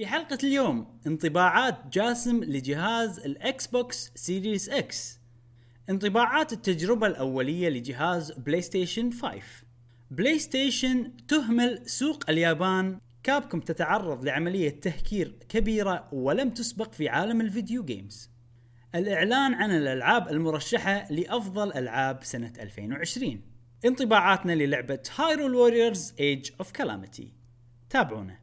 في حلقة اليوم انطباعات جاسم لجهاز ال Xbox Series X. انطباعات التجربة الأولية لجهاز PlayStation 5 PlayStation تهمل سوق اليابان. Capcom تتعرض لعملية تهكير كبيرة ولم تسبق في عالم ال video games الإعلان عن الألعاب المرشحة لأفضل ألعاب سنة 2020 انطباعاتنا للعبة Hyrule Warriors Age of Calamity تابعونا.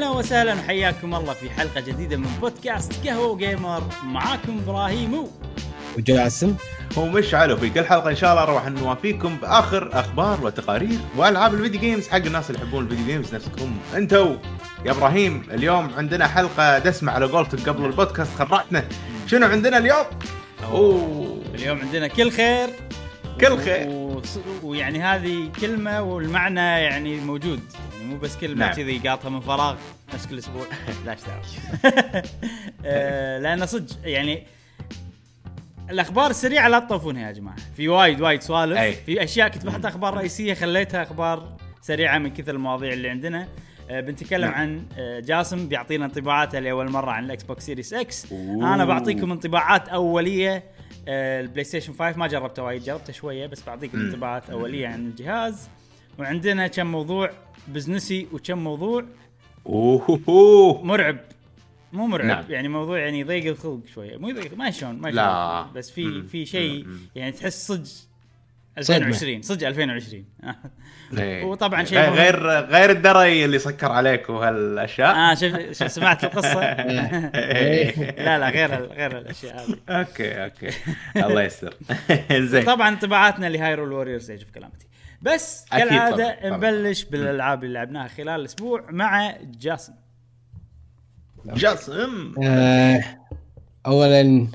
أهلا وسهلا وحياكم الله في حلقة جديدة من بودكاست قهوة gamer معاكم إبراهيم وجاسم. ومشعل وفي كل حلقة إن شاء الله راح نوافيكم بآخر أخبار وتقارير وألعاب ال video games حق الناس اللي يحبون ال video games نفسكم. أنتو يا إبراهيم اليوم عندنا حلقة دسمة على قولتك قبل البودكاست خرعتنا. شنو عندنا اليوم؟ أوه. اليوم عندنا كل خير. كل خير. و- ويعني هذه كلمة والمعنى يعني موجود. يعني مو بس كلمة نعم. كذي قاطها من فراغ نفس كل أسبوع لا اشتغل آه، لأن صدق يعني الأخبار السريعة لا تطوفونها يا جماعة في وايد وايد سوالف. في أشياء كنت بحطها أخبار رئيسية خليتها أخبار سريعة من كثر المواضيع اللي عندنا آه، بنتكلم نعم. عن آه، جاسم بيعطينا انطباعاته لأول مرة عن ال Xbox Series X أوه. أنا بعطيكم انطباعات أولية ال PlayStation 5 ما جربته وايد جربته شوية بس بعطيكم. انطباعات أولية عن الجهاز وعندنا كم موضوع business ي وكم موضوع اوه مرعب مو مرعب نعم. يعني موضوع يعني يضيق الخلق شوية مو يضيق ما شلون ما لا. شلون بس في. في شيء. يعني تحس صدق صدمة. 2020 صدق 2020 إيه. وطبعا شيء غير مهم. غير غير ال dairy اللي سكر عليك وهالأشياء آه شوف شوف سمعت القصة. لا لا غير ال- غير الأشياء هذه okay okay الله يستر زين طبعا انطباعاتنا ل Hyrule Warriors of Calamity بس كالعادة طبعاً،. نبلش بالألعاب اللي لعبناها خلال الأسبوع مع جاسم جاسم آه اولا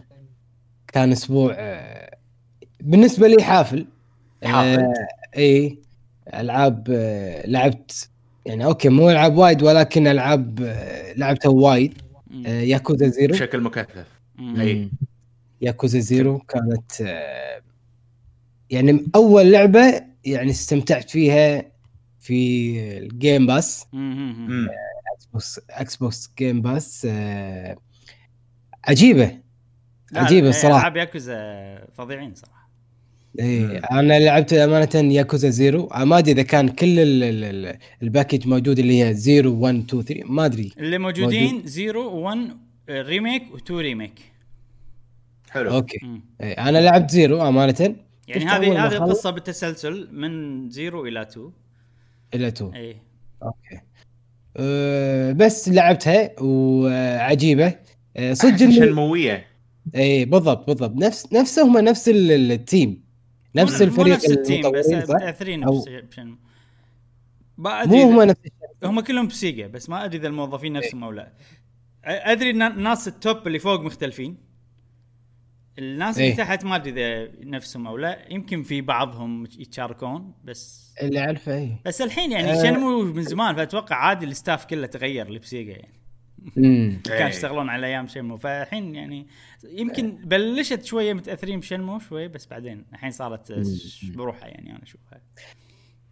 كان أسبوع آه بالنسبة لي حافل حافل. آه إي ألعاب آه لعبت يعني okay مو ألعاب وايد ولكن ألعاب آه لعبتها وايد. آه Yakuza Zero بشكل مكثف. أي. Yakuza Zero كانت آه يعني أول لعبة يعني استمتعت فيها في ال Game Pass. مم. مم. مم. Xbox Xbox Game Pass آه عجيبة. عجيبة لا، الصراحة. ألعاب ياكوزا فظيعين صراحة. إيه أنا لعبت أمانة Yakuza Zero. ما أدري إذا كان كل ال- ال- ال- ال package موجود اللي هي 0 1 2 3 ما أدري. اللي موجودين 0 و1 remake و2 remake. حلو. okay. إيه أنا لعبت Zero أمانة. يعني هذه هذه القصة بالتسلسل من 0 إلى 2 إلى 2 اي okay. أه بس لعبتها وعجيبة. أه صدق Shenmue ية. اي بالضبط بالضبط. نفس نفسهم نفس ال- ال- التيم. نفس مو- الفريق مو نفس ال team بس بشنو ما مو هم ادري نفس هم كلهم ب Sega بس ما أدري إذا الموظفين نفسهم أو لا. أدري إن الناس ال top اللي فوق مختلفين. الناس اللي إيه. تحت ما أدري إذا نفسهم أو لا يمكن في بعضهم يتشاركون بس اللي اعرفه اي بس الحين يعني آه. Shenmue من زمان فأتوقع عادي ال staff كله تغير ل ب Sega يعني امم كانوا إيه. يشتغلون على أيام Shenmue فالحين يعني يمكن بلشت شوية متأثرين ب Shenmue شوي بس بعدين الحين صارت بروحها يعني أنا أشوفها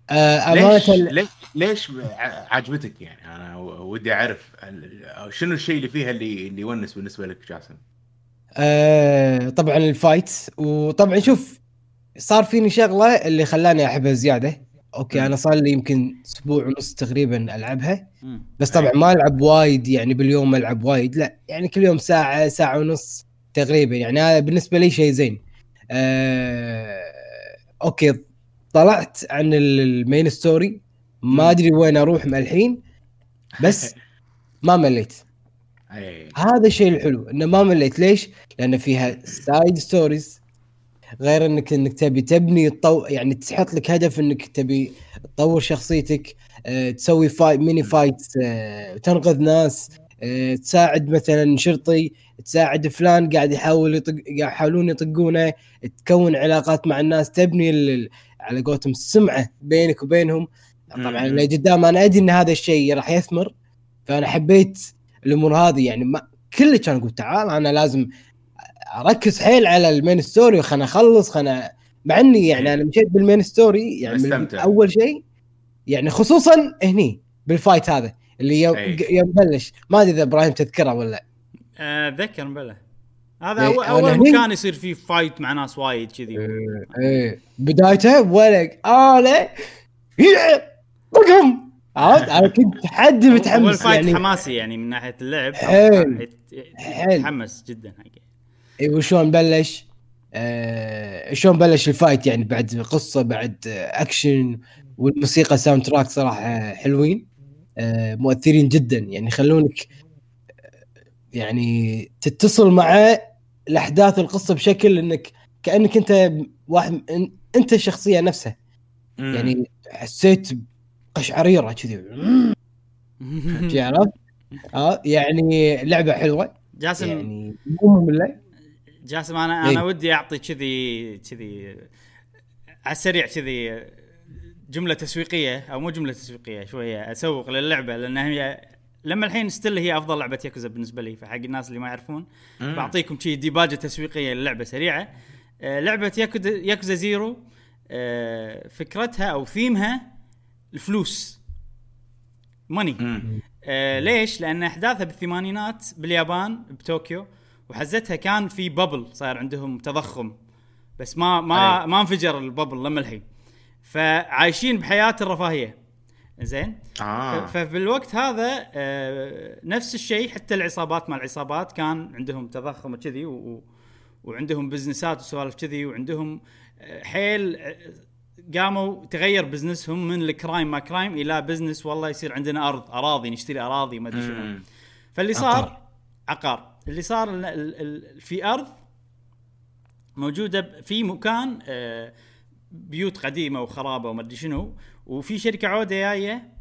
آه ليش امانه ليش عجبتك يعني أنا ودي أعرف ال- شنو الشيء اللي فيها اللي اللي يونس بالنسبة لك جاسم؟ آه طبعا ال fight. وطبعا شوف صار فيني شغلة اللي خلاني احبها زيادة. okay. أنا صار لي يمكن أسبوع ونص تقريبا ألعبها. بس طبعا ما ألعب وايد يعني باليوم ألعب وايد. لا يعني كل يوم ساعة ساعة ونص تقريبا. يعني هذا بالنسبة لي شيء زين. آه okay طلعت عن ال- ال main story ما أدري وين أروح الحين. بس ما مليت. اي هذا الشيء الحلو إنه ما مليت ليش؟ لأن فيها side stories غير انك إنك تبي تبني الطو... يعني تحط لك هدف إنك تبي تطور شخصيتك أه تسوي fight mini fight أه تنقذ ناس أه تساعد مثلا شرطي تساعد فلان قاعد يحاول يطق قاعد يحاولون يطقونه تكون علاقات مع الناس تبني ال... على قولتهم السمعه بينك وبينهم طبعا. اللي قدام أنا أدري إن هذا الشيء راح يثمر فأنا حبيت الأمور هذه يعني ما كل كان أقول تعال أنا لازم أركز حيل على ال main story خلنا أخلص خلنا مع إني يعني أنا مشيت بال main story يعني. أول شيء يعني خصوصا هني بال fight هذا اللي يوم أي. يوم بلش. ما أدري إذا إبراهيم تذكره ولا آه، أتذكر بلا هذا إيه، اول أول هني- مكان يصير فيه fight مع ناس وايد كذي. إيه بدايته ولك أنا طقهم عرفت؟ أنا كنت حد متحمس ال fight يعني حماسي يعني من ناحية اللعب. حيل. يت- حيل. يتحمس جدا حقه. اي وشلون بلش؟ آه شلون بلش ال fight؟ يعني بعد قصة بعد أكشن والموسيقى soundtrack صراحة حلوين. آه مؤثرين جدا. يعني يخلونك يعني تتصل مع الأحداث القصة بشكل إنك كأنك أنت واحد أنت الشخصيه نفسها. يعني حسيت قشعريرة كذي عرفت؟ آه يعني لعبة حلوة جاسم يعني مو مملة جاسم أنا إيه. أنا ودي أعطي كذي كذي على السريع كذي جملة تسويقية أو مو جملة تسويقية شوية أسوق للعبة لأن هي لما الحين ستيل هي أفضل لعبة ياكوزا بالنسبة لي فحق الناس اللي ما يعرفون مم. بعطيكم شي ديباجة تسويقية للعبة سريعة آه، لعبة ياكوزا ياكوزا زيرو آه، فكرتها أو ثيمها الفلوس. money. آه ليش؟ لأن أحداثها بالثمانينات باليابان بطوكيو وحزتها كان في bubble صار عندهم تضخم. بس ما ما أي. ما انفجر ال bubble لما الحين. فعايشين بحياة الرفاهية. زين؟ ف- فبالوقت هذا آه، نفس الشيء حتى العصابات مع العصابات كان عندهم تضخم كذي و- و- وعندهم business ات وسوالف كذي وعندهم آه، حيل آه، قاموا تغير business هم من ال crime ما crime إلى business والله يصير عندنا أرض أراضي نشتري أراضي ما أدري شنو. فاللي صار عقار. عقار اللي صار ال- ال- ال- في أرض موجودة في مكان آه، بيوت قديمة وخرابة وما أدري شنو وفي شركة عودة جاية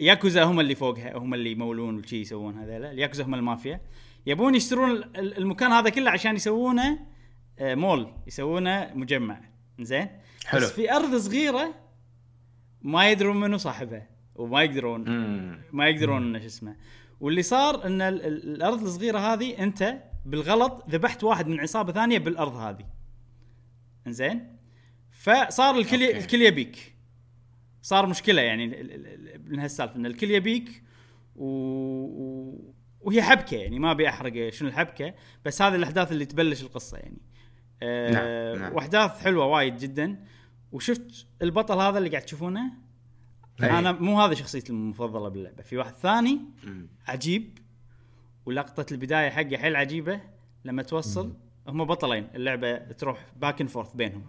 ياكوزا هم اللي فوقها هم اللي يمولون وشي يسوون هذيلا الياكوزا هم المافيا يبون يشترون ال- ال- المكان هذا كله عشان يسوونه آه، مول يسوونه مجمع زين؟ حلو. بس في أرض صغيرة ما يدرون منو صاحبها وما يقدرون. مم. ما يقدرون شو اسمه. واللي صار إن ال- ال- الأرض الصغيرة هذه أنت بالغلط ذبحت واحد من عصابة ثانية بالأرض هذه. إنزين؟ فصار الكل أوكي. الكل يبيك. صار مشكلة يعني من هالسالفة إن الكل يبيك و... و... وهي حبكة يعني ما أبي أحرق شنو الحبكة بس هذه الأحداث اللي تبلش القصة يعني. آه نعم، نعم. واحداث حلوة وايد جدا. وشفت البطل هذا اللي قاعد تشوفونه؟ أي. أنا مو هذا شخصيتي المفضلة باللعبة في واحد ثاني. عجيب ولقطة البداية حقه حيل عجيبة لما توصل هم بطلين اللعبة تروح back and forth بينهم.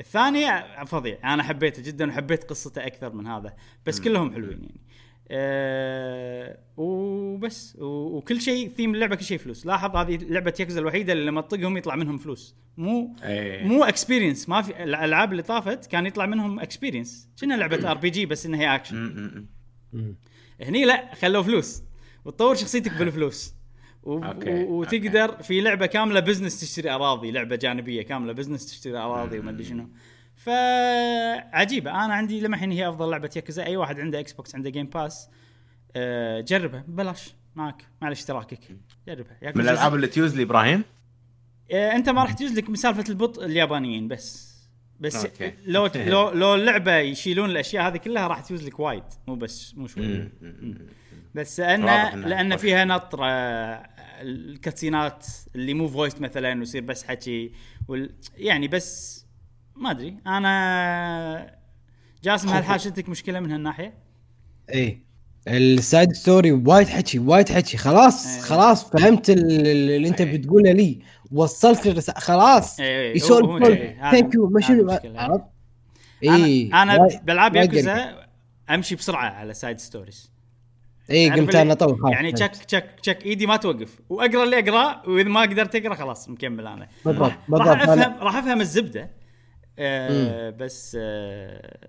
الثاني فظيع أنا حبيته جدا وحبيت قصته أكثر من هذا بس كلهم حلوين يعني. أه وبس. وكل شيء ثيم اللعبة كل شيء فلوس. لاحظ هذه لعبة ياكوزا الوحيدة اللي لما تطقهم يطلع منهم فلوس. مو إيه. مو experience ما في الألعاب اللي طافت كان يطلع منهم experience كنا لعبة RPG بس إنها هي اكشن. هني لا خلوا فلوس. وتطور شخصيتك بالفلوس. و... أوكي، و... وتقدر في لعبة كاملة business تشتري أراضي. لعبة جانبية كاملة business تشتري أراضي وما أدري شنو. فعجيبة. أنا عندي لما الحين هي أفضل لعبة ياكوزا. أي واحد عنده إكس بوكس عنده جيم باس أه جربها. ببلاش معك مع اشتراكك. جربها. من الألعاب اللي تجوز لي إبراهيم؟ آه، أنت ما راح تجوز لك من سالفه البطء اليابانيين بس. بس أوكي. لو لو لو اللعبة يشيلون الأشياء هذه كلها راح تجوز لك وايد. مو بس مو شوي. بس لأن لأن. فيها نطرة ال cutscene ات اللي مو voice مثلا ويصير بس حكي وال... يعني بس ما أدري. أنا جاسم هل حاشتك مشكلة من هالناحية؟ إيه. ال side story وايد حكي وايد حكي. خلاص إيه. خلاص فهمت ال- ال- اللي أنت إيه. بتقوله لي. وصلت الرسالة خلاص. إيه، إيه، هو- يسولف إيه، thank you ما شنو المشكلة. عرفت؟ إيه. أنا وايد- بالعاب ياكوزا أمشي بسرعة على side stories اي قمت أنا اطول خلاص يعني. تشك تشك تشك إيدي ما توقف. وأقرأ اللي أقرأه وإذا ما قدرت اقرا خلاص مكمل أنا. بالضبط بالضبط. راح افهم راح أفهم الزبدة. آه بس آه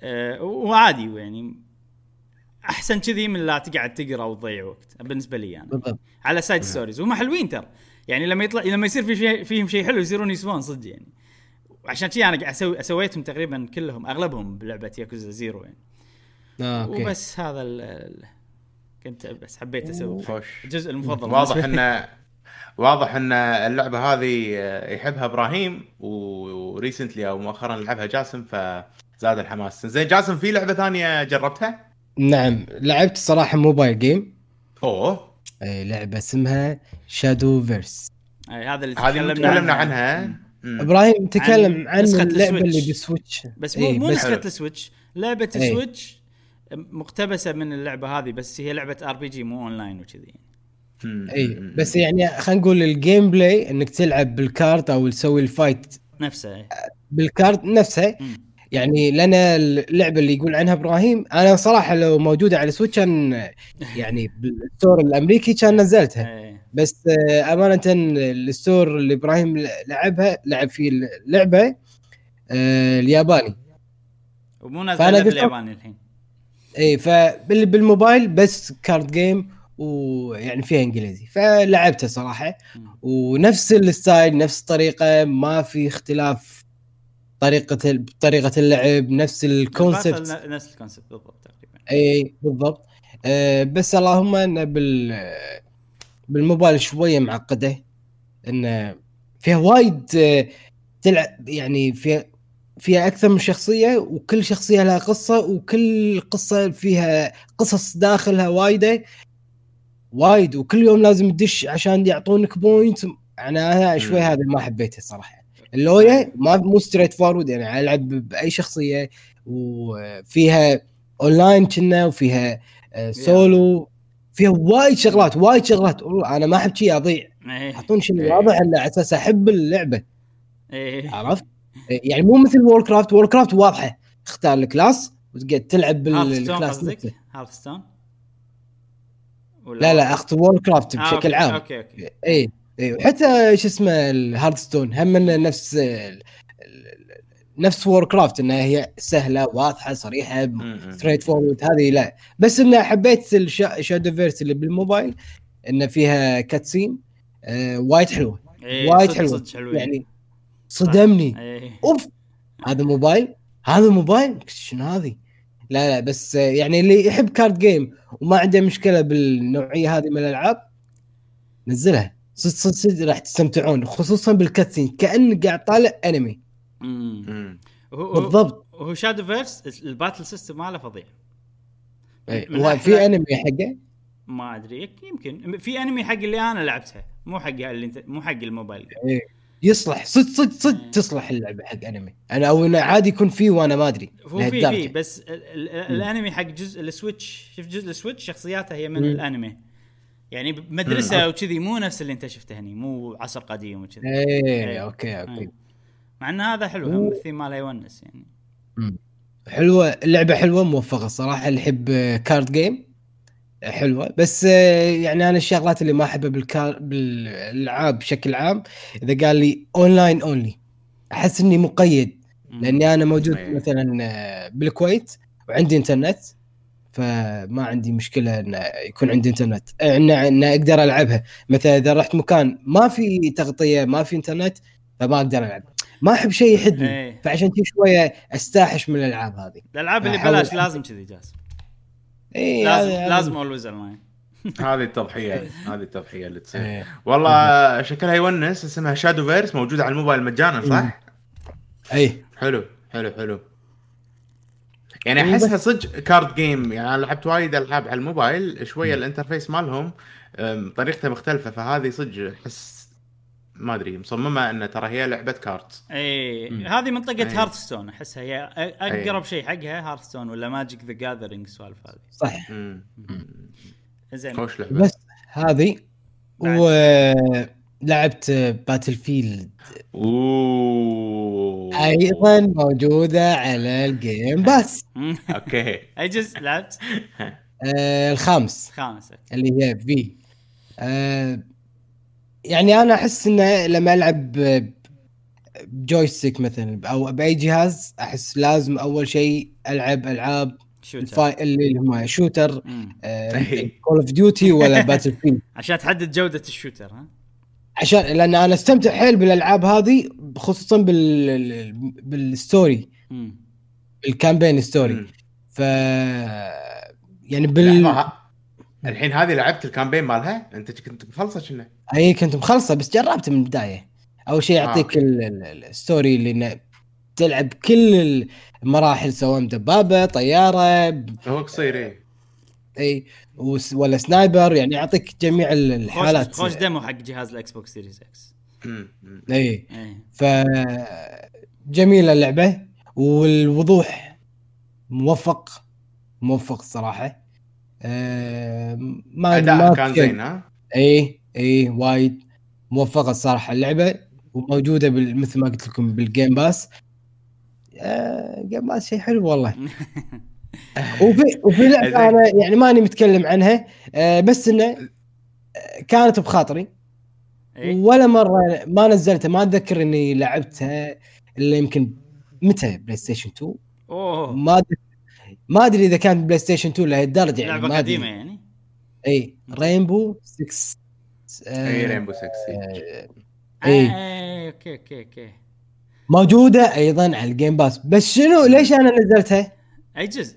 آه وعادي يعني. أحسن كذي من لا تقعد تقرأ وتضيع وقت بالنسبة لي أنا. بالضبط. على side stories وهم حلوين ترى. يعني لما يطلع لما يصير في شيء فيهم شيء حلو يصيرون يسوون صدق يعني. عشان كذي أنا قاعد أسوي سويتهم تقريبا كلهم أغلبهم بلعبة ياكوزا زيرو يعني. آه، okay. وبس هذا ال كنت بس حبيت أسوي الجزء المفضل واضح. إنه واضح أن اللعبة هذه آه، يحبها إبراهيم و recently أو مؤخرا لعبها جاسم فزاد الحماس زين جاسم في لعبة ثانية جربتها؟ نعم لعبت صراحة mobile game أوه إيه، لعبة اسمها Shadowverse أي هذا اللي تكلمنا تكلمنا عنها. عنها مم. إبراهيم تكلم عن نسخة اللعبة السويتش. اللي بالسويتش بس مو إيه، مو نسخة السويتش لعبة. السويتش مقتبسة من اللعبة هذه بس هي لعبة RPG مو اونلاين وكذي. إي. بس يعني خلينا نقول ال gameplay إنك تلعب بال card أو تسوي ال fight نفسها إيه. بال card نفسه. يعني لنا اللعبة اللي يقول عنها إبراهيم أنا صراحة لو موجودة على سويتش كان يعني بال store الأمريكي كان نزلتها. بس آه، أمانة ال store اللي إبراهيم لعبها لعب فيه اللعبة آه، الياباني ومو فأنا نازله بالياباني الحين إي فبالموبايل بس card game ويعني فيها إنجليزي فلعبتها صراحة. ونفس الستايل نفس الطريقة ما في اختلاف طريقة طريقة اللعب نفس ال concept نفس ال concept بالضبط تقريبا. إي بالضبط. أه بس اللهم إنه بال بالموبايل شوية معقدة. انه فيها وايد آه، تلعب يعني فيها فيها أكثر من شخصية وكل شخصية لها قصة وكل قصة فيها قصص داخلها وايدة. وايد وكل يوم لازم تدش عشان يعطونك point أنا أنا شوي. هذا ما حبيته صراحة اللي هو ما مو straightforward يعني ألعب بأي شخصية وفيها اونلاين كنا وفيها آه، سولو فيها وايد شغلات وايد شغلات والله أنا ما أحب شيء أضيع إيه. أعطوني شيء إيه. واضح على أساس أحب اللعبة إيه. عرفت؟ يعني مو مثل Warcraft Warcraft واضحة اختار ال class وتقعد تلعب بال class قصدك؟ نفسه Hearthstone؟ ولا لا لا أخت Warcraft آه، بشكل أوكي، عام. أوكي أوكي. اي اي وحتى شو اسمه ال Hearthstone هم إنه نفس ال- نفس Warcraft إنها هي سهلة واضحة صريحة. straightforward هذه لا. بس انه حبيت ال Shadowverse اللي بالموبايل إنه فيها cutscene آه وايد حلوة. إيه، وايد صدق- حلوة. صدق يعني صدمني. إيه. أوف! هذا موبايل؟ هذا موبايل؟ شنو هذه؟ لا لا بس آه، يعني اللي يحب card game وما عنده مشكلة بالنوعية هذه من الألعاب نزلها. صدق صدق صدق راح تستمتعون خصوصا بال cutscene كانك قاعد طالع انمي بالضبط. هو Shadowverse ال battle system ماله فظيع. إي، من هو في انمي حقه؟ ما أدري يمكن. في انمي حق اللي أنا لعبتها مو حق اللي أنت مو حق الموبايل. يصلح صدق صدق صدق. تصلح اللعبة حق انمي أنا أو انه عادي يكون فيه وأنا ما أدري هو في. في بس ال- ال- الأنمي حق جزء ال Switch شوف جزء السويتش شخصياته هي من مم. الأنمي يعني بمدرسه وكذي مو نفس اللي أنت شفته هني مو عصر قديم وكذي إيه إيه. أوكي أوكي. مع إن هذا حلو هم الثيم ماله يونس يعني حلوة اللعبة حلوة موفقة صراحة اللي يحب card game حلوة. بس آه، يعني أنا الشغلات اللي ما أحبها بالكار بالألعاب بشكل عام إذا قال لي online only أحس إني مقيد. لأني أنا موجود. مثلا آه، بالكويت وعندي انترنت فما عندي مشكلة إن يكون عندي انترنت آه، إن إن أقدر ألعبها. مثلا إذا رحت مكان ما في تغطية ما في انترنت فما أقدر ألعب. ما أحب شيء يحدني إيه. فعشان كذي شوية استاحش من الألعاب هذه. الألعاب اللي أحاول بلاش أحب- لازم كذي جاسم. اي لازم always online هذه التضحية هذه التضحية اللي تصير. إيه. والله شكلها يونس اسمها Shadowverse موجودة على الموبايل مجانا صح؟ اي حلو حلو حلو. يعني إيه، أحسها صدق card game يعني أنا لعبت وايد ألعاب على الموبايل شوية ال interface مالهم طريقته مختلفة فهذه صدق أحس ما أدري مصممة إن ترى هي لعبة card اي. إيه، هذه منطقة إيه. Hearthstone احسها هي أقرب شيء حقها Hearthstone ولا Magic: The Gathering السوالف هذه. صح. زين. خوش لعبة. بس هذه بعد. ولعبت Battlefield أوه. أيضا موجودة على ال Game Pass أوكي. أي جزء لعبت؟ آه الخامس. خامس اللي هي في آه يعني أنا أحس إنه لما ألعب ب joystick مثلا أو بأي جهاز أحس لازم أول شيء ألعب ألعاب shooter اللي هم shooter. Call of Duty ولا Battlefield عشان تحدد جودة ال shooter ها؟ عشان لأن أنا أستمتع حيل بالألعاب هذه خصوصا بال بال story. بال campaign story. ف يعني بال الحين هذه لعبت ال campaign مالها؟ انت كنت مخلصة كنا اي كنت مخلصة بس جربت من البداية. أول شيء آه، يعطيك ال- ال story اللي تلعب كل المراحل سواء دبابة طيارة هو قصير اي إي وس- ولا sniper يعني يعطيك جميع ال- الحالات. خوش, demo حق جهاز ال Xbox Series X. إي. إيه ف جميلة اللعبة والوضوح موفق موفق الصراحه آه، ما أداء كان زين ها اي اي وايد موفقة الصراحه اللعبة وموجودة. مثل ما قلت لكم بال Game Pass. Game Pass شيء حلو والله وفي وفي لعبة. أنا يعني ماني متكلم عنها آه بس إنه آه، كانت بخاطري إيه ولا مرة ما نزلتها ما أتذكر إني لعبتها إلا يمكن متى PlayStation 2 أوه ما أدري ما أدري إذا كان PlayStation 2 لهالدرجه يعني لعبة ما قديمة يعني. إي Rainbow 6 آه، اي رينبو 6 آه، إيه إيه. آه، أوكي أوكي أوكي. موجودة أيضا على ال Game Pass بس شنو ليش أنا نزلتها؟ أي جزء؟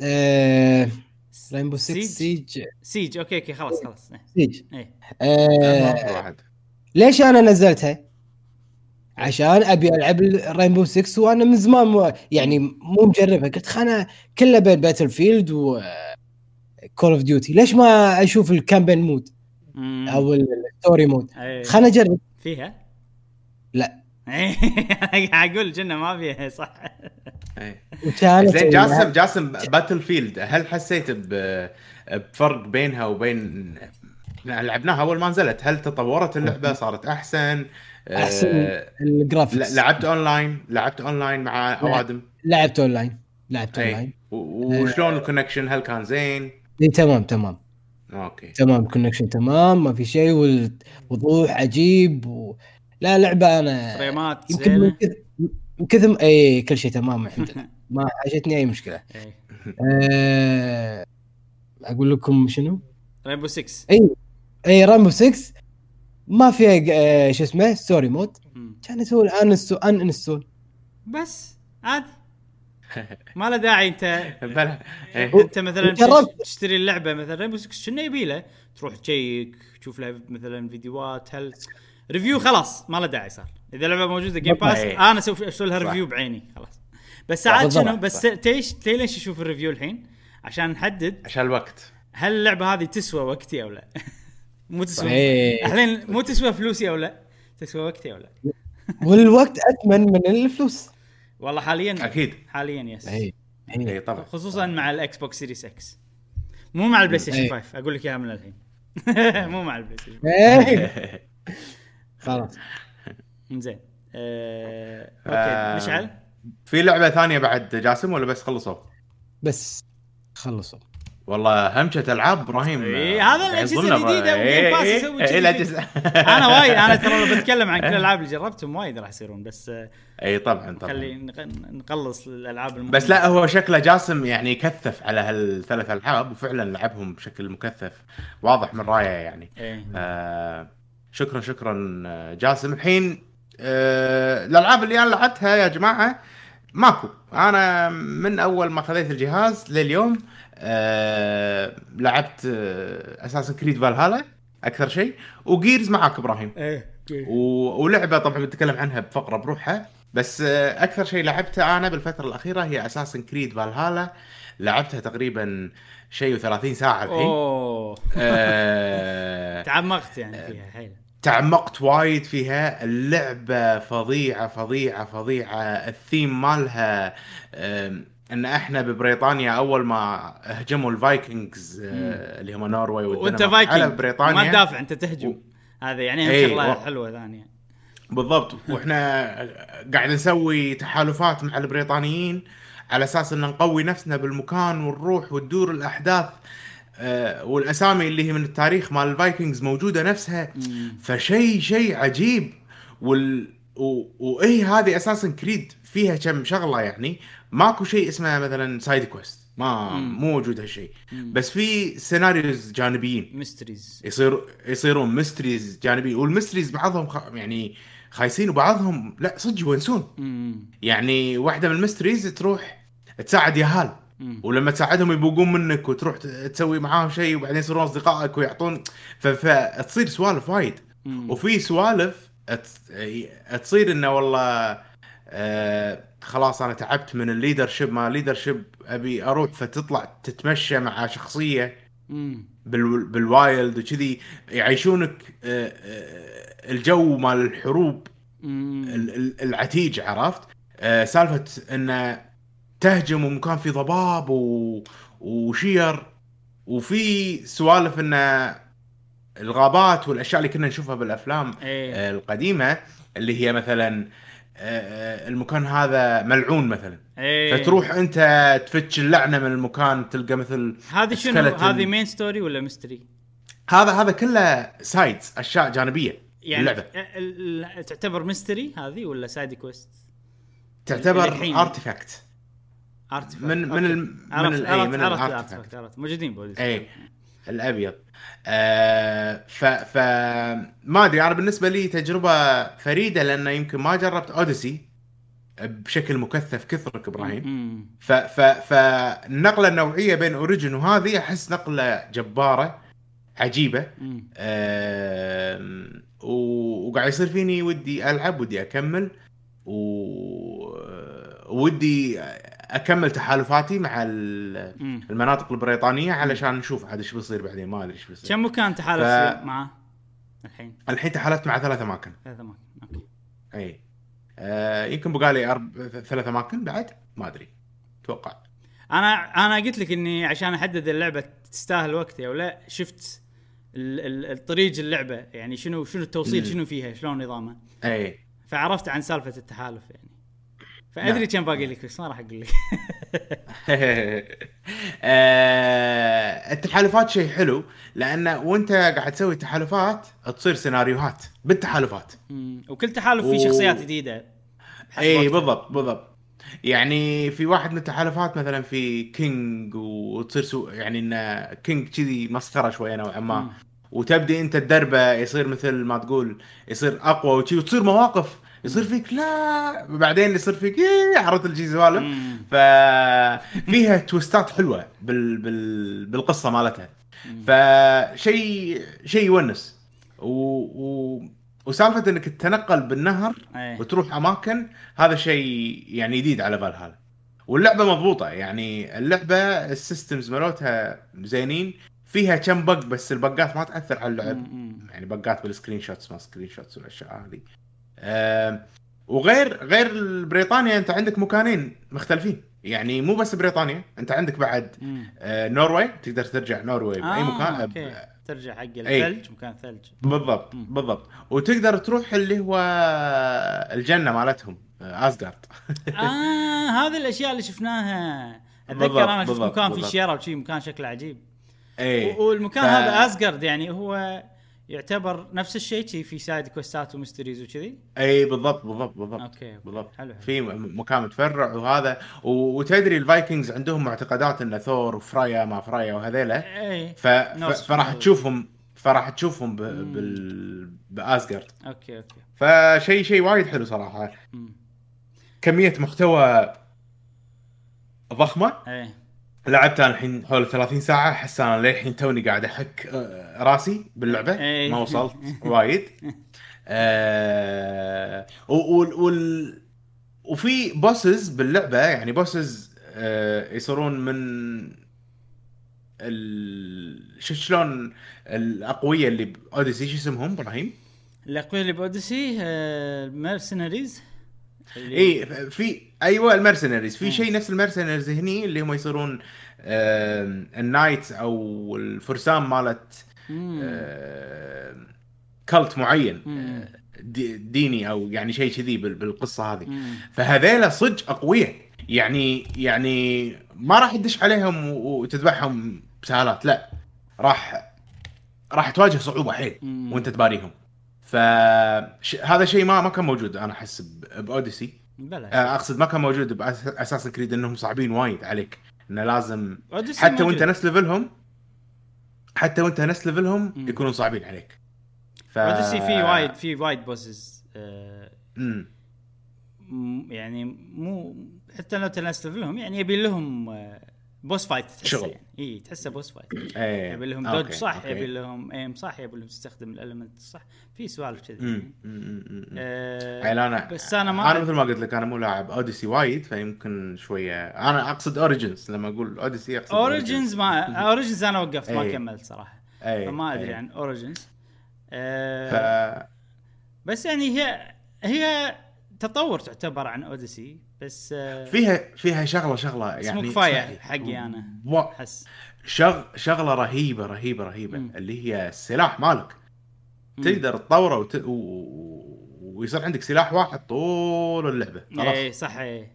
آه... رينبو 6 سيج. سيج. سيج أوكي أوكي خلاص خلاص إيه. سيج. إيه. آه... واحد. ليش أنا نزلتها؟ عشان أبي ألعب رينبو 6 وأنا من زمان مو يعني مو مجربها قلت خلنا كله بين باتل فيلد و كول اوف ديوتي ليش ما أشوف ال campaign mode. أو ال story mode إيه. خلنا أجرب فيها؟ لا. إيه أقول جنه ما فيها صح إيه. زين جاسم جاسم باتل فيلد هل حسيت بفرق بينها وبين لعبناها أول ما نزلت هل تطورت اللعبة صارت أحسن أحسن آه، ال graphics. لعبت أونلاين لعبت أونلاين مع أوادم. لعبت أونلاين لعبت أونلاين. اي و- وشلون ال connection هل كان زين؟ اي تمام تمام. okay. تمام connection تمام ما في شيء والوضوح عجيب و... لا لعبة أنا فريمات يمكن من كثر كثر اي كل شيء تمام عندنا ما حاجتني أي مشكلة. إيه. أه... أقول لكم شنو؟ رينبو 6 اي اي رامبو 6 ما فيها أه... شو اسمه ستوري مود. كان تقول ان أن انستول بس عادي ما له داعي انت بلا. انت مثلا تشتري اللعبة مثلا 6 شنو يبي له؟ تروح ت check تشوف له مثلا فيديوهات هل review خلاص ما له داعي صار إذا اللعبة موجودة Game Pass إيه. أنا أسوي أسوي لها. review بعيني خلاص بس ساعات. شنو بس تيش تي ليش أشوف ال review الحين عشان نحدد عشان الوقت هل اللعبة هذه تسوى وقتي أو لا مو تسوى. الحين مو تسوى فلوسي أو لا؟ تسوى وقتي أو لا؟ والوقت اثمن من الفلوس. والله حاليا أكيد. حاليا yes اي اي طبعا. خصوصا مع الإكس بوكس Series X مو مع البلاي ستيشن إيه. 5 أقول لك إياها من الحين. مو مع البلاي ستيشن إيه. خلاص. زين أه... آه. أوكي. مشعل؟ في لعبة ثانية بعد جاسم ولا بس خلصوا؟ بس خلصوا. والله همشة ألعاب إبراهيم إيه، هذا بقى. وجيم باس إيه، يسوي إيه،. أنا وايد أنا ترى بتكلم عن كل الألعاب اللي جربتهم وايد راح يصيرون بس آه، إي طبعا خلي طبعا نق- نقلص الألعاب المهمة. بس لا هو شكله جاسم يعني كثف على هالثلاث ألعاب وفعلا لعبهم بشكل مكثف واضح من رأيه يعني إيه. آه شكرا شكرا آه، جاسم الحين آه الألعاب اللي أنا لعبتها يا جماعة ماكو أنا من أول ما خذيت الجهاز لليوم آه لعبت آه أساسا كريد فالهالا أكثر شيء وجيرز معاك إبراهيم. إيه. و... ولعبة طبعا بنتكلم عنها بفقرة بروحها بس آه، أكثر شيء لعبته أنا بالفترة الأخيرة هي أساسنز كريد فالهالا لعبتها تقريبا شيء و30 ساعة الحين. أوه. آه... تعمقت يعني فيها حيل. تعمقت وايد فيها. اللعبة فظيعة فظيعة فظيعة. الثيم مالها آم، إن إحنا ببريطانيا أول ما هجموا ال Vikings آه، اللي هم Norway وأنت فايكنج على بريطانيا. ما تدافع أنت تهجم. هذا يعني إيه، شغلة و- حلوة ثانية. بالضبط. وإحنا قاعد نسوي تحالفات مع البريطانيين على أساس إن نقوي نفسنا بالمكان ونروح وتدور الأحداث آه، والأسامي اللي هي من التاريخ مال ال Vikings موجودة نفسها. فشيء شيء عجيب. وال و... وإيه هذه أساسنز كريد فيها كم شغلة يعني. ماكو شيء اسمه مثلا side quest ما مم. مو موجود هالشيء. بس في scenarios جانبيين. mysteries يصير يصيرون mysteries جانبي وال mysteries بعضهم خ... يعني خايسين وبعضهم لا صدق يونسون. يعني واحدة من ال mysteries تروح تساعد يهال. مم. ولما تساعدهم يبوقون منك وتروح تسوي معاهم شيء وبعدين يصيرون أصدقائك ويعطون ف- فتصير سوالف وايد. وفي سوالف تصير إنه والله آه خلاص أنا تعبت من ال leadership ما leadership أبي أروح فتطلع تتمشى مع شخصية. بال بال wild وكذي يعيشونك آه، آه، الجو مال الحروب العتيج عرفت؟ آه، سالفة انه تهجم ومكان فيه ضباب و... وشير وفي سوالف انه الغابات والأشياء اللي كنا نشوفها بالأفلام آه، القديمة اللي هي مثلا المكان هذا ملعون مثلا إيه فتروح أنت تفتش اللعنة من المكان تلقى مثل هذه شنو. هذه مين ستوري ولا ميستري؟ هذا هذا كله سايدز أشياء جانبية يعني اللعبه ال- ال- تعتبر ميستري هذه ولا سايد كويست؟ تعتبر الحين. ارتفاكت ارتفاكت من من ال... من عرفت. أي عرفت عرفت موجودين بوديس اي الأبيض. آه ف ف ما أدري أنا بالنسبة لي تجربة فريدة لأن يمكن ما جربت اوديسي بشكل مكثف كثرك إبراهيم. ف ف فالنقله النوعيه بين اوريجن وهذه أحس نقلة جبارة عجيبة. و- وقاعد يصير فيني ودي ألعب ودي أكمل و ودي أكمل تحالفاتي مع. المناطق البريطانية علشان نشوف عاد إيش بيصير بعدين ما أدري إيش بيصير. كم مكان تحالف ف- معاه الحين؟ الحين تحالفت مع ثلاث أماكن. ثلاث أماكن أوكي. أي. آه يمكن بقالي أرب... ثلاث أماكن بعد ما أدري. أتوقع أنا أنا قلت لك إني عشان أحدد اللعبة تستاهل وقتي أو لا شفت ال- ال- الطريق اللعبة يعني شنو شنو التوصيل. شنو فيها شلون نظامها. أي. فعرفت عن سالفة التحالف يعني. فأدري نعم. كم باقي لك بس ما راح أقول لك آه، التحالفات شيء حلو لأن وأنت قاعد تسوي تحالفات تصير سيناريوهات بالتحالفات. وكل تحالف فيه شخصيات جديدة اي. بالضبط بالضبط يعني في واحد من التحالفات مثلا في king وتصير so يعني إن king كذي مسخرة شوية نوعا ما. وتبدي أنت تدربه يصير مثل ما تقول يصير أقوى وتصير مواقف يصير فيك لا بعدين يصير فيك إيه عرفت الجي سوالف. ففيها twist ات حلوة بال... بال... بالقصة مالتها. فشيء شيء يونس. و... و... وسالفة إنك تتنقل بالنهر إيه. وتروح أماكن هذا شيء يعني جديد على فالهالا واللعبة مضبوطة يعني اللعبة ال systems مالتها زينين. فيها كم bug بس ال bug ات ما تأثر على اللعب. يعني bug ات بال screenshots ما screenshots والأشياء هذه. وغير غير بريطانيا انت عندك مكانين مختلفين يعني مو بس بريطانيا انت عندك بعد. آه، Norway تقدر ترجع Norway بأي آه، مكان okay. ترجع حق أي. الثلج مكان ثلج بالضبط مم. بالضبط وتقدر تروح اللي هو الجنة مالتهم آه، Asgard آه هذه الأشياء اللي شفناها أتذكر بالضبط، أنا شفت بالضبط، مكان في بالضبط. شيره وشي مكان شكله عجيب اي والمكان ف- هذا Asgard يعني هو يعتبر نفس الشيء شي في side quest ات و mysteries وكذي؟ أي بالضبط بالضبط بالضبط. okay. بالضبط. حلو حلو. في مكان متفرع وهذا. وتدري ال Vikings عندهم معتقدات إن ثور وفرايا ما فرايا وهذيلا؟ أي ف... ف... فراح. تشوفهم فراح تشوفهم ب... بال... ب Asgard okay okay. فشيء شيء وايد حلو صراحة. مم. كمية محتوى ضخمة. أي. لعبت أنا الحين حول 30 ساعة احس أنا للحين توني قاعد أحك آه، راسي باللعبة إيه. ما وصلت وايد آه وال وال وفي bosses باللعبة يعني bosses آه يصيرون من ال... شو شلون الاقوياء اللي ب Odyssey شو اسمهم إبراهيم؟ الاقوياء اللي ب Odyssey ال mercenaries اي في أيوه ال mercenaries في. شيء نفس ال mercenaries هني اللي هم يصيرون آم، ال knight أو الفرسان مالت آم، cult معين. آه، ديني أو يعني شيء كذي بال- بالقصة هذه. فهذيلا صدق اقوياء يعني يعني ما راح تدش عليهم وتذبحهم بسهالات لا. راح راح تواجه صعوبة حيل. وانت تباريهم. فهذا شيء ما ما كان موجود أنا أحس ب Odyssey بلا آه، أقصد ما كان موجود ب Assassin's Creed إنهم صعبين وايد عليك إنه لازم حتى وأنت موجود. نفس level هم حتى وأنت نفس level هم. يكونون صعبين عليك ف... Odyssey في وايد في وايد bosses آه، يعني مو حتى لو تنست لهم يعني يبي لهم آه، boss fight تحسه شغل. يعني إي تحسه boss fight إيه يبي لهم dodge صح. يبي لهم aim صح يبي لهم تستخدم ال element صح في سوالف كذي. آه، عيل أنا بس أنا ما أنا مثل ما قلت لك أنا مو لاعب Odyssey وايد فيمكن شوية أنا أقصد Origins لما أقول Odyssey أقصد Origins ما Origins أنا وقفت ما إيه. كملت صراحة اي فما أدري. عن Origins ف آه بس يعني هي هي تطور تعتبر عن Odyssey بس آه فيها فيها شغلة شغلة يعني مو كفاية. حقي أنا. أحس شغ... شغلة رهيبة رهيبة رهيبة مم. اللي هي السلاح مالك. تقدر تطوره وت... و... ويصير عندك سلاح واحد طول اللعبة خلاص اي صح اي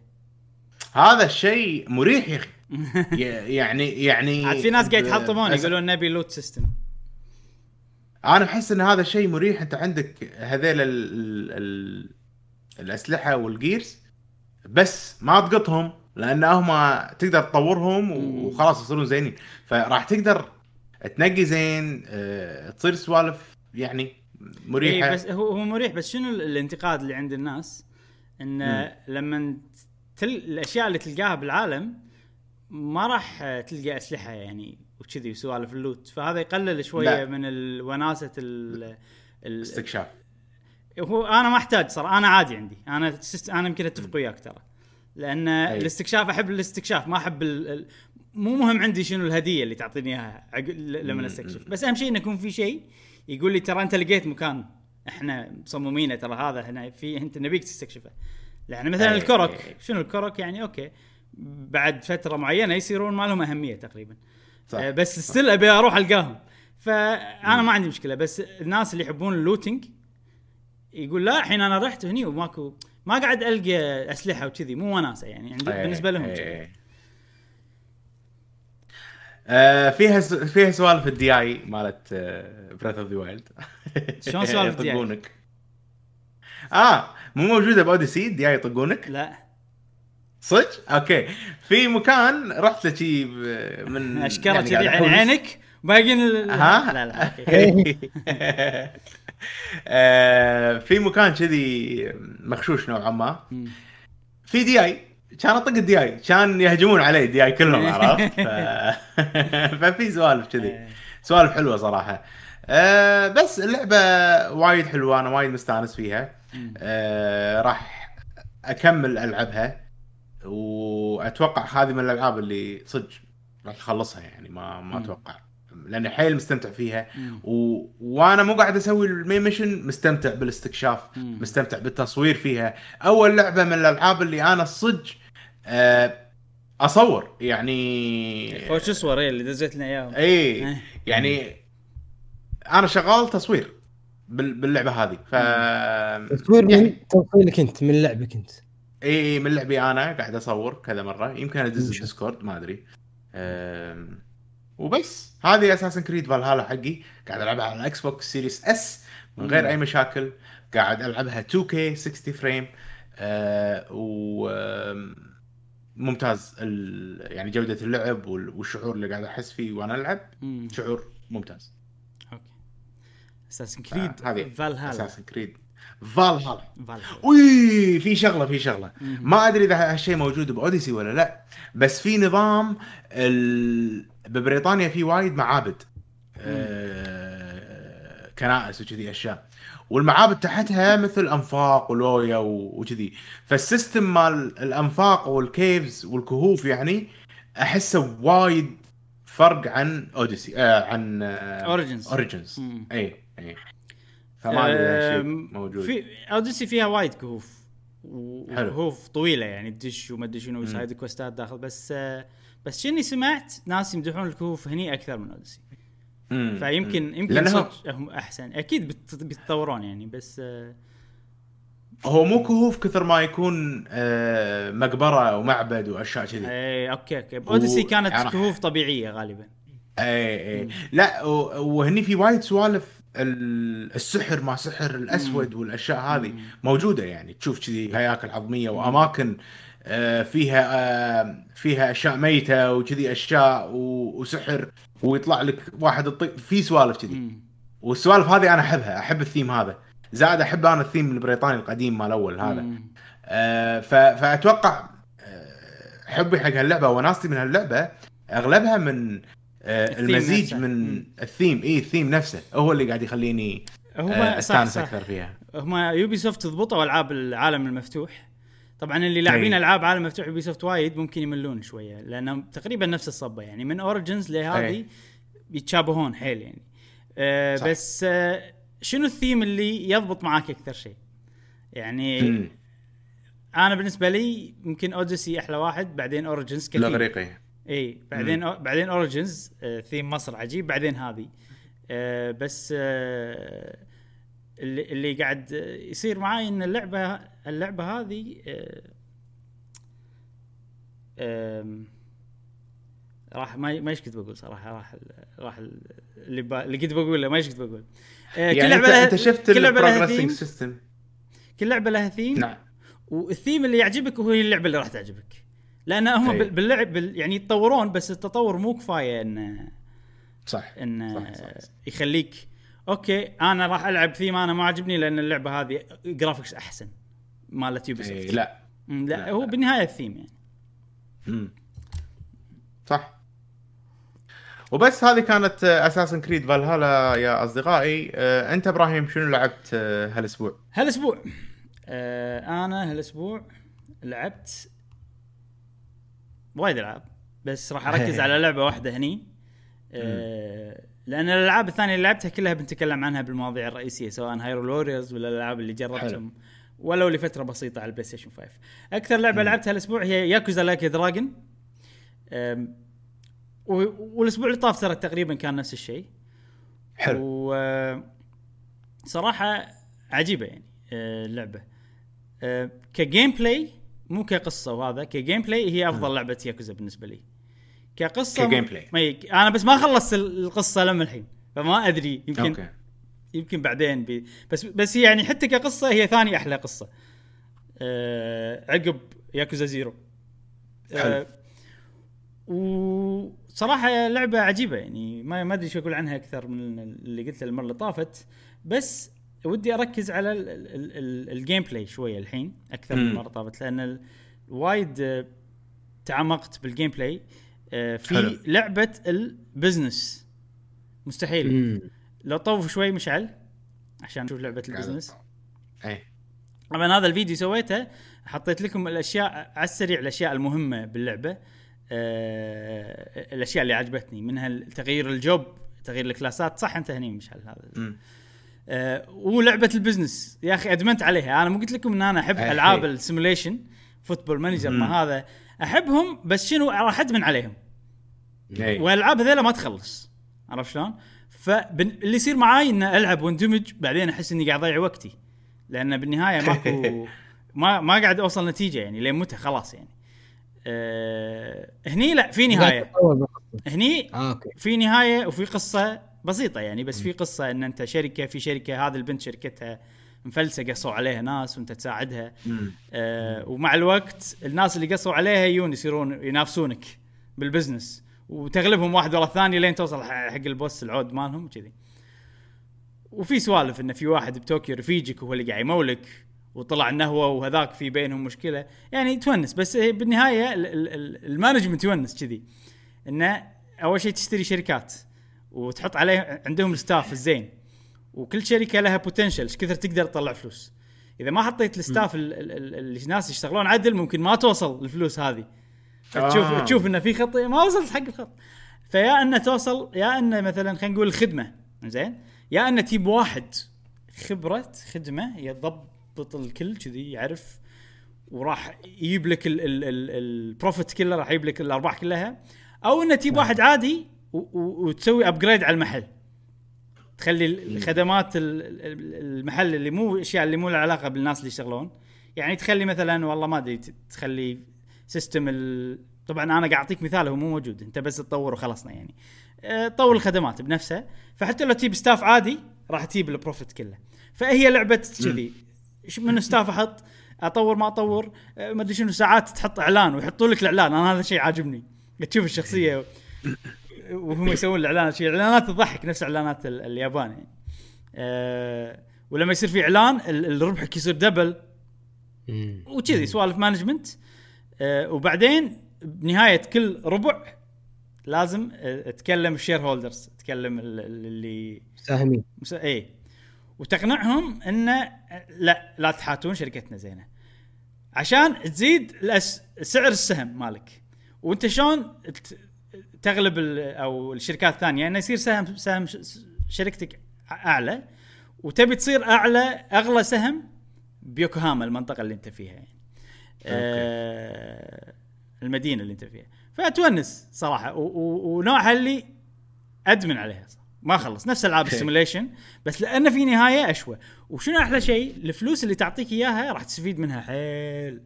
هذا الشيء مريح يا أخي يعني يعني عاد في ناس قاعد يحطمون أس- يقولون نبي loot system أنا احس إن هذا شيء مريح أنت عندك هذيل ال... ال... ال... الأسلحة والجيرز بس ما تقطهم لأن هم تقدر تطورهم. وخلاص يصيرون زينين فراح تقدر تنقي زين أه... تصير سوالف يعني مريحة اي بس هو هو مريح بس شنو ال- الانتقاد اللي عند الناس إن مم. لما تل الأشياء اللي تلقاها بالعالم ما راح تلقى أسلحة يعني وكذي وسوالف اللوت فهذا يقلل شوية لا. من وناسة ال ال استكشاف هو أنا ما أحتاج صراحة أنا عادي عندي. أنا سست- أنا يمكن أتفق وياك ترى. لأن أي. الاستكشاف أحب الاستكشاف ما أحب ال... ال- مو مهم عندي شنو الهدية اللي تعطيني إياها عق- لما. استكشف بس أهم شيء انه يكون في شيء يقول لي ترى أنت لقيت مكان إحنا مصممينه ترى هذا هنا في أنت نبيك تستكشفه. يعني مثلا أي. الكرك أي. شنو الكرك يعني okay بعد فترة معينة يصيرون ما لهم أهمية تقريبا. صح آه، بس still أبي أروح ألقاهم. فأنا ما عندي مشكلة. بس الناس اللي يحبون ال looting يقول لا الحين أنا رحت هني وماكو ما قاعد ألقى أسلحة وكذي مو وناسة يعني عند إيه، بالنسبة لهم كذي. إيه. آه فيها س... فيها سوالف ال DI مالت Breath of the Wild شلون سوالف DI؟ يطقونك آه مو موجودة ب Odyssey ال DI يطقونك لا صدق؟ أوكي في مكان رحت له شي من أشكره يعني كذي قاعد عن. عينك باقيين ال- ها؟ لا لا آه، في مكان كذي مخشوش نوعا ما. في دي اي كان أطق الدي اي كان يهجمون علي الدي اي كلهم عرفت ف... ففي سوالف كذي إيه. سوالف حلوة صراحة أه بس اللعبة وايد حلوة أنا وايد مستانس فيها. أه راح أكمل ألعبها وأتوقع هذه من الألعاب اللي صدق راح أخلصها يعني ما ما. أتوقع لاني حيل مستمتع فيها. و... وأنا مو قاعد أسوي ال main mission مستمتع بالاستكشاف مم. مستمتع بالتصوير فيها. أول لعبة من الألعاب اللي أنا صدق أه أصور. يعني خوش اصور إيه اللي دزيت لنا إياهم. اي إيه. يعني أنا شغال تصوير بال- باللعبة هذه. ف تصوير يعني- من تفصيلك أنت من لعبك أنت. اي من لعبي أنا قاعد أصور كذا مرة. يمكن أدز ال Discord ما أدري. أم، وبس. هذه Assassin's Creed Valhalla حقي. قاعد ألعبها على ال Xbox Series S من غير. أي مشاكل. قاعد ألعبها 2K 60 frame و ممتاز. ال... يعني جودة اللعب وال- والشعور اللي قاعد أحس فيه وأنا ألعب. شعور ممتاز. okay. Assassin's Creed Valhalla Assassin's Creed Valhalla Valhalla وي في شغلة في شغلة. ما أدري إذا هالشيء موجود ب Odyssey ولا لا بس في نظام ال... ببريطانيا في وايد معابد آه... كنائس وكذي أشياء. والمعابد تحتها مثل أنفاق ولويا وكذي. فال system مال الأنفاق وال caves والكهوف يعني أحسه وايد فرق عن أوديسي آه عن Origins. اوريجنز مم. اي اي اذا شيء موجود. في اوديسي فيها وايد كهوف. وكهوف طويلة يعني تدش وما ادري شنو side quest ات داخل. بس آه، بس شني سمعت ناس يمدحون الكهوف هني أكثر من Odyssey. مم. فيمكن يمكن هم أحسن. أكيد بيتطورون يعني بس آه، هو مو كهوف كثر ما يكون آه، مقبرة ومعبد وأشياء كذي. اي okay okay. ب Odyssey كانت يعني- كهوف طبيعية غالبا. اي اي لا وهني في وايد سوالف ال- السحر ما سحر الأسود والأشياء هذه. موجودة يعني تشوف كذي هياكل عظمية وأماكن آه، فيها آه، فيها أشياء ميتة وكذي أشياء وسحر ويطلع لك واحد الطي... في سوالف كذي. والسوالف هذه أنا أحبها أحب الثيم هذا زائد أحب أنا الثيم البريطاني القديم مال أول هذا. آه، فأتوقع حبي حق هاللعبة وناستي من هاللعبة أغلبها من المزيج نفسه. من. الثيم اي الثيم نفسه هو اللي قاعد يخليني آه، أستانس صح أكثر فيها هم Ubisoft ضبطوا ألعاب العالم المفتوح طبعا اللي لاعبين أي. ألعاب عالم مفتوح Ubisoft وايد ممكن يملون شوية لأنهم تقريبا نفس الصبة يعني من Origins لهذه أي. يتشابهون حيل يعني آه صح. بس آه شنو الثيم اللي يضبط معاك أكثر شيء يعني مم. أنا بالنسبة لي يمكن Odyssey أحلى واحد بعدين Origins كثير الاغريقي إي بعدين أو بعدين Origins آه ثيم مصر عجيب بعدين هذه. آه بس آه اللي اللي قاعد يصير معاي إن اللعبة اللعبة هذه راح ما ما إيش كنت بقول صراحة راح راح ال- اللي با اللي كنت بقوله ما إيش كنت بقول. آه يعني أنت, لها- أنت شفت كل لعبة لها theme. system كل لعبة لها ثيم. نعم. والثيم اللي يعجبك هو اللعبة اللي راح تعجبك. لأن هم أي. بال- باللعب بال يعني يتطورون بس التطور مو كفاية إنه صح ان صح، صح، صح. يخليك okay أنا راح ألعب ثيم أنا ما عجبني لأن اللعبة هذه graphics أحسن مالت Ubi إيه soft لا لا, لا، هو لا. بالنهايه الثيم يعني مم. صح وبس هذه كانت Assassin's Creed Valhalla يا أصدقائي آه، أنت إبراهيم شنو لعبت آه، هالأسبوع؟ هالأسبوع آه أنا هالأسبوع لعبت وايد ألعاب. بس راح أركز على لعبة واحدة هني. آه لأن الألعاب الثانية اللي لعبتها كلها بنتكلم عنها بالمواضيع الرئيسية سواء Hyrule Warriors ولا الألعاب اللي جربتهم. ولو لفترة بسيطة على ال PlayStation 5 أكثر لعبة لعبتها الأسبوع هي Yakuza Like a Dragon والأسبوع اللي طاف ترى تقريبا كان نفس الشيء. حلو. و صراحة عجيبة يعني آه، اللعبة. آه، ك gameplay مو كقصة وهذا ك gameplay هي أفضل لعبة ياكوزا بالنسبة لي. كقصة ك gameplay. ما ي... أنا بس ما خلصت ال- القصة لما الحين فما أدري يمكن okay. يمكن بعدين بي بس بس يعني حتى كقصة هي ثاني أحلى قصة. أه عقب Yakuza Zero. حلو. أه وصراحه لعبة عجيبة يعني ما ما أدري شو أقول عنها أكثر من اللي قلته المرة اللي طافت بس ودي أركز على ال- ال- ال- ال gameplay شوية الحين أكثر من مم. المره طافت لأن ال- وايد آه، تعمقت بال gameplay آه، في حلو. لعبة ال business مستحيل. مم. لو طوف شوي مشعل عشان نشوف لعبة ال business اي طبعا هذا الفيديو سويته حطيت لكم الأشياء على السريع الأشياء المهمة باللعبة آه الأشياء اللي عجبتني منها تغيير ال job تغيير ال class ات. صح انت هني مشعل هذا. آه ولعبه ال business. يا أخي أدمنت عليها. أنا مو قلت لكم إن أنا أحب أي. ألعاب ال simulation Football Manager. ما هذا. أحبهم بس شنو؟ راح أدمن عليهم. إي. والألعاب هذيلا ما تخلص. عرفت شلون؟ فاللي يصير معاي ان ألعب واندمج بعدين أحس إني قاعد أضيع وقتي. لأن بالنهاية ماكو ما ما قاعد أوصل نتيجة يعني لين متى؟ خلاص يعني. أه هني لا في نهاية. هني آه، في نهاية وفي قصة. بسيطة يعني بس في قصة إن أنت شركة في شركة هذه البنت شركتها مفلسه قصوا عليها ناس وأنت تساعدها. آه ومع الوقت الناس اللي قصوا عليها يجون يصيرون ينافسونك بال business وتغلبهم واحد ورا الثاني لين توصل حق ال boss العود مالهم وكذي. وفي سوالف انه في واحد بطوكيو رفيجك وهو اللي قاعد يمولك وطلع إنه هو وهذاك في بينهم مشكلة. يعني تونس بس بالنهاية ال- ال- ال- management يونس كذي. إنه أول شيء تشتري شركات. وتحط عليه عندهم ال staff الزين. وكل شركة لها potential إيش كثر تقدر تطلع فلوس. إذا ما حطيت ال staff ال- ال- ال- الناس يشتغلون عدل ممكن ما توصل الفلوس هذه. آه. آه. تشوف انه في خط ما وصلت حق الخط. فيا انه توصل يا انه مثلا خلينا نقول الخدمة. زين يا انه تجيب واحد. خبرة خدمة يضبط الكل كذي يعرف. وراح يجيب لك ال- ال- ال- profit كله راح يجيب لك الأرباح كلها. أو انه تجيب واحد عادي وتسوي upgrade على المحل. تخلي الخدمات ال- ال- المحل اللي مو اشياء اللي مو لها علاقة بالناس اللي يشتغلون. يعني تخلي مثلا والله ما أدري تخلي system ال... طبعا أنا قاعد أعطيك مثال هو مو موجود. أنت بس تطور وخلصنا يعني. أه، طور الخدمات بنفسها فحتى لو تجيب staff عادي راح تجيب ال profit كله. فهي لعبة كذي. من staff أحط؟ أطور ما أطور. أه، ما أدري شنو ساعات تحط إعلان ويحطوا لك الإعلان. أنا هذا الشيء عاجبني. تشوف الشخصية. وهم يسوون الإعلانات شيء إعلانات تضحك نفس إعلانات ال- اليابان يعني أه ولما يصير في إعلان الربحك يصير double. وكذي سوالف management آه وبعدين بنهاية كل ربع لازم آه، تكلم ال shareholders تكلم ال- ال- اللي ساهمين مس... اي وتقنعهم انه لا لا تحاتون شركتنا زينة. عشان تزيد الأس... سعر السهم مالك. وأنت شلون تغلب. أو الشركات الثانية إنه يصير سهم سهم شركتك أعلى وتبي تصير أعلى أغلى سهم بيوكوهاما المنطقة اللي أنت فيها يعني آه المدينة اللي أنت فيها فتونس صراحة. ونوعها اللي أدمن عليها صح. ما خلص نفس ألعاب ال simulation بس لأنه في نهاية أشوى وشنو أحلى شيء الفلوس اللي تعطيك إياها راح تستفيد منها حيل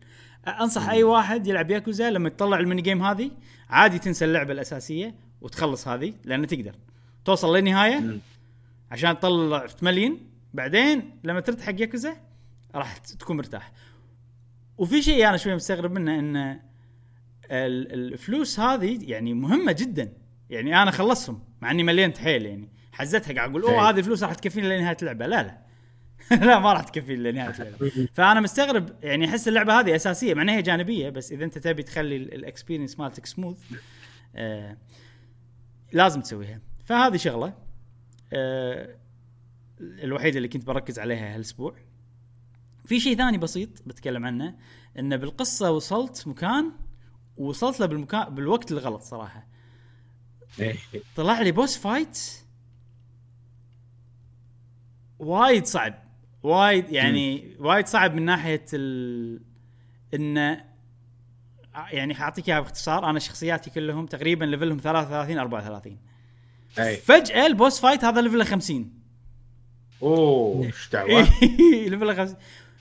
أنصح أي واحد يلعب ياكوزا لما تطلع الميني جيم هذه عادي تنسى اللعبة الأساسية وتخلص هذه لأن تقدر. توصل للنهاية. عشان تطلع تملين بعدين لما ترد حق ياكوزا راح تكون مرتاح. وفي شيء أنا شوي مستغرب منه ال- الفلوس هذه يعني مهمة جدا. يعني أنا خلصهم مع إني مليت حيل يعني. حزتها قاعد أقول أوه. هذه الفلوس راح تكفيني لنهاية اللعبة. لا لا. لا ما راح تكفيني لنهايه اللعبة. فأنا مستغرب يعني أحس اللعبة هذه أساسية مع إنها هي جانبية بس إذا أنت تبي تخلي ال experience مالتك سموث آه لازم تسويها. فهذه شغلة آه الوحيدة اللي كنت بركز عليها هالأسبوع. في شيء ثاني بسيط بتكلم عنه إنه بالقصة وصلت مكان ووصلت له بالمكان بالوقت الغلط صراحة. إيه. طلع لي boss fight وايد صعب. وايد يعني وايد صعب من ناحية ال انه يعني حاعطيك إياها باختصار. أنا شخصياتي كلهم تقريبا level هم 33 34 أي. فجأة ال boss fight هذا level ه 50 أوه إيش دعوة؟ level ه 50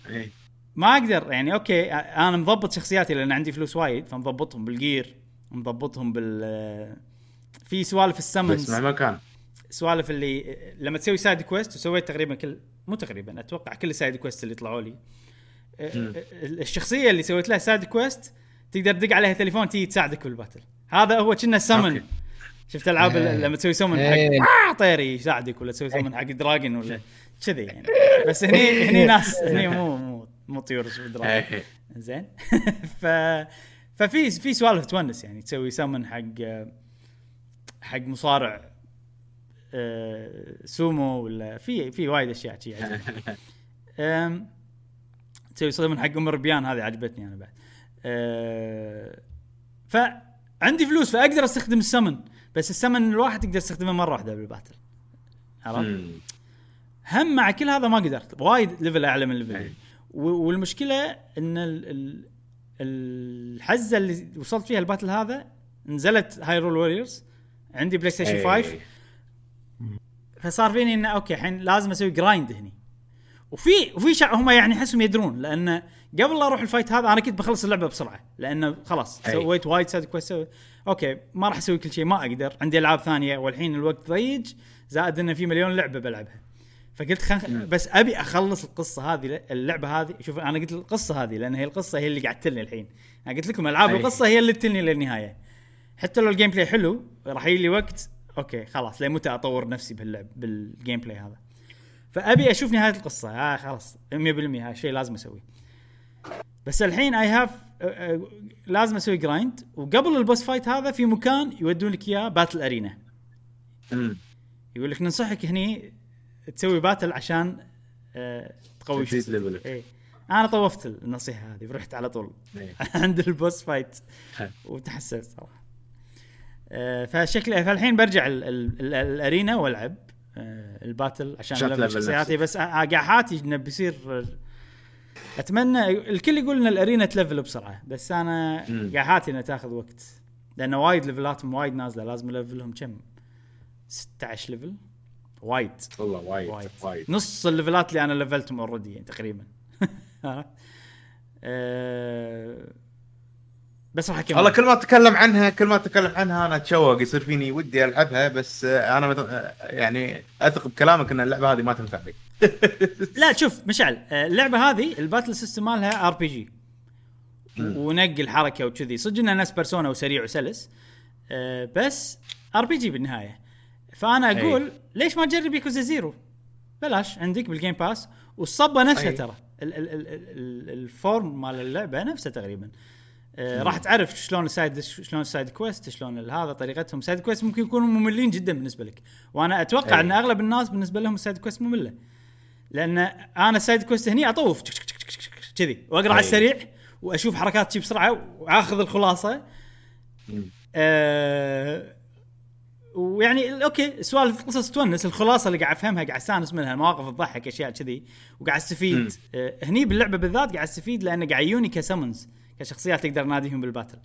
إيه. ما أقدر يعني okay أنا مضبط شخصياتي لأن عندي فلوس وايد فمضبطهم بال gear مضبطهم بال في سوالف ال summons. مع مكان سوالف اللي لما تسوي side quest وسويت تقريبا كل مو تقريبا أتوقع كل ال side quest اللي طلعوا لي مم. الشخصية اللي سويت لها side quest تقدر تدق عليها تليفون تيجي تساعدك بال battle هذا هو كنا سمن. شفت ألعاب إيه. لما تسوي سمن إيه. حق آه طيري يساعدك ولا تسوي سمن حق dragon ولا كذي يعني بس هني هني ناس هني مو مو مو طيور dragon إيه. زين ف ففي في سوالف تونس يعني تسوي سمن حق حق مصارع سومو ولا في في وايد أشياء شي تسوي سمن حق أم الربيان هذه عجبتني أنا بعد أه، فعندي فلوس فأقدر أستخدم السمن بس السمن الواحد تقدر تستخدمه مرة واحدة بال battle عرفت؟ هم مع كل هذا ما قدرت وايد level أعلى من ال level أي. و- والمشكلة إن ال ال الحزة اللي وصلت فيها ال battle هذا نزلت Hyrule Warriors عندي PlayStation إيه. 5 فصار فيني إنه okay الحين لازم أسوي grind هني. وفي وفي شع هم يعني احسهم يدرون لأن قبل لا أروح ال fight هذا أنا كنت بخلص اللعبة بسرعة لأنه خلاص أي. سويت وايد side quest أوكي ما راح أسوي كل شيء ما أقدر عندي ألعاب ثانية والحين الوقت ضيق زائد إنه في مليون لعبة بلعبها. فقلت خل... بس أبي أخلص القصة هذه اللعبة هذه شوف أنا قلت القصة هذه لأن هي القصة هي اللي قاعد تلني الحين. أنا قلت لكم ألعاب أي. القصة هي اللي تلني للنهاية. حتى لو ال gameplay حلو راح يجي لي وقت okay خلاص لمتى اطور نفسي باللعب بال gameplay هذا فأبي أشوف نهاية القصة ها خلاص 100% هذا شيء لازم أسويه بس الحين I have لازم أسوي grind وقبل ال boss fight هذا في مكان يودون لك اياه battle arena. يقول لك ننصحك هني تسوي battle عشان آه، تقوي تزيد شخصيتك. level ك. إيه أنا طوفت النصيحة هذه ورحت على طول إيه. عند ال boss fight. وتحسست صراحة آه، فشكله فالحين برجع ال ال ال ال arena والعب آه، ال battle عشان شخصياتي. بس قاعد حاتي إنه بيصير اتمنى الكل يقول إن ال arena تلفل بسرعة بس أنا مم. قاعد حاتي انها تاخذ وقت. لأنه وايد level اتهم وايد نازلة لازم ألفلهم كم؟ 16 level؟ وايد. والله وايد وايد. وايد. نص ال level ات اللي أنا ليفلتهم already يعني تقريبا أه بس راح أكمل. والله كل ما أتكلم عنها كل ما أتكلم عنها أنا أتشوق يصير فيني ودي ألعبها بس أنا مت- يعني أثق بكلامك إن اللعبة هذه ما تنفع لي. لا شوف مشعل اللعبة هذه ال battle system مالها RPG ونقل حركه وكذي. صدق انها نفس Persona وسريع وسلس. آه، بس RPG بالنهاية. فأنا أقول ليش ما تجرب Yakuza Zero بلاش عندك بال Game Pass والصبة نفسها أي. ترى. ال- ال- ال- ال- ال form مال اللعبة نفسها تقريبا. آه راح تعرف شلون ال side شلون ال side quest شلون هذا طريقتهم. side quest ممكن يكونوا مملين جدا بالنسبة لك. وأنا أتوقع أي. إن أغلب الناس بالنسبة لهم ال side quest مملة. لأن أنا ال side quest هني أطوف. كذي. وأقرأ على أي. السريع وأشوف حركات شي بسرعة وأخذ الخلاصة. آه ويعني okay سوالف قصص تونس. الخلاصة اللي قاعد أفهمها قاعد أستانس منها المواقف تضحك أشياء كذي. وقاعد أستفيد. آه هني باللعبة بالذات قاعد أستفيد لأنه قاعد يجوني ك summons كشخصيات تقدر ناديهم بال battle.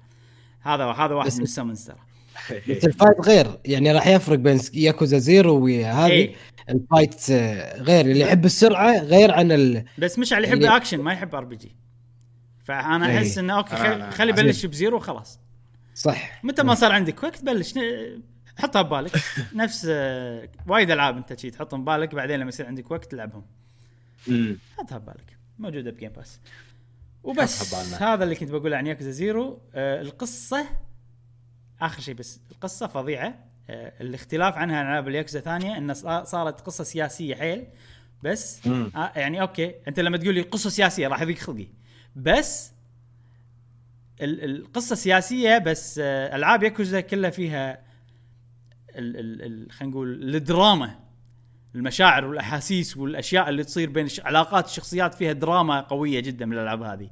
هذا هذا واحد بس- من ال summons ترى. بس ال fight غير يعني راح يفرق بين Yakuza Zero وهذه. إيه. الفايت آه، غير. اللي يحب السرعة غير عن ال... بس مش اللي يحب اللي- اكشن ما يحب RPG فأنا إيه. أحس انه okay خل- خلي بلش ب zero وخلاص. صح. متى ما صار عندك وقت بلش حطها ببالك. نفس آه، وايد ألعاب أنت شي تحطهم ببالك بعدين لما يصير عندك وقت تلعبهم. حطها ببالك. موجودة ب Game Pass وبس. هذا اللي كنت بقوله عن ياكوزا Zero. آه القصة آخر شيء بس القصة فظيعة. آه الاختلاف عنها عن ألعاب الياكوزا ثانية إن صا- صارت قصة سياسية حيل. بس مم. آه يعني أوكي أنت لما تقول لي قصة سياسية راح يضيق خلقي. بس ال- القصة سياسية بس آه ألعاب ياكوزا كلها فيها ال ال ال خلينا نقول الدراما. المشاعر والأحاسيس والأشياء اللي تصير بين علاقات الشخصيات فيها دراما قوية جدا من الألعاب هذه.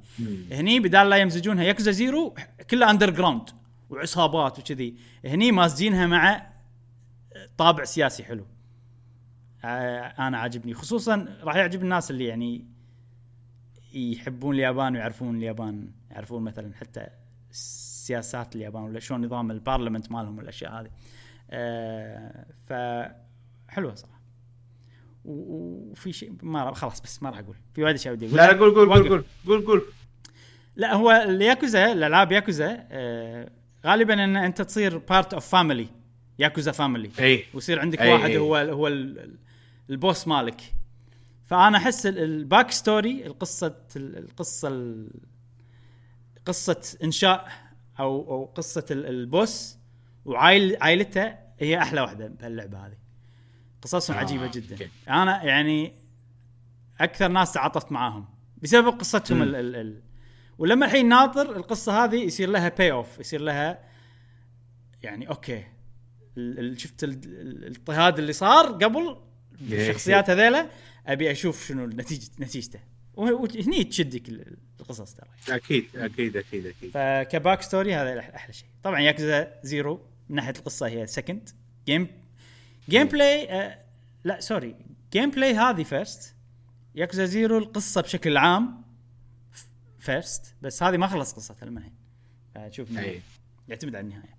هني بدال لا يمزجونها ياكوزا Zero كلها underground وعصابات وكذي. هني مازجينها مع طابع سياسي حلو. آه، أنا عاجبني. خصوصا راح يعجب الناس اللي يعني يحبون اليابان ويعرفون اليابان يعرفون مثلا حتى سياسات اليابان ولا شلون نظام ال parliament مالهم والأشياء هذه. آه ف حلوة صراحة. وفي شيء ما خلاص بس ما راح أقول. في وايد اشياء ودي لا لا قول قول. قول قول قول قول. لا هو الياكوزا الالعاب ياكوزا آه غالبا إن أنت تصير part of family ياكوزا family أي. ويصير عندك أي واحد أي. هو هو ال- ال- ال boss مالك. فأنا أحس ال- ال back story القصة ال- القصة ال- قصة إنشاء أو أو قصة ال- ال boss وعائل عائلته هي أحلى واحدة بهاللعبة هذه. قصصهم آه، عجيبة جدا. okay. أنا يعني أكثر ناس تعاطفت معاهم بسبب قصتهم. ال ال ال ولما الحين ناطر القصة هذه يصير لها pay off يصير لها يعني okay. ال- شفت ال- ال- الاضطهاد اللي صار قبل. الشخصيات هذيلا أبي أشوف شنو نتيجه نتيجته. وه- وهني تشدك ال- القصص ترى. أكيد أكيد أكيد أكيد. فك back story هذا أحلى شيء. طبعا ياكوزا Zero من ناحية القصة هي second game gameplay آه لا sorry gameplay هذه first ياكوزا Zero القصة بشكل عام first بس هذه ما خلص قصتها فشوف من- أي. يعتمد على النهاية.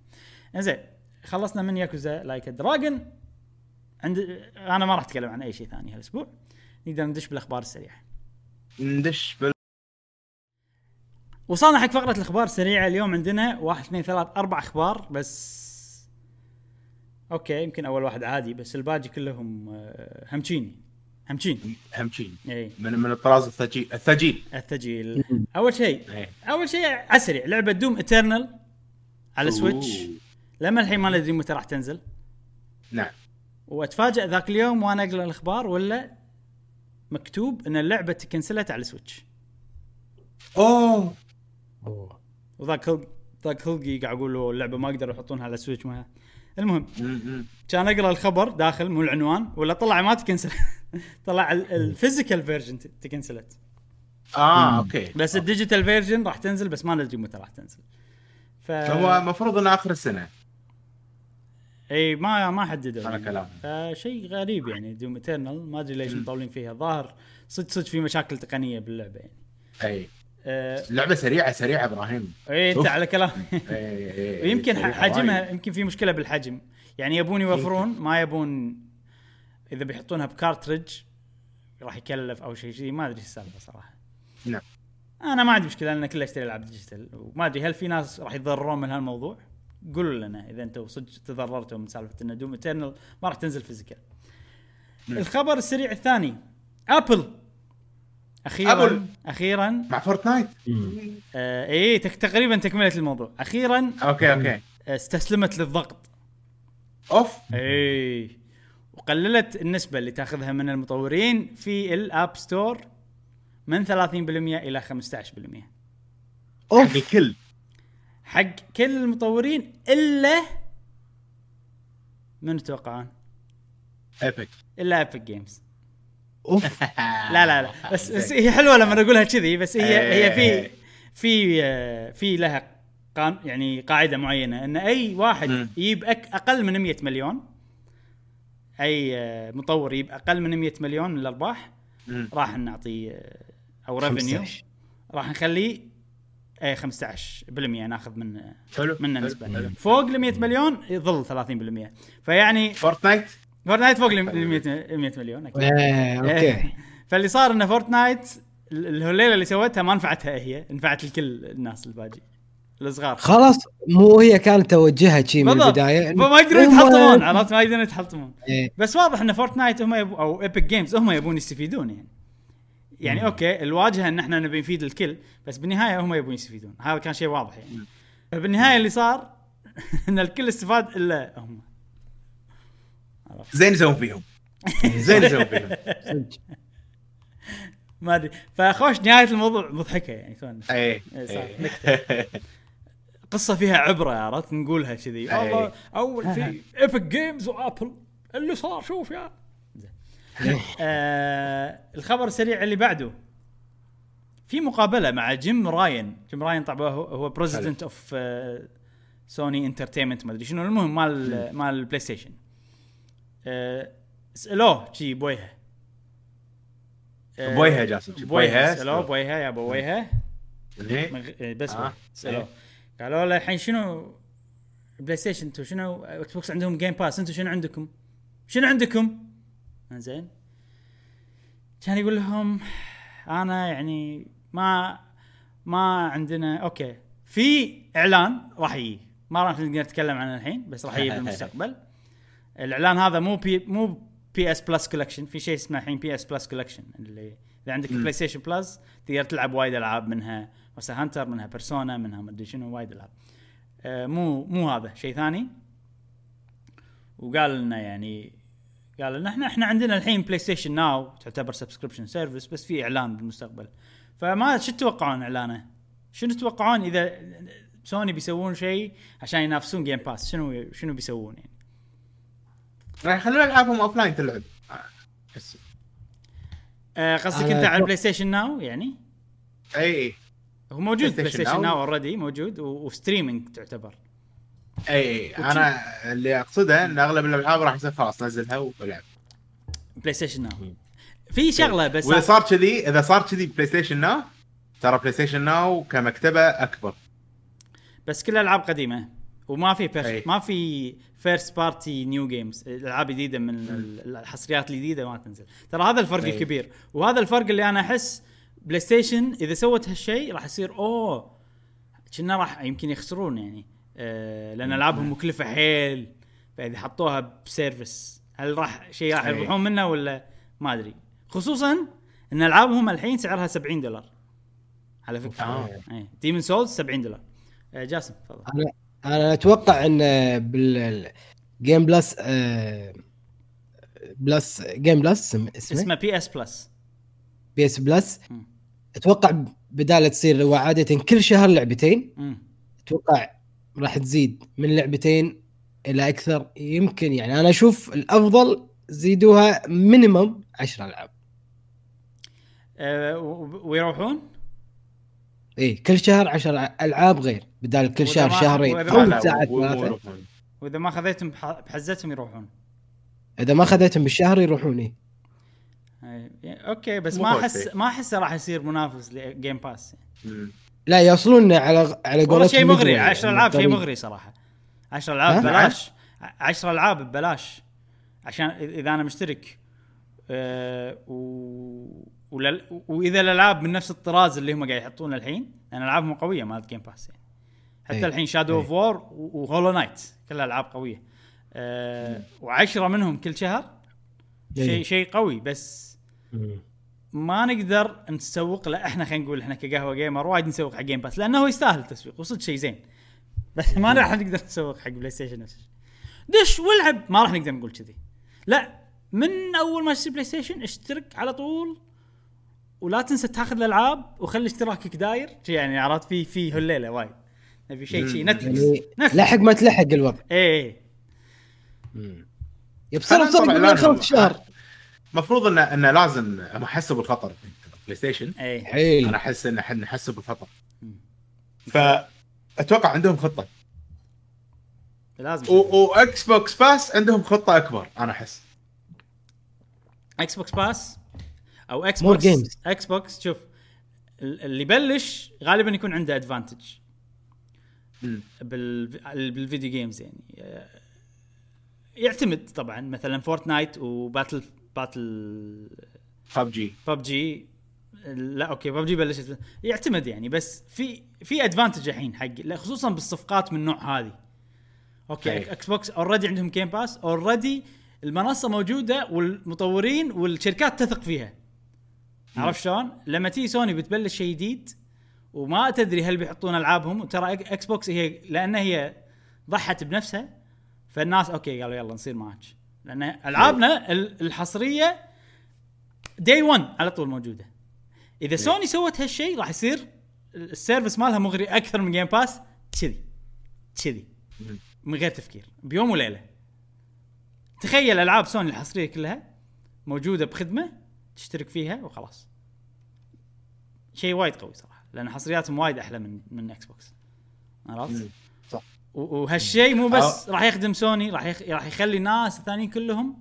إنزين خلصنا من ياكوزا Like a Dragon عند أنا ما راح أتكلم عن أي شيء ثاني هالأسبوع. نقدر ندش بالأخبار السريعة. ندش بال وصلنا حق فقرة الأخبار السريعة. اليوم عندنا واحد اثنين ثلاث أربع أخبار. بس okay يمكن أول واحد عادي بس الباقي كلهم آه، همشيني. همشين. همشين. إي. من من الطراز الثجيل. الثجيل. الثجيل أول شيء. أول شيء على السريع لعبة Doom Eternal على Switch. لما الحين ما ندري متى راح تنزل. نعم. واتفاجئ ذاك اليوم وأنا أقرأ الأخبار ولا مكتوب إن اللعبة تكنسلت على Switch أوه. أوه. وذاك ذاك خلقي قاعد أقول له اللعبه ما قدروا يحطونها على Switch ما المهم. كان أقرأ الخبر داخل مو العنوان ولا طلع ما تكنسل. طلع ال- ال physical version تكنسلت. آه okay. بس ال digital version راح تنزل بس ما ندري متى راح تنزل. ف هو المفروض إنه آخر السنة. إي ما ما حددوا. على كلامهم. فشيء غريب يعني Doom Eternal ما أدري ليش مطولين فيها. ظاهر صدق صدق في مشاكل تقنية باللعبة يعني. إي. آه، لعبة سريعة سريعة إبراهيم. اي أنت. على كلام. إي- إي- ويمكن سريعة حجمها. يمكن في مشكلة بالحجم. يعني يبون يوفرون ما يبون إذا بيحطونها ب cartridge راح يكلف أو شيء شيء ما أدري السالفة صراحة. نعم. أنا ما عندي مشكلة لأن كله اشتري ألعاب digital. وما أدري هل في ناس راح يتضررون من هالموضوع؟ قولوا لنا إذا أنتم صدق تضررتوا من سالفة ان Doom ما راح تنزل physical نعم. الخبر السريع الثاني Apple أخيرا Apple. أخيرا مع Fortnite. آه إيه تك- تقريبا تكملة الموضوع. أخيرا okay okay. استسلمت للضغط. أوف. اي وقللت النسبة اللي تأخذها من المطورين في ال App Store من 30% إلى 15% حق أوف. الكل. حق كل المطورين إلا من تتوقعون؟ Epic إلا Epic Games أوف لا لا لا بس, بس هي حلوة لما اقولها كذي بس هي هي في إيه. في آه، في لها قان يعني قاعدة معينة إن أي واحد. يجيب أقل من 100 مليون أي آه، مطور يجيب أقل من 100 مليون من الارباح. راح نعطيه آه، أو revenue 15. راح نخليه اي 15% ناخذ من حلو منه نسبة حلو. فوق ال 100 مليون يظل 30% فيعني Fortnite Fortnite فوق ال 100 100 مليون أكيد إيه، okay. إيه. فاللي صار إن Fortnite ال- الهليلة اللي سوتها ما نفعتها هي نفعت لكل الناس الباقي الصغار خلاص مو هي كانت توجهها شي من بالضبط. البداية. فما يقدرون يتحطمون عرفت؟ ما يقدرون يتحطمون. إيه. بس واضح إن Fortnite هم يبو أو Epic Games هم يبون يستفيدون يعني. يعني okay الواجهة إن إحنا نبي نفيد الكل بس بالنهاية هم يبون يستفيدون. هذا كان شيء واضح يعني. فبالنهاية اللي صار إن الكل استفاد إلا هم. زين يسوون فيهم. زين يسوون فيهم. صدق. ما أدري. فخوش نهاية الموضوع مضحكة يعني تونا اي إيه، صح. إي. نكتة. قصة فيها عبرة عرفت نقولها كذي. الله أول في Epic Games و Apple اللي صار شوف يا. آه الخبر السريع اللي بعده. في مقابلة مع جيم راين. جيم راين طبعا هو, هو president of Sony Entertainment ما أدري شنو. المهم مال مال ال PlayStation سالوه شي بويها بويها جاسم بويها سالوه بويها يا بويها بس آه. سالوه. قالوا له الحين شنو PlayStation أنتم شنو Xbox عندهم Game Pass أنتم شنو عندكم؟ شنو عندكم؟ زين كان يقول لهم أنا يعني ما ما عندنا okay في اعلان راح يجي ما راح نقدر نتكلم عنه الحين بس راح يجي بالمستقبل الإعلان هذا مو بي مو PS Plus Collection في شيء اسمه الحين PS Plus Collection اللي إذا عندك PlayStation Plus تقدر تلعب وايد ألعاب منها مثلا هانتر منها بيرسونا منها مدري شنو وايد ألعاب. آه مو مو هذا شيء ثاني. وقال لنا يعني قال لنا إحنا إحنا عندنا الحين PlayStation Now تعتبر subscription service بس في إعلان بالمستقبل. فما شو تتوقعون إعلانه؟ شنو تتوقعون إذا سوني بيسوون شيء عشان ينافسون Game Pass شنو شنو بيسوون يعني؟ راح يخلون ألعابهم offline تلعب. بس. آه قصدك أنت على ال PlayStation Now يعني؟ إي إي. هو موجود PlayStation Now. already موجود و- و streaming تعتبر. إي أنا اللي أقصده إن أغلب الألعاب راح يصير خلاص نزلها والعب PlayStation Now في شغلة بس وإذا صار كذي إذا صار كذي PlayStation Now ترى PlayStation Now كمكتبة أكبر. بس كل الالعاب قديمة. وما في. أي. ما في first party new games الألعاب جديدة من ال- الحصريات الجديدة ما تنزل. ترى هذا الفرق أي. الكبير. وهذا الفرق اللي أنا أحس PlayStation إذا سوت هالشيء راح يصير أوه كنا راح يمكن يخسرون يعني. آه لأن ألعابهم مكلفة حيل. فإذا حطوها ب service هل راح شيء راح. يربحون منه ولا ما أدري. خصوصا إن ألعابهم الحين سعرها 70 دولار. على فكرة. آه. Demon's Souls 70 دولار. آه جاسم تفضل. أنا أتوقع إن بال Game Plus Plus Game Plus اسمه اسمه؟ PS Plus PS Plus. أتوقع بدال تصير وعاده كل شهر لعبتين. أتوقع راح تزيد من لعبتين إلى أكثر. يمكن يعني أنا أشوف الأفضل زيدوها minimum 10 ألعاب. و- ويروحون؟ اي إيه، كل شهر 10 ألعاب غير بدال كل شهر ما- شهرين وإذا أو ما- ساعه ثلاثة. وإذا ما خذيتهم بح- بحزتهم يروحون إذا ما خذيتهم بالشهر يروحون إيه. آه، okay بس ما احس. ما احسه راح يصير منافس ل Game Pass. لا يوصلون على على والله قولتهم شيء مغري مدري 10 ألعاب شيء. مغري صراحة 10 ألعاب؟ ببلاش 10 ألعاب ببلاش عشان إذا أنا مشترك آه و... ولل... وإذا الألعاب من نفس الطراز اللي هم قاعد يحطونه الحين لأن ألعابهم قوية مالت Game Pass يعني حتى أي. الحين Shadow. of War و Hollow Knight كلها ألعاب قوية آه وعشرة منهم كل شهر شيء أي. شيء قوي بس. ما نقدر نسوق له إحنا خلينا نقول إحنا كقهوة gamer وايد نسوق حق Game Pass لأنه هو يستاهل التسويق وصدق شيء زين بس ما راح نقدر نسوق حق PlayStation نفس الشيء دش والعب ما راح نقدر نقول كذي لا من أول ما تشتري PlayStation اشترك على طول ولا تنسى تاخذ الألعاب وخلي اشتراكك داير. يعني عرفت؟ في في هالليلة وايد. نبي شيء شيء. Netflix يعني لحق ما تلحق الوضع. إيه يا بسرعة خلينا بسرعة. يخلص الشهر المفروض انه انه لازم حسوا بالخطر PlayStation إيه. حيل. أنا أحس ان إحنا نحس بالخطر. فاتوقع عندهم خطة. لازم و Xbox Pass عندهم خطة أكبر أنا أحس. Xbox Pass أو Xbox games. Xbox شوف ال- اللي يبلش غالبا يكون عنده advantage بال video games يعني. يعتمد طبعا مثلا Fortnite و battle battle PUBG PUBG لا okay PUBG بلشت. يعتمد يعني بس في في advantage الحين حق لا، خصوصا بالصفقات من النوع هذه. okay. Xbox already عندهم Game Pass already المنصة موجودة والمطورين والشركات تثق فيها. عرفت شلون؟ لما تيجي سوني بتبلش شيء جديد وما تدري هل بيحطون ألعابهم. وترى Xbox هي لأن هي ضحت بنفسها فالناس okay قالوا يلا نصير معك لأن ألعابنا ال- الحصرية day 1 على طول موجودة. إذا سوني سوت هالشيء راح يصير ال service مالها مغري أكثر من Game Pass كذي. كذي. من غير تفكير. بيوم وليلة. تخيل ألعاب سوني الحصرية كلها موجودة بخدمة تشترك فيها وخلاص. شيء وايد قوي صراحة لأن حصرياتهم وايد أحلى من من Xbox عرفت؟ صح. وهالشيء مو بس راح يخدم سوني راح يخ... راح يخلي الناس الثانيين كلهم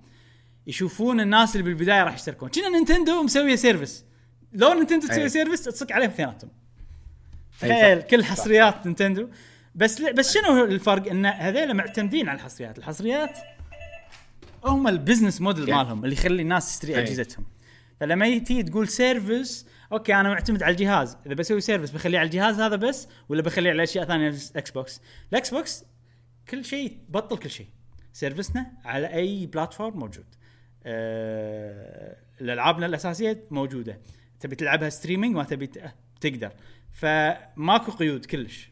يشوفون الناس اللي بالبداية راح يشتركون. كنا نينتندو مسوية service لو نينتندو تسوي. service تصك عليهم اثنيناتهم. تخيل. كل حصريات نينتندو. بس بس شنو الفرق؟ إن هذول معتمدين على الحصريات. الحصريات هم ال business model. مالهم اللي يخلي الناس تشتري. أجهزتهم. فلما تيجي تقول service أوكي أنا معتمد على الجهاز. إذا بسوي service بخليه على الجهاز هذا بس ولا بخليه على أشياء ثانية إكس بوكس الاكس بوكس كل شيء بطل كل شيء. service نا على أي platform موجود. أه الألعابنا الأساسية موجودة. تبي تلعبها streaming ما تبي تقدر. فماكو قيود كلش.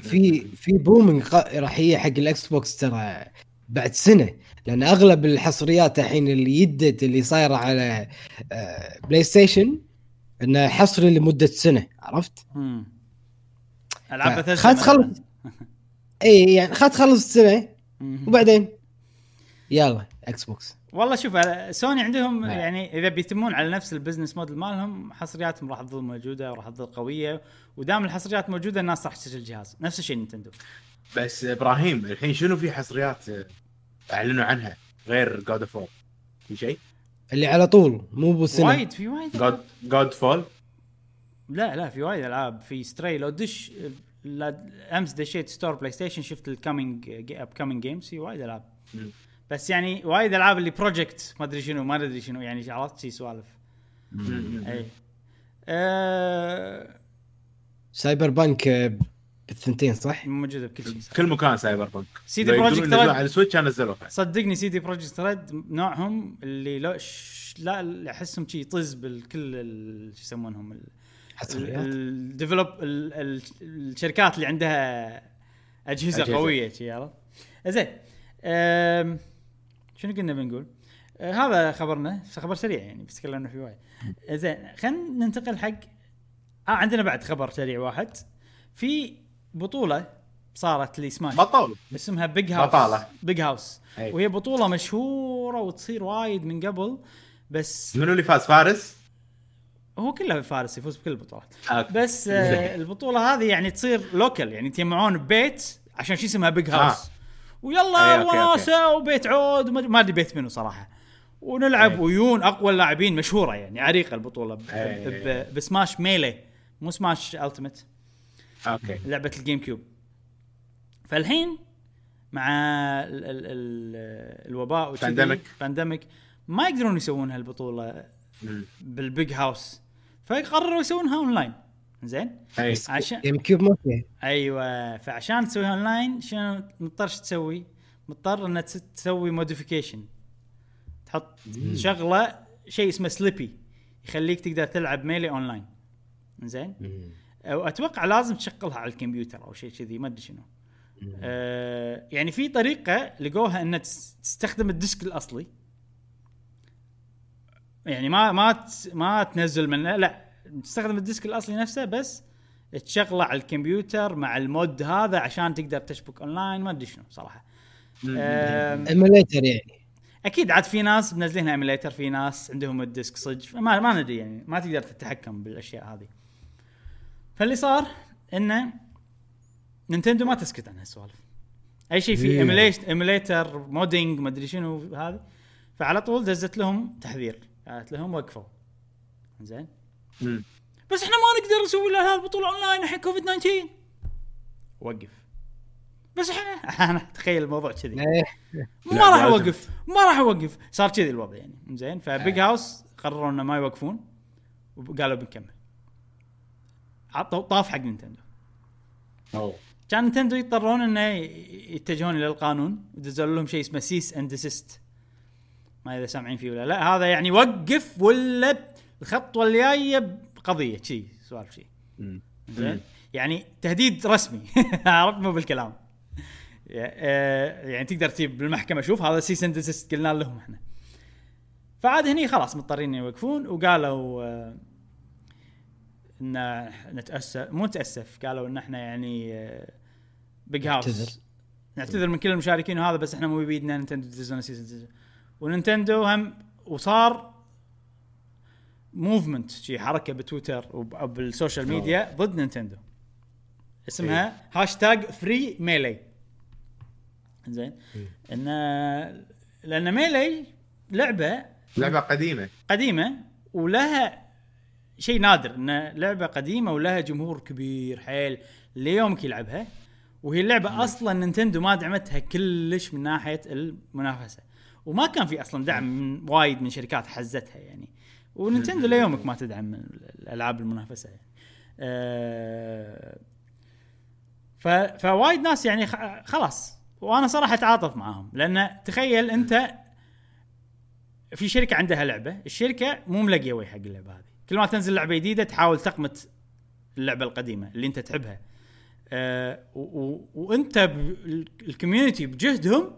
في في بومنج راح هي حق الاكس بوكس ترى. بعد سنة لأن أغلب الحصريات الحين اللي يدت اللي صايرة على آه، بلاي ستيشن إنه حصري لمدة سنة عرفت؟ مم. ألعاب ف- بثزة خلاص مثلاً. خلص. إي يعني خد تخلص السنة. وبعدين يلا إكس بوكس والله شوف آه، سوني عندهم نعم. يعني إذا بيتمون على نفس البزنس موديل مالهم حصرياتهم راح تظل موجودة وراح تظل قوية ودام الحصريات موجودة الناس راح تشتري الجهاز نفس الشيء نينتندو بس إبراهيم الحين شنو في حصريات آه، أعلنوا عنها غير جود اوف وور في شيء؟ اللي على طول مو بالسنه وايد في وايد جود جود فول لا لا في وايد ألعاب. في ستري لو دش أمس دشيت ستور بلاي ستيشن شفت ال coming up coming games في وايد ألعاب. بس يعني وايد ألعاب اللي project ما أدري شنو ما أدري شنو يعني عرفت شي سوالف. اي آه سايبر بانك بالثنتين صح؟ موجودة بكل شيء كل مكان سايبر بانك Projekt ينزلوها Red. على السويتش أنا نزلوها صدقني سي دي بروجكت ريد نوعهم اللي لو ش... لا أحسهم شي يطز بالكل ال- شو يسمونهم ال- الديفلوب ال- ال- الشركات اللي عندها أجهزة, أجهزة. قوية شي عرفت زين أم، شنو كنا بنقول؟ أه، هذا خبرنا خبر سريع يعني بس تكلمنا فيه وايد زين خلينا ننتقل حق آه عندنا بعد خبر سريع واحد في بطولة صارت لي سماش بطل اسمها بيج هاوس بطالة. بيج هاوس. وهي بطولة مشهورة وتصير وايد من قبل بس منو اللي فاز؟ فارس؟ هو كله فارس يفوز بكل البطولات. okay. بس آه البطولة هذه يعني تصير local يعني يتجمعون ببيت عشان شي اسمها بيج هاوس آه. ويلا أي، okay، وناسة وبيت عود ما ادري بيت منو صراحة. ونلعب أي. ويون أقوى اللاعبين مشهورة يعني عريقة البطولة بسماش ميلي مو سماش التيمت okay. لعبة الجيم كيوب. فالحين مع ال ال ال الوباء pandemic. pandemic ما يقدرون يسوون هالبطولة مم. بالبيج هاوس. فقرروا يسوونها أونلاين. زين؟ عشان جيم كيوب ما أيوه. فعشان تسويها أونلاين شنو مضطر شو تسوي؟ مضطر انك تس- تسوي modification تحط شغلة شيء اسمه سليبي يخليك تقدر تلعب ميلي أونلاين. زين؟ واتوقع لازم تشغلها على الكمبيوتر أو شيء كذي ما أدري شنو. آه يعني في طريقة لقوها ان تس- تستخدم ال disc الأصلي. يعني ما ما ت- ما تنزل من لا تستخدم ال disc الأصلي نفسه بس تشغله على الكمبيوتر مع ال mod هذا عشان تقدر تشبك أونلاين ما أدري شنو صراحة. emulator يعني. أكيد عاد في ناس منزلينها emulator في ناس عندهم ال disc صج ما ما ندري يعني ما تقدر تتحكم بالأشياء هذه. فاللي صار إنه نينتندو ما تسكت عن هالسوالف. أي شيء في إيه. emulator modding ما أدري شنو هذا فعلى طول دزت لهم تحذير. قالت لهم وقفوا. زين. بس إحنا ما نقدر نسوي لها البطوله اونلاين الحين كوفيد 19 وقف. بس إحنا أنا تخيل الموضوع كذي. إيه. ما راح. أوقف. ما راح أوقف. صار كذي الوضع يعني. زين فبيج هاوس قرروا إنه ما يوقفون. وقالوا بنكمل. عطوا طاف حق نينتندو. أوه. كان نينتندو يضطرون إنه يتجهون إلى القانون ودزوا لهم شيء اسمه cease and desist ما إذا سامعين فيه ولا لا. هذا يعني وقف ولا الخطوة الجاية بقضية شي سوالف شي. مم. زين؟ يعني تهديد رسمي. عرفت؟ مو بالكلام. آه، يعني تقدر تجيب بالمحكمة. شوف هذا cease and desist قلنا لهم إحنا. فعاد هني خلاص مضطرين يوقفون وقالوا آه، إن نتاسف مو نتأسف قالوا إن إحنا يعني بيج نعتذر. هاوس نعتذر. من كل المشاركين وهذا بس إحنا مو بيدنا نينتندو تدزون سيزون ونينتندو هم وصار movement شي حركة بتويتر وب- وبالسوشيال ميديا ضد نينتندو. اسمها هاشتاج free ميلي زين. إن لأن ميلي لعبة لعبة قديمة. قديمة ولها شيء نادر إن لعبة قديمة ولها جمهور كبير حيل ليومك يلعبها. وهي اللعبة أصلا نينتندو ما دعمتها كلش من ناحية المنافسة. وما كان في أصلا دعم من وايد من شركات حزتها يعني. ونينتندو ليومك ما تدعم الألعاب المنافسة. يعني. أه ف... فوايد ناس يعني خلاص. وأنا صراحة أتعاطف معاهم. لأن تخيل أنت في شركة عندها لعبة الشركة مو ملقية وجه حق اللعبة هذه. كل ما تنزل لعبة جديدة تحاول تقمت اللعبة القديمة اللي انت تحبها. و- وانت ال community بجهدهم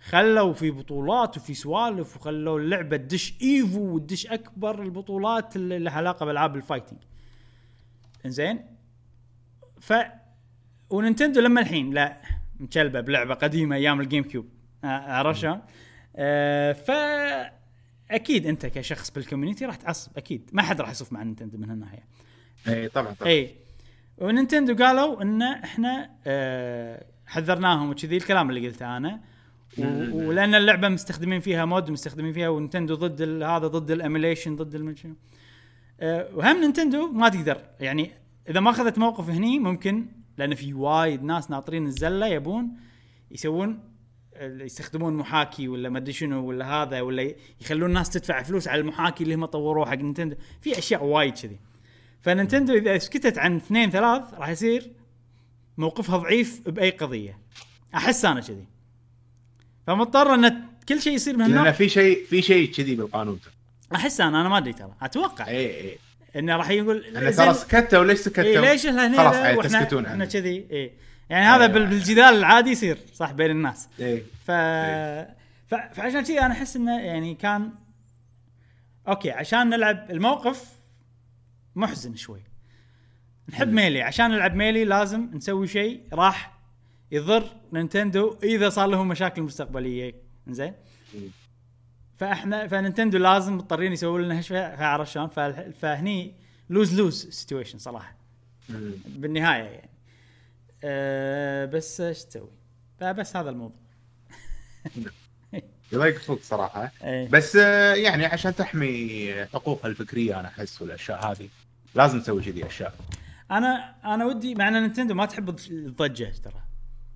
خلوا في بطولات وفي سوالف وخلوا اللعبة تدش إيفو وتدش أكبر البطولات اللي لها علاقة بالعاب ال fighting. إنزين؟ ف وننتندو لما الحين لا مكلبة بلعبة قديمة أيام الجيم كيوب. آه، عرفت شلون؟ آه ف أكيد أنت كشخص بال community راح تعصب أكيد. ما حد راح يصف مع نينتندو من هالناحية. إي طبعا طبعا. إي. ونينتندو قالوا إن إحنا آه حذرناهم وكذي الكلام اللي قلته أنا. ولأن اللعبة مستخدمين فيها mod مستخدمين فيها ونينتندو ضد هذا ضد ال emulation ضد شنو آه وهم نينتندو ما تقدر. يعني إذا ما أخذت موقف هني ممكن لأن في وايد ناس ناطرين الزلة يبون يسوون يستخدمون محاكي ولا ما أدري شنو ولا هذا ولا يخلون الناس تدفع فلوس على المحاكي اللي هم طوروه حق نينتندو. في أشياء وايد كذي. فنينتندو إذا سكتت عن اثنين ثلاث راح يصير موقفها ضعيف بأي قضية. أحس أنا كذي. فمضطر أن كل شيء يصير من لأن في شيء في شيء كذي بالقانون. أحس أنا أنا ما أدري ترى. أتوقع. اي اي إنه راح يقول أنا ترى سكتوا ليش سكتوا؟ إيه ليش هني خلاص تسكتون إحنا كذي اي يعني هذا أيوة. بالجدال العادي يصير صح بين الناس. اي ف... ف... فعشان كذي أنا أحس إنه يعني كان أوكي عشان نلعب الموقف محزن شوي. نحب Melee عشان نلعب Melee لازم نسوي شيء راح يضر نينتندو إذا صار لهم مشاكل مستقبلية. زين فاحنا فنينتندو لازم مضطرين يسوون لنا هالشيء فعرف شلون؟ فهني lose lose situation صراحة. بالنهاية يعني. أه بس إيش تسوي؟ فبس هذا الموضوع. يضيق فوق صراحة. إيه. بس آه، يعني عشان تحمي حقوقها الفكرية أنا أحس والاشياء هذه لازم تسوي كذي أشياء. أنا أنا ودي مع إن نينتندو ما تحب الضجة ترى.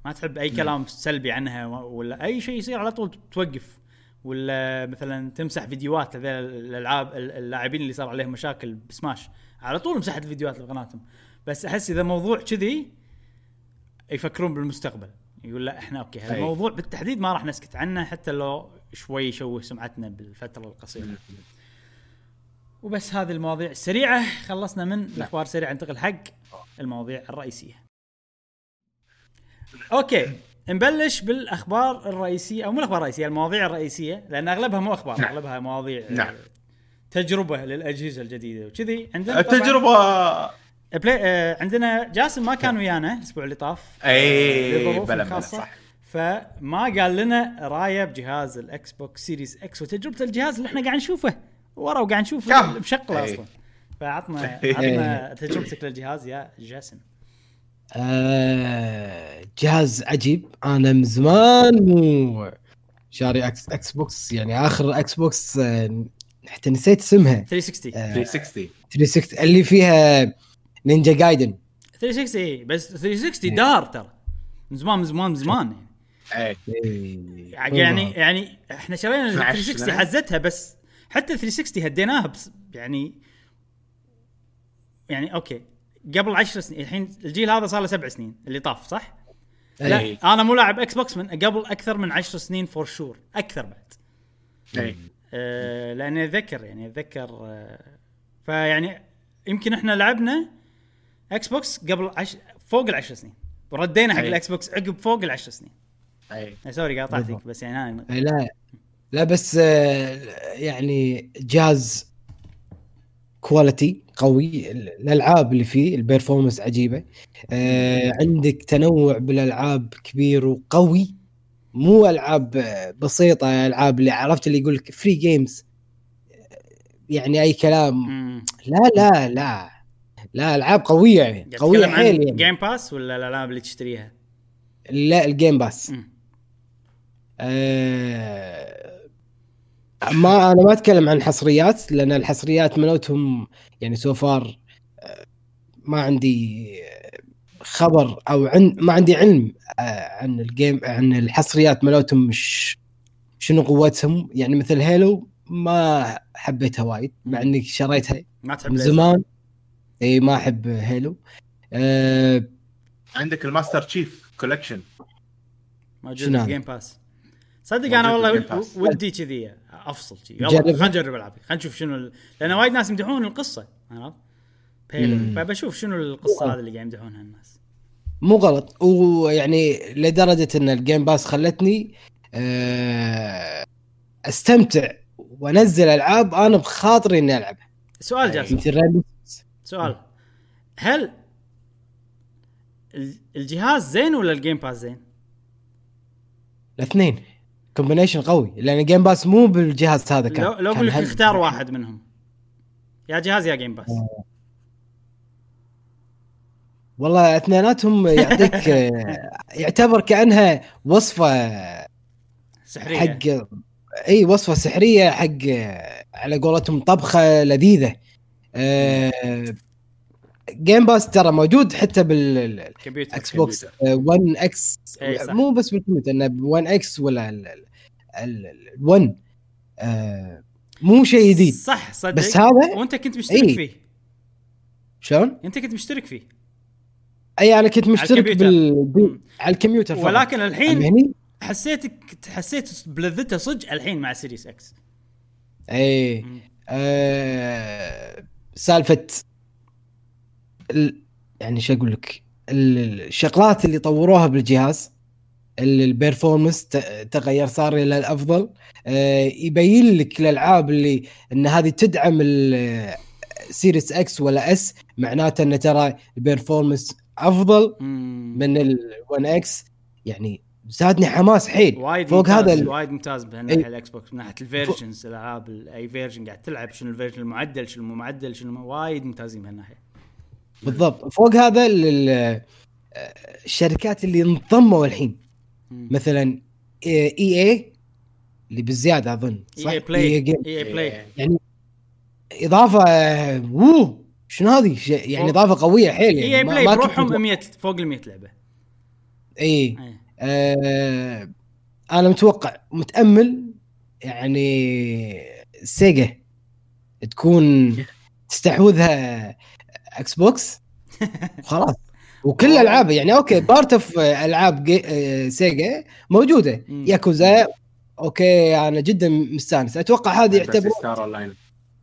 ما تحب أي كلام سلبي عنها ولا أي شيء يصير على طول توقف. ولا مثلا تمسح فيديوهات هذول الألعاب اللاعبين اللي صار عليهم مشاكل بسماش. على طول مسحت الفيديوهات لقناتهم. بس أحس إذا موضوع كذي يفكرون بالمستقبل. يقول لا إحنا أوكي. الموضوع بالتحديد ما راح نسكت عنه حتى لو شوي يشوه سمعتنا بالفترة القصيرة. وبس هذه المواضيع السريعة. خلصنا من الأخبار السريعة ننتقل حق المواضيع الرئيسية. أوكي نبلش بالأخبار الرئيسية أو مو الأخبار الرئيسية المواضيع الرئيسية لأن أغلبها مو أخبار نعم. أغلبها مواضيع نعم. تجربة للأجهزة الجديدة وكذي. عندنا التجربة بلاي آه عندنا جاسم ما كان ويانا الأسبوع اللي طاف. أي لظروف بلا بلا. صح. فما قال لنا رايه بجهاز ال Xbox Series X وتجربة الجهاز اللي إحنا قاعد نشوفه. ورا وقاعد نشوفه؟ مشغله إيه. أصلا. فعطنا. عطنا تجربتك للجهاز يا جاسم. آه جهاز عجيب. أنا من زمان مو شاري إكس Xbox يعني آخر Xbox آه حتى نسيت اسمها. 360 آه 360 360 اللي فيها Ninja Gaiden. 360 إيه، بس 360 دار ترى. من زمان من زمان من زمان. يعني اي يعني يعني إحنا شرينا ال 12 360 سنة. حزتها بس حتى 360 هديناها بس يعني يعني أوكي. قبل 10 سنين الحين الجيل هذا صار له سبع سنين اللي طاف صح؟ لا. أنا مو لاعب Xbox من قبل أكثر من 10 سنين for sure أكثر بعد. اي أه لأني أتذكر يعني أتذكر أه فيعني يمكن إحنا لعبنا Xbox قبل عش... فوق العشر سنين. وردينا حق أي. ال Xbox عقب فوق العشر سنين. اي آه، sorry قاطعتك. بس يعني أنا إيه، لا. لا بس آه يعني جهاز quality قوي. الألعاب اللي فيه ال performance عجيبة. آه عندك تنوع بالألعاب كبير وقوي. مو ألعاب آه، بسيطة ألعاب اللي عرفت اللي يقول لك free games يعني أي كلام. لا لا لا. لا ألعاب قوية يعني قوية حيل عن يعني Game Pass ولا الالعاب اللي تشتريها؟ لا ال Game Pass. آه، ما أنا ما أتكلم عن حصريات لأن الحصريات مالوتهم يعني so far ما عندي خبر أو عن ما عندي علم آه، عن ال game عن الحصريات مالوتهم مش شنو قوتهم يعني مثل Halo ما حبيتها وايد مع إني شريتها ما تحب من. زمان اي ما أحب Halo آه، عندك ال Master Chief Collection موجود في؟ Game Pass صدق أنا والله. ودي كذي أفصل كذي. يلا. خلينا نجرب العابي خلينا نشوف شنو ال... لأن وايد ناس يمدحون القصة عرفت؟ فبشوف شنو القصة هذه اللي قاعد يمدحونها الناس. مو غلط. ويعني لدرجة إن ال Game Pass خلتني آه، أستمتع وأنزل ألعاب أنا بخاطري إني ألعبها. سؤال جاسم. مثل سؤال. هل ال- الجهاز زين ولا ال Game Pass زين؟ الاثنين. combination قوي. لأن ال Game Pass مو بالجهاز هذا كان. لو لو أقول لك اختار واحد منهم. يا جهاز يا Game Pass والله اثنيناتهم يعطيك آه، يعتبر كأنها وصفة سحرية. حق إي وصفة سحرية حق على قولتهم طبخة لذيذة. آه، Game Pass ترى موجود حتى بالاكس كمبيوتر بوكس 1 إكس. مو بس بالكمبيوتر إنه 1 إكس ولا ال- ال- ال 1 آه، مو شيء جديد صح صدق بس هذا وأنت كنت مشترك إي. فيه شلون؟ أنت كنت مشترك فيه اي أنا كنت مشترك الكمبيوتر. بال... بال... على الكمبيوتر فقط. ولكن الحين حسيتك حسيت بلذته صدق الحين مع Series X اي. آه... سالفة ال... يعني شو أقول لك؟ ال- الشغلات اللي طوروها بالجهاز ال- performance ت- تغير صار إلى الأفضل. آه، يبين لك الألعاب اللي إن هذه تدعم ال Series X ولا S معناته إن ترى ال performance أفضل. من ال One X يعني زادني حماس حيل وايد فوق ممتاز هذا ال- وايد ممتاز بهالناحيه إي. الإكس بوكس من ناحية ال versions الألعاب ال- أي version قاعد تلعب شنو ال version المعدل شنو مو معدل شنو وايد ممتازين بهالناحيه بالضبط فوق هذا ال- ال- الشركات اللي انضموا الحين مم. مثلا EA اللي بالزياده أظن صح؟ EA Play. EA Play يعني إضافة ووو شنو هذه؟ يعني فوق. إضافة قوية حيل يعني EA Play بروحهم متوقع. 100 فوق ال 100 لعبه إي آه أنا متوقع متأمل يعني سيجا تكون تستحوذها إكس بوكس وخلاص وكل الالعاب يعني okay part of ألعاب آه، سيجا موجودة. ياكوزا okay أنا جدا مستانس. أتوقع هذه يعتبر ستار اون لاين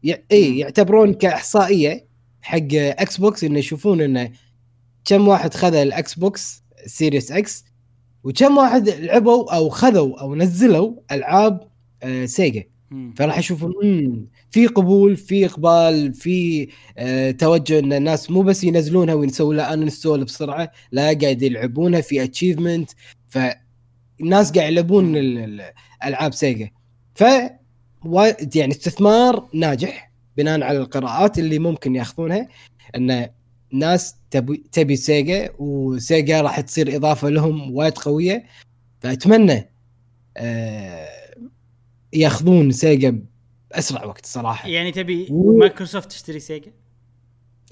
ي- إي يعتبرون كإحصائية حق إكس بوكس إنه يشوفون إنه كم واحد خذ الاكس بوكس Series X وكم واحد لعبوا أو خذوا أو نزلوا ألعاب آه، سيجا. فراح مم، في قبول في إقبال في آه توجه إن الناس مو بس ينزلونها ويسوون لها install بسرعة لا قاعد يلعبونها في achievement فالناس قاعد يلعبون ال- ال- ألعاب سيجا. ف يعني استثمار ناجح بناء على القراءات اللي ممكن ياخذونها. إن ناس تبي تبي سيجا وسيجا راح تصير إضافة لهم وايد قوية. فأتمنى آه ياخذون سيجا بأسرع وقت صراحة. يعني تبي و- مايكروسوفت تشتري سيجا؟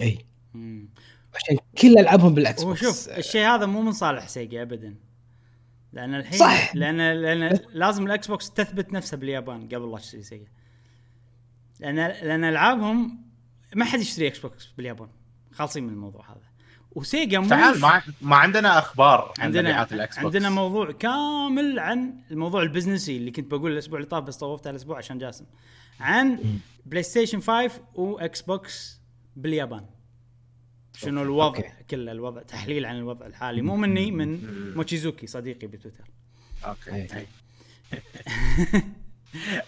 إي. مم. عشان كل ألعابهم بالإكس بوكس. شوف الشيء هذا مو من صالح سيجا ابدا. لأن الحين صح. لأن لأن لازم الإكس بوكس تثبت نفسها باليابان قبل لا تشتري سيجا. لأن لأن ألعابهم ما حد يشتري إكس بوكس باليابان. خالصين من الموضوع هذا. وسيجا مو تعال ما ما عندنا أخبار عن عندنا مبيعات الاكس بوكس عندنا موضوع كامل عن الموضوع ال business ي اللي كنت بقول الأسبوع اللي طاف بس طوفتها الأسبوع عشان جاسم. عن بلاي ستيشن 5 واكس بوكس باليابان. شنو الوضع؟ okay. كله الوضع تحليل عن الوضع الحالي. مو مني من موتشيزوكي صديقي بتويتر. okay. أي.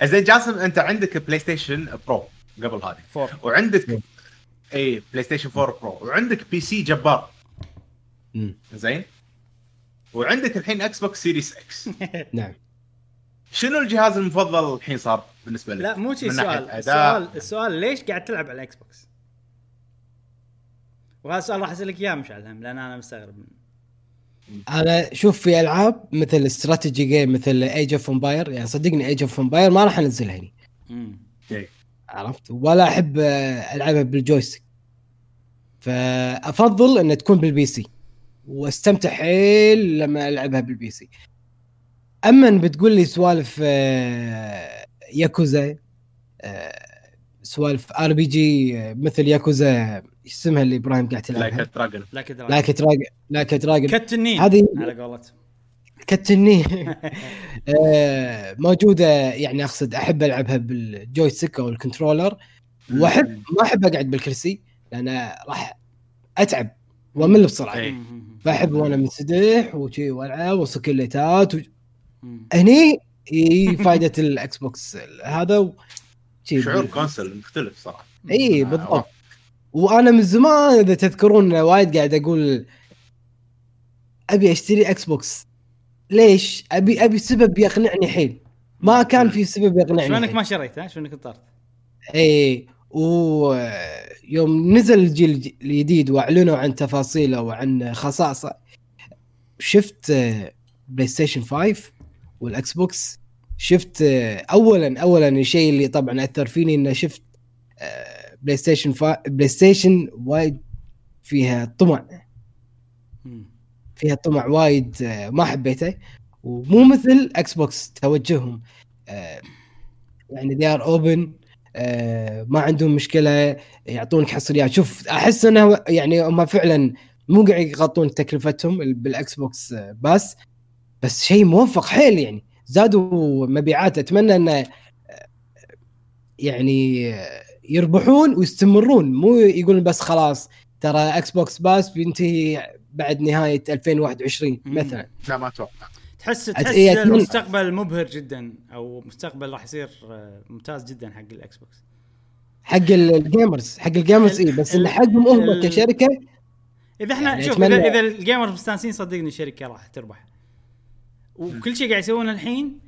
زين جاسم أنت عندك بلاي ستيشن Pro قبل هذه. four. وعندك إي بلاي ستيشن 4 Pro وعندك PC جبار. زين وعندك الحين إكس بوكس Series X نعم شنو الجهاز المفضل الحين صار بالنسبة لك؟ لا مو شي ناحية السؤال. السؤال السؤال ليش قاعد تلعب على الاكس بوكس؟ وهذا السؤال راح أسألك إياه مشعل هم لأن أنا مستغرب منه أنا شوف في ألعاب مثل strategy game مثل Age of Empires يعني صدقني Age of Empires ما راح أنزلها هني مم. إي. عرفت ولا أحب ألعبها بال joystick فأفضل أن تكون بال PC واستمتع حيل لما ألعبها بال PC. أما بتقول لي سوالف آه، ياكوزا آه، سوالف RPG آه، مثل ياكوزا إيش اسمها اللي إبراهيم قاعد لايك دراجون لايك دراجون لايك دراجون لايك دراجون كت النين هذه على قولتهم. كتني آه، موجودة يعني أقصد أحب ألعبها بالجويستيك أو الكنترولر واحب ما أحب أقعد بالكرسي. لأن راح أتعب وأمل بسرعة. إي. مم. فأحب وأنا منسدح وشي والعب وسكليتات و... هني هي فائده الاكس بوكس هذا و... شعور كونسل مختلف صراحة. إي بالضبط. وأنا من زمان إذا تذكرون وايد قاعد أقول أبي أشتري إكس بوكس ليش؟ ابي أبي سبب يقنعني حيل. ما كان في سبب يقنعني شلونك حيل. ما شريت ها شلونك انطرت إي ويوم نزل الجيل الج- الجديد وأعلنوا عن تفاصيله وعن خصائصه شفت بلاي ستيشن 5 والاكس بوكس شفت آه، اولا اولا الشيء اللي طبعا أثر فيني إنه شفت بلاي ستيشن فا... بلاي ستيشن وايد فيها طمع. فيها طمع وايد آه، ما حبيته. ومو مثل إكس بوكس توجههم آه، يعني they are open. آه، ما عندهم مشكلة يعطونك حصريات. شوف أحس إنه يعني هم فعلا مو قاعد يغطون تكلفتهم بالإكس بوكس آه، بس بس شيء موفق حيل يعني. زادوا مبيعات. أتمنى انه آه، يعني آه، يربحون ويستمرون. مو يقولون بس خلاص ترى إكس بوكس باس بينتهي بعد نهاية 2021 مم. مثلا. لا ما أتوقع. تحس تحس إيه، المستقبل مبهر جدا أو مستقبل راح يصير آه، ممتاز جدا حق الاكس بوكس حق ال- gamers حق ال gamers اي بس ال- اللي حقهم هم كشركة إذا إحنا يعني شوف اذا إذا ال gamers مستانسين صدقني الشركة راح تربح. وكل شيء قاعد يسوونه الحين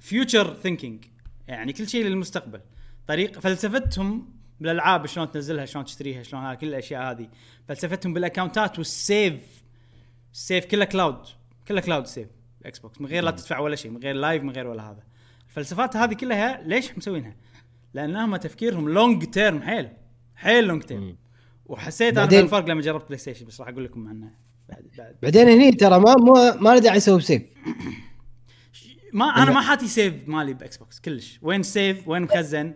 future thinking يعني كل شيء للمستقبل. طريق فلسفتهم بالألعاب شلون تنزلها شلون تشتريها شلون هذا كل الأشياء هذه. فلسفتهم بال accounts والـ save الـ save كله cloud كله cloud save إكس بوكس من غير لا تدفع ولا شيء من غير لايف من غير ولا هذا. الفلسفات هذه كلها ليش مسوينها؟ لأنهم تفكيرهم long term حيل حيل long term وحسيت أنا بالفرق لما جربت بلاي ستيشن بس راح أقول لكم عنه بعد بعد. بعدين هني ترى ما ما, ما له داعي يسوي سيف ما أنا ما حاتي سيف مالي بإكس بوكس كلش. وين save وين مخزن؟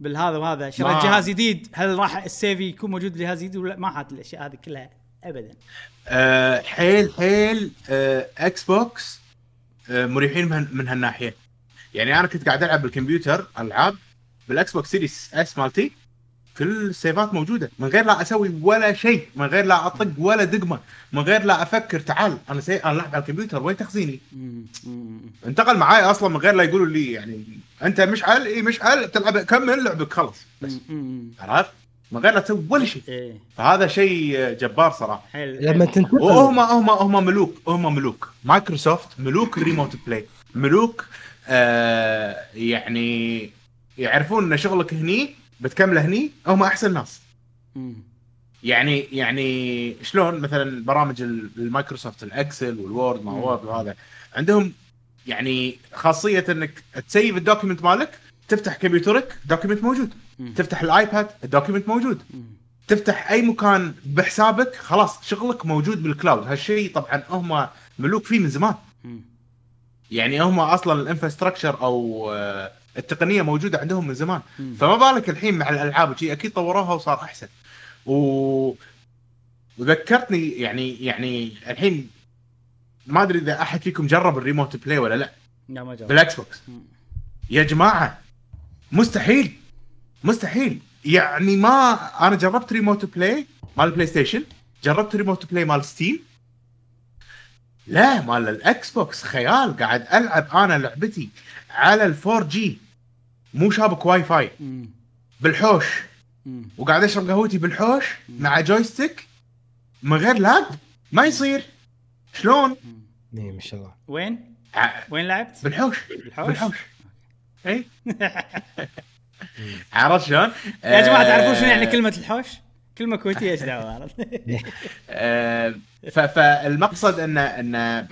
بالهذا وهذا. شريت جهاز جديد. هل راح الـ save يكون موجود بجهاز جديد ولا؟ ما أحاتي الأشياء هذه كلها ابدا. أه حيل حيل أه إكس بوكس مريحين من, هالناحية يعني أنا كنت قاعد ألعب بالكمبيوتر ألعاب بالاكس بوكس سيريس إس مالتي كل الـ saves موجودة من غير لا أسوي ولا شيء من غير لا أطق ولا دقمة من غير لا أفكر تعال أنا سي... أنا ألعب على الكمبيوتر وين تخزيني. انتقل معاي أصلا من غير لا يقولوا لي يعني أنت مشعل إي مشعل تلعب كمل لعبك خلص بس. عرفت؟ من غير لا تسوي ولا شيء. إيه. فهذا شيء جبار صراحة. حلو لما. تنتقل. وهم هم هم ملوك هم ملوك. مايكروسوفت ملوك الـ remote play ملوك آه يعني يعرفون إن شغلك هني بتكمله هني هم أحسن ناس. يعني يعني شلون؟ مثلا برامج ال- المايكروسوفت الـ Excel والـ Word ما. Word وهذا. عندهم يعني خاصية إنك تسيف الـ document مالك تفتح كمبيوترك document موجود. تفتح الـ iPad الـ document موجود. تفتح أي مكان بحسابك خلاص شغلك موجود بال cloud. هالشيء طبعا هم ملوك فيه من زمان. يعني هم أصلا الـ infrastructure أو آه، التقنية موجودة عندهم من زمان. فما بالك الحين مع الألعاب وشي أكيد طوروها وصار أحسن. و وذكرتني يعني يعني الحين ما أدري إذا أحد فيكم جرب الـ remote play ولا لا. لا ما جرب بالإكس بوكس. يا جماعة مستحيل. مستحيل. يعني ما أنا جربت remote play مال البلاي ستيشن جربت remote play مال Steam لا مال الاكس بوكس خيال قاعد ألعب أنا لعبتي على الـ 4G مو شابك واي فاي. بالحوش. وقاعد أشرب قهوتي بالحوش مع joystick من غير lag ما يصير. شلون؟ إيه، ما شاء الله. وين؟ وين لعبت؟ بالحوش. بالحوش؟ بالحوش. اي عرفت شلون؟ يا جماعة آه، تعرفون شنو يعني كلمة الحوش؟ كلمة كويتية إيش دعوة عرفت؟ آه، فالمقصد ان إن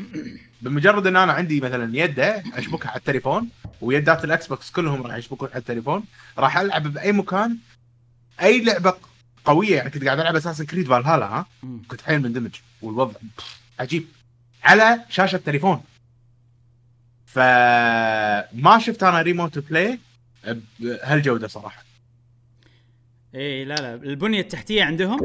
بمجرد إن أنا عندي مثلا يده أشبكها على التليفون ويدات الاكس بوكس كلهم راح يشبكون على التليفون راح ألعب بأي مكان أي لعبة قوية يعني كنت قاعد ألعب Assassin's Creed Valhalla ها. كنت حيل مندمج والوضع عجيب على شاشة تليفون فما شفت أنا remote play بهالجوده صراحة. إيه لا لا. البنية التحتية عندهم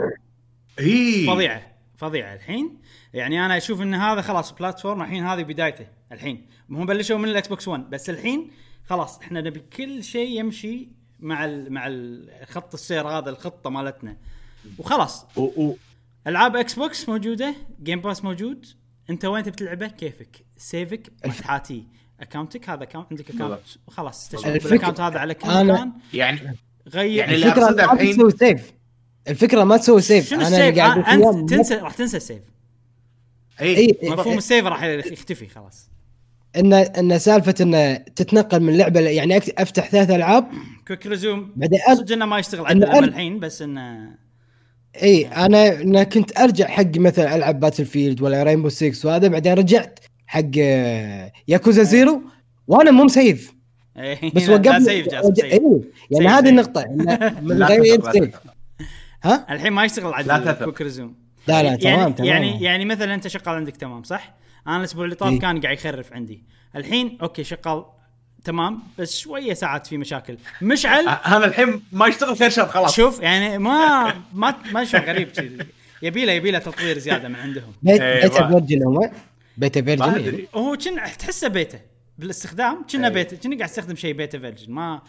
إي. فظيعة فظيعة الحين. يعني أنا أشوف إن هذا خلاص platform الحين هذه بدايته الحين. هم بلشوا من الإكس بوكس 1 بس الحين خلاص إحنا نبي كل شيء يمشي مع ال مع خط السير هذا الخطة مالتنا. وخلاص. ألعاب إكس بوكس موجودة Game Pass موجود. أنت وين تبي تلعبه؟ كيفك؟ الـ save ك؟ محاتي account ك هذا account عندك account. وخلاص تشبك الفكرة- بال account هذا على كل مكان يعني غير يعني الفكرة ما تسوي save الفكرة ما تسوي save شنو أنا الـ save آه، انت تنسى راح تنسى الـ save اي اي مفهوم الـ save راح يختفي خلاص. ان إن سالفة انه تتنقل من لعبة يعني أفتح ثلاث ألعاب. quick resume بعدين صدق إنه ما يشتغل عندنا أر- الحين بس انه اي أنا أنا كنت أرجع حق مثلا ألعب Battlefield ولا Rainbow 6 وهذا بعدين رجعت حق آه، Yakuza Zero وأنا مو مسيف. إيه، بس لا سيف جاسم سيف. إيه، يعني سيف، هذه. النقطة. من غير سيف. ها؟ الحين ما يشتغل تثق. كويك ريزوم لا لا يعني تمام تمام. يعني يعني مثلا أنت شغال عندك تمام صح؟ أنا الأسبوع اللي طاف إيه. كان قاعد يخرف عندي. الحين أوكي شغال تمام بس شوية ساعات في مشاكل. مشعل؟ أنا الحين ما يشتغل خير شر خلاص. شوف يعني ما ما ما شيء غريب شي. يبي له يبي له تطوير زيادة من عندهم. بيت بيتا ما فيرجن أدري. هو كنا تحسه بيته بالاستخدام كنا أي. بيته كنا قاعد استخدم شيء بيتا فيرجن. ما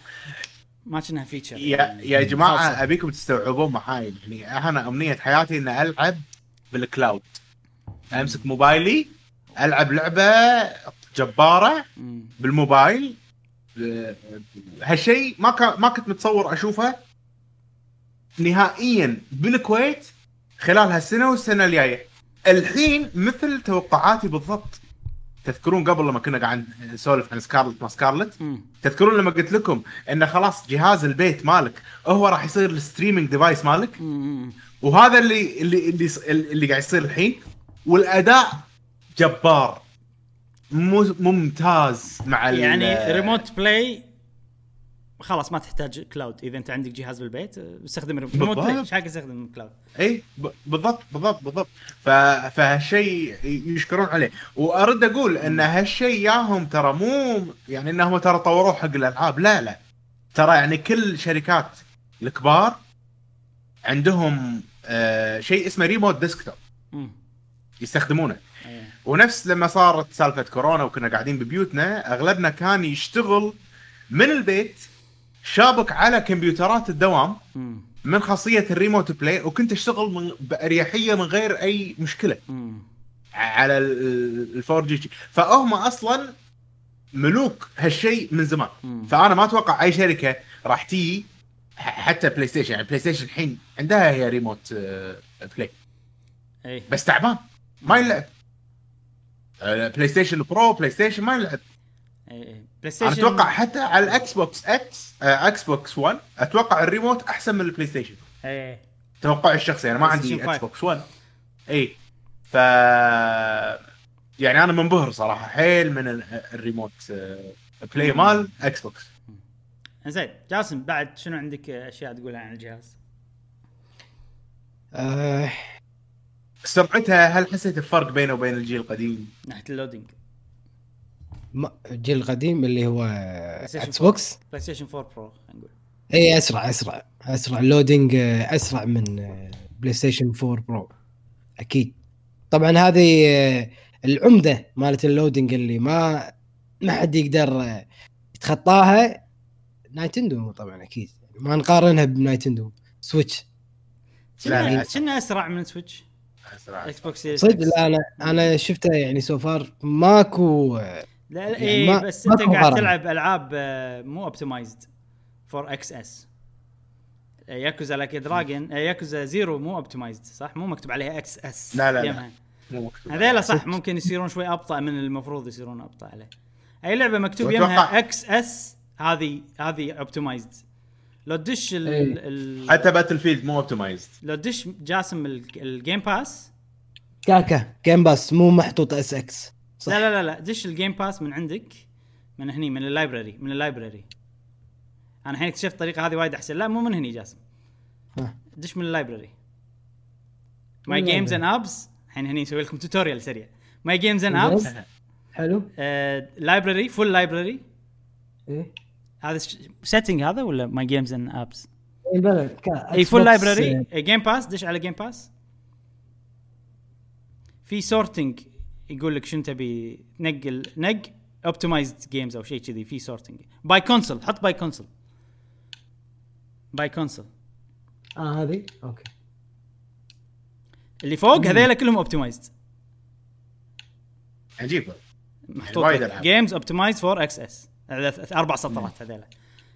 ما كنا فيتشر يا يا جماعة أبيكم تستوعبون معاي يعني أنا أمنية حياتي إني ألعب بالكلاود أمسك موبايلي ألعب لعبة جبارة بالموبايل. هالشيء ما كان ما كنت متصور أشوفه نهائيا بالكويت خلال هالسنة والسنة الجاية. الحين مثل توقعاتي بالضبط. تذكرون قبل لما كنا قاعد نسولف عن Scarlett ما Scarlett تذكرون لما قلت لكم انه خلاص جهاز البيت مالك هو راح يصير الـ streaming device مالك؟ وهذا اللي اللي اللي اللي قاعد يصير الحين. والأداء جبار. ممتاز مع يعني ريموت بلاي خلاص ما تحتاج cloud إذا أنت عندك جهاز بالبيت استخدم remote. play إيش حق استخدم cloud إي بالضبط بالضبط بالضبط. ف... فهالشيء يشكرون عليه. وأرد أقول إن هالشيء ياهم ترى مو يعني إنهم ترى طوروه حق الألعاب. لا لا. ترى يعني كل شركات الكبار عندهم آه شيء اسمه ريموت ديسكتوب. يستخدمونه. إيه. ونفس لما صارت سالفة كورونا وكنا قاعدين ببيوتنا أغلبنا كان يشتغل من البيت شابك على كمبيوترات الدوام. من خاصية ال remote play وكنت أشتغل من بأريحية من غير أي مشكلة. على ال 4G فهم أصلا ملوك هالشيء من زمان. فأنا ما أتوقع أي شركة راح تيجي حتى PlayStation يعني PlayStation الحين عندها هي ريموت آه، play. اي بس تعبان. ما يلعب. PlayStation Pro PlayStation ما يلعب. اي اي Play أنا Station أتوقع حتى على ال Xbox X آه، Xbox 1 أتوقع الريموت أحسن من ال PlayStation اي توقعي الشخصي أنا ما عندي X 5. Box 1 اي ف يعني أنا منبهر صراحة حيل من ال- الريموت آه، play مال Xbox زين جاسم بعد شنو عندك أشياء تقولها عن الجهاز؟ آه. سرعتها هل حسيت الفرق بينه وبين الجيل القديم؟ ناحية ال loading الجيل القديم اللي هو Xbox PlayStation 4 Pro خلينا نقول. اي أسرع أسرع أسرع loading آه، أسرع من PlayStation 4 Pro أكيد. طبعا هذه آه، العمدة مالت ال loading اللي ما ما حد يقدر آه، يتخطاها. Nintendo طبعا أكيد. ما نقارنها ب Nintendo. Switch. كنا أسرع من Switch؟ أسرع. Xbox صدق. لا أنا أنا شفتها يعني so far ماكو آه، لا يعني اي ما- بس أنت قاعد. تلعب ألعاب آه، مو optimized for XS Yakuza Like a Dragon Yakuza Zero مو optimized صح؟ مو مكتوب عليها XS لا، لا، لا. مو مكتوب هذيلا صح ممكن يصيرون شوي أبطأ من المفروض يصيرون أبطأ عليه. أي لعبة مكتوب يمها XS هذه هذه optimized لو تدش ال, إيه. ال حتى Battle field مو optimized لو تدش جاسم ال- ال Game Pass كاكا Game Pass مو محطوط SX صح. لا لا لا لا. دش ال Game Pass من عندك من هني من ال library من ال library أنا الحين اكتشفت الطريقة هذه وايد أحسن. لا مو من هني جاسم. دش من ال library my games and apps الحين هني نسوي لكم tutorial سريع. my games and apps. حلو. library full library إيه. هذا setting هذا ولا my games and apps إيه بلى اي full library Game Pass دش على Game Pass في sorting يقول لك شنو تبي نقل نق optimized games أو شيء كذي في sorting by console حط by console by console آه هذه؟ أوكي. اللي فوق هذيلا كلهم optimized عجيب محطوط. games optimized for XS أربع سطرات هذيلا.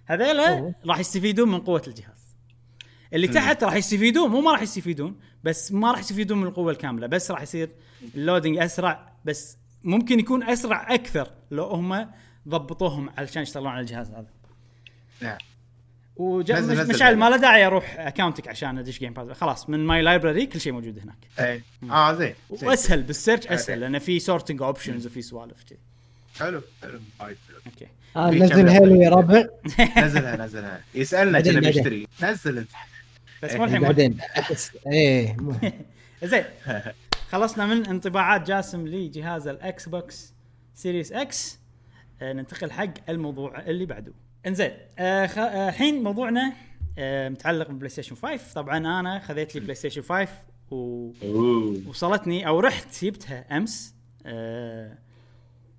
هذيلا. راح يستفيدون من قوة الجهاز. اللي تحت راح يستفيدون مو ما راح يستفيدون بس ما راح يستفيدون من القوة الكاملة بس راح يصير ال loading أسرع بس ممكن يكون أسرع أكثر لو هم ضبطوهم علشان يشتغلون على الجهاز هذا. نعم. مش مشعل. ما له داعي أروح اكونتك عشان أدش Game Pass خلاص من my library كل شيء موجود هناك. اي آه زين. وأسهل بال search أسهل. لأن في sorting options وفي سوالف كذي حلو حلو. وايد حلو. أوكي. آه نزل hello؟ يا ربع. نزلها نزلها. يسألنا كنا بعدين. بيشتري نزل انت. بس إيه، مو الحين بعدين. إيه زين. خلصنا من انطباعات جاسم لجهاز ال Xbox Series X ننتقل حق الموضوع اللي بعده. انزين آه خ- آه، الحين موضوعنا آه متعلق بال PlayStation 5 طبعا أنا خذيت لي PlayStation 5 و... وصلتني أو رحت جبتها أمس. آه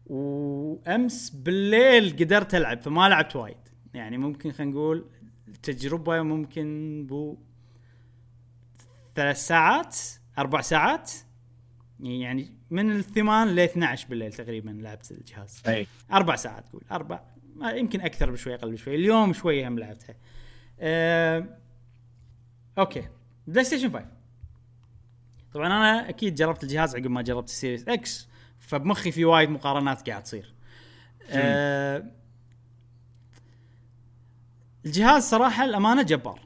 وامس بالليل قدرت ألعب فما لعبت وايد. يعني ممكن خلينا نقول تجربة ممكن بو ثلاث ساعات أربع ساعات. يعني من الثمان ل 12 بالليل تقريبا لعبت الجهاز. أي. أربع ساعات قول أربع. ما- يمكن أكثر بشوي أقل بشوي. اليوم شوية هم لعبتها. أه... okay. PlayStation 5 طبعا أنا أكيد جربت الجهاز عقب ما جربت ال Series X فبمخي في وايد مقارنات قاعد تصير. أه... الجهاز صراحة الأمانة جبار.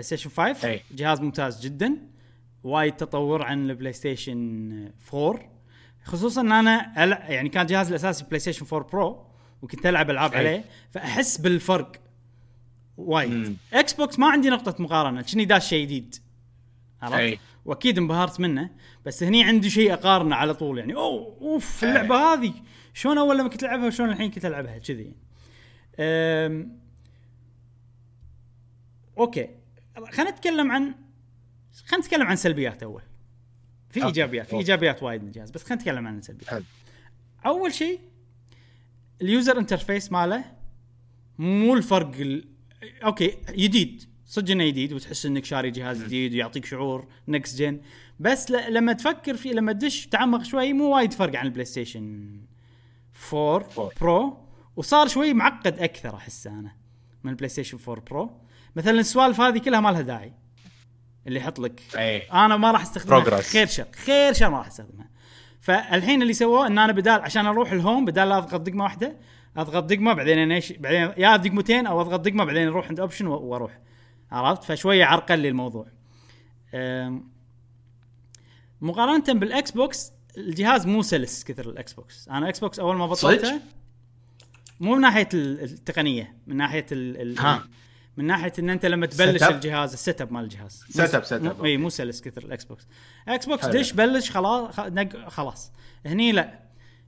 PlayStation 5 أي. جهاز ممتاز جدا وايد تطور عن ال PlayStation 4 خصوصا إن أنا يعني كان جهازي الأساسي PlayStation 4 Pro وكنت ألعب ألعاب أي. عليه فأحس بالفرق وايد. Xbox ما عندي نقطة مقارنة كني داش شيء جديد عرفت. وأكيد انبهرت منه بس هني عندي شيء أقارنه على طول يعني أوه أوف. اللعبة هذه شلون أول لما كنت ألعبها وشلون الحين كنت ألعبها كذي. okay خلينا نتكلم عن خلينا نتكلم عن سلبيات أول في okay. إيجابيات في. إيجابيات وايد من الجهاز بس خلينا نتكلم عن السلبيات أول شيء ال user interface ماله مو الفرق ال... okay جديد صدق إنه جديد وتحس إنك شاري جهاز جديد ويعطيك شعور next gen بس ل... لما تفكر فيه لما تدش تعمق شوي مو وايد فرق عن ال PlayStation 4 4. Pro وصار شوي معقد أكثر احسه أنا من ال PlayStation 4 Pro مثلا السوالف هذه كلها ما لها داعي. اللي يحط لك. اي أنا ما راح أستخدمها. Progress. خير شر. خير شر ما راح أستخدمها. فالحين اللي سووه إن أنا بدال عشان أروح ال home بدال لا أضغط دقمة واحدة أضغط دقمة بعدين انيش بعدين يا دقمتين أو أضغط دقمة بعدين أروح عند option وأروح. عرفت؟ فشوية عرقل لي الموضوع. مقارنة بال Xbox الجهاز مو سلس كثر ال Xbox أنا Xbox أول ما بطلته؟ مو من ناحية ال- التقنية من ناحية ال ال ها. من ناحية إن أنت لما تبلش Setup؟ الجهاز ال setup مال الجهاز Setup- setup، مو- أوكي. إي مو سلس كثر ال Xbox Xbox. دش بلش خلاص خلاص هني لا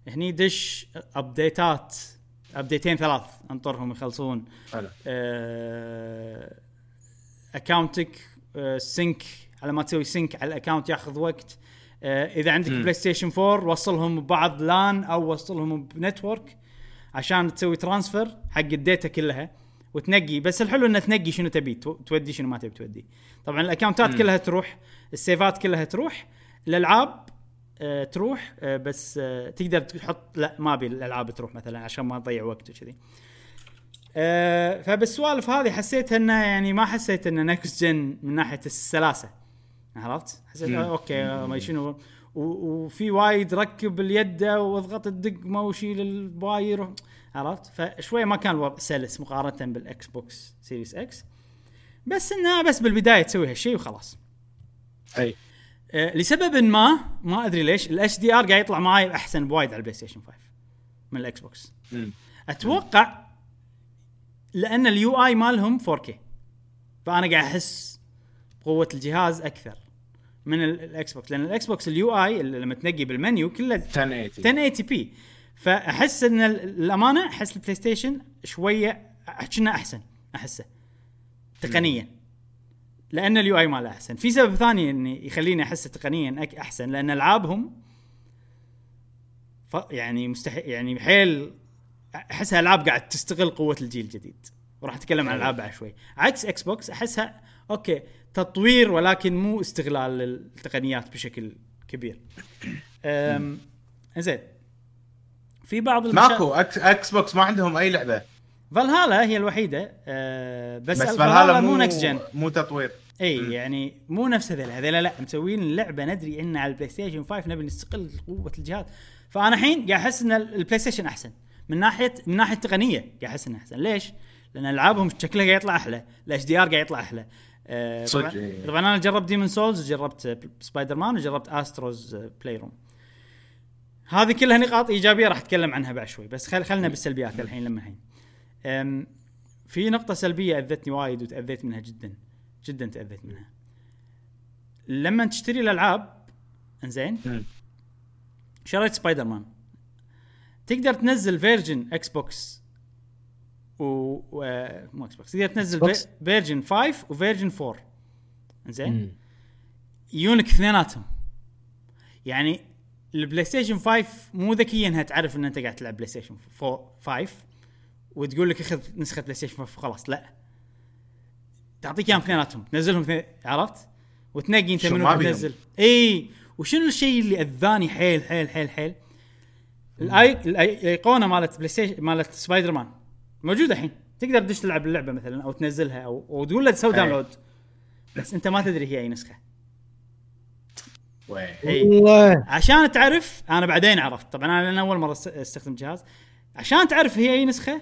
هني دش update ات update ين ثلاث انطرهم يخلصون حلو آه، اكاونتك آه، sync على ما تسوي sync على ال account ياخذ وقت آه، إذا عندك. PlayStation 4 وصلهم ببعض لأن أو وصلهم ب network عشان تسوي transfer حق ال data كلها وتنقي بس الحلو إنه تنقي شنو تبي تو- تودي شنو ما تبي تودي طبعا ال account ات. كلها تروح ال save ات كلها تروح الألعاب آه تروح آه بس آه تقدر تحط لا ما أبي الألعاب تروح مثلا عشان ما نضيع وقت وكذي آه فبالسوالف هذه حسيت إنه يعني ما حسيت إنه next gen من ناحية السلاسة عرفت؟ حسيت مم. آه أوكي آه ما شنو وفي وايد ركب اليد واضغط الدقمة وشيل ال wire و- عرفت؟ فشويه ما كان الوضع سلس مقارنة بال Xbox Series X. بس انها بس بالبداية تسوي هالشيء وخلاص. أي. آه لسبب ما ما أدري ليش ال HDR قاعد يطلع معي أحسن بوايد على ال PlayStation 5 من ال Xbox. أتوقع لأن ال UI مالهم 4K فأنا قاعد أحس بقوة الجهاز أكثر من ال- ال Xbox. لأن ال Xbox ال UI اللي لما تنقي بالمنيو كله 1080 1080 p فأحس إن ال- الأمانة أحس ال PlayStation شوية كنا أحسن أحسه تقنيا. لأن ال UI ماله أحسن. في سبب ثاني إني يخليني أحسه تقنيا أحسن. لأن ألعابهم يعني مستحيل يعني حيل أحسها ألعاب قاعد تستغل قوة الجيل الجديد. وراح أتكلم عن ألعاب بعد شوي. عكس Xbox أحسها أوكي تطوير ولكن مو استغلال التقنيات بشكل كبير. زين. في بعض المشا... ماكو. X, Xbox ما عندهم أي لعبة. فالهالا هي الوحيدة. أه بس, بس فالهالا مو مو next gen مو تطوير. اي مم. يعني مو نفس هذول هذول لا مسوين اللعبه ندري إن على ال PlayStation 5 نبي نستغل قوة الجهاز فأنا الحين قاعد أحس إن ال PlayStation أحسن. من ناحيه من ناحية تقنية قاعد أحس إنه أحسن. ليش؟ لأن ألعابهم شكلها قاعد يطلع أحلى. ال HDR قاعد يطلع أحلى. آه، صدق، طبعا إيه. طبعا أنا جربت Demon's Souls جربت سبايدر مان وجربت Astro's Playroom هذه كلها نقاط إيجابية راح أتكلم عنها بعد شوي بس خل خلنا بالسلبيات الحين لما الحين في نقطة سلبية أذتني وايد وتأذيت منها جدا جدا تأذيت منها لما تشتري الألعاب إنزين. شريت سبايدر مان تقدر تنزل version Xbox و... و... مو Xbox تقدر تنزل box؟ version 5 و version 4 إنزين. يونك اثنيناتهم يعني ال PlayStation 5 مو ذكية إنها تعرف إن أنت قاعد تلعب PlayStation 4 5 وتقول لك أخذ نسخة PlayStation 5 وخلاص لا تعطيك إياهم اثنيناتهم تنزلهم عرفت؟ وتنقي أنت منو؟ تنزل إي وشنو الشيء اللي أذاني حيل حيل حيل حيل الاي الأيقونة مالت PlayStation مالت سبايدر مان موجودة الحين تقدر تدش تلعب اللعبة مثلا أو تنزلها أو وتقول له تسوي أي. download بس أنت ما تدري هي أي نسخة والله. عشان تعرف أنا بعدين عرفت. طبعا أنا لأن أول مرة أست- أستخدم جهاز. عشان تعرف هي أي نسخة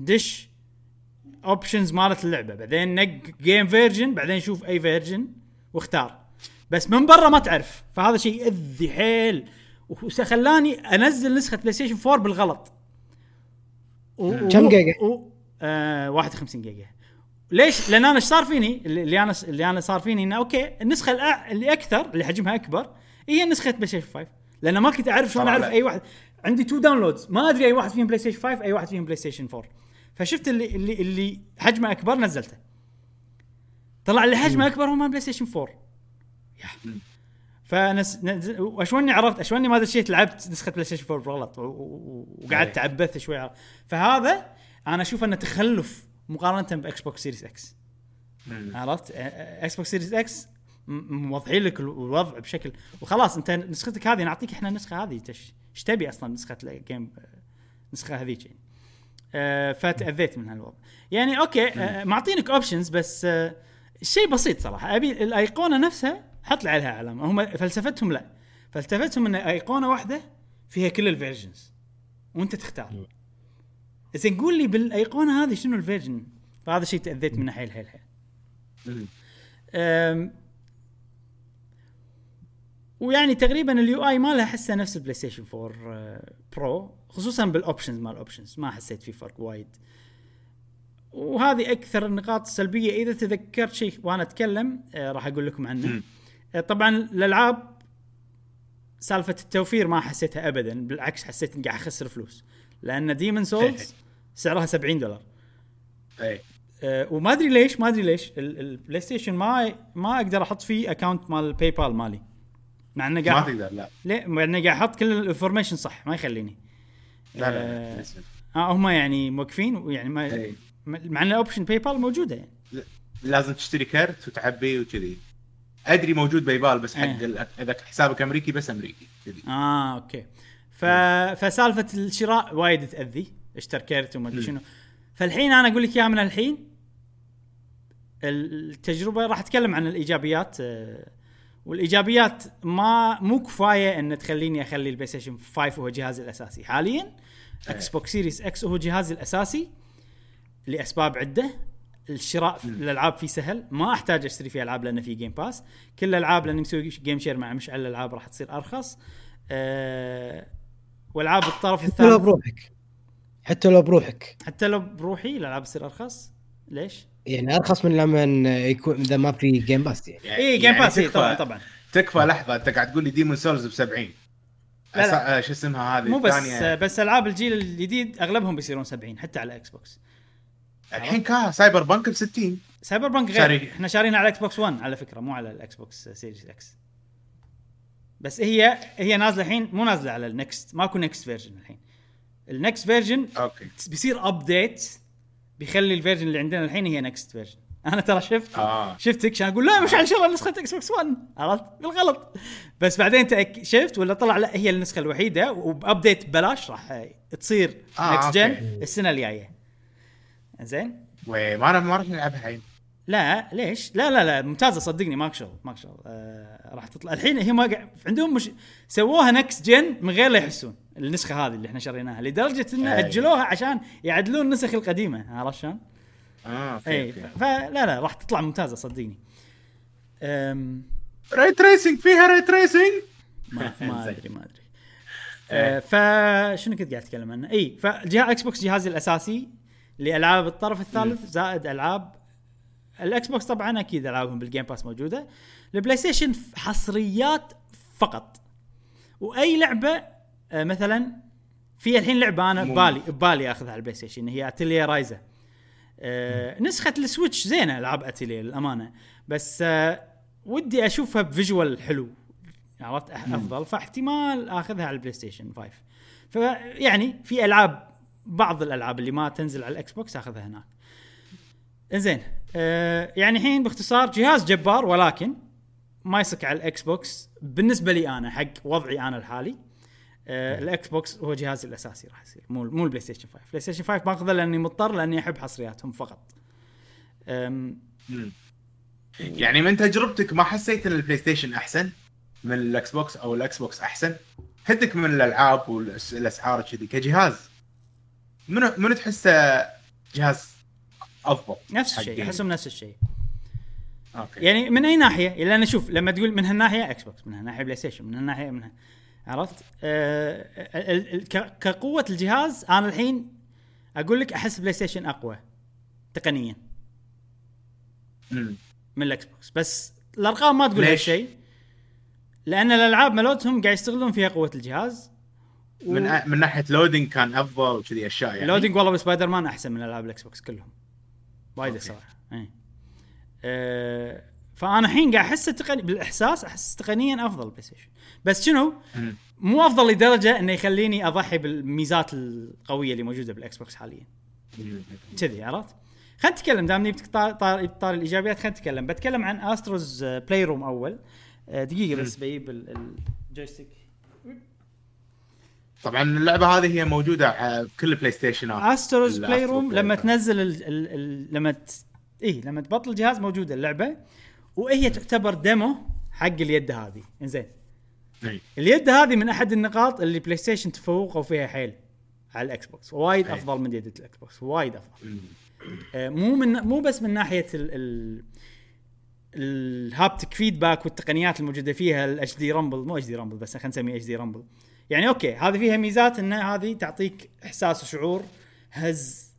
دش options مالت اللعبة. بعدين نق game version بعدين شوف أي version واختار. بس من برا ما تعرف. فهذا شيء يأذي حيل. وخلاني أنزل نسخة PlayStation 4 بالغلط كم جيجا؟ و- آه 51 جيجا. ليش؟ لأن أنا إيش صار فيني؟ اللي أنا اللي أنا صار فيني إنه أوكي النسخة الأع... اللي أكثر اللي حجمها أكبر هي نسخة PlayStation 5 لأن ما كنت أعرف شلون أعرف. أي واحد عندي two downloads ما أدري أي واحد فيهم PlayStation 5 أي واحد فيهم PlayStation 4 فشفت اللي اللي اللي حجمه أكبر نزلته طلع اللي حجمه أكبر هو مال PlayStation 4 يا. فنس واشوني عرفت أشوني ما دشيت لعبت نسخة PlayStation 4 بالغلط و- و- وقعدت أي. عبثت شوي فهذا أنا أشوف أنه تخلف مقارنة ب Xbox Series X. عرفت؟ Xbox Series X موضحين لك ال- الوضع بشكل وخلاص أنت نسختك هذه نعطيك إحنا النسخة هذه إيش تبي أصلا نسخة ال game النسخه هذيك يعني. آه فتأذيت من هالوضع. يعني أوكي آه معطينك options بس آه شيء بسيط صراحة. أبي الأيقونة نفسها حط لي عليها علامة. هم فلسفتهم لا. فلسفتهم إن أيقونة واحدة فيها كل ال versions وأنت تختار. زين قول لي بالأيقونة هذه شنو ال version؟ فهذا شيء تأذيت منه حيل حيل حيل. ويعني تقريبا ال UI مالها احسه نفس البلاي ستيشن 4 آه، bro خصوصا بال options مال ال options ما حسيت في فرق وايد. وهذه أكثر النقاط السلبية. إذا تذكرت شيء وأنا أتكلم آه، راح أقول لكم عنه. آه، طبعا الألعاب سالفة التوفير ما حسيتها ابدا بالعكس حسيت إني قاعد أخسر فلوس. لأن Demon's Souls سعرها 70 دولار. اي أه وما أدري ليش ما أدري ليش ال- البلاي ستيشن ما ما أقدر أحط فيه account مال ال PayPal مالي. مع إنه ما قاعد تقدر لا. ليه؟ مع إنه قاعد أحط كل ال information صح ما يخليني. لا لا, آه، لا. آه هم يعني موقفين ويعني ما إي. مع إن ال option PayPal موجودة يعني. لازم تشتري كرت وتعبي وكذي. أدري موجود بايبال بس حق إيه. إذا حسابك أمريكي بس أمريكي كذي. آه okay. ف... فسالفة الشراء وايد تأذي اشتري كرت وما أدري. شنو. فالحين أنا أقول لك إياها من الحين التجربة راح أتكلم عن الإيجابيات آه، والإيجابيات ما مو كفاية إن تخليني أخلي البلاي ستيشن 5 هو جهازي الأساسي. حاليا Xbox Series X هو جهازي الأساسي لأسباب عدة. الشراء في الالعاب فيه سهل. ما أحتاج أشتري فيه ألعاب لأن في Game Pass كل الألعاب لأن مسوي game share مع مشعل الألعاب راح تصير أرخص. أه والعاب الطرف حتى لو الثالث بروحك. حتى لو بروحك. حتى لو بروحي الألعاب تصير أرخص؟ ليش؟ يعني أرخص من لما يكون إذا ما في Game Pass يعني. يعني اي Game Pass طبعا طبعا. تكفى لحظة أنت قاعد تقول لي Demon's Souls ب 70 لا، لا. أسا- آه، شو اسمها هذه؟ مو بس الثانية. بس ألعاب الجيل الجديد أغلبهم بيصيرون 70 حتى على إكس بوكس الحين كا Cyberpunk ب 60 Cyberpunk غير. شاري. إحنا شارينها على إكس بوكس 1 على فكرة مو على ال Xbox Series X بس هي هي نازلة الحين مو نازلة على ال next ماكو next version الحين. ال next version okay. بيصير update بيخلي ال version اللي عندنا الحين هي next version أنا ترى شفت آه. شفتك عشان أقول لا مش شاء الله نسخة إكس بوكس 1 عرفت؟ بالغلط. بس بعدين تأك... شفت ولا طلع؟ لا هي النسخة الوحيدة وب update ببلاش راح تصير آه، next gen. السنة الجاية. زين؟ وما أنا ما راح نلعبها الحين لا ليش؟ لا لا لا ممتازة صدقني ماك شغل ماك شغل آه راح تطلع الحين هي ما قاعد عندهم مش سووها next gen من غير لا يحسون النسخة هذه اللي إحنا شريناها لدرجة ان. اجلوها عشان يعدلون النسخ القديمة عرفت شلون؟ آه إي فلا لا راح تطلع ممتازة صدقني. أم ray tracing فيها ray tracing ما ما. أدري ما أدري. آه فشنو كنت قاعد أتكلم عنه؟ إي فجهاز إكس بوكس جهازي الأساسي لألعاب الطرف الثالث زائد ألعاب الاكس بوكس طبعا أكيد ألعابهم بال Game Pass موجودة. البلاي ستيشن حصريات فقط. وأي لعبة آه، مثلا في الحين لعبة أنا. ببالي ببالي أخذها على البلاي ستيشن هي Atelier Ryza آه نسخة ال Switch زينة ألعاب اتيليا للأمانة. بس آه ودي أشوفها ب visual حلو. عرفت؟ أفضل. فاحتمال أخذها على البلاي ستيشن 5 فيعني في ألعاب بعض الألعاب اللي ما تنزل على الإكس بوكس أخذها هناك. زين آه يعني الحين باختصار جهاز جبار ولكن ما يصك على الاكس بوكس بالنسبة لي أنا حق وضعي أنا الحالي آه الاكس بوكس هو جهازي الأساسي راح يصير. مو مو البلاي ستيشن 5 البلاي ستيشن 5 باخذه لأني مضطر لأني أحب حصرياتهم فقط. يعني من تجربتك ما حسيت إن البلاي ستيشن أحسن؟ من الاكس بوكس أو الاكس بوكس أحسن؟ هدك من الألعاب والاسعار كذي كجهاز. منو منو تحسه جهاز أفضل نفس الشيء؟ احسهم نفس الشيء okay يعني من أي ناحية؟ لأن شوف لما تقول من هالناحية إكس بوكس من هالناحية بلاي ستيشن من هالناحية من ها- عرفت؟ آه ال- ال- ك- كقوة الجهاز أنا الحين أقول لك أحس بلاي ستيشن أقوى تقنيا مم. من الاكس بوكس بس الأرقام ما تقول؟ هالشيء لأن الألعاب مالتهم قاعد يستغلون فيها قوة الجهاز و- من من ناحية loading كان أفضل وكذي أشياء يعني ال loading والله بسبايدر مان أحسن من ألعاب الاكس بوكس كلهم وايد okay. صراحة. اي أه فأنا الحين قاعد أحس تقني بالإحساس أحس تقنيا أفضل بلاي ستيشن. بس شنو. مو أفضل لدرجة إنه يخليني أضحي بالميزات القوية اللي موجودة بالإكس بوكس حاليا. كذي عرفت؟ خلينا نتكلم دام نبي طار طار الإيجابيات خلينا نتكلم. بتكلم عن Astro's Playroom أول. آه، دقيقة بس بجيب ال- ال joystick طبعا اللعبة هذه هي موجودة على كل بلاي ستيشنات Astro's Playroom لما. تنزل ال ال ال لما ت... إيه لما تبطل الجهاز موجودة اللعبة وهي تعتبر demo حق اليد هذه إنزين إي. اليد هذه من أحد النقاط اللي بلاي ستيشن تفوقوا فيها حيل على الاكس بوكس وايد أي. أفضل من يد الاكس بوكس وايد أفضل. آه، مو من مو بس من ناحية ال ال الهابتك فيدباك والتقنيات الموجودة فيها الاتش دي رامبل مو اتش دي رامبل بس خلينا نسميه اتش دي رامبل يعني أوكي هذه فيها ميزات إن هذه تعطيك إحساس وشعور هز.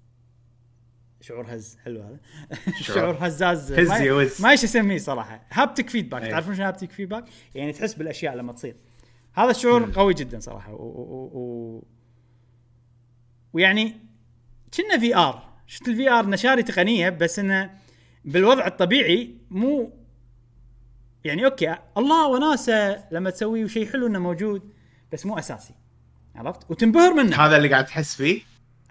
شعور هز حلو هذا. شعور. هزاز. هز ما- يوز. ما إيش اسميه صراحة. هابتك فيدباك أي. تعرفون شنو هابتك فيدباك يعني تحس بالأشياء لما تصير. هذا الشعور قوي جدا صراحة. و, و, و... ويعني كنا في ار شفت الفي ار نشاري تقنية بس إنه بالوضع الطبيعي مو يعني okay الله وناسة لما تسوي شيء حلو إنه موجود. بس مو أساسي. عرفت؟ وتنبهر منه. هذا اللي قاعد تحس فيه؟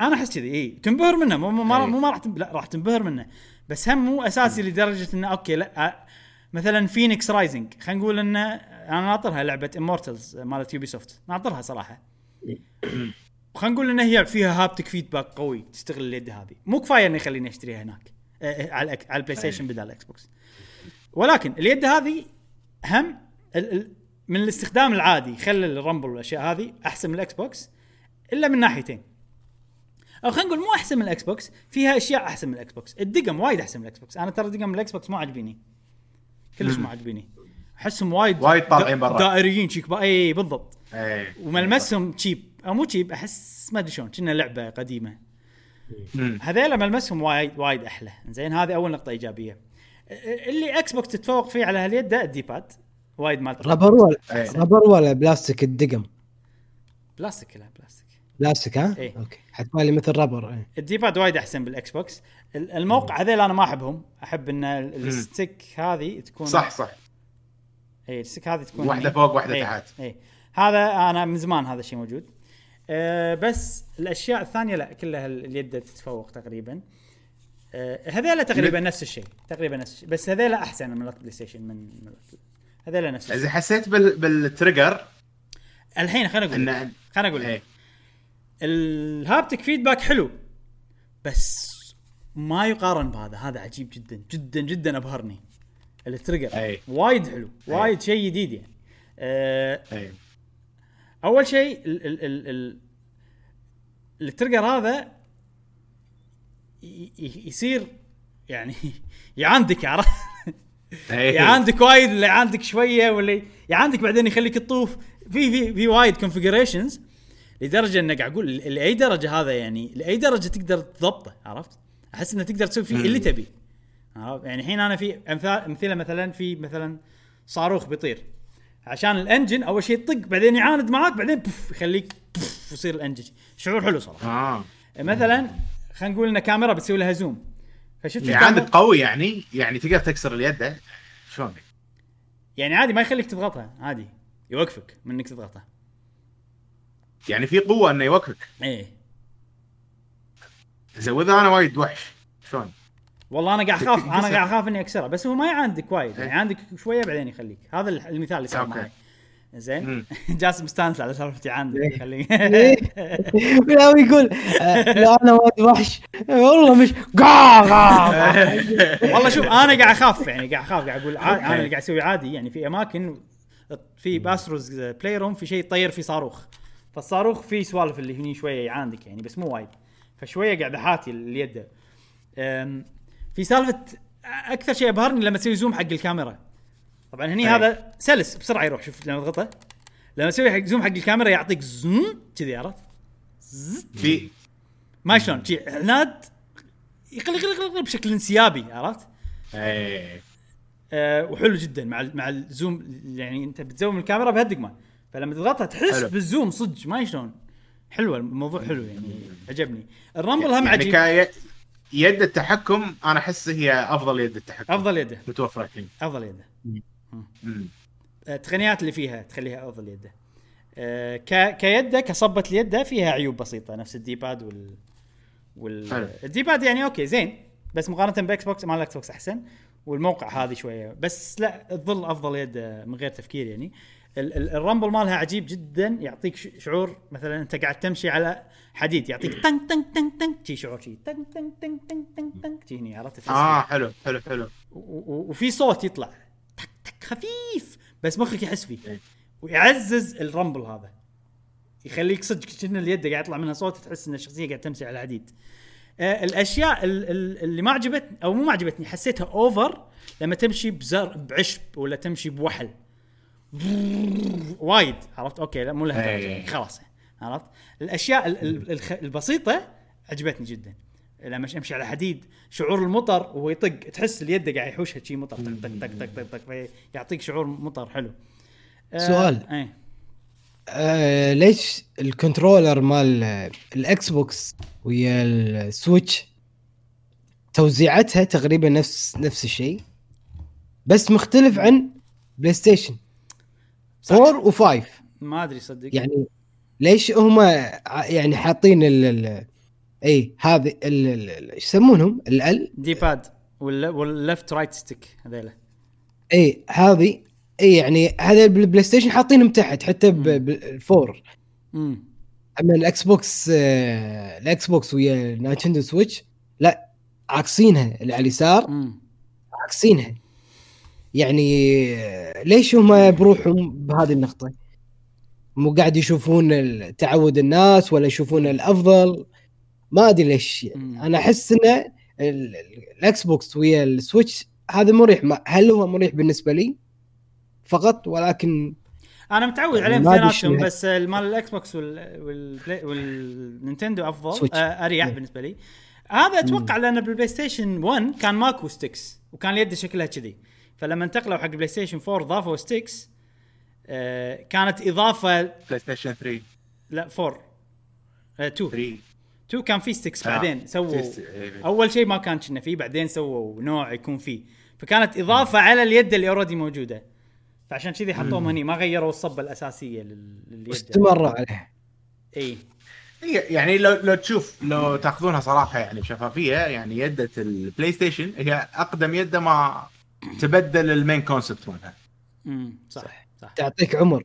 أنا أحس كذي إي. تنبهر منه. مو مو. مو ما راح. لا راح تنبهر منه. بس هم مو أساسي لدرجة إنه okay لا مثلا Fenyx Rising خلينا نقول إنه أنا ناطرها لعبة Immortals مالت Ubisoft ناطرها صراحة. خلينا نقول ان هي فيها haptic feedback قوي تستغل اليد هذه. مو كفاية إنه يخليني أشتريها هناك. آه، على على ال PlayStation بدل ال Xbox ولكن اليد هذه هم ال- ال- من الاستخدام العادي خلى ال rumble والأشياء هذه أحسن من ال Xbox إلا من ناحيتين. أو خلينا نقول مو أحسن من ال Xbox فيها أشياء أحسن من ال Xbox. الدقم وايد أحسن من ال Xbox. أنا ترى دقم ال Xbox مو عاجبيني كلش مو عاجبيني أحسهم وايد وايد طالعين برا. دائريين شيك اي بالضبط. إيه. وملمسهم cheap أو مو cheap أحس ما أدري شلون. كنا لعبة قديمة. هذيلا ملمسهم وايد وايد أحلى. زين هذه أول نقطة إيجابية. اللي Xbox تتفوق فيه على هاليد ده ال D-pad. وايد مال rubber ولا إيه. rubber ولا بلاستيك الدقم؟ بلاستيك لا بلاستيك. بلاستيك ها؟ إيه. okay. حسبالي مثل rubber إيه. ال D-pad وايد أحسن بال Xbox ال- الموقع هذيل أنا ما أحبهم. أحب إن ال- ال stick هذه تكون صح صح. اي ال stick هذه تكون واحدة يعني- فوق، واحدة إيه، تحت. اي هذا أنا من زمان هذا الشيء موجود. أه بس الأشياء الثانية لا كلها ال- اليد تتفوق تقريبا. أه هذيلا تقريبا نفس الشيء. تقريبا نفس الشيء. بس هذيلا أحسن من ال PlayStation من من- هذيلا نفس إذا حسيت بال... بال trigger الحين خليني أقول. ان خليني أقول. إيه. ال haptic feedback حلو بس ما يقارن بهذا. هذا عجيب جدا جدا جدا أبهرني. ال trigger أي. وايد حلو وايد شيء جديد يعني. أه إيه. أول شيء ال ال ال ال ال trigger هذا يصير يعني يعاندك عرفت يعاندك وايد ولا يعاندك شوية ولا يعاندك بعدين يخليك تطوف. في في في وايد configurations لدرجة انك قاعد أقول لأي درجة هذا يعني لأي درجة تقدر تضبطه عرفت؟ أحس انك تقدر تسوي فيه اللي تبي. عرفت؟ يعني الحين أنا في امثال أمثلة مثلا في مثلا صاروخ بيطير. عشان الإنجن أول شيء يطق بعدين يعاند معاك بعدين بوف يخليك بوف يصير الإنجن. شعور حلو صراحة. آه. مثلا خلينا نقول إن كاميرا بتسوي لها زوم. فشفت يعني عندك الكاميرا قوي يعني يعني تقدر تكسر اليد شلون؟ يعني عادي ما يخليك تضغطها عادي يوقفك من إنك تضغطها يعني في قوة إنه يوقفك إيه وإذا أنا وايد وحش شلون؟ والله أنا قاعد أخاف أنا. قاعد أخاف إني اكسرها بس هو ما يعاندك وايد إيه. يعني يعاندك شوية بعدين يخليك هذا المثال اللي صار. معي زين. جاسم مستانس على سالفة يعاندك إيه. يخليك لا ويقول آه، لا أنا وايد وحش. والله مش قا والله شوف أنا قاعد أخاف يعني قاعد أخاف قاعد أقول أنا اللي قاعد أسوي عادي. يعني في أماكن في ب Astro's Playroom في شيء طير فيه صاروخ. فالصاروخ فيه سوالف اللي هني شوية يعاندك يعني بس مو وايد. فشوية قاعد أحاتي اليد. في سالفة أكثر شيء أبهرني لما تسوي zoom حق الكاميرا. طبعا هني أي. هذا سلس بسرعة يروح شوف لما تضغطه. لما تسوي حق zoom حق الكاميرا يعطيك zoom كذي عرفت؟ في. ما شلون شي عناد يقل يقل يقل بشكل انسيابي عرفت؟ إيه. أه وحلو جدا مع مع ال zoom يعني أنت بتزوم الكاميرا بهالدقمه فلما تضغطها تحس حلو. بال zoom صدق ما شلون حلوة الموضوع حلو يعني عجبني. ال rumble هم يعني عجيب. يد التحكم أنا أحس هي أفضل يد التحكم. أفضل يده متوفرة الحين. أفضل يده. التقنيات اللي فيها تخليها افضل يده. أه ك... كيدة كصبة اليدة فيها عيوب بسيطة نفس ال D-pad وال وال حلو. ال D-pad يعني okay زين. بس مقارنة ب Xbox مال ال Xbox أحسن. والموقع هذه شوية. بس لا تظل أفضل يد من غير تفكير يعني. ال- ال- ال rumble مالها عجيب جدا يعطيك ش- شعور مثلا أنت قاعد تمشي على حديد يعطيك تنك تنك تنك تنك شي شعور شي تنك تنك تنك تنك تنك تنك هني عرفت؟ آه حلو حلو حلو. و- و- وفي صوت يطلع. خفيف بس مخك يحس فيه. إيه. ويعزز ال rumble هذا. يخليك صدق كأن اليد قاعد يطلع منها صوت تحس إن الشخصية قاعد تمشي على الحديد آه الأشياء ال- ال- اللي ما عجبتني أو مو ما عجبتني حسيتها over لما تمشي بزر بعشب ولا تمشي بوحل. وايد عرفت؟ okay لا مو لها إيه. خلاص عرفت؟ الأشياء البسيطة عجبتني جدا. لما امشي على حديد. شعور المطر وهو يطق تحس اليد قاعد يحوشها شي مطر طق طق طق طق طق طق يعطيك شعور مطر حلو. آه، سؤال. إيه. آه ليش ال controller مال آه، ال Xbox ويا ال Switch توزيعتها تقريبا نفس نفس الشيء بس مختلف عن PlayStation 4 و5 ما أدري صدق. يعني ليش هم يعني حاطين ال اي هذه ال- ال- ال- إيش يسمونهم؟ ال D-pad ولا وال left right stick هذيلا. اي هذه اي يعني هذا بال PlayStation حاطينهم تحت حتى بال four امم أما ال Xbox آه، ال Xbox ويا Nintendo Switch لا عاكسينها اللي على اليسار عاكسينها. يعني آه، ليش هم بروحهم بهذه النقطة؟ مو قاعد يشوفون تعود الناس ولا يشوفون الأفضل؟ ما أدري ليش. أنا أحس ان ال- ال- ال Xbox ويا ال Switch هذا مريح. ما- هل هو مريح بالنسبة لي؟ فقط ولكن أنا متعود يعني عليهم اثنيناتهم شنو- بس مال ال Xbox وال Play وال Nintendo أفضل Switch. آه أريح مم. بالنسبة لي. هذا أتوقع لأن بال PlayStation 1 كان ماكو sticks وكان اليد شكلها كذي. فلما انتقلوا حق ال PlayStation 4 ضافوا sticks آه كانت إضافة PlayStation 3 لا 4 آه 2 3 2 كان في sticks آه. بعدين سووا ست- إيه. أول شيء ما كان كنا فيه بعدين سووا نوع يكون فيه. فكانت إضافة على اليد اللي already موجودة. فعشان كذي حطوهم هني ما غيروا الصبة الأساسية لل- لليد. استمر عليه إي. هي يعني لو لو تشوف لو تأخذونها صراحة يعني بشفافية يعني يده ال PlayStation هي أقدم يده ما تبدل ال main concept مالها. امم صح صح. تعطيك عمر.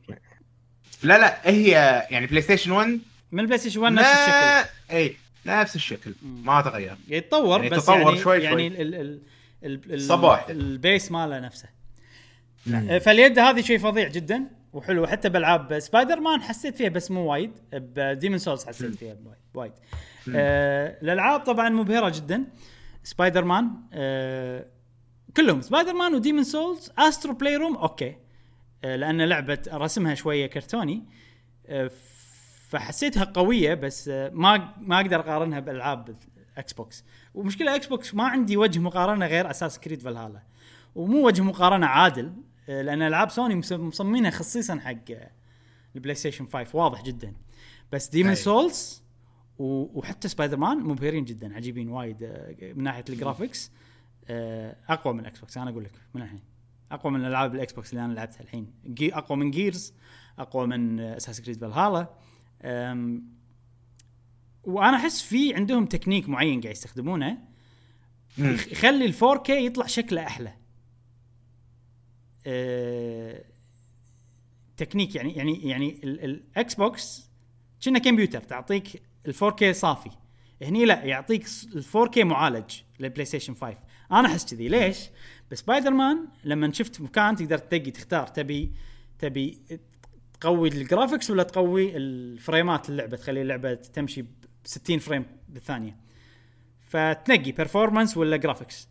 لا لا هي يعني PlayStation 1 من ال PlayStation 1 نفس الشكل. إي نفس الشكل. ما تغير. يتطور يعني بس تطور يعني شوي يعني شوي. ال ال ال ال صباح. ال base ماله نفسه. فاليد هذه شيء فظيع جدا وحلو حتى بألعاب سبايدر مان حسيت فيها بس مو وايد. ب Demon's Souls حسيت فيها وايد. وايد آه الألعاب طبعا مبهرة جدا. سبايدر مان آه كلهم. Spider-Man و Demon's Souls Astro Playroom okay. آه لأن لعبة رسمها شوية كرتوني. آه فحسيتها قوية بس ما ما أقدر أقارنها بالالعاب Xbox ومشكله Xbox ما عندي وجه مقارنة غير Assassin's Creed Valhalla ومو وجه مقارنة عادل لأن ألعاب سوني مصممينها خصيصا حق ال PlayStation 5 واضح جدا. بس Demon أي. Souls وحتى سبايدر مان مبهرين جدا عجيبين وايد من ناحية ال graphics آه، أقوى من ال Xbox أنا أقول لك من الحين. أقوى من الالعاب ال Xbox اللي أنا لعبتها الحين. أقوى من Gears أقوى من Assassin's Creed Valhalla وأنا أحس في عندهم تكنيك معين قاعد يستخدمونه يخلي ال 4K يطلع شكله أحلى. أه، تكنيك يعني يعني يعني ال Xbox كنا كمبيوتر تعطيك ال 4K صافي. هني لا يعطيك ال 4K معالج لل PlayStation 5 أنا أحس كذي. ليش؟ بسبايدر مان لما شفت مكان تقدر تدقي تختار تبي تبي تقوي ال graphics ولا تقوي الفريمات اللعبة؟ تخلي اللعبة تمشي ب 60 frame بالثانية. فتنقي performance ولا graphics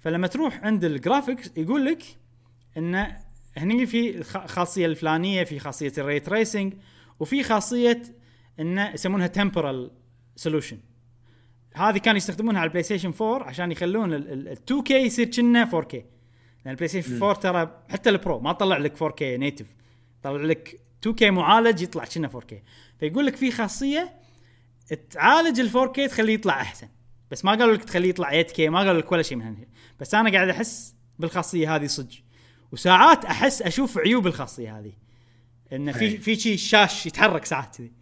فلما تروح عند ال graphics يقول لك إن هني في الخ- الخاصيه الفلانية في خاصية ال ray tracing وفي خاصية انه يسمونها temporal solution هذه كانوا يستخدمونها على ال PlayStation 4 عشان يخلون ال 2 K يصير كنا 4 K لأن ال PlayStation 4 ترى حتى ال Pro ما طلع لك 4 K native طلع لك 2 K معالج يطلع كنا 4 K فيقول لك في خاصية تعالج ال 4 K تخليه يطلع أحسن. بس ما قالوا لك تخليه يطلع 8 K ما قالوا لك ولا شيء من هالشيء. بس أنا قاعد أحس بالخاصية هذه صدق. وساعات أحس أشوف عيوب الخاصية هذه. إنه في أي. في شيء شاش يتحرك ساعات كذي.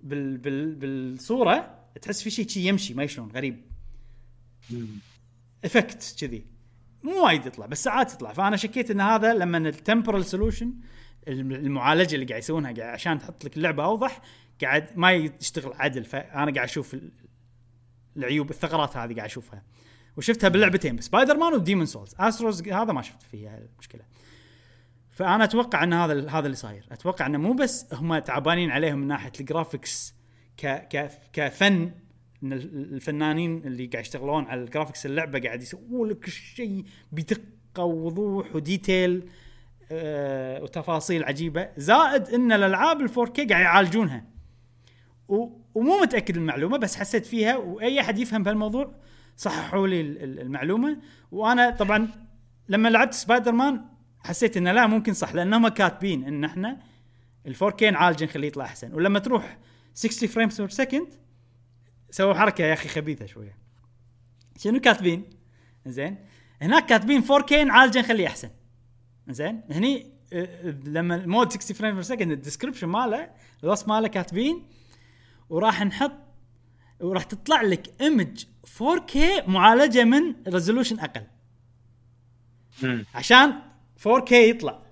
بال بال بالصورة تحس في شيء شي يمشي ما شلون غريب. effect كذي. مو وايد يطلع بس ساعات يطلع. فأنا شكيت إن هذا لما ال temporal solution المعالجة اللي قاعد يسوونها قاعد عشان تحط لك اللعبة أوضح قاعد ما يشتغل عدل. فانا قاعد أشوف ال- العيوب الثغرات هذه قاعد أشوفها. وشفتها باللعبتين Spider-Man و Demon's Souls Astro's هذا ما شفت فيها المشكلة. فأنا أتوقع إن هذا هذا اللي صاير. أتوقع إنه مو بس هم تعبانين عليهم من ناحية ال graphics ك ك كفن إن ال- الفنانين اللي قاعد يشتغلون على ال graphics اللعبة قاعد يسوون لك الشيء بدقة ووضوح و detail. آه وتفاصيل عجيبة. زائد إن الألعاب ال 4K قاعد يعالجونها. ومو متأكد المعلومة بس حسيت فيها وأي أحد يفهم بهالموضوع صححوا لي ال- ال- المعلومة. وأنا طبعا لما لعبت سبايدر مان حسيت إنه لا ممكن صح لانهم كاتبين إن إحنا ال 4K نعالجه نخليه يطلع أحسن. ولما تروح 60 frames per second سووا حركة يا أخي خبيثة شوية. شنو كاتبين؟ زين هناك كاتبين 4K نعالجه نخليه أحسن. زين. هني آه، آه، لما ال mode 60 frame per second ال description ماله الوصف ماله كاتبين وراح نحط وراح تطلع لك image 4K معالجة من resolution أقل. مم. عشان 4K يطلع.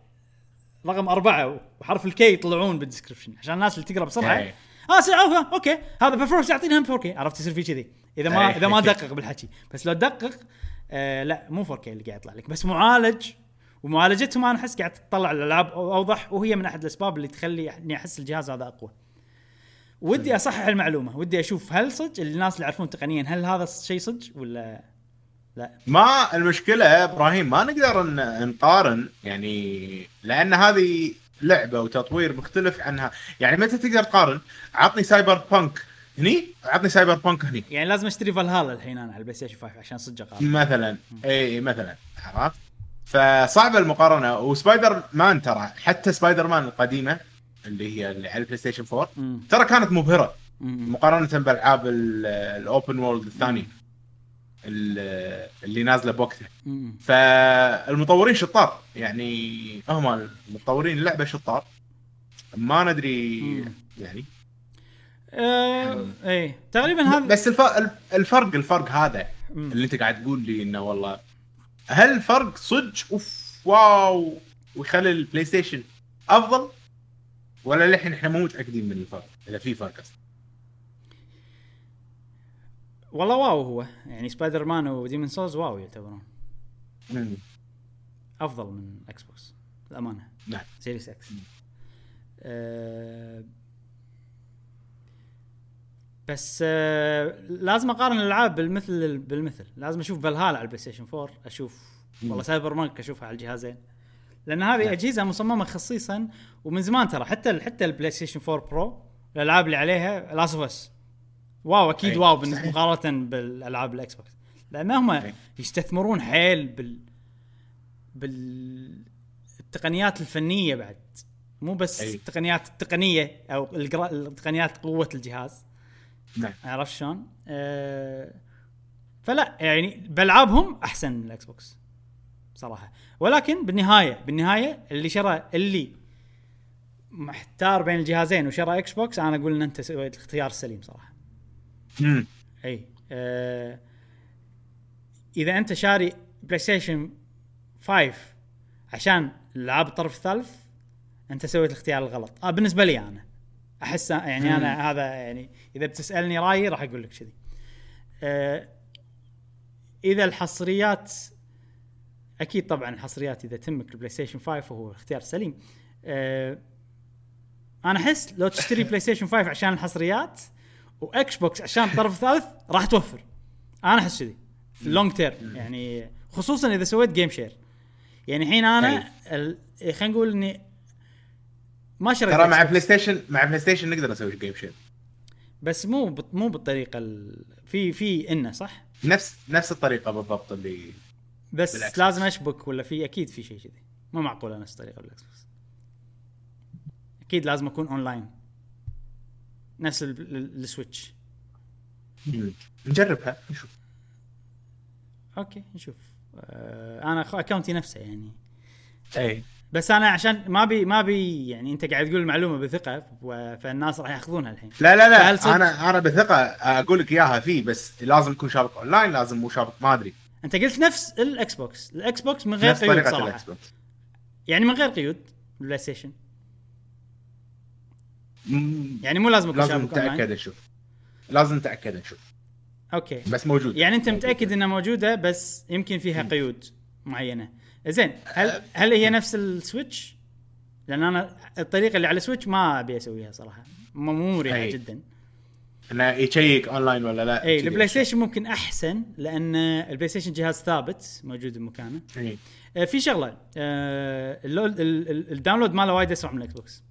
رقم أربعة وحرف ال K يطلعون بال description عشان الناس اللي تقرأ بسرعة. أي. آه see okay. هذا performance يعطينا هم 4K عرفت يصير في كذي إذا ما أي. إذا ما دقق بالحكي. بس لو دقق آه لا مو 4K اللي قاعد يطلع لك. بس معالج ومعالجتهم أنا أحس قاعد تطلع الألعاب أوضح وهي من أحد الأسباب اللي تخلي اني أحس الجهاز هذا أقوى. ودي أصحح المعلومة ودي أشوف هل صدق الناس اللي يعرفون تقنيا هل هذا الشيء صدق ولا لا؟ ما المشكلة إبراهيم ما نقدر نقارن يعني لأن هذه لعبة وتطوير مختلف عنها. يعني متى تقدر تقارن؟ عطني Cyberpunk هني عطني Cyberpunk هني. يعني لازم أشتري فالهالا الحين أنا على ال PlayStation 5 عشان صدق مثلا. اي مثلا. عرفت؟ فصعبه المقارنة وسبايدر مان ترى حتى سبايدر مان القديمة اللي هي اللي على ال PlayStation 4 مم. ترى كانت مبهرة مم. مقارنة بالألعاب ال- ال open world الثانية ال- اللي نازلة بوقتها. فالمطورين شطار يعني هم مطورين اللعبه شطار ما ندري مم. يعني آه، إيه تقريبا هذا بس الف... الفرق الفرق هذا. اللي أنت قاعد تقول لي إنه والله هل الفرق صدق؟ أوف واو. ويخلي ال PlayStation أفضل؟ ولا للحين إحنا مو متأكدين من الفرق إذا في فرق أصلا. والله واو هو. يعني Spider-Man و Demon's Souls واو يعتبرون. مم. أفضل من Xbox الامانه نعم Series X بس آه لازم اقارن الالعاب بالمثل بالمثل لازم أشوف فالهالا على ال PlayStation 4 أشوف والله Cyberpunk اشوفها على الجهازين لأن هذه نعم. أجهزة مصممة خصيصا ومن زمان ترى حتى حتى ال PlayStation 4 Pro الألعاب اللي عليها Last of Us واو أكيد أي، واو بالنسبة. مقارنة بالألعاب ال Xbox لأن هم. يستثمرون حيل بال بالتقنيات الفنية بعد مو بس أي. التقنيات التقنية أو التقنيات قوة الجهاز نعم. عرفت شلون؟ أه فلا يعني بألعابهم أحسن من ال Xbox صراحة. ولكن بالنهاية بالنهاية اللي شرى اللي محتار بين الجهازين وشرى Xbox أنا أقول إن أنت سويت الاختيار السليم صراحة. مم. أي أه إذا أنت شاري PlayStation 5 عشان العاب الطرف الثالث أنت سويت الاختيار الغلط. آه بالنسبة لي أنا. أحس يعني أنا هذا يعني إذا بتسألني رأيي راح أقول لك كذي. أه إذا الحصريات أكيد طبعا الحصريات إذا تمك ال PlayStation 5 فهو اختيار سليم. أه أنا أحس لو تشتري PlayStation 5 عشان الحصريات و Xbox عشان الطرف الثالث راح توفر. أنا أحس كذي. long term يعني خصوصا إذا سويت game share يعني الحين أنا خلينا نقول إني ما شريت ترى مع. PlayStation مع PlayStation نقدر نسوي game share بس مو بط- مو بالطريقة ال... في في إنه صح؟ نفس نفس الطريقة بالضبط اللي بس بال X لازم. أشبك ولا في؟ أكيد في شيء كذي. مو معقولة نفس الطريقة بال Xbox أكيد لازم أكون أونلاين. نفس ال- ال- ال Switch. نجربها نشوف. okay نشوف. آه أنا account ي نفسه يعني. اي بس أنا عشان ما بي ما بي يعني أنت قاعد تقول المعلومة بثقة فالناس راح يأخذونها الحين. لا لا لا أنا أنا بثقة أقول لك إياها فيه بس لازم تكون شابك أونلاين لازم مو شابك ما أدري. أنت قلت نفس ال Xbox ال Xbox من غير نفس قيود صراحة. ال Xbox يعني من غير قيود PlayStation. يعني مو لازم يكون لازم. نتأكد نشوف. لازم نتأكد نشوف. okay. بس موجود. يعني أنت متأكد إنها موجودة بس يمكن فيها قيود معينة. زين هل هل هي نفس ال Switch؟ لأن أنا الطريقة اللي على ال Switch ما أبي أسويها صراحة. مو مريحة. جدا. انه يشيك اونلاين ولا لا؟ أي البلاي ستيشن ممكن أحسن لأن ال PlayStation جهاز ثابت موجود بمكانه. إي. آه، في شغلة آه، ال- ال download ماله وايد أسرع من ال Xbox.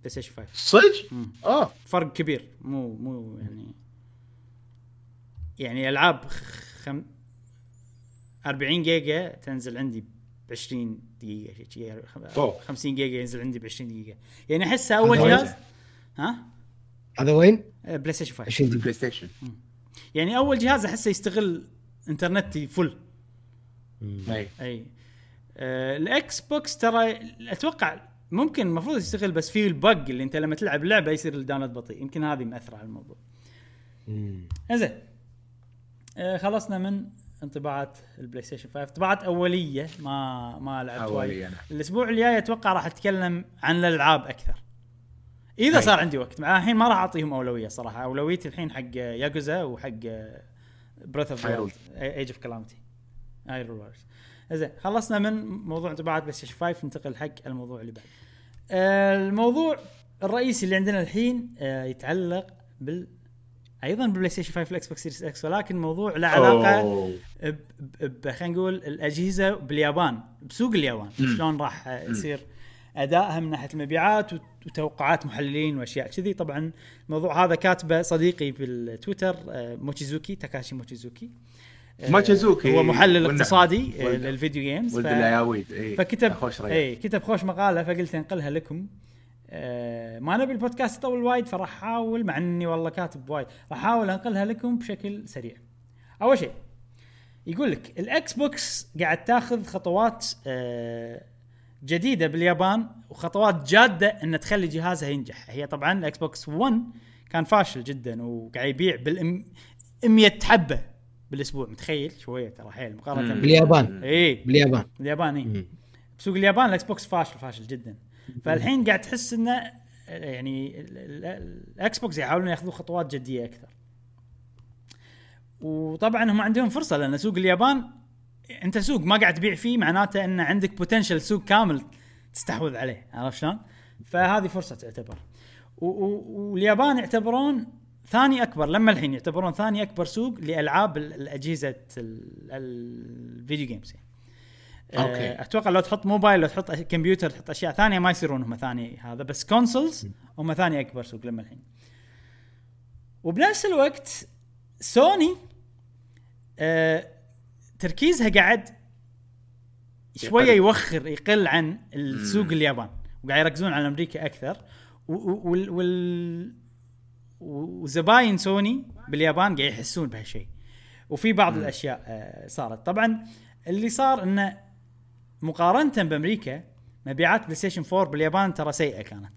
PlayStation 5 صدق؟ آه. فرق كبير. مو مو يعني يعني ألعاب خم 40 جيجا تنزل عندي ب 20 دقيقة شي- شي- أوه. 50 جيجا ينزل عندي ب 20 دقيقة. يعني احسها أول هذا جهاز. ها؟ هذا وين؟ PlayStation 5 20 دقيقة. PlayStation يعني أول جهاز احسه يستغل إنترنتي full أي. أي. آه ال Xbox ترى أتوقع ممكن المفروض يشتغل بس في ال bug اللي أنت لما تلعب لعبة يصير ال download بطيء. يمكن هذه مأثرة على الموضوع. إنزين. آه خلصنا من انطباعات ال PlayStation 5 انطباعات أولية ما ما لعبت وايد. نعم. الأسبوع الجاي أتوقع راح أتكلم عن الألعاب أكثر. إذا أي. صار عندي وقت. مع الحين ما راح أعطيهم أولوية صراحة. أولويتي الحين حق ياجوزا وحق Breath of. Age of Calamity Hyrule Warriors زين خلصنا من موضوع انطباعات PlayStation 5 ننتقل حق الموضوع اللي بعد. آه، الموضوع الرئيسي اللي عندنا الحين آه، يتعلق بال أيضا بال PlayStation 5 وال Xbox Series X ولكن موضوع له علاقة خلينا نقول الأجهزة باليابان بسوق اليابان. مم. شلون راح يصير أدائها من ناحية المبيعات وت- وتوقعات محللين وأشياء كذي. طبعا الموضوع هذا كاتبه صديقي بالتويتر آه، موتشيزوكي تاكاشي موتشيزوكي. آه، موتشيزوكي. هو محلل. اقتصادي آه، لل video games. ولد ف- الياويد اي فكتب خوش اي كتب خوش مقالة فقلت أنقلها لكم. آه ما نبي البودكاست يطول وايد فراح أحاول مع إني والله كاتب وايد راح أحاول أنقلها لكم بشكل سريع. أول شيء يقول لك ال Xbox قاعد تأخذ خطوات آه جديدة باليابان وخطوات جادة إن تخلي جهازها ينجح. هي طبعا ال Xbox 1 كان فاشل جدا وقاعد يبيع بال 100 حبة بالأسبوع. متخيل؟ شوية ترى حيل مقارنة. باليابان. اي باليابان. باليابان اي. بسوق اليابان الإكس بوكس فاشل فاشل جدا. فالحين قاعد تحس إنه يعني ال- ال- الاكس بوكس يحاولون ياخذون خطوات جدية أكثر وطبعا هم عندهم فرصة لأن سوق اليابان أنت سوق ما قاعد تبيع فيه معناته إن عندك potential سوق كامل تستحوذ عليه عرفت شلون؟ فهذه فرصة تعتبر واليابان يعتبرون ثاني أكبر لما الحين يعتبرون ثاني أكبر سوق لألعاب ال- الأجهزة ال- ال video games يعني. آه، أتوقع لو تحط موبايل لو تحط كمبيوتر تحط أشياء ثانية ما يصيرون هم ثاني هذا بس consoles هم ثاني أكبر سوق لما الحين. وبنفس الوقت سوني آه تركيزها قاعد شوية. يوخر يقل عن السوق اليابان وقاعد يركزون على أمريكا أكثر. وال وال وزباين سوني باليابان قاعد يحسون بهالشيء. وفي بعض الأشياء آه، صارت. طبعا اللي صار إنه مقارنة بأمريكا مبيعات بلاي ستيشن 4 باليابان ترى سيئة كانت.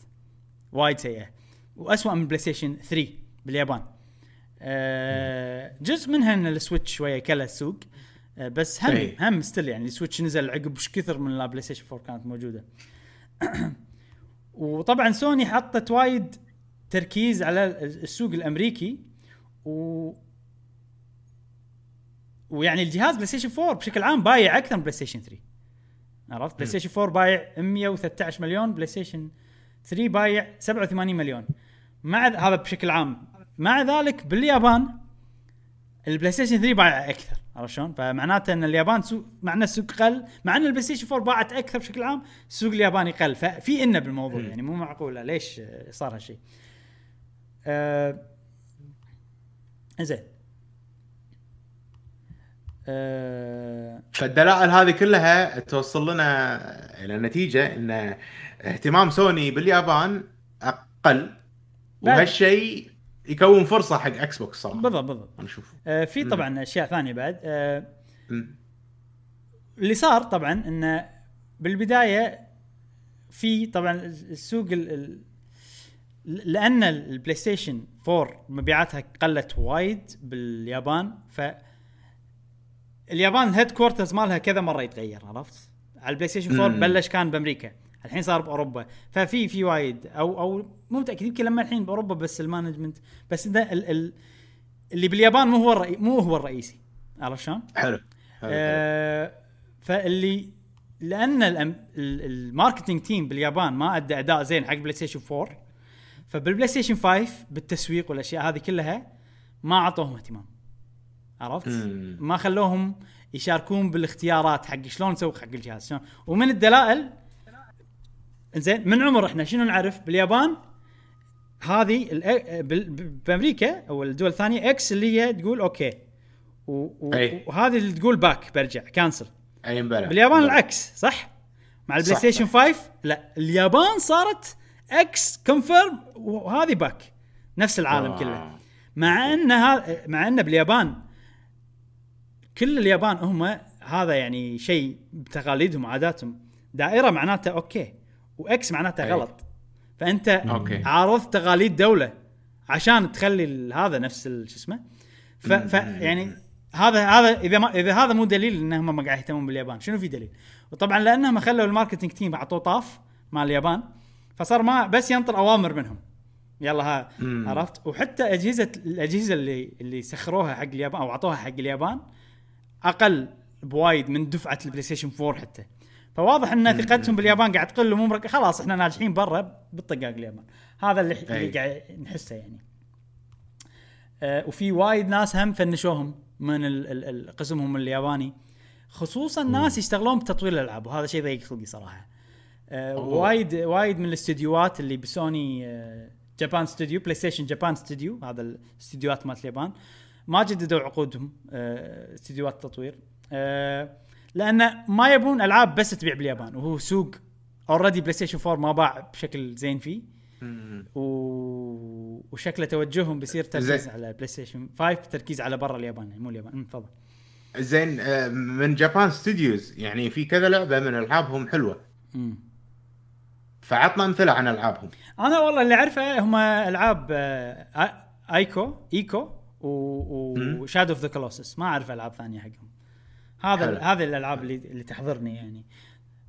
وايد سيئة. وأسوأ من بلاي ستيشن 3 باليابان. آه، جزء منها إن السويتش شوية كله السوق آه، بس هم إيه. هم still يعني السويتش نزل عقب إيش كثر من البلاي ستيشن 4 كانت موجودة. وطبعا سوني حطت وايد تركيز على السوق الأمريكي. و ويعني الجهاز بلاي ستيشن 4 بشكل عام بايع أكثر من بلاي ستيشن 3 عرفت؟ بلاي ستيشن 4 بايع 113 مليون بلاي ستيشن 3 بايع 87 مليون. مع هذا بشكل عام. مع ذلك باليابان البلاي ستيشن 3 بايع أكثر عرفت شلون؟ فمعناته إن اليابان سوق مع إن السوق قل مع إن البلاي ستيشن 4 باعت أكثر بشكل عام السوق الياباني قل. ففي انه بالموضوع مم. يعني مو معقولة. ليش صار هالشيء؟ آه زين. فالدلائل هذه كلها توصل لنا إلى نتيجة إن اهتمام سوني باليابان أقل وهالشيء يكون فرصة حق إكس بوكس صراحة. بالضبط بالضبط. أنا أشوف آه في طبعا أشياء ثانية بعد. آه. اللي صار طبعا انه بالبداية في طبعا السوق ال ال لأن البلاي ستيشن 4 مبيعاتها قلت وايد باليابان ف اليابان ال headquarters مالها كذا مرة يتغير عرفت؟ على البلاي ستيشن 4 مم. بلش كان بأمريكا الحين صار بأوروبا ففي في وايد أو أو مو متأكد يمكن لما الحين بأوروبا بس ال management بس ده ال ال اللي باليابان مو هو الرئي مو هو الرئيسي عرفت شلون؟ حلو حلو. آه فاللي لأن الأم- ال- ال marketing team باليابان ما أدى أداء زين حق بلاي ستيشن 4 فبالبلاي ستيشن 5 بالتسويق والأشياء هذه كلها ما أعطوهم اهتمام عرفت؟ مم. ما خلوهم يشاركون بالاختيارات حق شلون نسوق حق الجهاز شلون ومن الدلائل زين من عمر إحنا شنو نعرف باليابان هذه ب- بأمريكا أو الدول الثانية X اللي هي تقول okay و- و- أي. وهذه اللي تقول back برجع cancel أي بلا باليابان العكس صح؟ مع البلاي ستيشن صح. 5 لا اليابان صارت X confirm وهذه back نفس العالم آه. كله مع إن مع إن باليابان كل اليابان هم هذا يعني شيء بتقاليدهم وعاداتهم. دائرة معناته okay و X معناته أي. غلط. فأنت okay. عارضت تقاليد دولة عشان تخلي هذا نفس شو اسمه؟ ف, ف يعني هذا هذا إذا ما إذا هذا مو دليل انهم ما قاعد يهتمون باليابان شنو في دليل؟ وطبعا لأنهم خلوا ال marketing team اعطوه طاف مع اليابان فصار ما بس ينطر أوامر منهم. يلا ها مم. عرفت؟ وحتى اجهزه الأجهزة اللي اللي سخروها حق اليابان أو اعطوها حق اليابان أقل بوايد من دفعة البلاي ستيشن 4 حتى. فواضح إن ثقتهم باليابان قاعد تقل ومو. خلاص إحنا ناجحين برا بالطقاق اليابان هذا اللي, اللي. قاعد نحسه يعني. آه وفي وايد ناس هم فنشوهم من ال- ال- قسمهم الياباني. خصوصا ناس يشتغلون بتطوير الألعاب وهذا شيء ضيق خلقي صراحة. آه. وايد وايد من الاستديوهات اللي بسوني آه Japan Studio بلاي ستيشن Japan Studio هذا الاستديوهات مالت اليابان. ما جددوا عقودهم آه استديوهات التطوير آه لأن ما يبون ألعاب بس تبيع باليابان وهو سوق already بلاي ستيشن 4 ما باع بشكل زين فيه مم. و... وشكله توجههم بيصير تركيز. على بلاي ستيشن 5 تركيز على برا اليابان يعني مو اليابان تفضل زين آه، من Japan Studios يعني في كذا لعبة من ألعابهم حلوة أمم. فعطنا أمثلة عن ألعابهم أنا والله اللي أعرفه هم ألعاب آيكو Ico مم. و Shadow of the Colossus ما أعرف ألعاب ثانية حقهم. هذا. هذه الألعاب اللي اللي تحضرني يعني.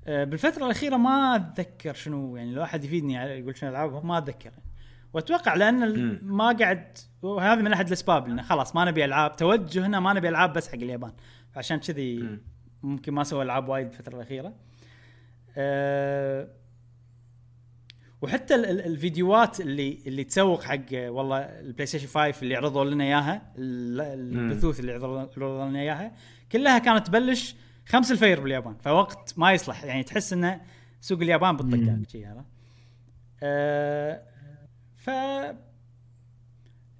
آه، بالفترة الأخيرة ما أتذكر شنو يعني. الواحد يفيدني على- يقول شنو ألعابهم ما أتذكر. وأتوقع لأن. ما قاعد وهذا من أحد الأسباب لأن خلاص ما نبي ألعاب. توجهنا ما نبي ألعاب بس حق اليابان. عشان كذي مم. ممكن ما سوى ألعاب وايد الفترة الأخيرة. أه وحتى ال- ال- الفيديوهات اللي اللي تسوق حق والله ال PlayStation 5 اللي عرضوا لنا إياها ال- البثوث اللي عرضوا لنا إياها كلها كانت تبلش خمس الفير باليابان فوقت ما يصلح يعني تحس إنه سوق اليابان بالطقاق شي عرفت؟ أه ف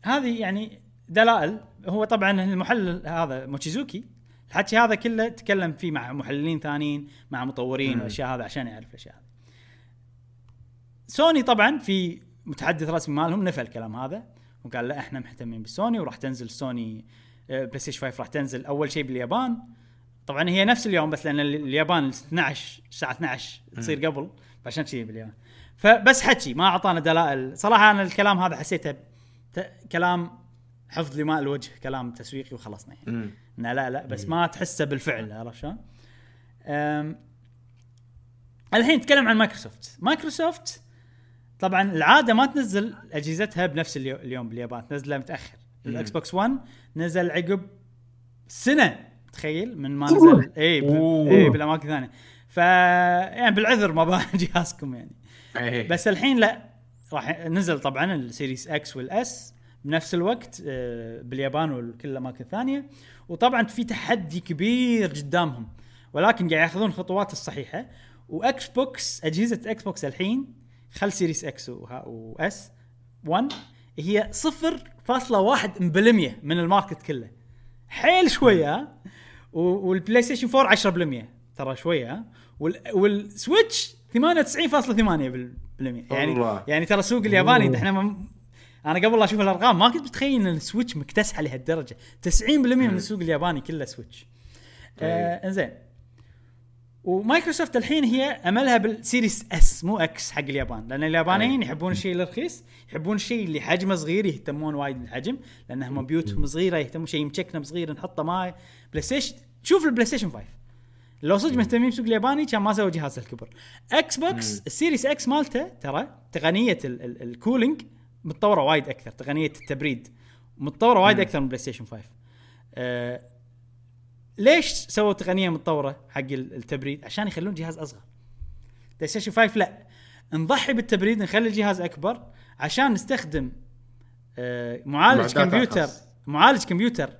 هذه يعني دلائل هو طبعا المحلل هذا موتشيزوكي الحكي هذا كله تكلم فيه مع محللين ثانيين مع مطورين. والأشياء هذا عشان يعرف الأشياء سوني طبعا في متحدث رسمي مالهم نفى الكلام هذا وقال لا إحنا مهتمين بالسوني وراح تنزل سوني PlayStation 5 راح تنزل أول شيء باليابان. طبعا هي نفس اليوم بس لأن ال- اليابان 12 الساعة 12 تصير قبل فعشان شيء باليابان. فبس حكي ما أعطانا دلائل. صراحة أنا الكلام هذا حسيته كلام حفظ لماء الوجه كلام تسويقي وخلصنا يعني. إنه لا لا بس ما تحسه بالفعل عرفت شلون؟ الحين نتكلم عن مايكروسوفت. مايكروسوفت طبعا العادة ما تنزل أجهزتها بنفس اليو- اليوم باليابان تنزلها متأخر. ال Xbox One نزل عقب سنة تخيل من ما نزل. اي. اي بالأماكن الثانية ف يعني بالعذر ما باع جهازكم يعني. إيه. بس الحين لا راح نزل طبعا ال Series X وال S بنفس الوقت آه، باليابان وكل الأماكن الثانية. وطبعا في تحدي كبير قدامهم ولكن قاعد ياخذون الخطوات الصحيحة. و Xbox أجهزة Xbox الحين خل Series X و S 1 هي 0.1% من الماركت كله. حيل شوية. وال PlayStation 4 10% ترى شوية. وال Switch 98.8% يعني. يعني ترى السوق الياباني إحنا أنا قبل لا أشوف الأرقام ما كنت متخيل إن ال Switch مكتسحة لهالدرجة. 90% من السوق الياباني كله Switch آه إنزين. ومايكروسوفت الحين هي أملها بال Series S مو X حق اليابان. لأن اليابانيين. يحبون الشيء الرخيص يحبون الشيء اللي حجمه صغير يهتمون وايد بالحجم لانهم بيوتهم صغيرة يهتمون شيء مشكنب صغير نحطه معي PlayStation شوف ال PlayStation 5 لو صدق مهتمين بالسوق الياباني كان ما سووا جهاز الكبر. Xbox ال Series X مالته ترى تقنية ال- ال- ال cooling متطورة وايد أكثر تقنية التبريد متطورة وايد أكثر من PlayStation 5 آه ليش سووا تقنية متطورة حق ال- التبريد؟ عشان يخلون جهاز أصغر. PlayStation 5 لا. نضحي بالتبريد نخلي الجهاز أكبر عشان نستخدم آه معالج كمبيوتر أرخص. معالج كمبيوتر.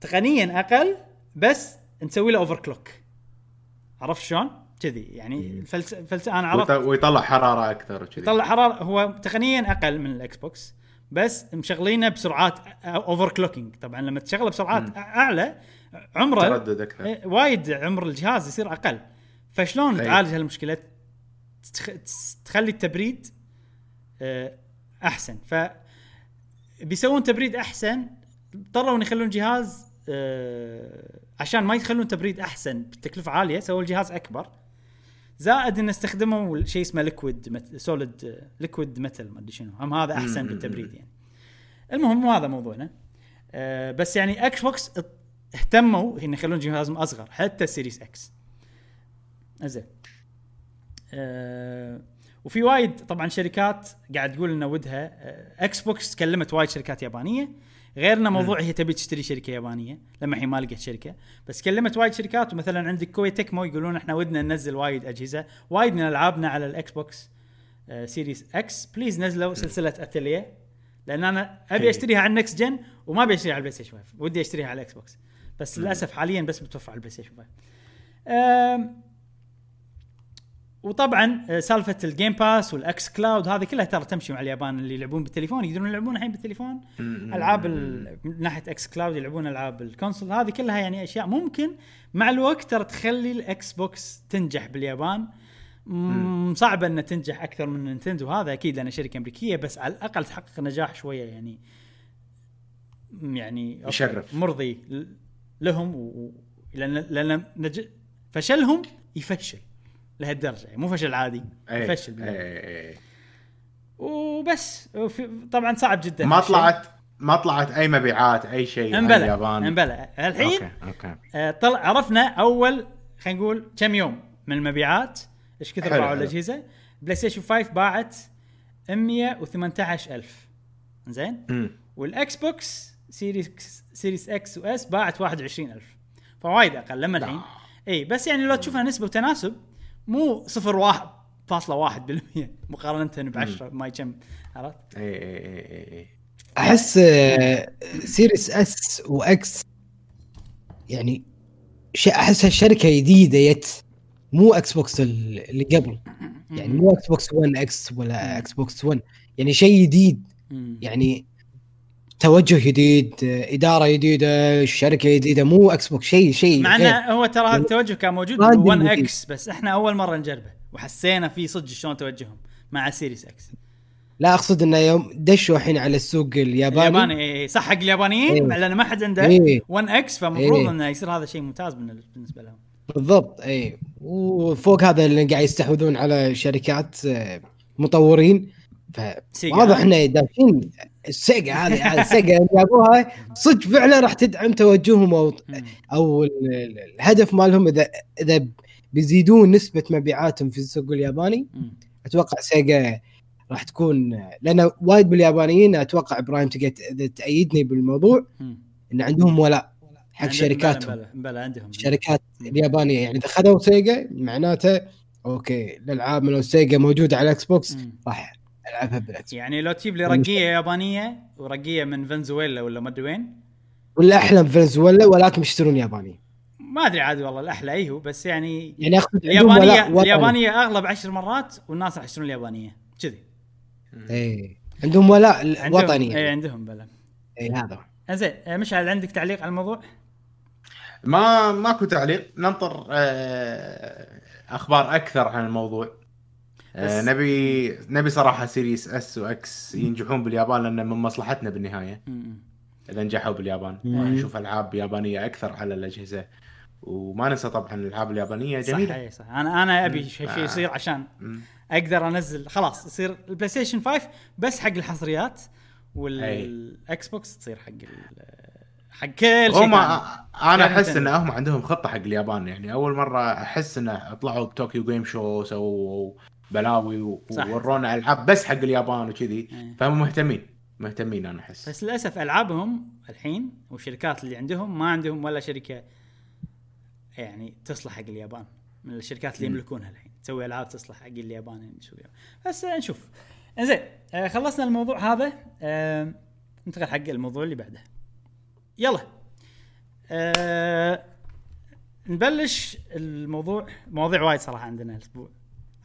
تقنيا أقل بس نسوي له overclock عرفت شلون؟ كذي. يعني الفلس... فلس... أنا عرفت. ويطلع حرارة أكثر وكذي. يطلع حرارة. هو تقنيا أقل من ال Xbox بس مشغلينه بسرعات overclocking طبعا لما تشغله بسرعات أعلى عمره تردد أكثر. إيه، وايد عمر الجهاز يصير أقل. فشلون أي. تعالج هالمشكلة؟ تخ... تخلي التبريد آه، أحسن. ف بيسوون تبريد أحسن اضطروا إن يخلون جهاز آه، عشان ما يخلون تبريد أحسن بتكلفة عالية سووا الجهاز أكبر. زائد إن استخدموا شيء اسمه liquid solid liquid metal ما أدري شنو. هم هذا أحسن. بالتبريد يعني. المهم مو هذا موضوعنا. آه، بس يعني Xbox اهتموا ان يخلون جهازهم أصغر حتى ال Series X زين آه وفي وايد طبعا شركات قاعد تقول ان ودها آه Xbox كلمت وايد شركات يابانية. غير انه موضوع هي تبي تشتري شركة يابانية لما الحين ما لقت شركة. بس كلمت وايد شركات ومثلا عندك Koei Tecmo يقولون إحنا ودنا ننزل وايد أجهزة. وايد من ألعابنا على ال Xbox آه Series X please نزلوا سلسلة اتليه لأن أنا أبي. أشتريها على ال next gen وما أبي أشتريها على ال PlayStation 5 ودي أشتريها على ال Xbox بس للأسف حاليا بس متوفر على ال PlayStation 5 أم وطبعا آه، سالفة ال Game Pass وال xCloud هذه كلها ترى تمشي مع اليابان اللي يلعبون بالتليفون يقدرون يلعبون الحين بالتليفون. ألعاب ال- من ناحية xCloud يلعبون ألعاب ال console هذه كلها يعني أشياء ممكن مع الوقت ترى تخلي ال Xbox تنجح باليابان. صعبه إنها تنجح أكثر من نينتندو هذا أكيد لانها شركة أمريكية بس على الأقل تحقق نجاح شوية يعني يعني يشرف. مرضي. لهم و... لأن لأن نج... فشلهم يفشل لهالدرجة يعني مو فشل عادي إيه، يفشل إيه، باليابان. إيه،. وبس وفي... طبعا صعب جدا ما. طلعت ما طلعت أي مبيعات أي شيء عن انبلى اليابان انبلى الحين أوكي أوكي آه، طلع عرفنا أول خلينا نقول كم يوم من المبيعات إيش كثر باعوا. الأجهزة PlayStation 5 باعت 118000 زين. وال Xbox Series Series X و S باعت 21000 فوايد أقل لما الحين. إي بس يعني لو تشوفها نسبة وتناسب مو 0.1% مقارنة ب 10 ما كم عرفت؟ إي إي إي إي أحس آه، Series S و X يعني احسها شركه جديدة يت مو Xbox ال- اللي قبل. يعني مو Xbox One X ولا Xbox One يعني شيء جديد. يعني توجه جديد إدارة جديدة شركة جديدة مو Xbox شيء شيء مع. إنه هو ترى هذا التوجه كان موجود عندي 1 المدير. إكس بس إحنا أول مرة نجربه وحسينا في صدق شلون توجههم مع Series X لا أقصد إنه يوم دشوا الحين على السوق الياباني الياباني إيه، صح حق اليابانيين إيه. لأن ما حد عنده إيه. 1X فالمفروض إيه. إنه يصير هذا شيء ممتاز بالن- بالنسبة لهم بالضبط اي وفوق هذا اللي قاعد يستحوذون على شركات آه، مطورين. فواضح إنه داشين السيجا هذه هذه السيجا اللي جابوها صدق فعلا راح تدعم توجههم أو. أو ال- ال- الهدف مالهم إذا إذا بيزيدون نسبة مبيعاتهم في السوق الياباني. أتوقع سيجا راح تكون لأن وايد باليابانيين أتوقع إبراهيم إذا تأيدني بالموضوع. إن عندهم ولاء حق عندهم- شركاتهم بلا بلا عندهم الشركات اليابانية يعني إذا خذوا سيجا معناته okay الالعاب من سيجا موجوده على الاكس بوكس. راح ألعبها بالاكس يعني لو تجيب لي رقية يابانية ورقية من فنزويلا ولا ما أدري وين. والاحلى بفنزويلا ولكن يشترون ياباني. ما أدري عاد والله الأحلى أيوه بس يعني يعني اقصد اليابانيه. اليابانية أغلب عشر مرات والناس راح يشترون اليابانية. كذي. اي عندهم ولاء وطني اي عندهم بلا. اي هذا. زين آه، مشعل عندك تعليق على الموضوع؟ ما ماكو تعليق. ننطر آه، أخبار أكثر عن الموضوع. آه، نبي نبي صراحة Series S و X ينجحون باليابان لأن من مصلحتنا بالنهاية. إذا نجحوا باليابان. راح نشوف ألعاب يابانية أكثر على الأجهزة وما ننسى طبعا الألعاب اليابانية جميلة اي صح أنا أنا أبي. شيء آه. شيء يصير عشان مم. أقدر انزل خلاص يصير البلاي ستيشن 5 بس حق الحصريات. والاكس بوكس تصير حق حق كل شيء هم. أنا أحس. إن هم عندهم خطة حق اليابان يعني أول مرة أحس انه طلعوا بطوكيو جيم شو سووا بلاوي. وورونا ألعاب بس حق اليابان وكذي إيه. فهم مهتمين مهتمين أنا أحس. بس للأسف ألعابهم الحين والشركات اللي عندهم ما عندهم ولا شركة يعني تصلح حق اليابان من الشركات اللي. يملكونها الحين. تسوي ألعاب تصلح حق اليابان يعني يسويها بس نشوف. زين آه خلصنا الموضوع هذا. آه ننتقل حق الموضوع اللي بعده. يلا. آه نبلش الموضوع مواضيع وايد صراحة عندنا الأسبوع.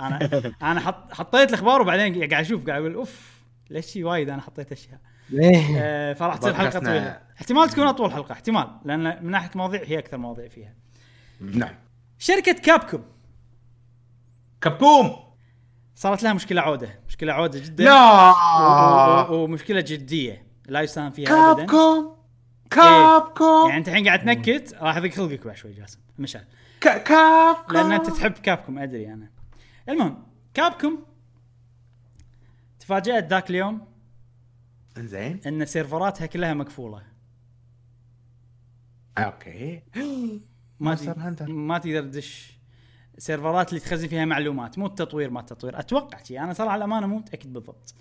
أنا أنا حط حطيت الأخبار وبعدين قاعد أشوف قاعد أقول أوف ليش شي وايد أنا حطيت أشياء. ليه؟ آه، فراح تصير حلقة طويلة. احتمال تكون أطول حلقة احتمال لأن من ناحية مواضيع هي أكثر مواضيع فيها. نعم. شركة كابكوم. كابكوم! صارت لها مشكلة عودة مشكلة عودة جدا. لا! ومشكلة جدية لا يساهم فيها ابدا. كابكوم! كابكوم! يعني أنت الحين قاعد تنكت راح اضيق خلقك بعد شوي جاسم مشعل. كا- كابكوم! لأن أنت تحب كابكوم أدري أنا. المهم كابكوم تفاجأت ذاك اليوم إنزين إن سيرفراتها كلها مقفولة okay ما. Hunter. ما تقدر تدش سيرفرات اللي تخزن فيها معلومات مو التطوير ما التطوير أتوقع شي أنا صراحة على الأمانة مو متأكد بالضبط.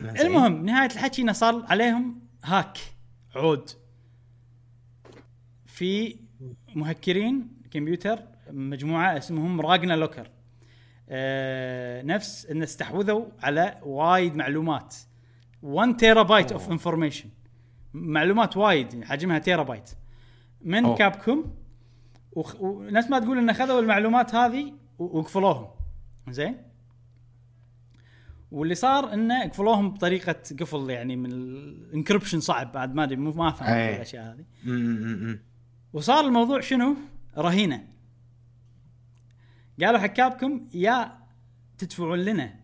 المهم نهاية الحكي إنه صار عليهم hack عود في مهكرين كمبيوتر مجموعة اسمهم راجنا لوكر نفس إن استحوذوا على وايد معلومات. 1 terabyte of information معلومات وايد حجمها تيرا بايت من وخ... وناس ما تقول إن خذوا المعلومات هذه وقفلوهم. زين؟ واللي صار إنه قفلوهم بطريقة قفل يعني من ال encryption صعب بعد ما أدري ما افهم أي. الأشياء هذه. وصار الموضوع شنو؟ رهينة. قالوا حق كابكم يا تدفعون لنا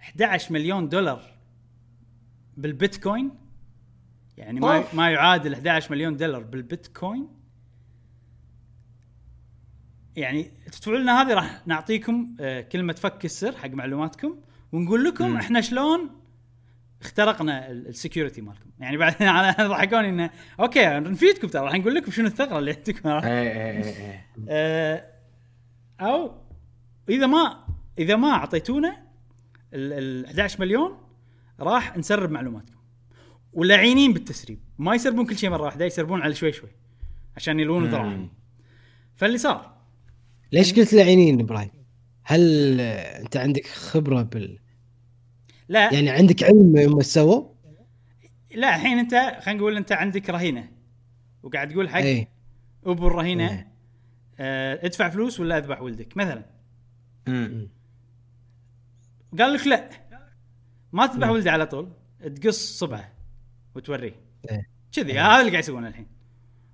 11 مليون دولار بالبيتكوين؟ يعني ما. ما يعادل 11 مليون دولار بالبيتكوين؟ يعني تدفعوا لنا هذه؟ راح نعطيكم آه، كلمة فك السر حق معلوماتكم ونقول لكم مم. إحنا شلون اخترقنا ال security مالكم. يعني بعدين أنا ضحكوني إنه okay نفيدكم ترى راح نقول لكم شنو الثغرة اللي عندكم إيه إيه إيه إيه آه، أو إذا ما إذا ما أعطيتونا ال ال 11 مليون راح نسرب معلوماتكم. ولعينين بالتسريب. ما يسربون كل شيء مرة واحدة يسربون على شوي شوي عشان يلون ذراعهم فاللي صار. ليش قلت لعينين إبراهيم؟ هل أنت عندك خبرة بال لا. يعني عندك علم هم سووا؟ لا الحين أنت خلينا نقول أنت عندك رهينة وقاعد تقول حق اي أبو الرهينة. إيه. آه ادفع فلوس ولا اذبح ولدك مثلا. قال لك لا ما تذبح ولده على طول تقص صبعه وتوريه. إيه. كذي هذا اللي قاعد يسوونه الحين.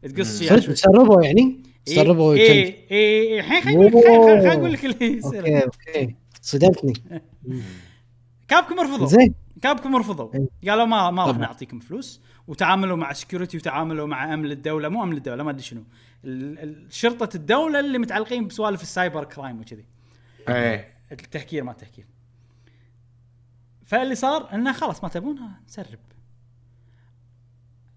تقص شيء صدق سربوا يعني؟ سربوا اي كم- اي اي الحين خليني أقول لك خليني أقول لك اللي يصير. okay. okay صدمتني كابكم رفضوا زين. كابكم رفضوا إيه. قالوا ما ما راح. نعطيكم فلوس. وتعاملوا مع security وتعاملوا مع أمن الدولة. مو أمن الدولة ما أدري شنو. شرطة الدولة اللي متعلقين بسوالف ال cyber crime وكذي. إيه. التهكير ما التهكير. فاللي صار إنه خلاص ما تبونها نسرب.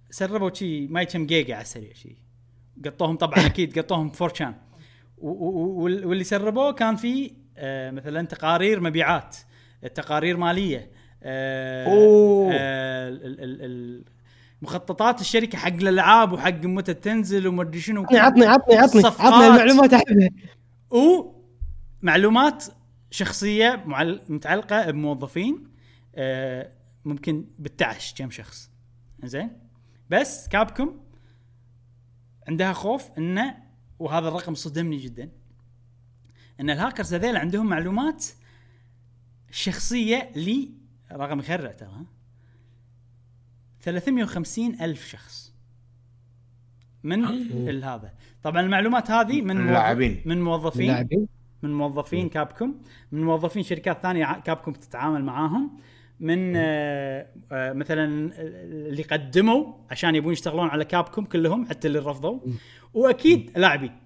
سربوا شي ما كم جيجا على السريع شي. قطوهم طبعا أكيد قطوهم 4 شان واللي سربوه كان في آه مثلا تقارير مبيعات. تقارير مالية. آه أوه. آه ال- ال- ال- مخططات الشركة حق الألعاب وحق متى تنزل ومدري شنو عطني عطني عطني عطني. المعلومات احبها ومعلومات شخصية. متعلقة بموظفين آه ممكن بالتعش كم شخص. زين بس كابكم عندها خوف إنه وهذا الرقم صدمني جدا إن الهاكرز هذيل عندهم معلومات شخصية لي رقم يخرع ترى. ها؟ 350 ألف شخص. من هذا. طبعا المعلومات هذه من اللاعبين. من موظفين. اللاعبين. من موظفين كابكوم. من موظفين شركات ثانية كابكوم تتعامل معاهم. من آه آه مثلا اللي قدموا عشان يبون يشتغلون على كابكوم كلهم حتى اللي رفضوا. وأكيد لاعبين.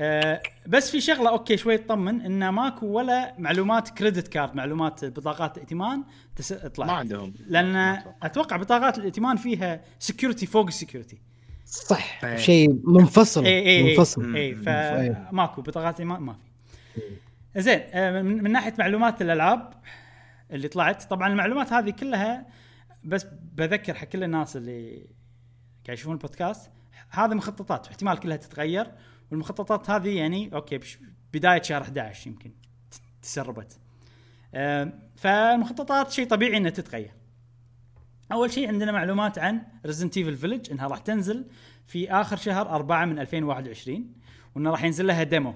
آه بس في شغلة okay شوي تطمن انه ماكو ولا معلومات credit card معلومات بطاقات ائتمان تس... تطلع. ما عندهم. لأن. أتوقع. بطاقات الائتمان فيها security فوق ال security صح. إيه. شيء منفصل. اي اي منفصل. اي إيه. فماكو. بطاقات ائتمان ما في. زين آه، من, من ناحية معلومات الألعاب اللي طلعت طبعا المعلومات هذه كلها بس بذكر حق كل الناس اللي قاعد يشوفون البودكاست هذه مخططات احتمال كلها تتغير والمخططات هذه يعني okay بداية شهر 11 يمكن تسربت. فالمخططات شيء طبيعي إنها تتغير. أول شيء عندنا معلومات عن Resident Evil Village إنها راح تنزل في آخر شهر 4 من 2021 وانه راح ينزل لها demo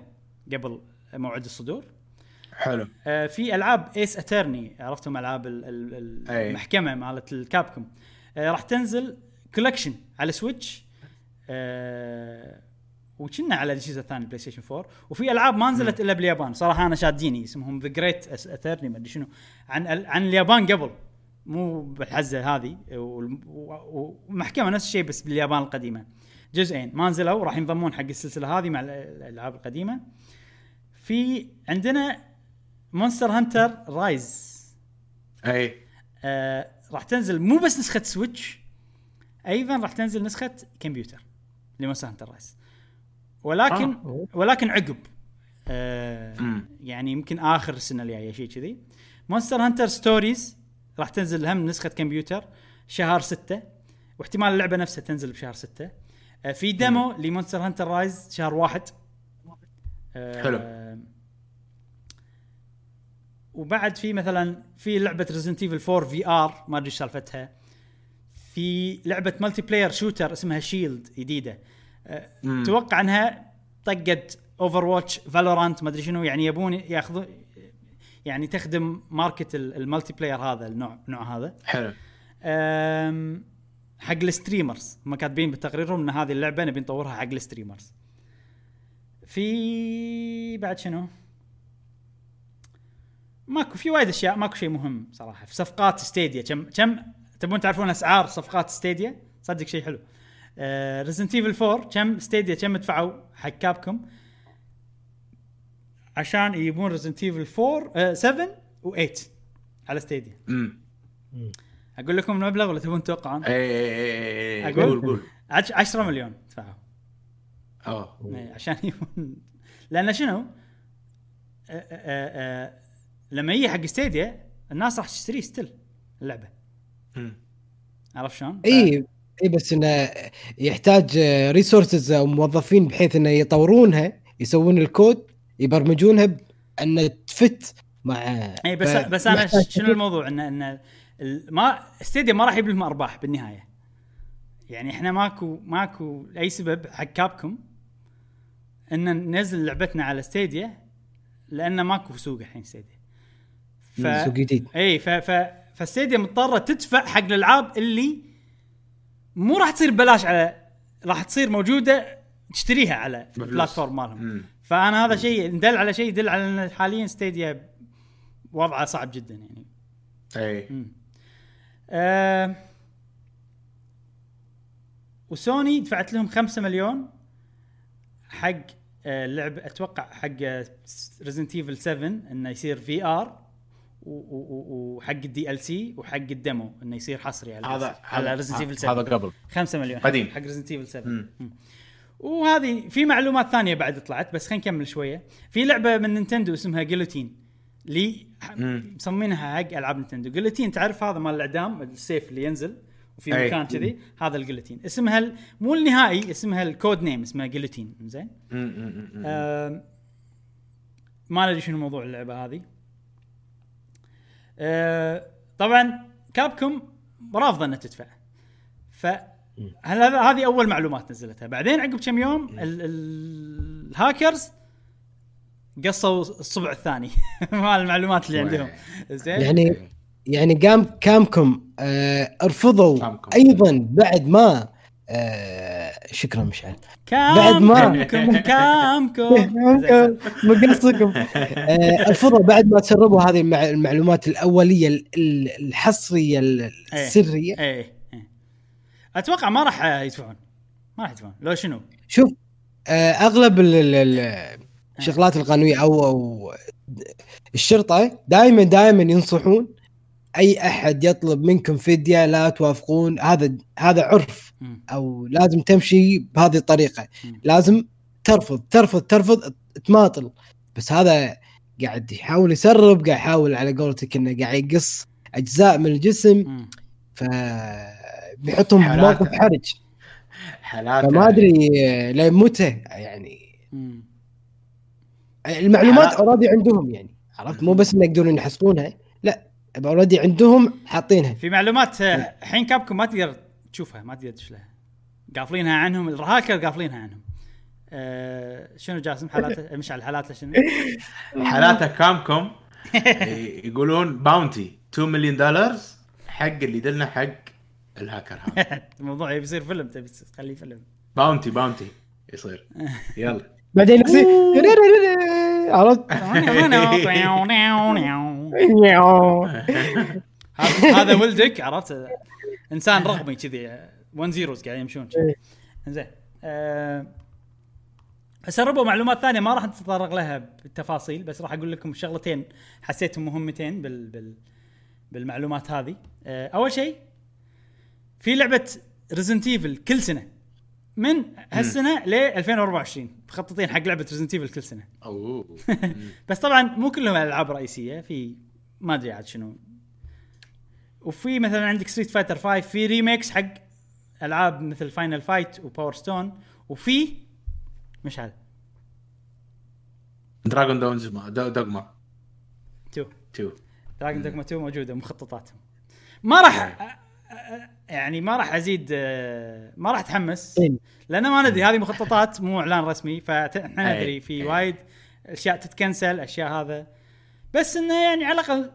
قبل موعد الصدور. حلو. آه، في ألعاب Ace Attorney عرفتم ألعاب ال- ال-. المحكمة مالت ال Capcom. آه، راح تنزل collection على Switch آه، وكنا على الاجهزه الثانية PlayStation 4 وفي ألعاب ما نزلت إلا باليابان. صراحة أنا شاديني. اسمهم The Great Attorney ما أدري شنو. عن عن اليابان قبل. مو بالحزة هذه. ومحكمة نفس الشيء بس باليابان القديمة. جزئين. ما نزلوا راح ينضمون حق السلسلة هذه مع ال- الألعاب القديمة. في عندنا Monster Hunter Rise أي. آه راح تنزل مو بس نسخة Switch أيضا راح تنزل نسخة كمبيوتر ل Monster Hunter Rise ولكن آه. ولكن عقب. آه. يعني يمكن آخر السنة الجاية شيء كذي. Monster Hunter Stories راح تنزل هم نسخة كمبيوتر شهر ستة. واحتمال اللعبة نفسها تنزل بشهر ستة. آه في demo ل Monster Hunter Rise شهر واحد. آه حلو. وبعد في مثلا في لعبة Resident Evil 4 VR ما أدري إيش سالفتها. في لعبة multiplayer shooter اسمها Shield جديدة. أه مم. توقع انها طقت Overwatch Valorant ما ادري شنو يعني يبون ياخذون يعني تخدم market ال- ال multiplayer هذا النوع النوع هذا. حلو. حق ال streamers. هم كاتبين بتقريرهم إن هذه اللعبة نبي نطورها حق ال streamers. في بعد شنو؟ ماكو في وايد أشياء ماكو شيء مهم صراحة. في صفقات Stadia كم كم تبون تعرفون أسعار صفقات Stadia؟ صدق شيء حلو. Resident Evil 4 كم Stadia كم دفعوا حق Capcom عشان يجيبون Resident Evil 4 آه 7 و8 على Stadia امم أقول لكم المبلغ ولا تبون تتوقعون؟ اي اي اي أقول؟ قول قول عش- 10 مليون دفعوا آه إيه، عشان يبون لأن شنو؟ أه أه أه لما يجي حق Stadia الناس راح تشتريه still اللعبة. عرفت شلون؟ اي اي بس إنه يحتاج resources أو موظفين بحيث إنه يطورونها يسوون الكود يبرمجونها ان ت fit مع اي بس ف- بس أنا شنو الموضوع؟ ان إن ما Stadia ما راح يجيب لهم أرباح بالنهاية. يعني إحنا ماكو ماكو أي سبب حق Capcom ان ننزل لعبتنا على Stadia لأن ماكو سوق الحين Stadia ف... سوق جديد. اي ف ف ف Stadia مضطرة تدفع حق الألعاب اللي مو راح تصير ببلاش على راح تصير موجودة تشتريها على. ال platform مالهم. فأنا هذا شيء ندل على شيء يدل على إن حاليا Stadia وضعه صعب جدا يعني. أي. آه وسوني دفعت لهم 5 مليون حق آه لعب أتوقع حق Resident Evil 7 إنه يصير VR. وحق ال DLC وحق ال demo إنه يصير حصري على هذا على Resident Evil 7 هذا قبل. 5 مليون. قديم. حق Resident Evil 7 مم. مم. وهذه في معلومات ثانية بعد طلعت بس خلينا نكمل شوية. في لعبة من Nintendo اسمها guillotine لي. مسمينها حق ألعاب Nintendo. guillotine تعرف هذا مال الإعدام السيف اللي ينزل وفي. مكان كذي؟ هذا ال guillotine اسمها ال- مو النهائي اسمها ال code name اسمها جيلوتين زين؟ ما ندري شنو موضوع اللعبة هذه. آه، طبعا Capcom رافضه انها تدفع. ف هذه أول معلومات نزلتها. بعدين عقب كم يوم ال- ال- الهاكرز قصوا الصبع الثاني. مال المعلومات اللي عندهم. زين؟ يعني يعني قام كامكم آه رفضوا كامكم. أيضا بعد ما آه شكرا مشعل. بعد ما- كامكم. مقصكم آه رفضوا بعد ما تسربوا هذه المع- المعلومات الأولية ال- ال- الحصرية ال- السرية. إيه إيه. أتوقع ما راح يدفعون. ما راح يدفعون. لو شنو؟ شوف آه، أغلب ال- الشغلات القانونية أو أو الشرطة دائما دائما ينصحون أي أحد يطلب منكم فدية لا توافقون هذا هذا عرف. أو لازم تمشي بهذه الطريقة. لازم ترفض ترفض ترفض تماطل. بس هذا قاعد يحاول يسرب قاعد يحاول على قولتك إنه قاعد يقص أجزاء من الجسم. ف بيحطهم بموقف حرج. حالات فما أدري لين متى يعني. المعلومات already عندهم يعني. عرفت؟ مو بس إنه يقدرون يحصلونها. already عندهم حاطينها في معلومات آه، الحين Capcom ما تقدر تشوفها ما تقدر تدش لها قافلينها عنهم الهاكر قافلينها عنهم آه شنو جاسم حالاته مش على حالاته شنو؟ حالاته Capcom يقولون bounty 2 مليون دولار حق اللي يدلنا حق الهاكر هذا الموضوع يبي يصير فيلم تبي تخليه فيلم bounty bounty يصير يلا بعدين يصير عرفت هذا ولدك عرفت؟ إنسان رقمي كذي. 1 zeros قاعد يمشون. كذي. زين آه، سربوا معلومات ثانية ما راح نتطرق لها بالتفاصيل بس راح أقول لكم شغلتين حسيتهم مهمتين بال, بال بالمعلومات هذه. آه، أول شيء في لعبة Resident Evil كل سنة. من هالسنة ل 2024 مخططين حق لعبة Resident Evil كل سنة. أوه. بس طبعا مو كلهم ألعاب رئيسية في ما أدري عاد شنو. وفي مثلا عندك Street Fighter 5 في remakes حق ألعاب مثل Final Fight و Power Stone وفي مشعل Dragon's Dogma Dogma 2 2 Dragon's Dogma 2 موجودة مخططاتهم. ما راح يعني ما راح أزيد أ، ما راح أتحمس إيه. لأن ما ندري هذه مخططات مو إعلان رسمي فإحنا أي. ندري في أي. وايد أشياء تتكنسل أشياء هذا بس إنه يعني على الأقل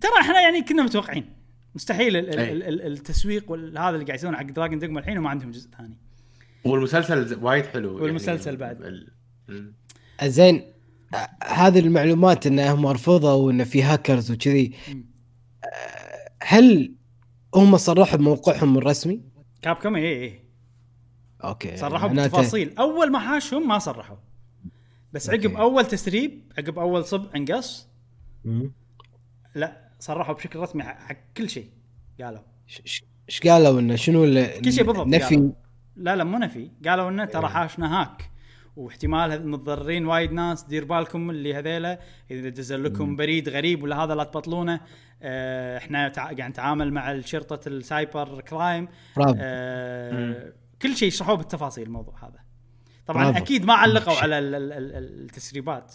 ترى إحنا يعني كنا متوقعين مستحيل ال- ال- أي. ال- ال- التسويق وهذا اللي قاعد يسوونه حق Dragon's Dogma الحين وما عندهم جزء ثاني والمسلسل وايد حلو والمسلسل بعد. ال- ال- زين آه، هذه المعلومات انهم رفضوا وان في هاكرز وكذي. آه، هل هم صرحوا بموقعهم الرسمي؟ Capcom اي اي أوكي صرحوا بتفاصيل أول ما حاشهم ما صرحوا بس عقب أوكي. أول تسريب عقب أول صب انقص. لا صرحوا بشكل رسمي حق كل شيء قالوا ش- ش- إيش قالوا إنه شنو ال- كل شيء بالضبط نفي قالوا. لا لا مو نفي قالوا إنه إيه. ترى حاشنا hack واحتمال متضررين وايد ناس دير بالكم اللي هذيلا. إذا دزوا لكم بريد غريب ولا هذا لا تبطلونه آه إحنا تع... قاعد نتعامل مع شرطة ال cyber crime. bravo آه كل شيء يشرحوه بالتفاصيل الموضوع هذا. طبعا برافو. أكيد ما علقوا على ال- ال- ال- التسريبات.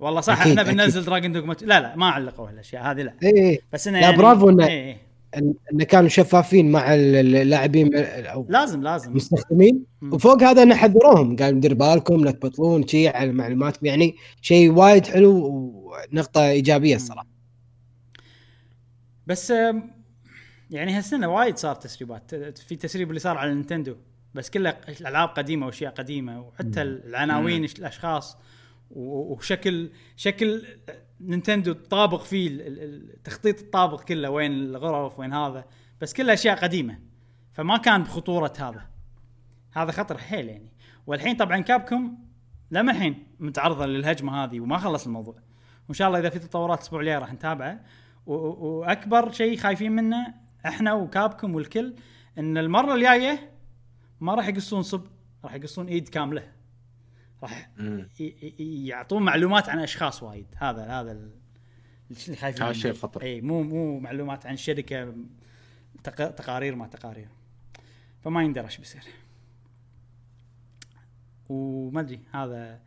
والله صح أكيد، إحنا بننزل Dragon's Dogma لا لا ما علقوا هالأشياء هذه لا. إيه بس إنه لا، يعني برافو إنه- إيه. انه كانوا شفافين مع ال- اللاعبين أو لازم لازم. المستخدمين. وفوق هذا انه حذروهم قالوا دير بالكم لا تبطلون شيء على المعلومات يعني شيء وايد حلو ونقطة إيجابية الصراحة. بس يعني هالسنة وايد صار تسريبات. في تسريب اللي صار على Nintendo. بس كله الالعاب قديمة وأشياء قديمة وحتى العناوين الأشخاص وشكل شكل نينتندو طابق فيه ال- ال- التخطيط الطابق كله وين الغرف وين هذا بس كلها أشياء قديمة فما كان بخطورة هذا. هذا خطر حيل يعني. والحين طبعا كابكم لما الحين متعرضه للهجمة هذه وما خلص الموضوع. وإن شاء الله إذا في تطورات الأسبوع الجاي راح نتابعه. وأكبر شيء خايفين منه إحنا وكابكم والكل إن المرة الجاية ما راح يقصون صب راح يقصون إيد كاملة. راح مم. ي- ي- يعطون معلومات عن أشخاص وايد هذا هذا ال- اللي خايفين هذا. الشيء خطر. إي مو مو معلومات عن شركة تق- تقارير ما تقارير فما يندرى إيش بيصير وما أدري هذا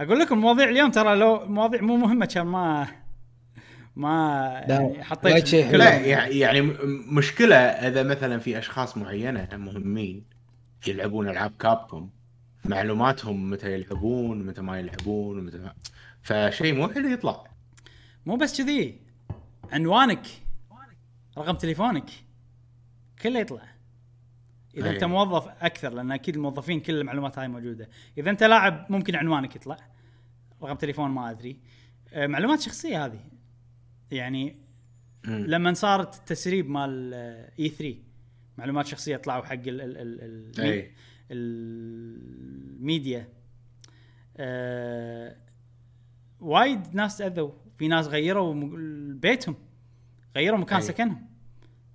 أقول لكم مواضيع اليوم ترى لو مواضيع مو مهمة كان ما ما يعني حطيت. لا يعني يعني مشكلة إذا مثلا في أشخاص معينة مهمين يلعبون ألعاب كابكم معلوماتهم متى يلعبون متى ما يلعبون متى ما... فشيء مو حلو يطلع. مو بس كذي. عنوانك رقم تليفونك كله يطلع. إذا أي. انت موظف أكثر لأن أكيد الموظفين كل المعلومات هاي موجودة. إذا أنت لاعب ممكن عنوانك يطلع. رقم تليفون ما أدري. آه، معلومات شخصية هذه. يعني. لما صارت التسريب مال اي 3 معلومات شخصية طلعوا حق ال ال ال ال أي. الميديا. آه وايد ناس تاذوا في ناس غيروا بيتهم غيروا مكان أي. سكنهم.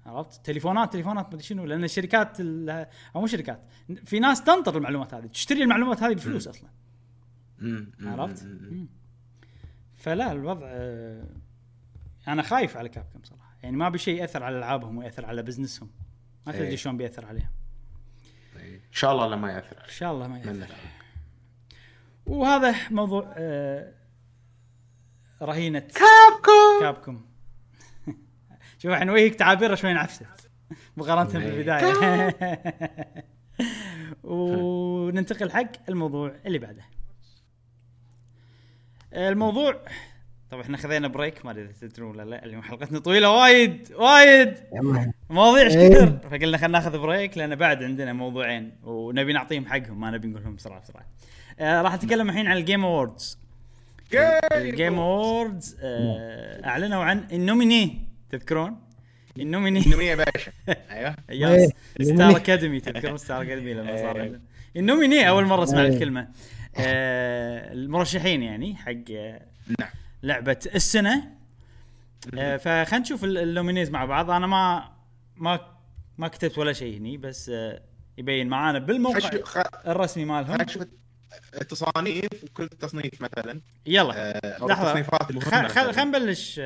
عرفت؟ تليفونات تليفونات ما أدري شنو. لأن الشركات ال- أو مو شركات في ناس تنطر المعلومات هذه. تشتري المعلومات هذه بفلوس أصلا. عرفت؟ فلا الوضع آه، أنا خايف على كابكم صراحة. يعني ما أبي شيء يأثر على ألعابهم ويأثر على بزنسهم. ما تدري إيه. شلون بيأثر عليهم. إن شاء الله لما يأثر إن شاء الله ما. يأثر وهذا موضوع آه، رهينة. كابكو كابكم. شوف الحين وجهك تعابيره شوي انعفست مقارنه. بالبدايه وننتقل حق الموضوع اللي بعده. الموضوع طبعا إحنا خذينا break ما أدري إذا تدرون ولا لا اليوم حلقتنا طويلة وايد وايد. مواضيع إيش إيه. كثر فقلنا خلينا ناخذ break لأن بعد عندنا موضوعين ونبي نعطيهم حقهم ما نبي نقول لهم بسرعة بسرعة آه راح نتكلم الحين عن ال Game Awards ال Game Awards آه أعلنوا عن ال nominee تذكرون ال nominee nominee باشا أيوه أيام إيه. Star ال nominee. Academy تذكرون Star Academy لما صار إيه. ال nominee أول مرة أسمع إيه. الكلمة آه المرشحين يعني حق آه، نعم لعبة السنة. آه فخلينا نشوف ال- ال nominees مع بعض. أنا ما ما ما كتبت ولا شيء هني بس آه يبين معانا بالموقع خش- خ- الرسمي مالهم. التصانيف وكل تصنيف مثلا. يلا. آه، خل خلينا نبلش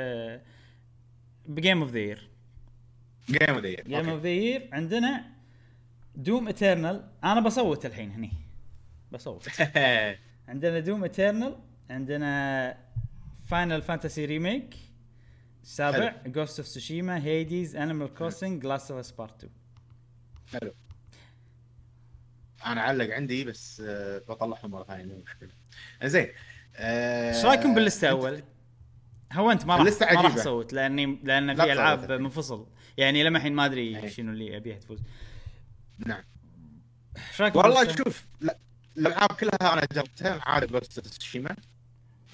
ب Game of the Year Game of Game of the Year عندنا Doom Eternal أنا بصوت الحين هني. بصوت. عندنا Doom Eternal عندنا Final Fantasy Remake السابع جوست اوف سوشيما هيديز انيمال كروسنج جلاس اوف اس بارت 2 حلو أنا علق عندي بس آه، بطلعهم مرة ثانية مو مشكلة زين آه، إيش رأيكم باللستة أول؟ هو أنت ما راح ما راح. اصوت لاني لأن لا في ألعاب. منفصل يعني لما الحين ما أدري أي. شنو اللي أبيها تفوز نعم إيش رأيكم والله؟ شوف لا- الألعاب كلها أنا جربتها ما عدا Ghost of Tsushima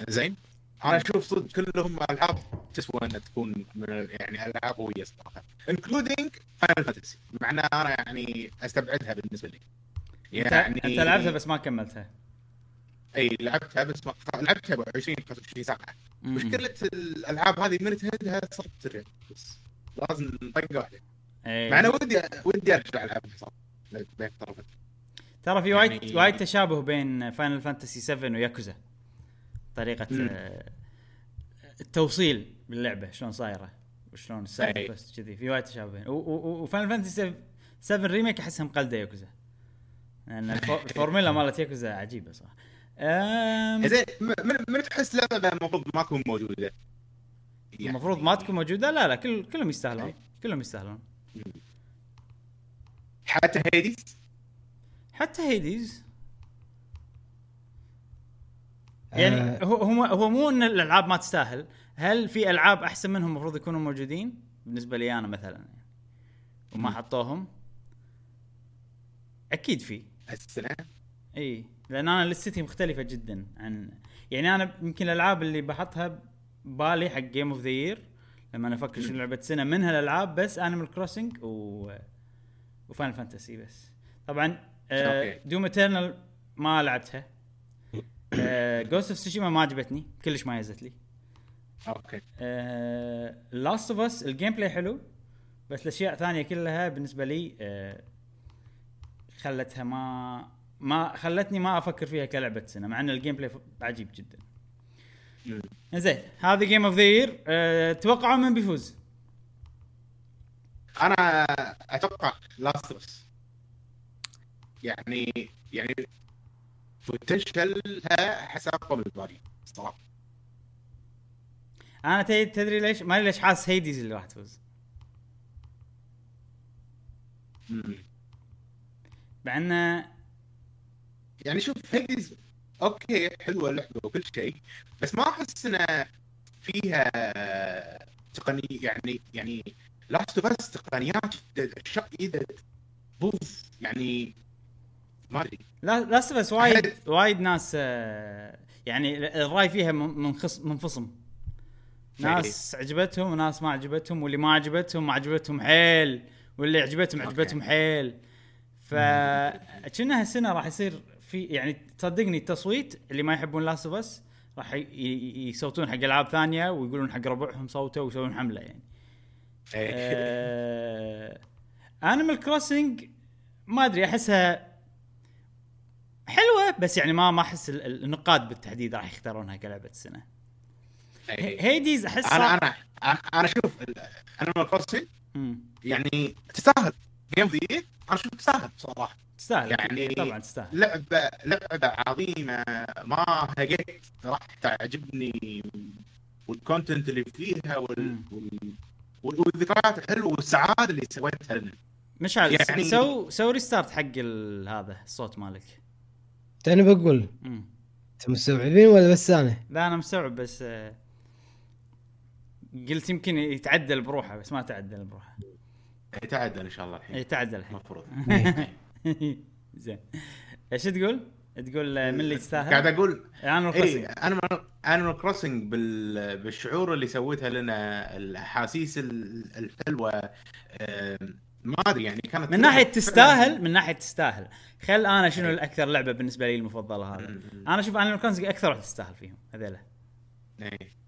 زين أنا أشوف صدق كلهم ألعاب تسوى إنها تكون من يعني ألعاب قوية صراحة including Final Fantasy مع إن أنا يعني أستبعدها بالنسبة لي. يعني أنت لعبتها بس ما كملتها. إي لعبتها بس ما لعبتها ب 20 25 ساعة. مشكلة الألعاب هذه من تهدها صعب ترجع بس لازم طقه واحدة إيه. مع إنه ودي ودي أرجع ألعبها صراحة بين طرفين. ترى في وايد يعني- وايد تشابه بين Final Fantasy 7 وياكوزا. طريقة. آه، التوصيل باللعبة شلون صايرة وشلون ال side. quest كذي في وايد تشابه و Final Fantasy 7 Remake احسها مقلده ياكوزا لأن الفو- الفورمولا مالت ياكوزا عجيبة صراحة. أم، زين من من تحس لعبة المفروض ما تكون موجودة؟ يعني المفروض ما تكون موجودة؟ لا لا كل كلهم يستاهلون. كلهم يستاهلون. حتى Hades حتى Hades يعني آه. هو هو هو مو إن الألعاب ما تستاهل. هل في ألعاب أحسن منهم المفروض يكونوا موجودين؟ بالنسبة لي أنا مثلا. وما. حطوهم؟ أكيد في. السنة إي. لأن أنا لستي مختلفة جدا عن يعني أنا يمكن الألعاب اللي بحطها بالي حق Game of the Year لما أنا أفكر شنو لعبة سنة من هالالعاب بس Animal Crossing و و Final Fantasy بس. طبعا آه. Doom Eternal ما لعبتها. Ghost of Tsushima ما عجبتني كلش ما يزت لي. أوكي. Last of Us ال gameplay حلو بس الأشياء ثانية كلها بالنسبة لي آه، خلتها ما ما خلتني ما أفكر فيها كلعبة سنه مع إن ال gameplay عجيب جدا. زين هذا Game of the Year توقعوا من بيفوز؟ أنا أتوقع Last يعني يعني potential ها اقوى من الباقي صراحة. أنا تدري ليش؟ ما ليش حاس Hades اللي راح تفوز. مع انه يعني شوف Hades okay حلوة اللعبة وكل شيء بس ما أحس إنها فيها تقني يعني يعني Last of Us تقنيات إذا بوف يعني ما أدري. لا Last بس وايد وايد ناس آه، يعني الرأي فيها منخص منفصم. ناس عجبتهم وناس ما عجبتهم واللي ما عجبتهم ما عجبتهم حيل واللي عجبتهم. عجبتهم حيل. ف كأنها هالسنة راح يصير في يعني تصدقني التصويت اللي ما يحبون Last of Us راح يصوتون حق ألعاب ثانية ويقولون حق ربعهم صوتوا ويسوون حملة يعني. إيه. Animal Crossing ما أدري أحسها حلوة بس يعني ما ما أحس ال- ال- النقاد بالتحديد راح يختارونها كلعبة السنة. إيه. Hades أحس أنا أنا أنا أشوف أنا مم. يعني تستاهل. game the أنا أشوف تستاهل بصراحه تستاهل يعني طبعا تستاهل. لعبه لعبة عظيمة ما هقيت راح تعجبني وال content اللي فيها وال... والذكريات الحلوة والسعادة اللي سويتها لنا. مش عارف يعني- سو سو restart حق هذا الصوت مالك. أنا بقول. أنتم مستوعبين ولا بس أنا؟ لا أنا مستوعب بس آه، قلت يمكن يتعدل بروحه بس ما تعدل بروحه يتعدل إن شاء الله الحين تعدل الحين المفروض زين إيش تقول؟ تقول آه، من اللي يستاهل؟ قاعد أقول أنا اي أنا Animal Crossing بال... بالشعور اللي سويتها لنا الأحاسيس ال- الحلوة ما أدري يعني كانت من ناحية تستاهل من ناحية تستاهل. خل أنا شنو الأكثر لعبة بالنسبة لي المفضلة هذا. أنا أشوف Animal Crossing أكثر واحدة تستاهل فيهم هذيلا إيه.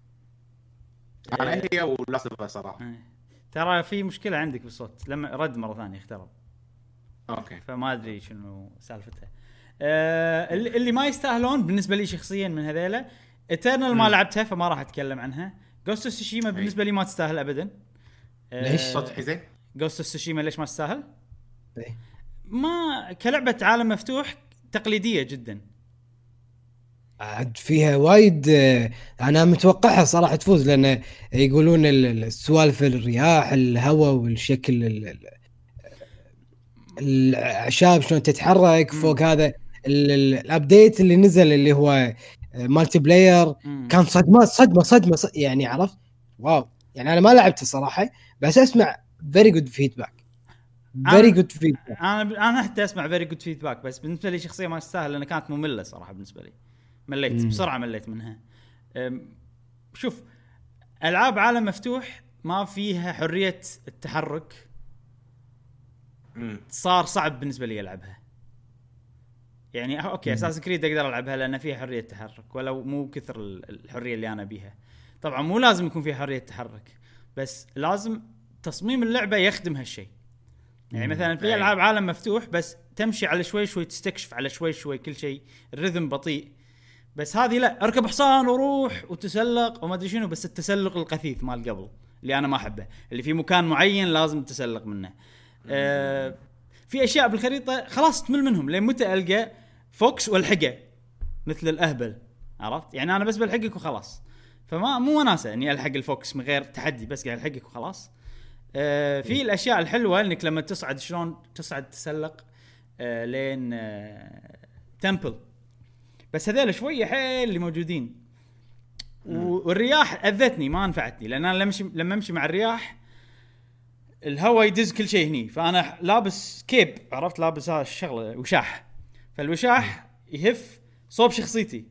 أنا هي و Last of صراحة. إيه. ترى في مشكلة عندك بالصوت لما رد مرة ثانية اخترب. okay. فما أدري شنو سالفتها آه اللي اللي ما يستاهلون بالنسبة لي شخصيا من هذيلا Eternal ما. لعبتها فما راح أتكلم عنها. Ghost of Tsushima بالنسبة لي ما تستاهل ابدا. ليش؟ سطحي زين؟ Ghost of Tsushima ليش ما تستاهل؟ إيه. ما كلعبة عالم مفتوح تقليدية جدا عاد فيها وايد آه، أنا متوقعها صراحة تفوز لأن يقولون ال- ال- السوالف الرياح الهواء والشكل ال- ال- الأعشاب شلون تتحرك. فوق هذا ال- ال- ال update اللي نزل اللي هو multiplayer. كان صدمة صدمة صدمة ص- يعني عرفت wow يعني أنا ما لعبته صراحة بس أسمع very good feedback very good feedback أنا أنا حتى أسمع very good feedback بس بالنسبة لي شخصيا ما تستاهل لأنها كانت مملة صراحة بالنسبة لي. مليت مم. بسرعة مليت منها. شوف ألعاب عالم مفتوح ما فيها حرية التحرك. صار صعب بالنسبة لي ألعبها. يعني أه، okay Assassin's Creed أقدر ألعبها لأن فيها حرية تحرك ولو مو كثر ال- الحرية اللي أنا بيها. طبعا مو لازم يكون فيها حرية تحرك بس لازم تصميم اللعبة يخدم هالشيء. يعني مثلا في أي. ألعاب عالم مفتوح بس تمشي على شوي شوي تستكشف على شوي شوي كل شيء ال rhythm بطيء. بس هذه لا اركب حصان وروح وتسلق وما أدري شنو بس التسلق القثيث مال قبل اللي أنا ما أحبه. اللي في مكان معين لازم تتسلق منه. آه في أشياء بالخريطة خلاص تمل منهم لين متى ألقى fox والحقة؟ مثل الأهبل عرفت؟ يعني أنا بس بلحقك وخلاص. فما مو وناسه إني ألحق ال fox من غير تحدي بس قاعد ألحقك وخلاص. آه في الأشياء الحلوة إنك لما تصعد شلون تصعد تسلق آه لين آه تمبل بس هذول شوية حيل اللي موجودين. و- والرياح أذتني ما نفعتني لأن أنا لما امشي لما أمشي مع الرياح الهواء يدز كل شيء هني. فأنا لابس cape عرفت؟ لابس هذا الشغلة وشاح. فالوشاح يهف صوب شخصيتي.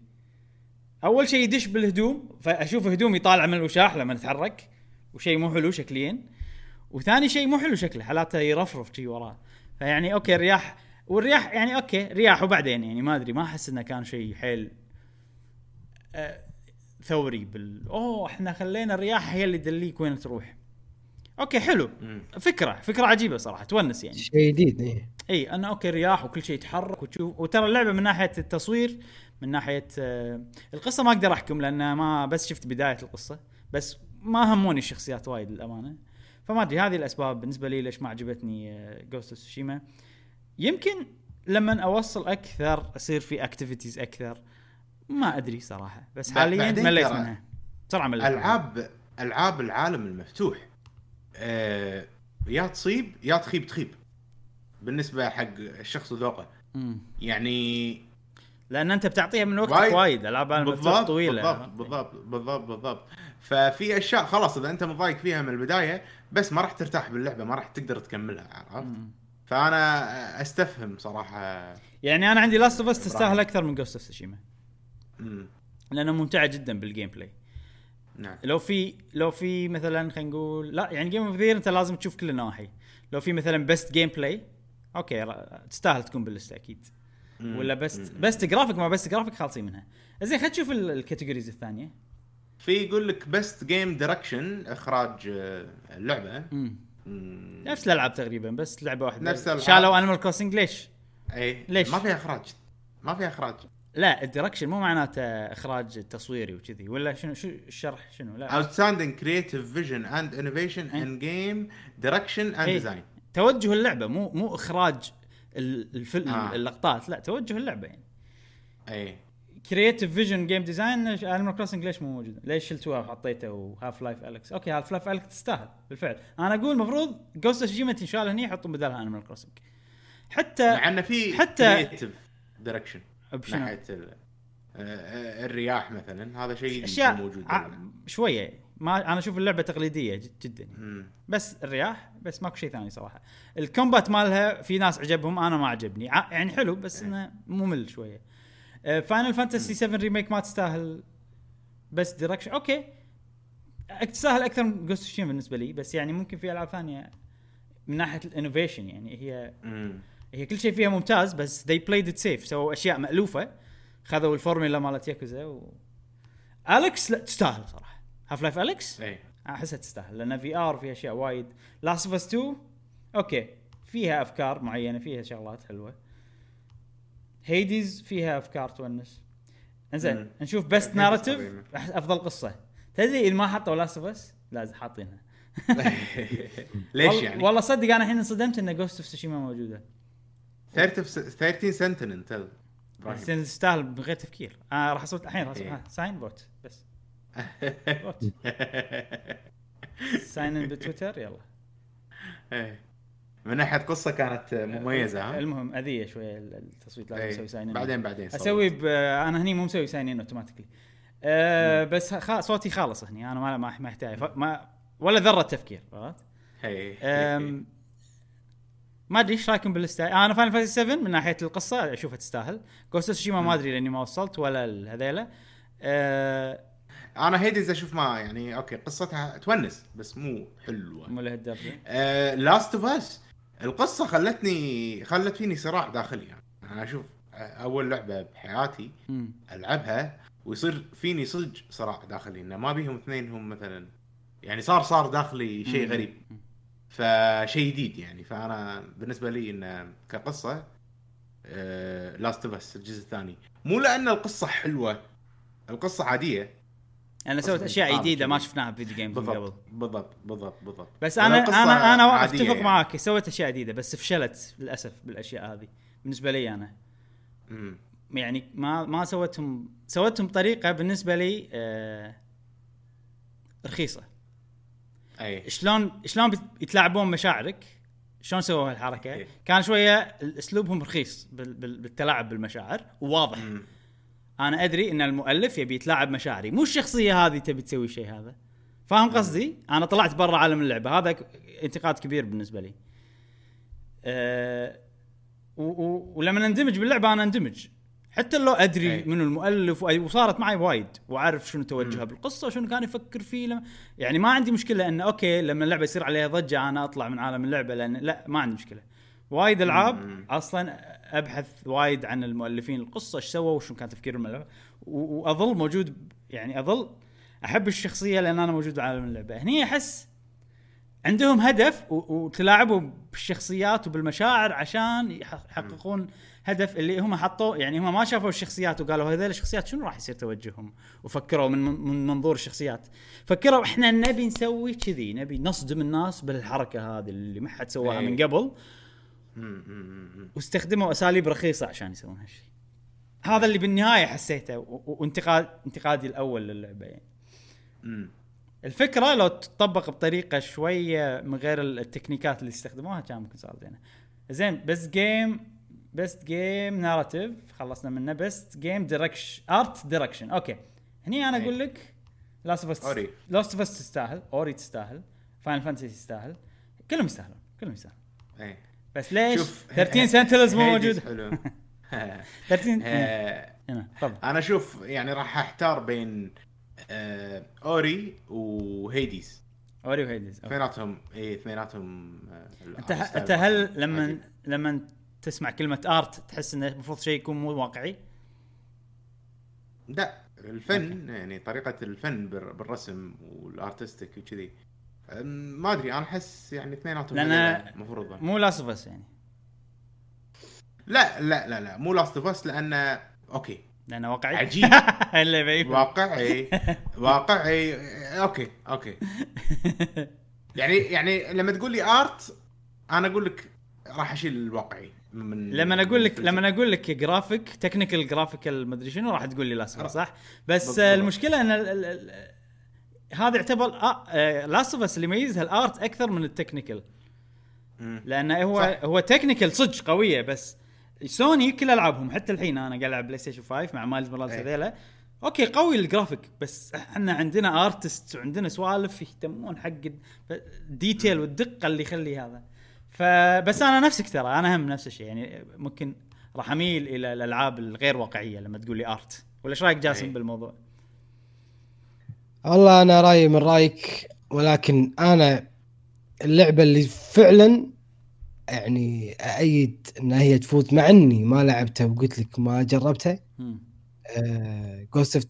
أول شيء يدش بالهدوم فأشوف هدومي طالعة من الوشاح لما نتحرك. وشيء مو حلو شكليا. وثاني شيء مو حلو شكله حالاته يرفرف شي وراه. فيعني okay الرياح والرياح يعني okay رياح وبعدين يعني ما أدري ما أحس إنه كان شيء حيل آه، ثوري بال أوه إحنا خلينا الرياح هي اللي تدلك وين تروح. okay حلو. فكرة فكرة عجيبة صراحة تونس يعني. شيء جديد إيه. إي أنا okay رياح وكل شيء يتحرك وتشوف. وترى اللعبة من ناحية التصوير من ناحية آه، القصة ما أقدر أحكم لأن ما بس شفت بداية القصة. بس ما هموني الشخصيات وايد للأمانة. فما أدري هذه الأسباب بالنسبة لي ليش ما عجبتني Ghost Tsushima يمكن لما أوصل أكثر أصير في اكتيفيتيز أكثر ما أدري صراحة. بس حاليا مليت منها. بسرعة مليت. ألعاب ألعاب العالم المفتوح آه يا تصيب يا تخيب تخيب. بالنسبة حق الشخص وذوقه. يعني لأن أنت بتعطيها من وقتك وايد. ألعاب بالضبط طويلة. بالضبط بالضبط بالضبط بالضبط. ففي أشياء خلاص إذا أنت مضايق فيها من البداية بس ما راح ترتاح باللعبة ما راح تقدر تكملها عرفت. فأنا أستفهم صراحة. يعني أنا عندي Last of Us تستاهل أكثر من Ghost of Tsushima مم. لانها ممتعة جدا بال gameplay نعم. لو في لو في مثلا خلينا نقول لا يعني game of the year أنت لازم تشوف كل النواحي. لو في مثلا best gameplay okay تستاهل تكون باللسته أكيد. مم. ولا best مم. best graphic ما best graphic خالصين منها. زين خلينا نشوف ال- ال categories الثانية. في يقول لك best game direction إخراج آه، اللعبة امم مم. نفس الألعاب تقريبا بس لعبة واحدة نفس الألعاب. شالوا Animal Crossing ليش؟ اي ليش؟ ما فيها إخراج ما فيها إخراج لا ال direction مو معناته إخراج تصويري وكذي ولا شنو شو الشرح شنو لا outstanding creative vision and innovation إيه. in game direction and إيه. design توجه اللعبة مو مو إخراج ال- الفيلم آه. اللقطات لا توجه اللعبة يعني اي creative vision game design Animal Crossing ليش مو موجود؟ ليش شلتوها وحطيتها و Half-Life Alyx؟ أوكي Half-Life Alyx تستاهل بالفعل، أنا أقول المفروض Ghost of تنشال هني يحطون بدالها Animal Crossing. حتى مع إنه في حتى- direction بشنو؟ ناحية ال- آه، الرياح مثلا هذا شيء أشياء مو موجود ع- شوية ما أنا أشوف اللعبة تقليدية جد- جدا. مم. بس الرياح بس ماكو شيء ثاني صراحة. ال combat مالها في ناس عجبهم أنا ما عجبني يعني حلو بس إنه ممل شوية. Final Fantasy 7 Remake ما تستاهل بس direction أوكي. تستاهل أكثر من Ghost بالنسبة لي بس يعني ممكن في ألعاب ثانية من ناحية ال innovation يعني هي مم. هي كل شيء فيها ممتاز بس they played it safe سووا أشياء مألوفة خذوا الفورمولا مالت ياكوزا و... Alyx لا تستاهل صراحة. Half-Life Alyx اي أحسها تستاهل لأن VR فيها أشياء وايد. Last of Us 2 أوكي. فيها أفكار معينة فيها شغلات حلوة. Hades فيها أفكار تونس. إنزين. نشوف Hades narrative. أفضل قصة. تدري إذا ما حطوا لاست اوف اس لازم حاطينها. ليش يعني؟ والله صدق أنا الحين انصدمت إن جوست اوف سوشيما موجودة. 13 13 سنتينل تل. بس تستاهل من غير تفكير. أنا راح أصوت الحين راح إيه. آه، ساين بوت بس. بوت ساين ان بتويتر يلا. إيه. من ناحية قصة كانت مميزة ها؟ المهم أذية شوية التصويت لازم إيه. أسوي ساين بعدين بعدين صوت. أسوي ب... أنا هني مو مسوي ساين ان اوتوماتيكلي أه بس خ... صوتي خالص هني أنا ما ما ما أحتاج. ف... ما ولا ذرة تفكير عرفت؟ أم... ما أدري إيش رايكم بال list ه أنا Final Fantasy 7 من ناحية القصة أشوفها تستاهل. Ghost Tsushima ما أدري لأني ما وصلت ولا هذيلا. أه... أنا Hades أشوف ما يعني أوكي قصتها تونس بس مو حلوة. مو لهالدرجه Last of Us القصة خلتني خلت فيني صراع داخلي يعني أنا أشوف أول لعبة بحياتي. ألعبها ويصير فيني صدق صراع داخلي إنه ما بيهم اثنين هم مثلا يعني صار صار داخلي شيء. غريب فشيء جديد يعني فأنا بالنسبة لي إنه كقصة Last of Us الجزء الثاني مو لأن القصة حلوة القصة عادية أنا سويت قصة أشياء جديدة ما. شفناها ب video games من قبل بالضبط بالضبط بالضبط بس أنا أنا أنا أتفق يعني. معاك سويت أشياء جديدة بس فشلت للأسف بالأشياء هذه بالنسبة لي أنا مم. يعني ما ما سويتهم سويتهم بطريقه بالنسبة لي آه رخيصة أي شلون شلون يتلاعبون مشاعرك شلون سووا هالحركة إيه. كان شوية أسلوبهم رخيص بال- بال- بالتلاعب بالمشاعر وواضح مم. أنا أدري إن المؤلف يبي يتلاعب مشاعري. مو الشخصية هذه تبي تسوي الشيء هذا. فاهم قصدي؟ أنا طلعت برا عالم اللعبة. هذا انتقاد كبير بالنسبة لي. أه و- و- ولما أندمج باللعبة أنا أندمج. حتى لو أدري أي. من المؤلف وصارت معي وايد وأعرف شنو توجهه بالقصة وشنو كان يفكر فيه. لما يعني ما عندي مشكلة انه أوكي لما اللعبة يصير عليها ضجة أنا أطلع من عالم اللعبة لأن لا ما عندي مشكلة. وايد ألعاب. أصلا أبحث وايد عن المؤلفين القصة إيش سووا وشنو كان تفكيرهم وأظل موجود يعني أظل أحب الشخصية لأن أنا موجود بعالم اللعبة هني أحس عندهم هدف وتلاعبوا بالشخصيات وبالمشاعر عشان يح- يحققون هدف اللي هم حطوا يعني هم ما شافوا الشخصيات وقالوا هذول الشخصيات شنو راح يصير توجههم وفكروا من من منظور الشخصيات فكروا إحنا نبي نسوي كذي نبي نصدم الناس بالحركة هذه اللي ما حد سواها إيه. من قبل. مم. مم. واستخدموا أساليب رخيصة عشان يسوون هالشيء هذا اللي بالنهاية حسيته وانتقاد انتقادي الأول للعبة يعني. مم. الفكرة لو تطبق بطريقة شوية من غير التكنيكات اللي استخدموها كان ممكن صار زينة. زين بس جيم best game narrative خلصنا منه. best game direction art direction أوكي. هني أنا. أقول لك Last of Us Ori. Last of Us تستاهل Ori تستاهل Final Fantasy تستاهل كلهم يستاهلون كلهم يستاهلون. بس ليش؟ شوف 13 Sentinels مو موجود. حلو. 13 آه، هنا تفضل. أنا أشوف يعني راح أحتار بين آه، Ori و Hades. Ori أوكي. اثنيناتهم اي اثنيناتهم آه، أنت أنت هل لما. لما تسمع كلمة art تحس إنه المفروض شيء يكون مو واقعي؟ لا الفن يعني طريقة الفن بال- بالرسم وال artistic وكذي. ما أدري أنا أحس يعني اثنيناتهم هذول المفروض مو Last of Us يعني. لا لا لا لا مو Last of Us لأنه أوكي. لأنه واقعي. عجيب. اللي واقعي. واقعي. أوكي أوكي. يعني يعني لما تقول لي art أنا أقول لك راح أشيل الواقعي من لما أقول لك لما أقول لك graphic technical graphical مدري شنو راح تقول لي Last صح؟ بس بالضبط. المشكلة إن هذا يعتبر Last of Us اللي يميزها ال art أكثر من ال technical. لأنه هو صح. هو technical صدق قوية بس سوني كل ألعابهم حتى الحين أنا قاعد ألعب PlayStation 5 مع Miles Morales. هذيلا أوكي قوي الجرافيك بس إحنا عندنا artist وعندنا سوالف يهتمون حق ال detail والدقة اللي يخلي هذا فبس أنا نفسك ترى أنا هم نفس الشيء يعني ممكن راح أميل إلى الألعاب الغير واقعية لما تقول لي art ولا إيش رأيك جاسم إيه. بالموضوع؟ والله أنا رأيي من رأيك ولكن أنا اللعبة اللي فعلا يعني أأيد إن هي تفوت مع إني ما لعبتها وقلت لك ما جربتها. Ghost of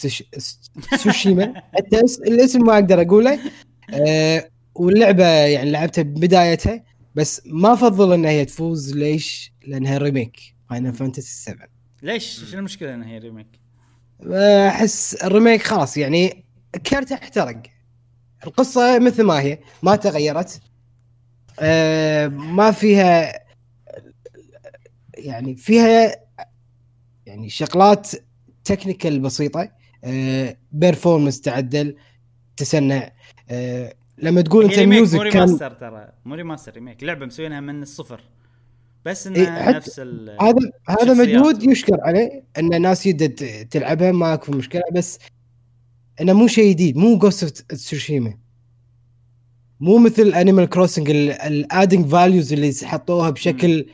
Tsushima حتى اس- الاسم ما أقدر أقوله آه، واللعبة يعني لعبتها بدايتها بس ما أفضل إن هي تفوز ليش؟ لأنها remake فاينل فانتسي 7 ليش؟ شنو المشكلة إن هي remake؟ أحس ال remake خلاص يعني كرت احترق. القصة مثل ما هي ما تغيرت. آه، ما فيها يعني فيها يعني شغلات technical بسيطة. performance تعدل تسنع. آه، لما تقول انت مو ال music كان remaster ترى. مو remaster remake لعبة مسوينها من الصفر. بس إيه، انها حتى- نفس ال هذا هذا. مجهود يشكر عليه إن الناس يدد تلعبها ماكو مشكلة. بس انه مو شيء جديد مو جوست اوف تسوشيما مو مثل انيمال كروسنج ال adding values اللي حطوها بشكل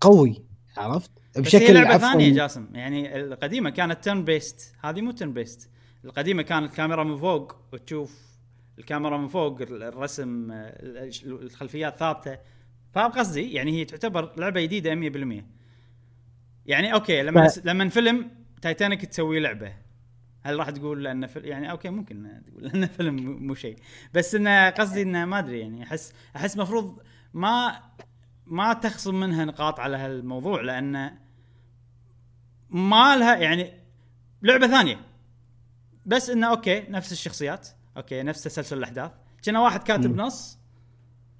قوي عرفت؟ بس هي بشكل لعبة ثانية جاسم يعني القديمة كانت turn-based هذه مو turn-based القديمة كانت كاميرا من فوق وتشوف الكاميرا من فوق الرسم ال- الخلفيات ثابتة. فاهم قصدي؟ يعني هي تعتبر لعبة جديدة 100% يعني أوكي لما ف- لما فيلم تايتانيك تسوي لعبة. هل راح تقول لأنه فيلم يعني أوكي ممكن تقول لأنه فيلم مو- شيء. بس انه قصدي انه ما أدري يعني احس أحس مفروض ما ما تخصم منها نقاط على هالموضوع لأنه ما لها يعني لعبة ثانية. بس إنه أوكي نفس الشخصيات أوكي نفس تسلسل الأحداث. كنا واحد كاتب. نص.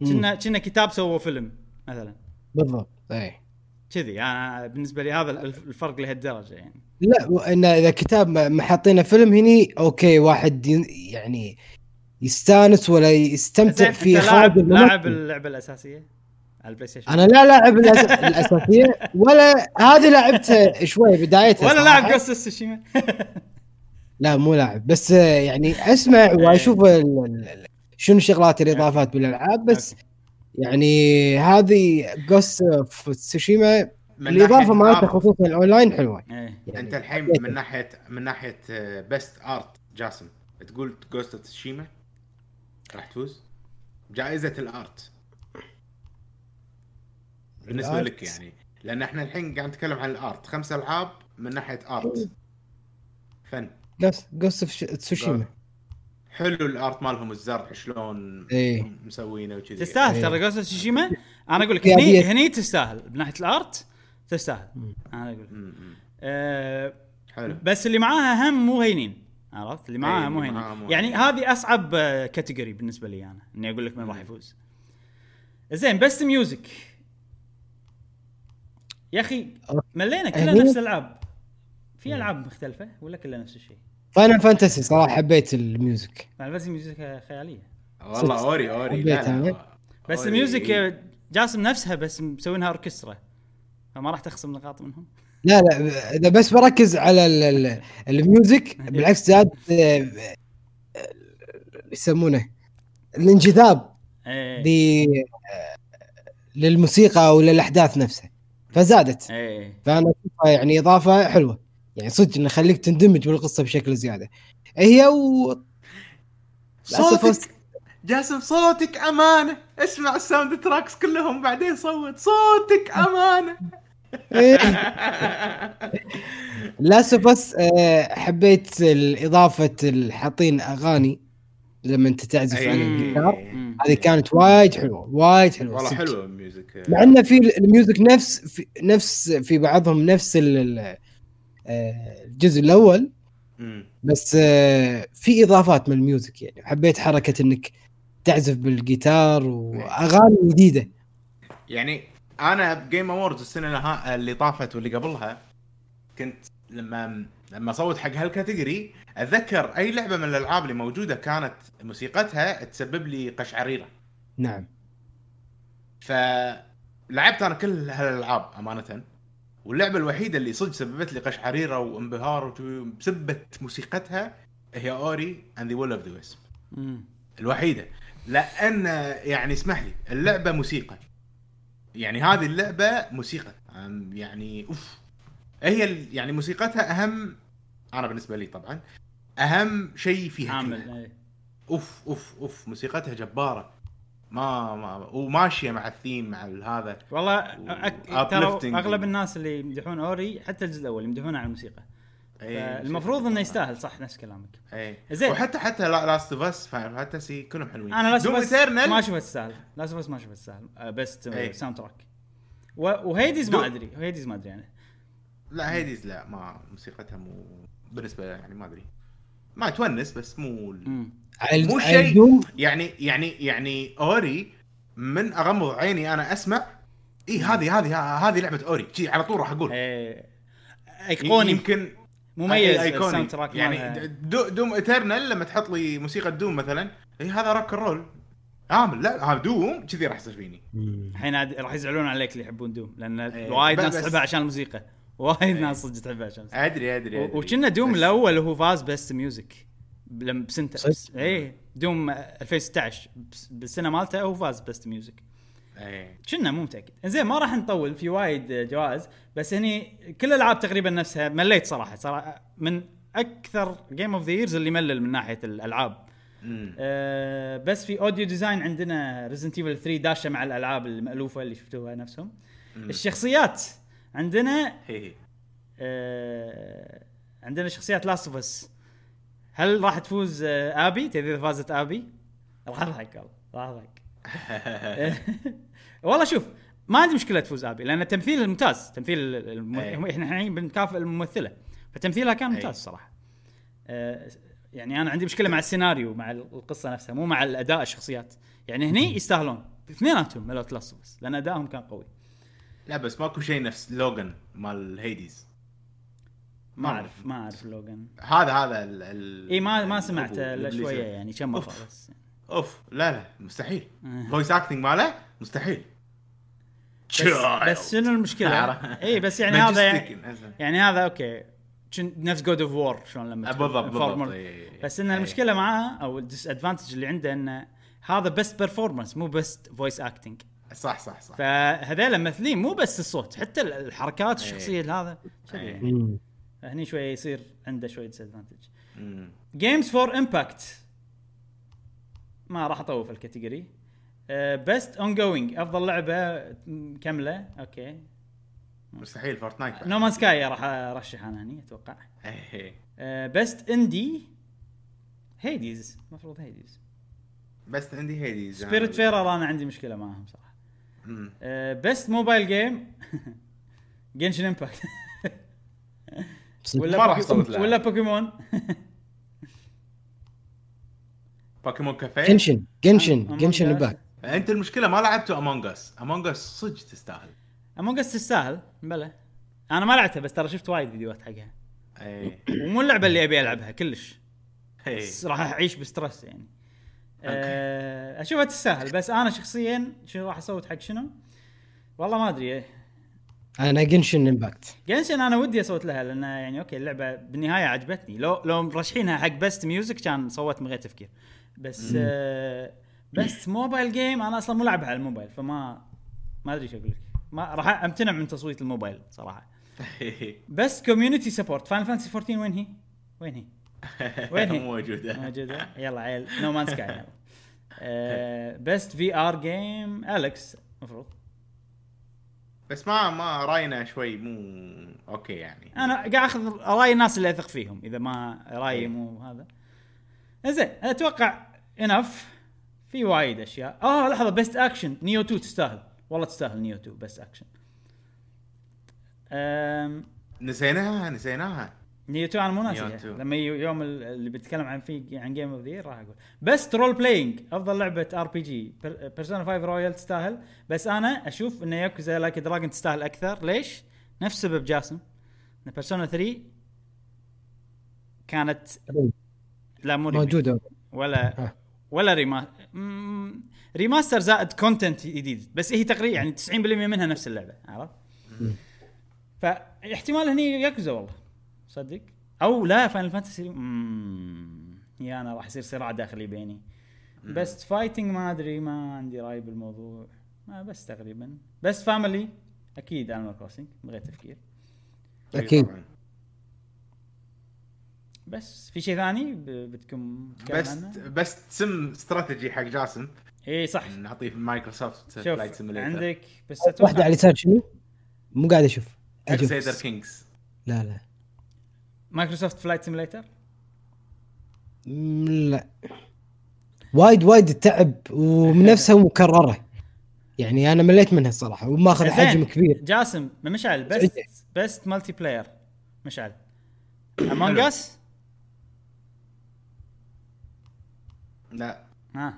كنا كنا كتاب سووا فيلم مثلا. بالضبط اي كذي. أنا بالنسبة لي هذا الف- الفرق لهالدرجة يعني. لا إن إذا كتاب حاطينه فيلم هني أوكي واحد يعني يستانس ولا يستمتع في لاعب. لاعب اللعبة الأساسية على البلاي ستيشن أنا لا لاعب الأساسية ولا هذه لعبتها شوي بدايتها ولا. لاعب جوست تسوشيما لا مو لاعب بس آه، يعني أسمع وأشوف ال- ال- شنو الشغلات الإضافات بالألعاب بس يعني هذه جوست اوف تسوشيما من الاضافه art، خصوصا الاونلاين حلوة. إيه. يعني أنت الحين. من ناحيه من ناحية best art جاسم تقول جوست اوف تسوشيما راح تفوز. جائزة ال art بالنسبة ال art. لك يعني. لأن إحنا الحين قاعد نتكلم عن ال art خمس العاب من ناحية art فن. نفس جوست اوف تسوشيما حلو ال art مالهم الزرع شلون إيه. مسوينه وكذي. تستاهل إيه. ترى جوست تسوشيما أنا أقول لك هني. هني تستاهل. من ناحية ال art تستاهل. أنا أقول م. أه حلو. بس اللي معاها هم مو هينين. عرفت؟ اللي معاها إيه، مو هينين. يعني. هذه أصعب category بالنسبة لي أنا. إني أقول لك من راح يفوز. زين best music يا أخي ملينا كلها نفس الألعاب. في ألعاب مختلفة ولا كلها نفس الشيء؟ فاينل فانتسي صراحة حبيت ال music. يعني بس music خيالية. والله. أوري أوري. حبيت لا. لا بس. ال music جاسم نفسها بس مسوينها أوركسترا. فما راح تخصم نقاط منهم. لا لا إذا بس بركز على ال- ال- ال music بالعكس زاد يسمونه؟ الانجذاب آه، للموسيقى أو للأحداث نفسها. فزادت. إيه. فأنا يعني إضافة حلوة. يعني صدق إنه يخليك تندمج بالقصة بشكل زيادة. هي و صوتك جاسم صوتك امانه اسمع ال soundtracks كلهم بعدين صوت. صوتك امانه لاست اوف اس حبيت اضافه الحاطين أغاني لما أنت تعزف على أي. الجيتار. هذه كانت وايد حلوة وايد حلوة والله صدق. حلو الميوزك. مع انه في ال music نفس في نفس في بعضهم نفس ال- الجزء الأول. بس آه، في إضافات من ال music يعني. حبيت حركة إنك تعزف بالجيتار وأغاني جديدة. يعني أنا بجيم اووردز السنة اللي طافت واللي قبلها كنت لما لما صوت حق هال category أتذكر أي لعبة من الألعاب اللي موجودة كانت موسيقتها تسبب لي قشعريره نعم. فلعبت أنا كل هالألعاب أمانة. واللعبة الوحيدة اللي صدق سببت لي قشعريره وانبهار بسبه موسيقتها هي اوري اند ذا ويل اوف ذا ويسب. الوحيدة. لأن يعني اسمح لي اللعبة موسيقى. يعني هذه اللعبة موسيقى. يعني أوف. هي يعني موسيقتها أهم أنا بالنسبة لي طبعا أهم شيء فيها عامل. إيه. أوف أوف أوف. موسيقتها جبارة. ما ما وماشية مع الثيم مع هذا. والله أك... أغلب الناس اللي يمدحون أوري حتى الجزء الأول يمدحونه على الموسيقى. إيه، المفروض إنه يستاهل صح نفس كلامك. إيه. زين. وحتى حتى لاست اوف اس فاينل فانتسي كلهم حلوين. أنا لاست اوف ايترنال ما اشوفها تستاهل. لاست اوف ما اشوفها تستاهل. best إيه. soundtrack وهيديز ما أدري. هيديز ما أدري أنا لا هيديز لا ما موسيقتها مو بالنسبة يعني ما أدري. ما تونس بس مو ال- مو شيء. يعني يعني يعني أوري من أغمض عيني أنا أسمع إي هذه هذه هذه لعبة أوري. شي على طول راح أقول. إيه. أيقوني. يمكن مميز track يعني. دو دوم ايترنال لما تحط لي موسيقى دوم مثلا إي هذا rock roll عامل لا هذا دوم كذي راح يصير فيني. الحين عاد راح يزعلون عليك اللي يحبون دوم لأن إيه. وايد ناس تحبها عشان الموسيقى. وايد ناس صدق تحبها عشان الموسيقى. ادري ادري, أدري. وكنا دوم الأول هو فاز best music لما بسنته صدق؟ اي دوم 2016 بس- بالسنة مالته هو فاز best music إيه. كنا مو متأكد زين ما راح نطول في وايد جوائز بس هني كل الألعاب تقريبا نفسها مليت صراحة صراحة من أكثر game of the years اللي ملل من ناحية الألعاب. أه بس في audio design عندنا Resident Evil 3 داشة مع الألعاب المألوفة اللي شفتوها نفسهم مم. الشخصيات عندنا هي هي. أه عندنا شخصيات Last of Us هل راح تفوز آه، آبي؟ تدري إذا فازت آبي؟ راح اضحك والله راح اضحك والله شوف ما عندي مشكلة تفوز آبي لأن التمثيل ممتاز تمثيل الم... أي. إحنا الحين بنكافئ الممثلة فتمثيلها كان أي. ممتاز صراحة. أه يعني أنا عندي مشكلة مع السيناريو مع القصة نفسها مو مع الأداء الشخصيات. يعني هني يستاهلون اثنيناتهم مال Last of لأن أدائهم كان قوي. لا بس ماكو شيء نفس لوجان مال Hades ما أعرف ما أعرف لوجان هذا هذا ال ال إي ما ما سمعت الأبو- إلا. شوية يعني كم مرة. بس أوف لا لا مستحيل آه. voice acting ماله مستحيل بس, بس شنو المشكلة؟ إي بس يعني هذا يعني. يعني هذا أوكي نفس God of War شلون لما آه، بالضبط بالضبط. بس إن. المشكلة معاه أو ال disadvantage اللي عنده إنه هذا best performance مو best voice acting صح صح صح فهذول ممثلين مو بس الصوت حتى الحركات. الشخصية هذا هني شوي يصير عنده شوي disadvantage. games for impact ما راح اطول في ال category best ongoing أفضل لعبة كاملة. أوكي. مستحيل. Fortnite. No Man's Sky راح أرشح أنا هني أتوقع. best indie Hades المفروض Hades بس عندي Hades Spirit farer أنا عندي مشكلة معاهم صراحة. best mobile game Genshin Impact ولا ما راح أصوت لها. ولا Pokémon. Pokémon Café؟ Genshin Genshin Among Genshin Us. باك انت المشكلة ما لعبتوا Among Us Among Us صدق تستاهل. Among Us تستاهل بلى. أنا ما لعبتها بس ترى شفت وايد فيديوهات حقها. اي ومو اللعبة اللي أبي ألعبها كلش. اي بس راح أعيش ب stress يعني. أه أشوفها تستاهل بس أنا شخصيا شنو راح اصوت حق شنو؟ والله ما أدري أنا Genshin Impact Genshin أنا ودي أصوت لها لأن يعني أوكي اللعبة بالنهاية عجبتني. لو لو مرشحينها حق best music كان صوت من غير تفكير. بس آه best mobile game أنا أصلا مو لعبها على الموبايل فما ما أدري إيش أقول لك. ما راح أمتنع من تصويت الموبايل صراحة. best community support Final Fantasy 14 وين هي؟ وين هي؟ وين هي؟ موجودة. موجودة؟ يلا عيل. No Man's Sky best VR game Alyx المفروض بس ما ما راينا شوي مو أوكي يعني. أنا قاعد أخذ رأي الناس اللي أثق فيهم إذا ما رايي إيه. مو هذا. زين أتوقع إن في وايد أشياء. آه لحظة best action Nioh 2 تستاهل. والله تستاهل Nioh 2 best action. نسيناها نسيناها. Nioh 2 أنا مو 2. لما يوم ال- اللي بتكلم عن في عن game of the راح أقول best role playing أفضل لعبة RPG Persona 5 Royal تستاهل بس أنا أشوف إن Yakuza Like a Dragon تستاهل أكثر ليش؟ نفس سبب جاسم إن Persona 3 كانت لا مو. موجودة ولا ها. ولا ريما مم، remaster زائد content جديد بس هي تقريبا يعني 90% منها نفس اللعبة عرفت؟ فاحتمال هني ياكوزا والله صدق؟ أو لا Final Fantasy يا أنا راح يصير صراع داخلي بيني. best fighting ما أدري ما عندي رأي بالموضوع. ما بس تقريبا. best family أكيد Animal Crossing من غير تفكير. أكيد. طبعاً. بس في شيء ثاني بدكم بس؟ بس سم استراتيجي حق جاسم اي صح. نعطيه في Microsoft Flight Simulator عندك بس واحدة على اليسار شنو؟ مو قاعد أشوف. أشوف. Crusader Kings لا لا. Microsoft Flight Simulator لا. وايد وايد تعب ومنفسها مكررة. يعني أنا مليت منها الصراحة وماخذ. حجم كبير. جاسم مشعل. بس best multiplayer مشعل. Among. Us لا. ها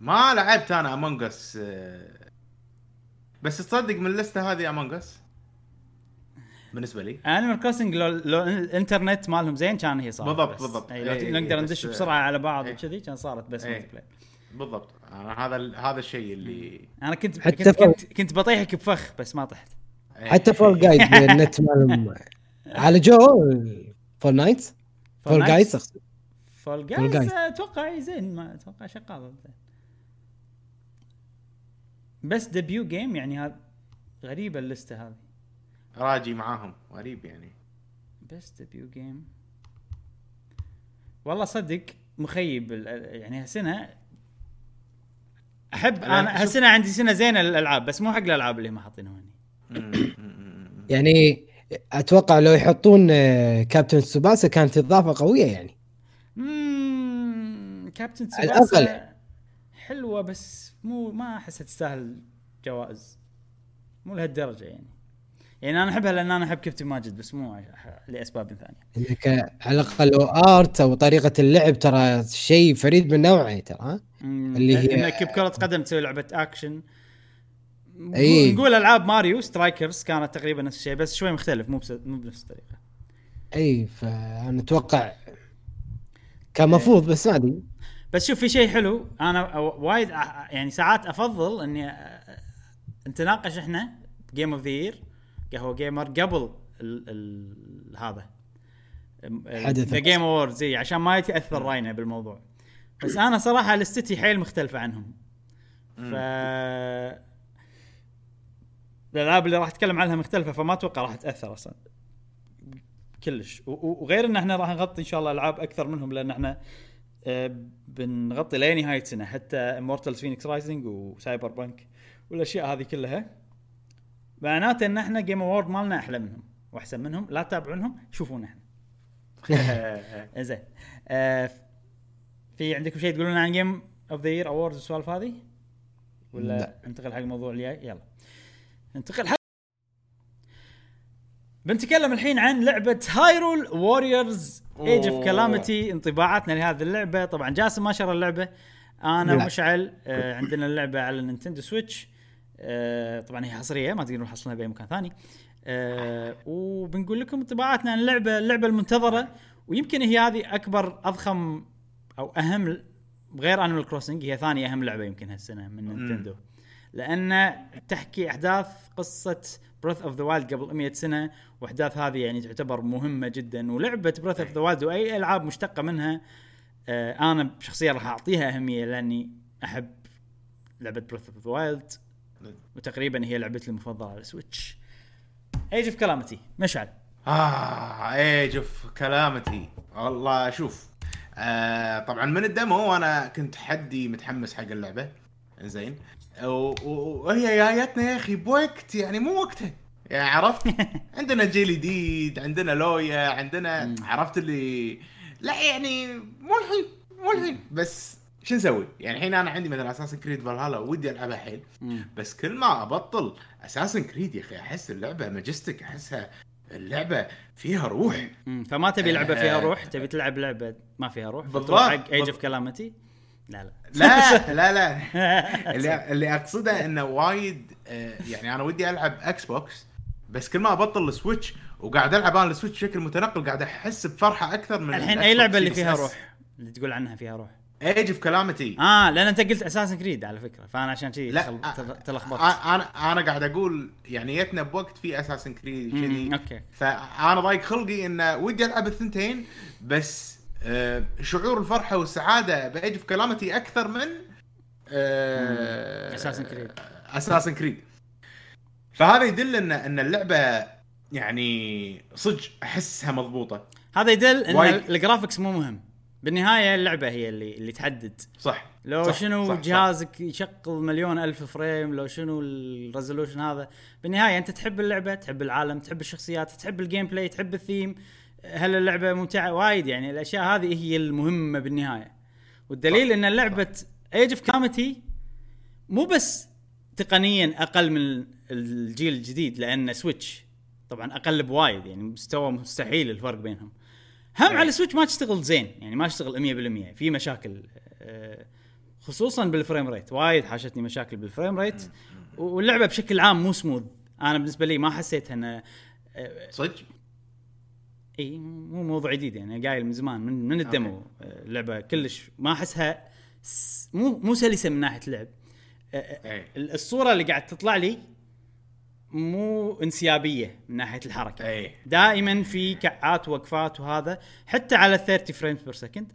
ما لعبت أنا Among Us بس تصدق من اللستة هذه Among Us بالنسبة لي Animal Crossing لو, لو الإنترنت مالهم زين كان هي صارت بالضبط،. بالضبط. اي لو نقدر بس- ندش بسرعة على بعض إي. وكذي كان صارت بس بالضبط أنا هذا هذا الشيء اللي أنا كنت حتى كنت. كنت كنت بطيحك بفخ بس ما طحت حتى Fall Guys النت مالهم على جو فول نايت Fall Guys أقصد. Fall Guys. أتوقع زين ما أتوقع شغال best debut game يعني هذا غريبة اللستة هذه راجي معاهم. غريب يعني. best debut game والله صدق مخيب ال- يعني هالسنة احب أنا هالسنة عندي سنة زينة للألعاب بس مو حق الألعاب اللي هم حاطينها م- يعني أتوقع لو يحطون آه، Captain Tsubasa كانت إضافة قوية يعني. مم، كابتن الأقل. حلوة بس مو ما أحسها تستاهل جوائز. مو لهالدرجة يعني. يعني أنا أحبها لأن أنا أحب كابتن ماجد بس مو لأسباب ثانية. انك على الأقل لو art أو طريقة اللعب ترى شيء فريد من نوعه ترى ها؟ اللي هي- انك بكره قدم تسوي لعبة اكشن أي. نقول ألعاب Mario Strikers كانت تقريبا نفس الشيء بس شوي مختلف مو مو بنفس الطريقة. اي فأنا أتوقع كان مفروض بس ما أدري. بس شوف في شيء حلو. أنا وايد يعني ساعات أفضل إني نتناقش إحنا Game of the Year قهوه Gamer قبل ال ال هذا. حدث. The Game Awards زي عشان ما يتأثر راينا بالموضوع. بس أنا صراحة list ي حيل مختلفه عنهم. ف الألعاب اللي راح أتكلم عنها مختلفة فما أتوقع راح تأثر أصلا. كلش. وغير إن إحنا راح نغطي إن شاء الله ألعاب أكثر منهم لأن إحنا آه، بنغطي لنهايه سنة حتى Immortals Fenyx Rising و Cyberpunk والأشياء هذه كلها. معناته إن إحنا game award مالنا أحلى منهم وأحسن منهم لا تتابعونهم شوفونا إحنا زين آه في عندكم شيء تقولون عن Game of the Year Awards والسوالف هذه؟ ولا لا. ننتقل حق الموضوع اللي جاي؟ يلا ننتقل حق بنتكلم الحين عن لعبة Hyrule Warriors Age of. Calamity انطباعاتنا لهذه اللعبة طبعا جاسم ما شرى اللعبة أنا. ومشعل آه عندنا اللعبة على ال Nintendo Switch آه طبعا هي حصرية ما تقدرون تحصلونها بأي مكان ثاني. آه وبنقول لكم انطباعاتنا عن اللعبة اللعبة المنتظرة. ويمكن هي هذه أكبر أضخم أو أهم غير Animal Crossing هي ثاني أهم لعبة يمكن هالسنة من Nintendo. لأن تحكي أحداث قصة Breath of the Wild قبل 100 سنة وأحداث هذه يعني تعتبر مهمة جدا. ولعبة Breath of the Wild وأي ألعاب مشتقة منها آه أنا شخصيا راح أعطيها أهمية لأني أحب لعبة Breath of the Wild وتقريبا هي لعبتي المفضلة على ال Switch Age of Calamity مشعل. آه Age of Calamity والله شوف آه طبعا من ال demo أنا كنت حدي متحمس حق اللعبة. زين وهي جايتنا يا أخي بوقت يعني مو وقتها. يعني عرفت؟ عندنا جيل جديد عندنا لويا عندنا عرفت اللي لا يعني مو الحين مو الحين. بس شو نسوي؟ يعني الحين أنا عندي مثلا Assassin's Creed فالهالا ودي ألعبها حيل. بس كل ما أبطل Assassin's Creed يا أخي أحس اللعبة majestic احسها اللعبة فيها روح مم. فما تبي لعبة فيها آه. روح تبي تلعب لعبة ما فيها روح بالضبط. حق Age of. Calamity لا لا لا لا لا اللي اللي أقصده إنه وايد آه، يعني أنا ودي ألعب Xbox بس كل ما أبطل ال Switch وقاعد ألعب أنا ال Switch بشكل متنقل قاعد أحس بفرحة أكثر من الحين أي لعبة اللي فيها روح اللي تقول عنها فيها روح Age of Calamity آه لأن أنت قلت Assassin's Creed على فكرة فأنا عشان كذي تخل- تل- تلخبطت. أنا أنا قاعد أقول يعني جتنا بوقت في Assassin's Creed كذي. okay. فأنا ضايق خلقي إن ودي ألعب الثنتين بس آه، شعور الفرحة والسعادة ب Age of Calamity أكثر من آه، Assassin's Creed. Assassin's Creed فهذا يدل ان إن اللعبة يعني صدق أحسها مضبوطة. هذا يدل إن. ال graphics مو مهم. بالنهاية اللعبة هي اللي اللي تحدد. صح. لو صح، شنو صح، صح. جهازك يشغل مليون ألف frame لو شنو ال resolution هذا. بالنهاية أنت تحب اللعبة تحب العالم تحب الشخصيات تحب ال gameplay تحب الثيم هل اللعبة ممتعة؟ وايد يعني. الأشياء هذه هي المهمة بالنهاية. والدليل إن لعبه Age of Calamity مو بس تقنيا أقل من الجيل الجديد لأن Switch طبعا أقل بوايد يعني مستوى مستحيل الفرق بينهم. هم أي. على ال Switch ما تشتغل زين يعني ما تشتغل 100% في مشاكل آه، خصوصا بال frame rate وايد حاشتني مشاكل بال frame rate واللعبة بشكل عام مو سموث أنا بالنسبة لي ما حسيت إنه آه، صدق؟ إي مو موضوع جديد يعني قايل من زمان من من ال demo آه، اللعبة كلش ما أحسها مو مو سلسة من ناحية اللعب اي الصورة اللي قاعد تطلع لي مو انسيابية من ناحية الحركة. اي دائما في كعات وقفات وهذا حتى على 30 frames per second.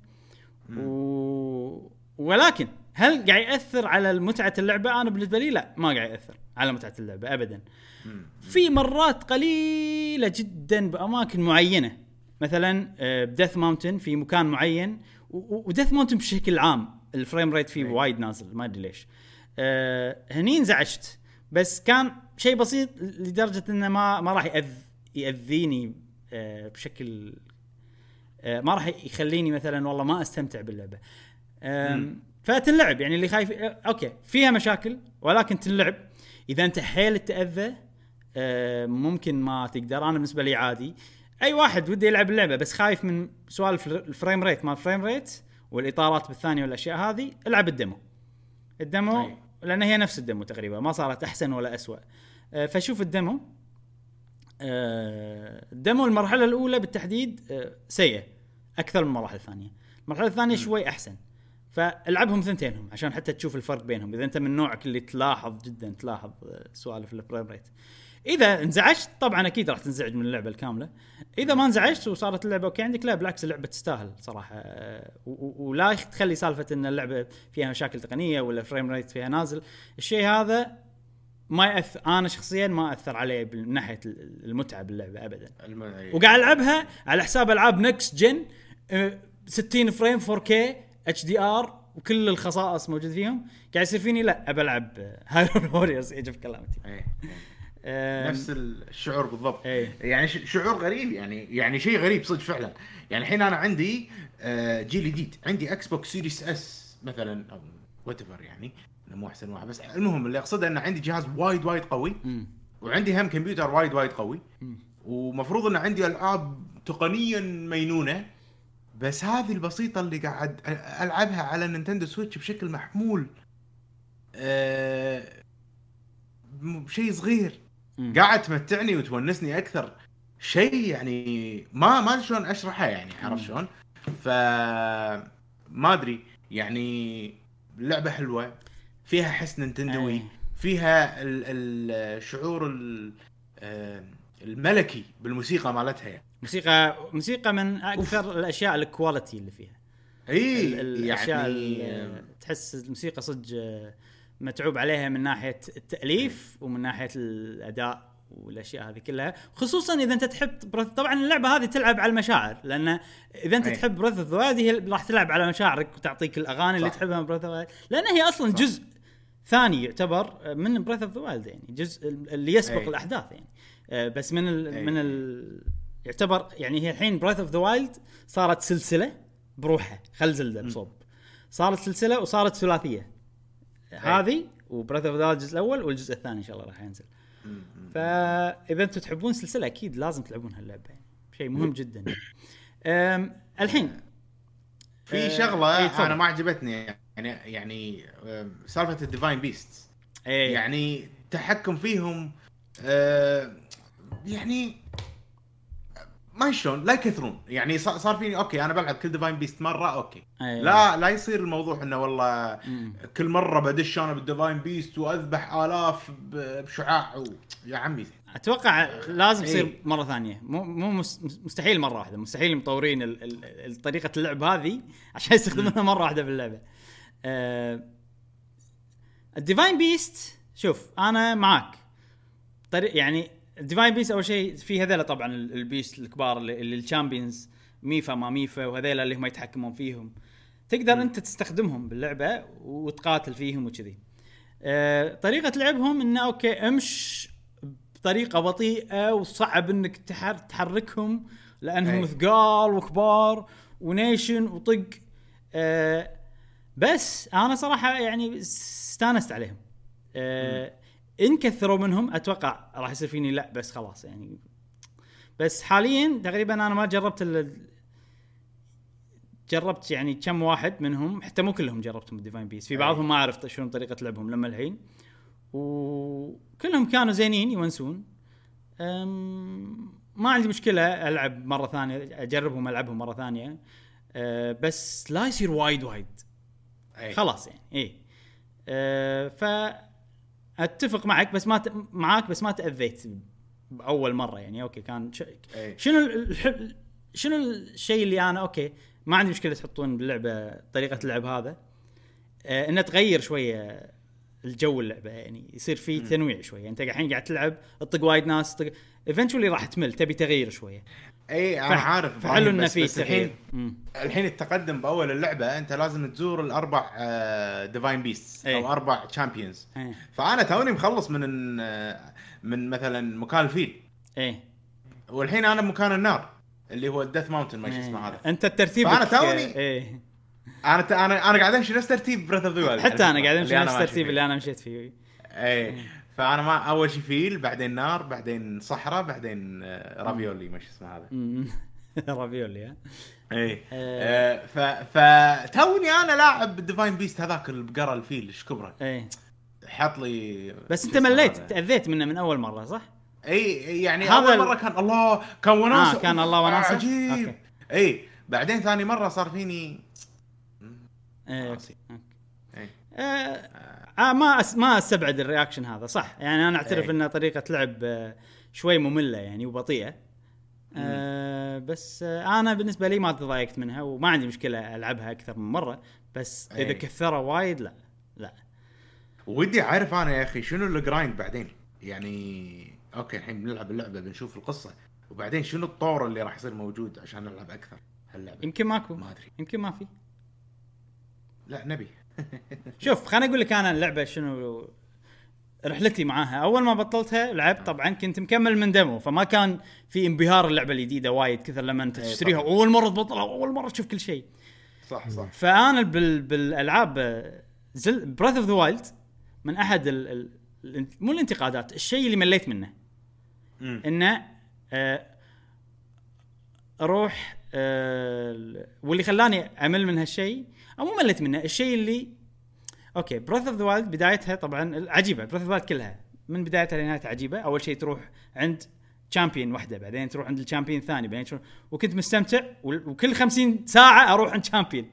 و... ولكن هل قاعد يأثر على متعة اللعبة؟ أنا بالنسبة لي لا ما قاعد يأثر على متعة اللعبة ابدا. في مرات قليلة جدا بأماكن معينة. مثلا ب Death Mountain في مكان معين و Death Mountain بشكل عام ال frame rate فيه أي. وايد نازل ما أدري ليش. آه، هني انزعجت بس كان شيء بسيط لدرجة إنه ما ما راح يأذ يأذيني آه، بشكل آه، ما راح يخليني مثلا والله ما أستمتع باللعبة. فتنلعب يعني اللي خايف آه، okay فيها مشاكل ولكن تنلعب. إذا أنت حيل تأذى ممكن ما تقدر. أنا بالنسبة لي عادي. أي واحد وده يلعب اللعبة بس خايف من سوالف ال frame rate ما ال frame rate والإطارات بالثانية والأشياء هذه ألعب ال demo. ال demo أي. لأن هي نفس ال demo تقريبا ما صارت أحسن ولا اسوء فشوف ال demo. آه، ال demo المرحلة الأولى بالتحديد آه، سيئه أكثر من المراحل الثانية. المرحلة الثانية شوي أحسن. فألعبهم ثنتينهم عشان حتى تشوف الفرق بينهم. إذا أنت من نوعك اللي تلاحظ جدا تلاحظ آه، سوالف ال frame rate إذا انزعجت طبعا أكيد راح تنزعج من اللعبة الكاملة. إذا ما انزعجت وصارت اللعبة okay عندك لا بالعكس اللعبة تستاهل صراحة. آه، ولا تخلي سالفة إن اللعبة فيها مشاكل تقنية ولا frame rate فيها نازل. الشيء هذا ما ياثر أنا شخصيا ما أثر علي من ناحية المتعة باللعبة ابدا أي. وقاعد ألعبها على حساب ألعاب next gen 60 frame 4K HDR وكل الخصائص موجود فيهم قاعد يصير فيني لا ابى ألعب Hyrule Warriors Age of Calamity. نفس الشعور بالضبط إيه. يعني شعور غريب يعني يعني شيء غريب صدق فعلا يعني الحين أنا عندي آه، جيل جديد عندي Xbox Series S مثلا أو what يعني مو أحسن واحد بس المهم اللي أقصده إنه عندي جهاز وايد وايد قوي وعندي هم كمبيوتر وايد وايد قوي ومفروض ان عندي ألعاب تقنيا مينونة بس هذه البسيطة اللي قاعد ألعبها على Nintendo Switch بشكل محمول أه م- شيء صغير. قاعد تمتعني وتونسني أكثر. شيء يعني ما ما أدري شلون أشرحه يعني عرفت شلون؟ ف ما أدري. يعني لعبة حلوة. فيها حس نينتندوي أي. فيها ال- ال- الشعور ال- الملكي بالموسيقى مالتها يعني. موسيقى موسيقى من أكثر الأشياء ال quality اللي فيها. إي ال- الأشياء يعني تحس الموسيقى صدق آه، متعوب عليها من ناحية التأليف ومن ناحية الأداء. والأشياء هذه كلها. خصوصا إذا أنت تحب Breath طبعا اللعبة هذه تلعب على المشاعر لأن إذا أنت أي. تحب Breath of هي راح تلعب على مشاعرك وتعطيك الأغاني اللي صح. تحبها من Breath of لأن هي أصلا جزء ثاني يعتبر من Breath of the يعني جزء اللي يسبق أي. الأحداث يعني. آه، بس من ال أي. من ال يعتبر يعني هي الحين Breath of the Wild صارت سلسلة بروحها خل Zelda بصوب. صارت سلسلة وصارت ثلاثية. هذه و Breath of the الجزء الأول والجزء الثاني إن شاء الله راح ينزل. فإذا أنتم تحبون سلسلة أكيد لازم تلعبون هاللعبه يعني شيء مهم جدا. أم، الحين في آه، شغلة تفضل. أنا ما عجبتني يعني يعني سالفة ال Divine Beast إيه يعني تحكم فيهم آه، يعني ما شلون لا يكثرون. يعني صار فيني okay أنا بلعب كل Divine Beast مرة okay. أي. لا لا يصير الموضوع إنه والله مم. كل مرة بدش أنا بال Divine Beast وأذبح آلاف بشعاع و... يا عمي. أتوقع لازم يصير إيه. مرة ثانية. مو مو مس- مستحيل مرة واحدة. مستحيل المطورين ال- ال- طريقة اللعب هذه عشان يستخدمونها مرة واحدة باللعبة. آه ال Divine Beast شوف أنا معاك. طريق يعني ال Divine Beast أول شيء في هذول طبعا ال- ال Beast الكبار اللي, ال Champions Mipha ما Mipha وهذول اللي هم يتحكمون فيهم. تقدر أنت تستخدمهم باللعبة وتقاتل فيهم وكذي. آه، طريقة لعبهم إنه okay أمش بطريقة بطيئة وصعب إنك تحر تحركهم لأنهم. ثقال وكبار ونيشن وطق. آه بس أنا صراحة يعني استانست عليهم. آه إن كثروا منهم أتوقع راح يصير فيني لا بس خلاص يعني. بس حاليا تقريبا أنا ما جربت ال جربت يعني كم واحد منهم حتى مو كلهم جربتهم بالديفاين بيس في. بعضهم ما عرفت شلون طريقة لعبهم لما الحين. وكلهم كانوا زينين يونسون. أم، ما عندي مشكلة ألعب مرة ثانية أجربهم ألعبهم مرة ثانية. أه، بس لا يصير وايد وايد. أي. خلاص يعني اي أه ف أتفق معك بس ما ت... معاك بس ما تأذيت بأول مرة يعني. okay كان ش... أي. شنو ال- الح... شنو الشيء اللي أنا okay ما عندي مشكلة تحطون باللعبه طريقة اللعب هذا. آه إنه تغير شوية الجو اللعبة يعني يصير في تنويع شوية. أنت الحين قاعد تلعب تطق وايد ناس تطق eventually راح تمل تبي تغيير شوية. اي أنا فح- عارف فحلو إنه في الحين. الحين التقدم بأول اللعبة أنت لازم تزور الأربع Divine Beast أي. أو أربع Champions فأنا توني مخلص من آه، من مثلا مكان الفيل. إيه. والحين أنا بمكان النار اللي هو ال Death Mountain ما شو اسمه هذا. أنت الترتيب فأنا توني- إيه. أنا ت- أنا أنا قاعد أمشي نفس ترتيب Breath of the حتى أنا قاعد أمشي نفس الترتيب اللي أنا مشيت فيه. اي فأنا ما أول شيء فيل بعدين نار بعدين صحراء بعدين آه، Revali ما شو اسمه هذا. Revali ها اي آه. آه، ف فتوني أنا لاعب ال Divine Beast هذاك البقره الفيل إيش كبره إيه حط لي بس أنت مليت. تأذيت منه من أول مرة صح؟ اي يعني هذا أول مرة كان الله كان وناسة آه، كان الله وناسة؟ عجيب. اي بعدين ثاني مرة صار فيني إيه. okay. اي آه آه ما أس ما أستبعد ال reaction هذا صح. يعني أنا أعترف إيه. انه طريقة لعب آه، شوي مملة يعني وبطيئة. آه بس آه أنا بالنسبة لي ما تضايقت منها وما عندي مشكلة ألعبها أكثر من مرة بس إذا إيه. كثروا وايد لا لا. ودي أعرف أنا يا أخي شنو ال grind بعدين؟ يعني okay الحين بنلعب اللعبة بنشوف القصة وبعدين شنو الطور اللي راح يصير موجود عشان نلعب أكثر هاللعبة؟ يمكن ماكو. ما أدري. يمكن ما في. لا نبي. شوف خليني أقول لك أنا اللعبة شنو رحلتي معاها. أول ما بطلتها لعبت طبعا كنت مكمل من demo فما كان في انبهار اللعبة الجديدة وايد كثر لما أنت إيه تشتريها. أول مرة تبطلها أول مرة تشوف كل شيء. صح صح. فأنا بال بالألعاب آه، زل Breath of the Wild من أحد ال... ال... ال- مو الانتقادات الشيء اللي مليت منه. مم. إنه آه، أروح آه، واللي خلاني أمل من هالشيء أو مو مليت منه الشيء اللي okay Breath of the Wild بدايتها طبعا عجيبة Breath of the Wild كلها. من بدايتها لنهايتها عجيبة. أول شيء تروح عند champion واحدة بعدين تروح عند ال champion الثاني بعدين تروح وكنت مستمتع وكل 50 ساعة أروح عند champion.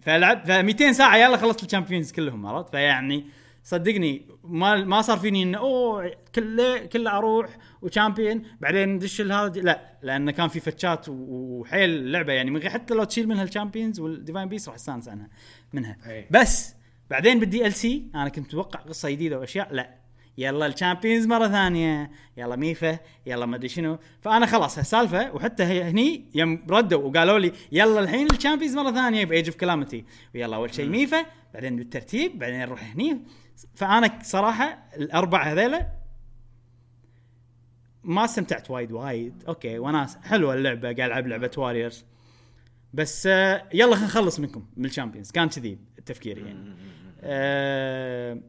فلعب ف 200 ساعة يلا خلصت ال champions كلهم عرفت؟ فيعني صدقني ما ما صار فيني إنه أوه كله كله أروح و champion بعدين ندش هذا لا لأن كان في فتشات وحيل اللعبه يعني من غير حتى لو تشيل منها ال champions وال Divine Beasts راح استانس عنها منها. أي. بس بعدين بال DLC أنا كنت متوقع قصة جديدة وأشياء لا. يلا ال champions مرة ثانية يلا Mipha يلا ما أدري شنو. فأنا خلاص هالسالفة وحتى هني يوم ردوا وقالوا لي يلا الحين ال champions مرة ثانية ب Age of Calamity ويلا أول شيء Mipha بعدين بالترتيب بعدين نروح هني. فأنا صراحة الاربع هذيلا ما استمتعت وايد وايد. okay وناس حلوة اللعبة قاعد ألعب لعبة Warriors بس آه، يلا خلينا نخلص منكم من ال champions. كان كذي تفكيري يعني. آه،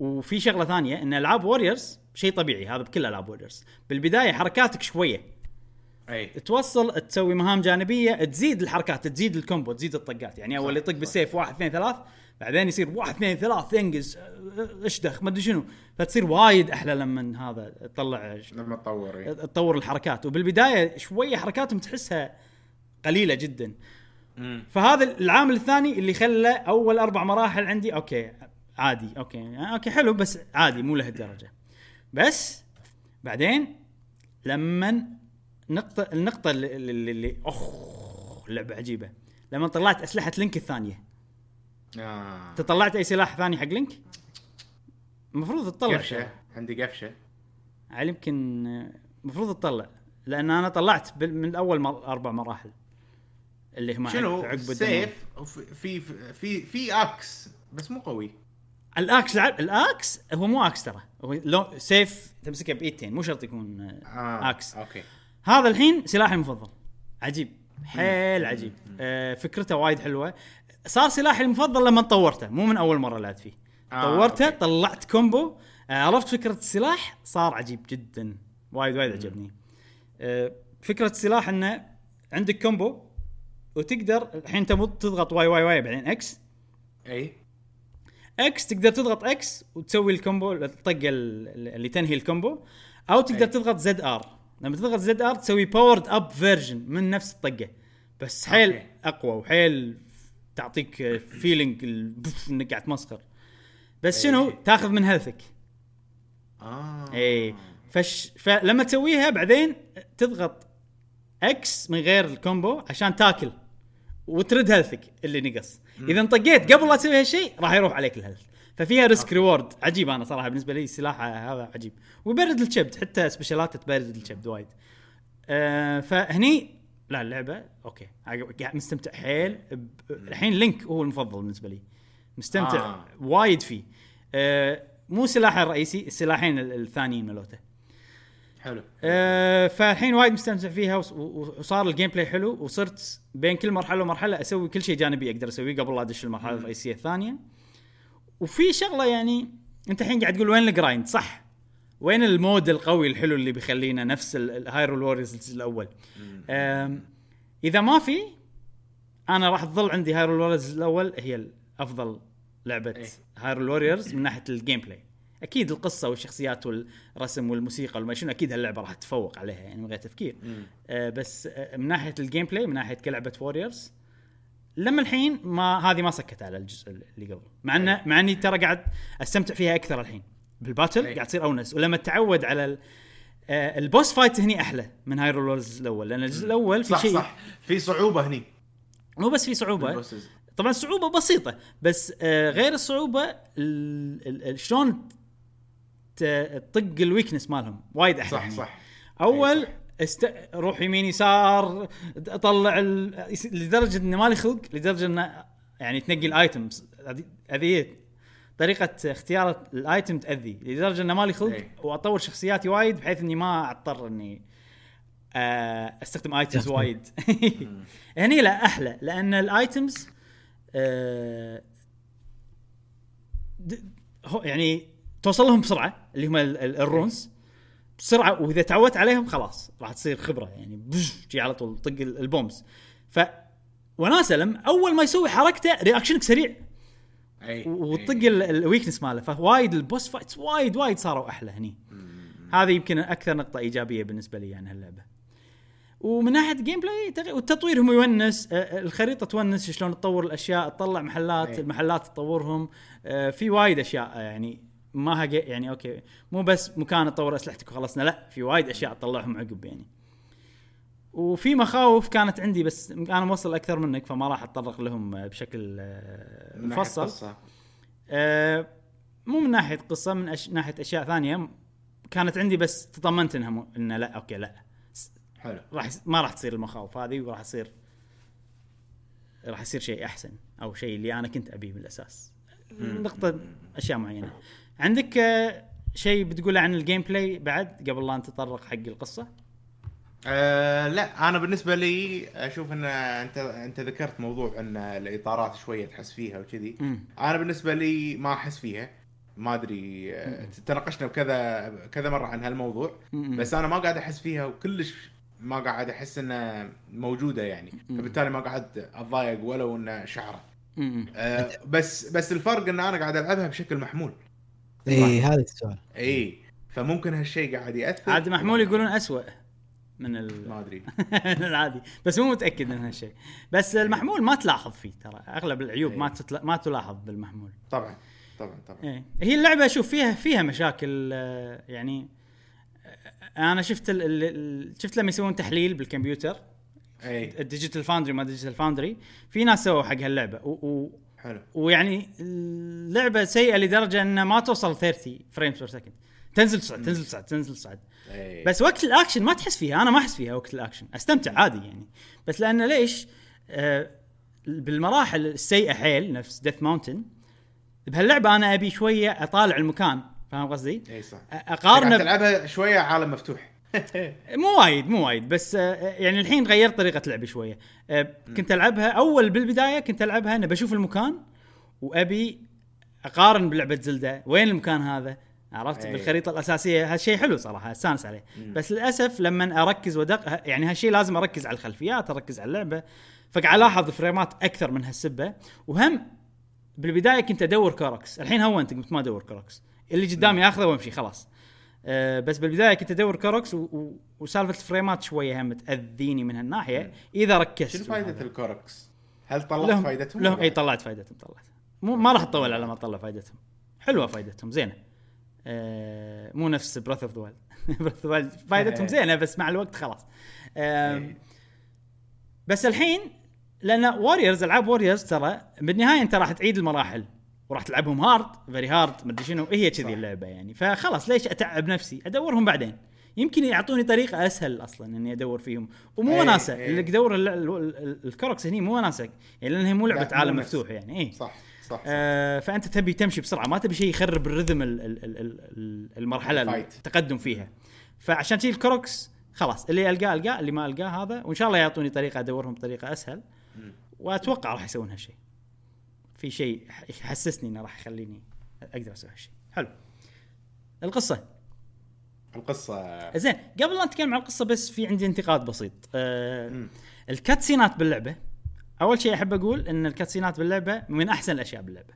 وفي شغلة ثانية إن ألعاب Warriors شيء طبيعي هذا بكل ألعاب Warriors بالبداية حركاتك شوية. أي. توصل تسوي مهام جانبية تزيد الحركات تزيد ال combo تزيد الطقات. يعني أول يطق بالسيف واحد اثنين ثلاث بعدين يصير واحد اثنين ثلاث ينقز اشدخ ما أدري شنو. فتصير وايد أحلى لما هذا تطلع لما تطور إي. تطور الحركات. وبالبداية شوية حركاتهم تحسها قليلة جدا. مم. فهذا العامل الثاني اللي خلى أول أربع مراحل عندي okay عادي okay okay حلو بس عادي مو لهالدرجة. بس بعدين لما نقطه النقطة اللي, اللي, اللي اخ لعبة عجيبة. لما طلعت أسلحة لينك الثانية. آه. انت طلعت اي سلاح ثاني حق لينك؟ المفروض تطلع. قفشة. عندي قفشة. على يمكن المفروض تطلع لأن أنا طلعت من أول مر... أربع مراحل. اللي هم شنو؟ عقب. سيف في في في أكس بس مو قوي. الأكس لعب الأكس هو مو أكس ترى. هو لو سيف تمسكه بإيدتين مو شرط يكون. آه. axe. okay. هذا الحين سلاحي المفضل. عجيب. حيل عجيب. آه فكرته وايد حلوة. صار سلاحي المفضل لما طورته مو من أول مرة لعبت فيه. آه، طورته okay. طلعت combo. آه عرفت فكرة السلاح؟ صار عجيب جدا. وايد وايد عجبني. آه فكرة السلاح إنه عندك combo وتقدر الحين أنت تضغط Y Y Y بعدين X أي. X تقدر تضغط X وتسوي ال combo الطقه ال- اللي تنهي ال combo. أو تقدر أي. تضغط ZR لما تضغط ZR تسوي powered up version من نفس الطقة. بس حيل okay. أقوى وحيل تعطيك feeling انك قاعد تمسخر. بس أي. شنو؟ تاخذ من health ك آه. اي فش فلما تسويها بعدين تضغط X من غير ال combo عشان تاكل وترد health ك اللي نقص. إذا انطقيت قبل لا تسوي هالشيء راح يروح عليك ال health ففيها risk reward عجيب أنا صراحة بالنسبة لي السلاح هذا عجيب. ويبرد الكبد حتى special ات تبرد الكبد وايد. آه فهني لا اللعبة okay. قاعد مستمتع. حيل ب- الحين Link هو المفضل بالنسبة لي. مستمتع آه. وايد فيه. آه مو سلاحه الرئيسي السلاحين ال- الثانيين ملوته. حلو. آه فالحين وايد مستمتع فيها وصار ال gameplay حلو وصرت بين كل مرحلة ومرحلة أسوي كل شيء جانبي أقدر أسويه قبل لا أدش المرحلة الرئيسية الثانية. وفي شغلة يعني أنت الحين قاعد تقول وين ال grind صح. وين ال mode القوي الحلو اللي بيخلينا نفس ال Hyrule Warriors الأول؟ إذا ما في أنا راح تظل عندي Hyrule Warriors الأول هي أفضل لعبة إيه. Hyrule Warriors من ناحية ال gameplay أكيد القصة والشخصيات والرسم والموسيقى والما شنو أكيد هاللعبة راح تتفوق عليها يعني من غير تفكير. آه بس آه من ناحية ال gameplay من ناحية كلعبة Warriors لما الحين ما هذه ما سكت على الجزء اللي قبل. مع انه مع إني ترى قاعد أستمتع فيها أكثر الحين. بال battle أي. قاعد تصير أونس ولما تعود على ال- آه ال boss fight هني أحلى من Hyrule Warriors الأول لأن الجزء الأول في صح شيء صح في صعوبة هني مو بس في صعوبة. طبعا صعوبة بسيطة بس آه غير الصعوبة ال- ال- ال- شلون تطق ال weakness مالهم وايد أحلى صح هني. صح أول أي صح. است... روح يمين يسار اطلع ال... لدرجة إنه مالي خلق لدرجة إنه يعني تنقي ال items هذه طريقة اختيار ال item تأذي. لدرجة إنه مالي خلق. وأطور شخصياتي وايد بحيث إني ما أضطر إني آه، أستخدم items. وايد. هني لا أحلى لأن ال items هو يعني توصل لهم بسرعة اللي هم ال- ال- ال runes. بسرعة وإذا تعودت عليهم خلاص راح تصير خبرة يعني جي على طول طق ال- ال bombs ف وناسة لما أول ما يسوي حركته رياكشنك سريع. وتطق أي. ال- ال weakness ماله فوايد ال boss fights وايد وايد صاروا أحلى هني هذه يمكن أكثر نقطة إيجابية بالنسبة لي يعني هاللعبة ومن ناحية gameplay والتطوير هم يونس الخريطة تونس شلون تطور الأشياء تطلع محلات أي. المحلات تطورهم في وايد أشياء يعني ما. يعني أوكي مو بس مكان تطور أسلحتك وخلصنا لا في وايد أشياء تطلعهم عقب يعني وفي مخاوف كانت عندي بس أنا موصل أكثر منك فما راح أتطرق لهم آه، بشكل آه، من مفصل. آه، مو من ناحية قصة من أش... ناحية أشياء ثانية. كانت عندي بس تطمنت إنها م... انه لا أوكي لا. حلو. راح. ما راح تصير المخاوف هذه وراح يصير راح يصير شيء أحسن أو شيء اللي أنا كنت أبيه بالاساس نقطة أشياء معينة. عندك شيء بتقوله عن ال gameplay بعد قبل لا نتطرق حق القصة؟ أه لا أنا بالنسبة لي أشوف إن أنت أنت ذكرت موضوع إن الإطارات شوية تحس فيها وكذي. أنا بالنسبة لي ما أحس فيها. ما أدري أه، تناقشنا بكذا كذا مرة عن هالموضوع. مم. بس أنا ما قاعد أحس فيها وكلش ما قاعد أحس إنها موجودة يعني. فبالتالي ما قاعد أتضايق ولو إنه شعرة. أه بس بس الفرق إن أنا قاعد ألعبها بشكل محمول. اي إيه، هذا السؤال. اي فممكن هالشيء قاعد يأثر. عاد محمول يقولون أسوأ. من ال... ما أدري. من العادي. بس مو متأكد من هالشيء. بس المحمول ما تلاحظ فيه ترى. أغلب العيوب ما تتلا... ما تلاحظ بالمحمول. طبعا طبعا طبعا. إيه. هي اللعبة أشوف فيها فيها مشاكل آه، يعني آه، أنا شفت. ال... ال- شفت لما يسوون تحليل بالكمبيوتر. اي ال Digital Foundry ما Digital Foundry. في ناس سووا حق هاللعبة. و... و... حلو. ويعني اللعبة سيئة لدرجة إنها ما توصل 30 frames per second. تنزل تصعد تنزل تصعد تنزل تصعد إي. بس وقت الأكشن ما تحس فيها أنا ما أحس فيها وقت الأكشن. أستمتع عادي يعني. بس لأنه ليش؟ آه بالمراحل السيئة حيل نفس Death Mountain بهاللعبة أنا أبي شوية أطالع المكان فاهم قصدي؟ اي صح. أقارنه تلعبها شوية عالم مفتوح. مو وايد مو وايد بس آه، يعني الحين غيرت طريقة لعبي شوية. آه، كنت ألعبها أول بالبداية كنت ألعبها أنا بشوف المكان وأبي أقارن بلعبة زلدة وين المكان هذا؟ عرفت؟ أي. بالخريطة الأساسية. هالشيء حلو صراحة أستانس عليه. بس للأسف لما أركز ودق يعني هالشيء لازم أركز على الخلفيات أركز على اللعبة. فقاعد ألاحظ فريمات أكثر من هالسبة. وهم بالبداية كنت أدور Koroks. الحين هونت قمت ما أدور Koroks. اللي قدامي اخذه وأمشي خلاص. أه بس بالبداية كنت أدور Koroks و- و- وسالفة الفريمات شوية هم تأذيني من هالناحية. إذا ركزت شنو فائده. ال Koroks؟ هل طلعت لهم فائدتهم؟ لهم إي؟ طلعت فائدتهم طلعت. مو ما راح اطول على ما اطلع فائدتهم حلوة فائدتهم زينة. آه مو نفس Breath of the Wild Breath of فائدتهم زينة بس مع الوقت خلاص. آه إيه. بس الحين لأن Warriors ألعاب Warriors ترى بالنهاية أنت راح تعيد المراحل وراح تلعبهم hard very hard مدري شنو هي كذي. اللعبة يعني. فخلاص ليش أتعب نفسي؟ أدورهم بعدين. يمكن يعطوني طريقة أسهل أصلا إني أدور فيهم. ومو إيه، وناسه إيه. اللي تدور ال- ال- ال- ال Koroks هني مو وناسه يعني لأن هي مو لعبة عالم. مفتوح يعني اي صح. صح. آه فأنت تبي تمشي بسرعة ما تبي شيء يخرب ال rhythm ال- ال- ال- ال- ال- المرحلة ال fight. التقدم فيها. فعشان شي الكروكس خلاص اللي ألقاه ألقاه اللي ما ألقاه هذا وإن شاء الله يعطوني طريقة أدورهم بطريقة أسهل. وأتوقع راح يسوون هالشيء في شيء يحسسني إنه راح يخليني أقدر أسوي هالشيء حلو. القصة. القصة. زين قبل لا نتكلم عن القصة بس في عندي انتقاد بسيط. آه مم. الكاتسينات باللعبة أول شيء أحب أقول إن الكاتسينات باللعبة من أحسن الأشياء باللعبة.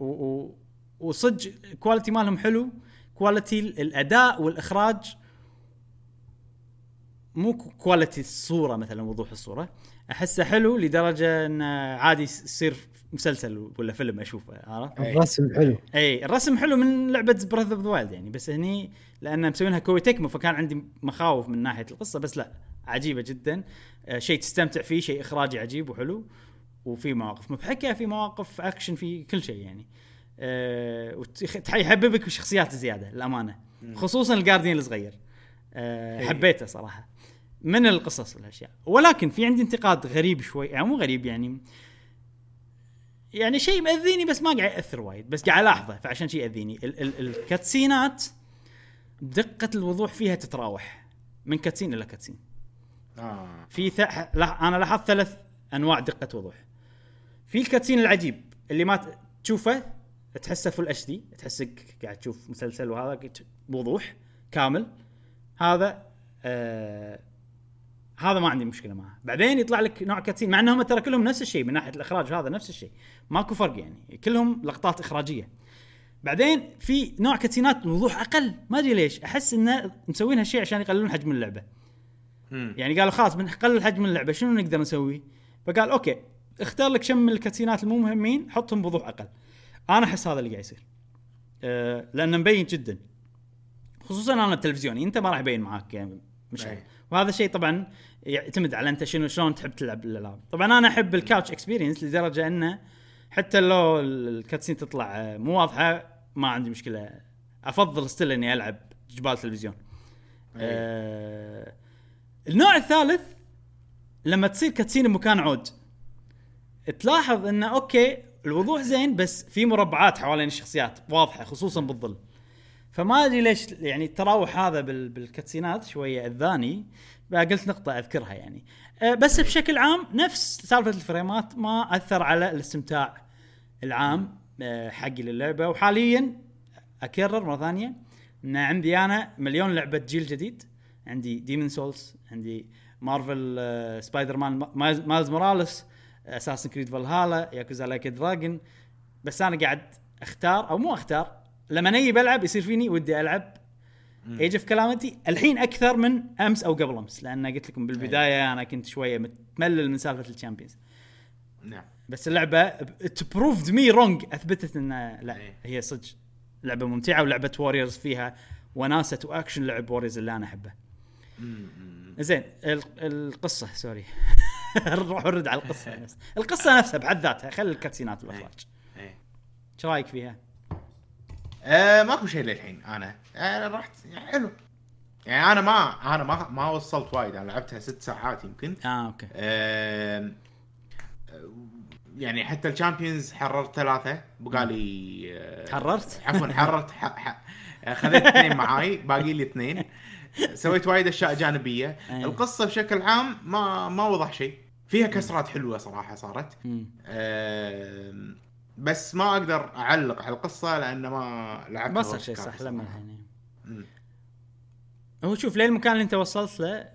و- و- وصدق quality مالهم حلو. quality الأداء والإخراج مو quality الصورة مثلا وضوح الصورة. أحسه حلو لدرجة انه عادي يصير مسلسل ولا فيلم أشوفه عرفت؟ إيه. الرسم حلو. اي الرسم حلو من لعبة Breath of the Wild يعني بس هني لأن مسوينها Koei Tecmo فكان عندي مخاوف من ناحية القصة بس لا. عجيبة جدا. آه شيء تستمتع فيه شيء إخراجي عجيب وحلو. وفي مواقف مضحكة في مواقف اكشن في كل شيء يعني. آه وت- يحببك بالشخصيات زيادة للامانه خصوصا ال Guardian الصغير. آه إي. حبيته صراحة. من القصص والاشياء ولكن في عندي انتقاد غريب شوي يعني مو غريب يعني. يعني شيء مأذيني بس ما قاعد يأثر وايد بس قاعد ألاحظه فعشان شيء يأذيني. ال- ال- الكاتسينات دقة الوضوح فيها تتراوح. من cutscene إلى cutscene آه. في ث... أنا لاحظت ثلاث أنواع دقة وضوح. في ال cutscene العجيب اللي ما تشوفه تحسه full HD تحسك قاعد تشوف مسلسل وهذا بوضوح كامل. هذا آه هذا ما عندي مشكلة معه. بعدين يطلع لك نوع cutscene مع إنهم ترى كلهم نفس الشيء من ناحية الإخراج هذا نفس الشيء. ماكو فرق يعني. كلهم لقطات إخراجية. بعدين في نوع كاتسينات وضوح أقل. ما أدري ليش. أحس إنه مسوين هالشيء عشان يقللون حجم اللعبة. يعني قالوا خلاص بنقلل حجم اللعبة شنو نقدر نسوي؟ فقال أوكي اختار لك كم من الكاتسينات المو مهمين حطهم بوضوح أقل. أنا أحس هذا اللي قاعد يصير. أه لأنه مبين جدا. خصوصا أنا التلفزيوني أنت ما راح يبين معاك يعني مش أي. وهذا الشيء طبعا يعتمد على أنت شنو شلون تحب تلعب الألعاب. طبعا أنا أحب ال couch experience لدرجة إنه حتى لو ال- ال cutscene تطلع آه، مو واضحة ما عندي مشكلة أفضل still إني ألعب جبال تلفزيون آه النوع الثالث لما تصير cutscene بمكان عود. تلاحظ إنه أوكي الوضوح زين بس في مربعات حوالين الشخصيات واضحة خصوصا بالظل. فما أدري ليش يعني التراوح هذا بال- بالكاتسينات شوية أذاني قلت نقطة أذكرها يعني. أه، بس بشكل عام نفس سالفة الفريمات ما أثر على الاستمتاع العام أه، حقي للعبة. وحاليا أكرر مرة ثانية إن عندي أنا مليون لعبة جيل جديد. عندي Demon's Souls عندي Marvel Spider-Man Miles Morales Assassin's Creed Valhalla Yakuza Like a Dragon بس أنا قاعد أختار أو مو أختار لما نجي بلعب يصير فيني ودي ألعب Age of Calamity الحين أكثر من أمس أو قبل أمس لأن قلت لكم بالبداية أنا كنت شوية متملل من سالفة ال Champions. نعم. بس اللعبة proved me wrong أثبتت ان لا إيه. هي صدق. لعبة ممتعة ولعبة Warriors فيها وناسة وأكشن لعب Warriors اللي أنا أحبه. زين ال- القصة sorry. نروح نرد على القصة. نفسها القصة نفسها بحد ذاتها خلي ال cutscene ات والاخراج إيش رأيك فيها؟ آه ماكو شيء للحين أنا. أنا رحت يعني حلو. يعني أنا ما أنا ما ما وصلت وايد أنا لعبتها ست ساعات يمكن. آه أوكي. آم، يعني حتى ال Champions حررت ثلاثة بقالي آه، حررت؟ عفوا حررت. خذيت اثنين معاي باقي لي اثنين. سويت وايد أشياء جانبية أي. القصة بشكل عام ما ما وضح شيء فيها كسرات حلوة صراحة صارت. آم، بس ما أقدر أعلق على القصة لأن ما لعبت ما صار شيء صح لما. الحين. هو شوف لين المكان اللي أنت وصلت له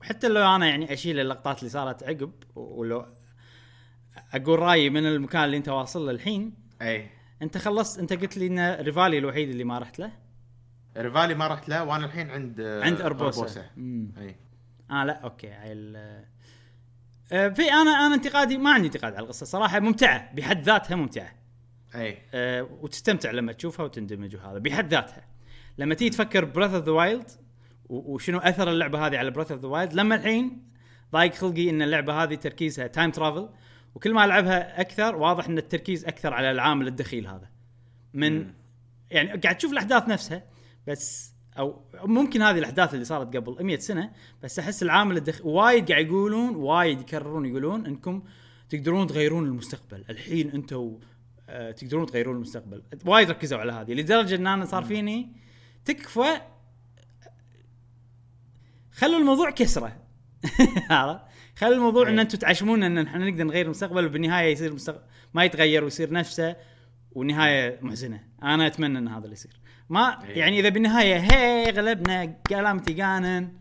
وحتى لو أنا يعني أشيل اللقطات اللي صارت عقب ولو أقول رأيي من المكان اللي أنت واصل له الحين اي أنت خلصت أنت قلت لي ان Revali الوحيد اللي ما رحت له Revali ما رحت له وأنا الحين عند آه، عند Urbosa امم أي. آه لا أوكي. عيل آه، في أنا أنا انتقادي ما عندي انتقاد على القصة. صراحة ممتعة بحد ذاتها ممتعة. أي. آه، وتستمتع لما تشوفها وتندمج وهذا بحد ذاتها. لما تيجي تفكر Breath of the Wild وشنو أثر اللعبة هذه على Breath of the Wild لما الحين ضايق خلقي إن اللعبة هذه تركيزها time travel وكل ما ألعبها أكثر واضح إن التركيز أكثر على العامل الدخيل هذا. من مم. يعني قاعد تشوف الأحداث نفسها بس أو ممكن هذه الأحداث اللي صارت قبل 100 سنة بس أحس العامل الدخيل وايد قاعد يقولون وايد يكررون يقولون إنكم تقدرون تغيرون المستقبل. الحين أنتم آه، تقدرون تغيرون المستقبل. وايد ركزوا على هذه لدرجة إن أنا صار فيني تكفى خلوا الموضوع كسرة. عرفت؟ خلوا الموضوع إن إيه. أنتم تعشمون إن إحنا نقدر نغير المستقبل وبالنهاية يصير المستقبل ما يتغير ويصير نفسه ونهايه محزنة. أنا أتمنى إن هذا اللي يصير. ما إيه. يعني إذا بالنهاية هي غلبنا كلامتي قانن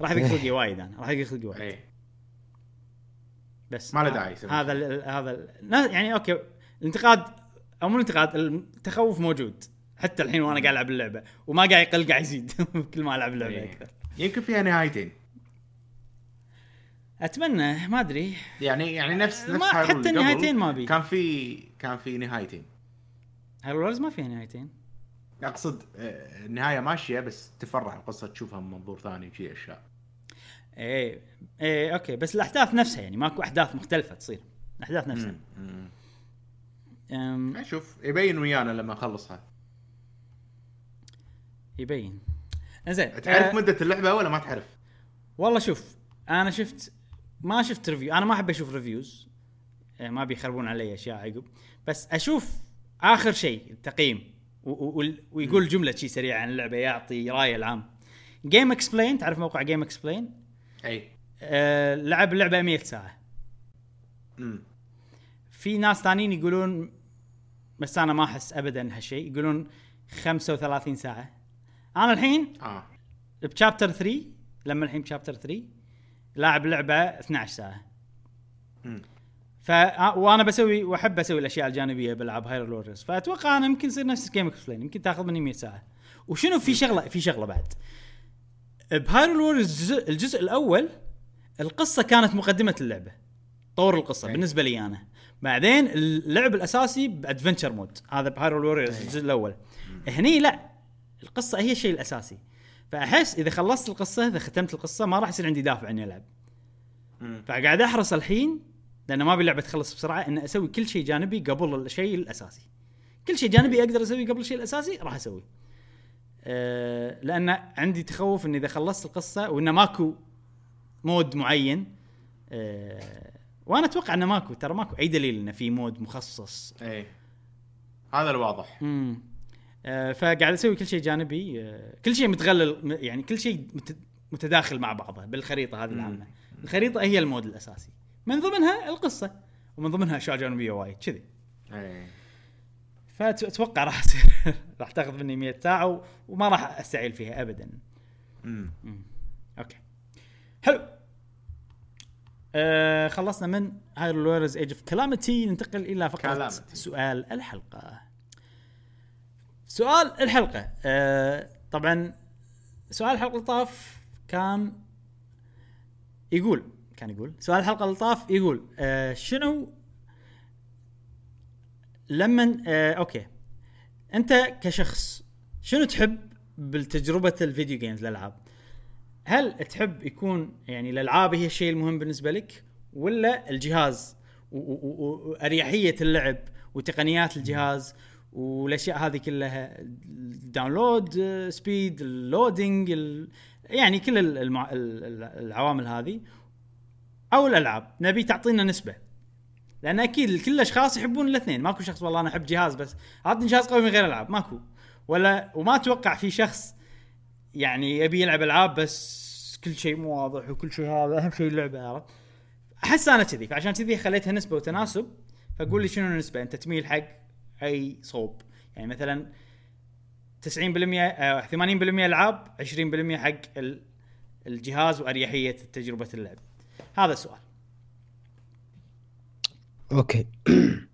راح يضيق خلقي وايد أنا راح يضيق خلقي وايد اي بس ما له داعي هذا ال هذا ال نا- يعني أوكي الانتقاد أو مو الانتقاد التخوف موجود. حتى الحين وأنا قاعد ألعب اللعبة وما قاعد يقل قاعد يزيد كل ما ألعب اللعبة إيه. أكثر. يمكن فيها نهايتين. أتمنى ما أدري. يعني يعني نفس نفس ما- حتى النهايتين ما بي. كان في كان في نهايتين. Hyrule Warriors ما فيها نهايتين. أقصد آه، النهاية ماشية بس تفرح القصة تشوفها من منظور ثاني وشي أشياء. إيه إيه أوكي بس الأحداث نفسها يعني ماكو أحداث مختلفة تصير. الأحداث نفسها. مم. أم، أشوف يبين ويانا لما أخلصها. يبين. زين تعرف آه، مدة اللعبة ولا ما تعرف؟ والله شوف أنا شفت ما شفت review أنا ما أحب أشوف reviews يعني ما بيخربون علي أشياء عقب. بس أشوف آخر شيء التقييم. ويقول جملة شيء سريعة عن اللعبة يعطي رايه العام. GameXplain تعرف موقع GameXplain أي. أه لعب اللعبة 100 ساعة. امم في ناس ثانيين يقولون بس أنا ما أحس ابدا هالشيء يقولون 35 ساعة. أنا الحين آه. ب chapter 3 لما الحين ب chapter 3 لاعب لعبة 12 ساعة. مم. ف وأنا بسوي وأحب أسوي الأشياء الجانبية بألعاب Hyrule Warriors فأتوقع أنا يمكن يصير نفس GameXplain يمكن تاخذ مني 100 ساعة. وشنو في شغله في شغلة بعد؟ ب Hyrule Warriors الجزء, الجزء الأول القصة كانت مقدمة اللعبة. طور القصة أي. بالنسبة لي أنا. بعدين اللعب الأساسي ب adventure mode. هذا ب Hyrule Warriors الجزء الأول. هني لا. القصة هي الشيء الأساسي. فأحس إذا خلصت القصة إذا ختمت القصة ما راح يصير عندي دافع إني ألعب. فقاعد أحرص الحين لأن ما أبي اللعبة تخلص بسرعة إن أسوي كل شيء جانبي قبل الشيء الأساسي. كل شيء جانبي أقدر أسويه قبل الشيء الأساسي راح أسويه. أه لأن عندي تخوف إن إذا خلصت القصة وإنه ماكو mode معين أه وأنا أتوقع إنه ماكو ترى ماكو أي دليل إنه في mode مخصص. إيه هذا الواضح. امم آه فقاعد أسوي كل شيء جانبي آه كل شيء متغلغل يعني كل شيء مت- متداخل مع بعضه بالخريطة هذه العامة. الخريطة هي ال mode الأساسي. من ضمنها القصة. ومن ضمنها أشياء جانبية وايد كذي. إيه. فأتوقع راح تصير راح تاخذ مني 100 ساعة وما راح أستعيل فيها ابدا. امم أوكي. حلو. آه خلصنا من Hyrule Warriors Age of Calamity ننتقل إلى فقرة Calamity. سؤال الحلقة. سؤال الحلقة. آه طبعا سؤال الحلقة طاف كان يقول كان يقول. سؤال الحلقة اللي طاف يقول آه شنو لما آه أوكي. أنت كشخص شنو تحب بالتجربة ال video games الألعاب؟ هل تحب يكون يعني الألعاب هي الشيء المهم بالنسبة لك ولا الجهاز واريحيه اللعب وتقنيات الجهاز والأشياء هذه كلها ال download آه، speed ال loading ال- يعني كل العوامل هذه أو الألعاب نبي تعطينا نسبة. لأن أكيد كل الأشخاص يحبون الاثنين. ماكو شخص والله أنا أحب جهاز بس اعطني جهاز قوي من غير ألعاب. ماكو. ولا وما أتوقع في شخص يعني يبي يلعب ألعاب بس كل شيء مو واضح وكل شيء هذا أهم شيء اللعبة عرفت؟ أحس أنا كذي. فعشان كذي خليتها نسبة وتناسب. فقول لي شنو النسبة؟ أنت تميل حق أي صوب. يعني مثلا 90% آه، 80% ألعاب 20% حق ال- الجهاز وأريحية تجربة اللعب. هذا السؤال. أوكي.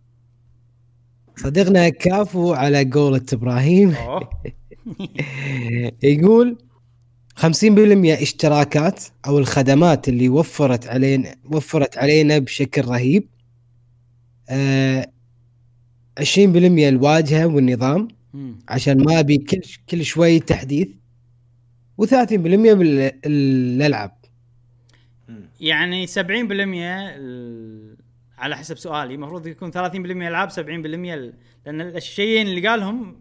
صديقنا كافو على قولة إبراهيم. يقول 50% اشتراكات أو الخدمات اللي وفرت علينا وفرت علينا بشكل رهيب. آه 20% الواجهة والنظام. عشان ما أبي كل كل شوي تحديث. و30% بالالعاب. يعني 70% ال- على حسب سؤالي. المفروض يكون 30% العاب 70% ال- لأن الشيئين اللي قالهم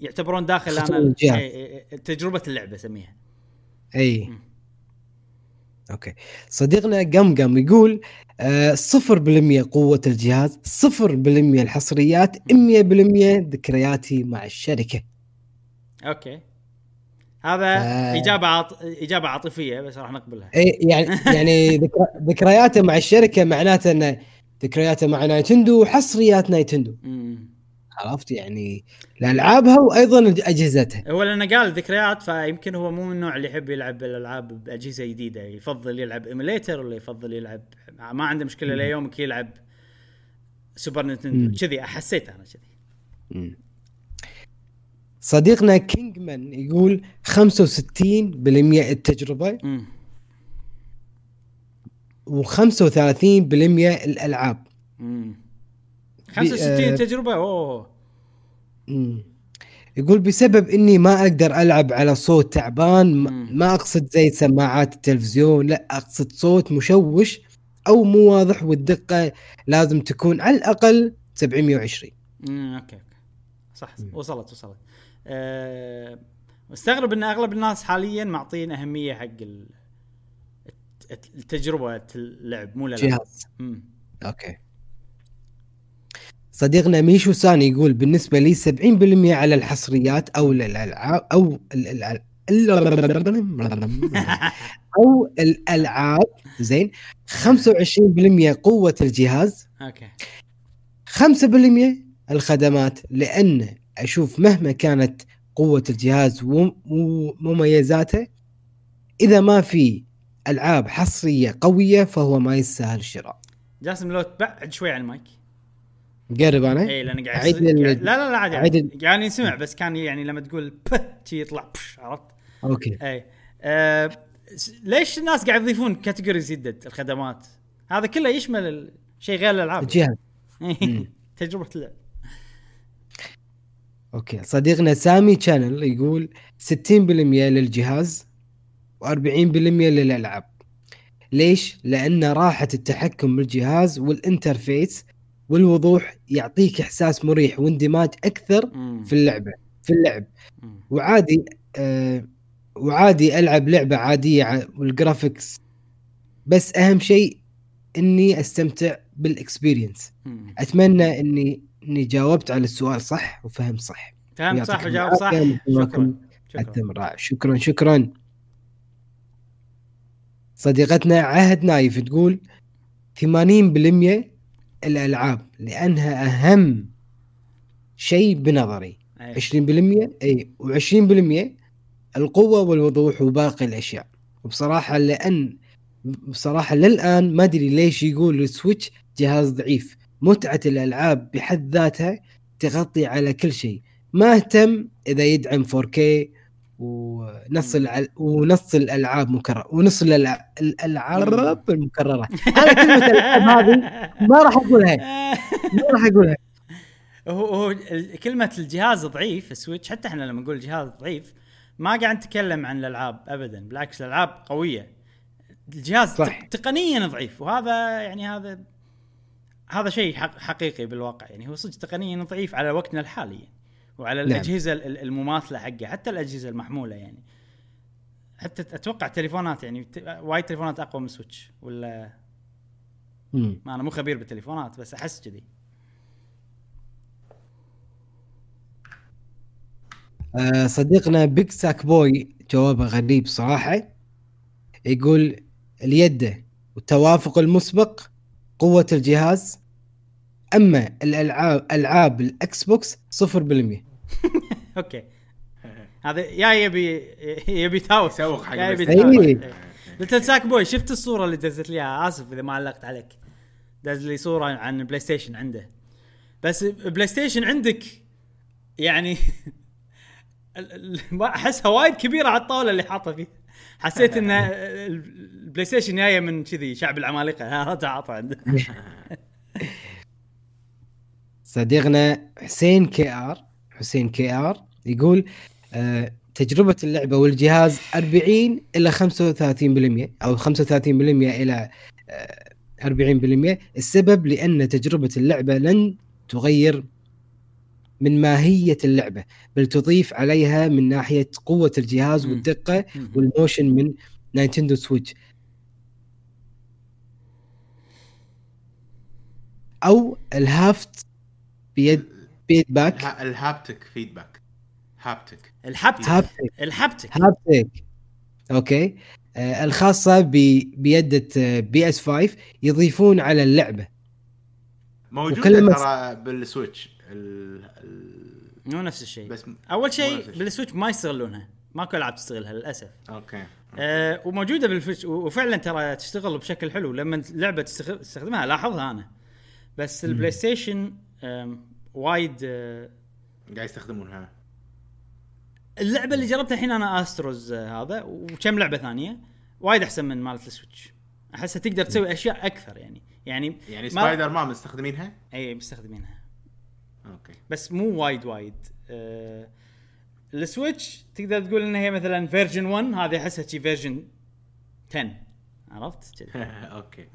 يعتبرون داخل أنا الجهاز. إي- إي- تجربة اللعبة أسميها. أي. okay. صديقنا قمقم يقول آه، صفر بالمية قوة الجهاز صفر بالمية الحصريات مية بالمية ذكرياتي مع الشركة. okay. هذا آه. إجابة عاط... إجابة عاطفية بس راح نقبلها إي يعني يعني ذكر... ذكرياته مع الشركة معناته إنه ذكرياته مع نينتندو وحصريات نينتندو. عرفت يعني لألعابها وأيضا أجهزتها هو لأنه قال ذكريات فيمكن هو مو من النوع اللي يحب يلعب الألعاب بأجهزة جديدة يفضل يلعب emulator ولا يفضل يلعب ما عنده مشكلة ليومك يلعب سوبر. نينتندو كذي حسيت أنا كذي. صديقنا كينجمان يقول 65% التجربة مم. و35% الألعاب مم. 65 آه، تجربة أوه مم. يقول بسبب إني ما أقدر ألعب على صوت تعبان ما أقصد زي سماعات التلفزيون لا أقصد صوت مشوش أو مو واضح والدقة لازم تكون على الأقل 720 مم. أوكي صح. وصلت وصلت أه... مستغرب إن أغلب الناس حاليا معطين أهمية حق ال... الت- التجربة اللعب مو الالعاب جهاز. مم. okay. صديقنا ميشو ساني يقول بالنسبة لي 70% على الحصريات أو الالعاب أو ال- ال- ال- أو الألعاب زين 25% قوة الجهاز. okay. 5% الخدمات لأن أشوف مهما كانت قوة الجهاز وم- ومميزاته إذا ما في ألعاب حصرية قوية فهو ما يستاهل الشراء. جاسم لو تبعد شوي عن المايك. قرب أنا؟ إي لأن قاعد ال- قاعد- لا لا لا عادي. عادي يعني يسمع بس كان يعني لما تقول شي يطلع بش عرفت؟ okay. إي. آه ليش الناس قاعد يضيفون categories جدد؟ الخدمات؟ هذا كله يشمل الشيء غير الألعاب. الجهاز. تجربة اللعب okay صديقنا سامي شانل يقول 60% للجهاز و40% للألعاب ليش؟ لأن راحة التحكم بالجهاز وال interface والوضوح يعطيك إحساس مريح واندماج أكثر. في اللعبة في اللعب. وعادي آه وعادي ألعب لعبة عادية وال graphics بس أهم شيء إني أستمتع بال experience. أتمنى إني إني جاوبت على السؤال صح وفهمت صح. فهمت صح وجاوب صح. شكرا. شكرا. شكرا شكرا. صديقتنا عهد نايف تقول 80% الألعاب لأنها أهم شيء بنظري. أي. 20% اي و20% القوة والوضوح وباقي الأشياء. وبصراحة لأن بصراحة للآن ما أدري ليش يقول السويتش جهاز ضعيف. متعة الألعاب بحد ذاتها تغطي على كل شيء. ما اهتم إذا يدعم 4K ونص الع... ونص الألعاب مكرر ونص الألع... الألعاب المكرره أنا كلمة الألعاب هذه ما راح أقولها. ما راح أقولها. هو هو كلمة الجهاز ضعيف السويتش حتى إحنا لما نقول جهاز ضعيف ما قاعد نتكلم عن الألعاب ابدا بالعكس الألعاب قوية. الجهاز صح. تق- تقنيا ضعيف وهذا يعني هذا هذا شيء حق حقيقي بالواقع يعني هو صدق تقنيا ضعيف على وقتنا الحالي يعني. وعلى نعم. الأجهزة ال- المماثلة حقه حتى الأجهزة المحمولة يعني حتى أتوقع تليفونات يعني وايد تليفونات أقوى من سويتش ولا مم. ما أنا مو خبير بالتليفونات بس أحس كذي آه، صديقنا بيج ساك بوي جوابه غريب صراحة يقول اليد والتوافق المسبق قوة الجهاز أما الألعاب ألعاب ال Xbox 0% okay. هذا يا يبي يبي يتهاوش يسوق حق يا يبي. يتهاوش ليتل ساك بوي شفت الصورة اللي دزت لي إياها؟ آسف إذا ما علقت عليك. دز لي صورة عن PlayStation عنده. بس PlayStation عندك يعني ال- ال- ما أحسها وايد كبيرة على الطاولة اللي حاطة فيها. حسيت ان ال PlayStation جاية من كذي شعب العمالقة. هذا حاطه عنده. صديقنا حسين KR حسين KR يقول آه، تجربة اللعبة والجهاز 40 إلى 35% أو 35% إلى آه، 40% السبب لأن تجربة اللعبة لن تغير من ماهية اللعبة بل تضيف عليها من ناحية قوة الجهاز. والدقة وال motion من نينتندو سويتش. أو ال haptic feed feedback الها- الهابتك فيدباك هابتك. الحبتك هابتك. الحبتك هابتك. أوكي. آه الخاصة ب- بيده آه، PS 5 يضيفون على اللعبة. موجودة ترى بالسويتش. ال... ال... مو نفس الشيء. بس أول شيء. بالسويتش ما يستغلونها. ماكو ألعاب تستغلها للأسف. okay. أه وموجودة بالسويتش وفعلا ترى تشتغل بشكل حلو. لما اللعبه تستخ- تستخدمها لاحظها أنا. بس ال PlayStation وايد أه، قاعد يستخدمونها. اللعبة اللي جربتها الحين أنا Astro's أه، هذا وكم لعبة ثانية وايد أحسن من مالت السويتش. أحسها تقدر تسوي أشياء أكثر يعني. يعني يعني ما- سبايدر مان مستخدمينها؟ اي مستخدمينها. okay. بس مو وايد وايد. أه السويتش تقدر تقول إن هي مثلا version 1 هذه أحسها شي version 10 عرفت؟ أوكي.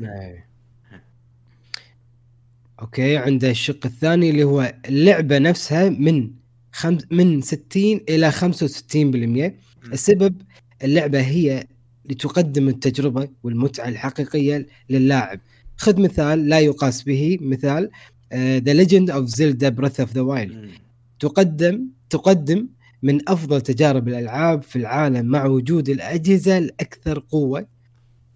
أوكي عنده الشق الثاني اللي هو اللعبة نفسها من خمس من 60 إلى 65% السبب اللعبة هي لتقدم التجربة والمتعة الحقيقية للاعب. خذ مثال لا يقاس به مثال The Legend of Zelda Breath of the Wild. تقدم تقدم من أفضل تجارب الألعاب في العالم مع وجود الأجهزة الأكثر قوة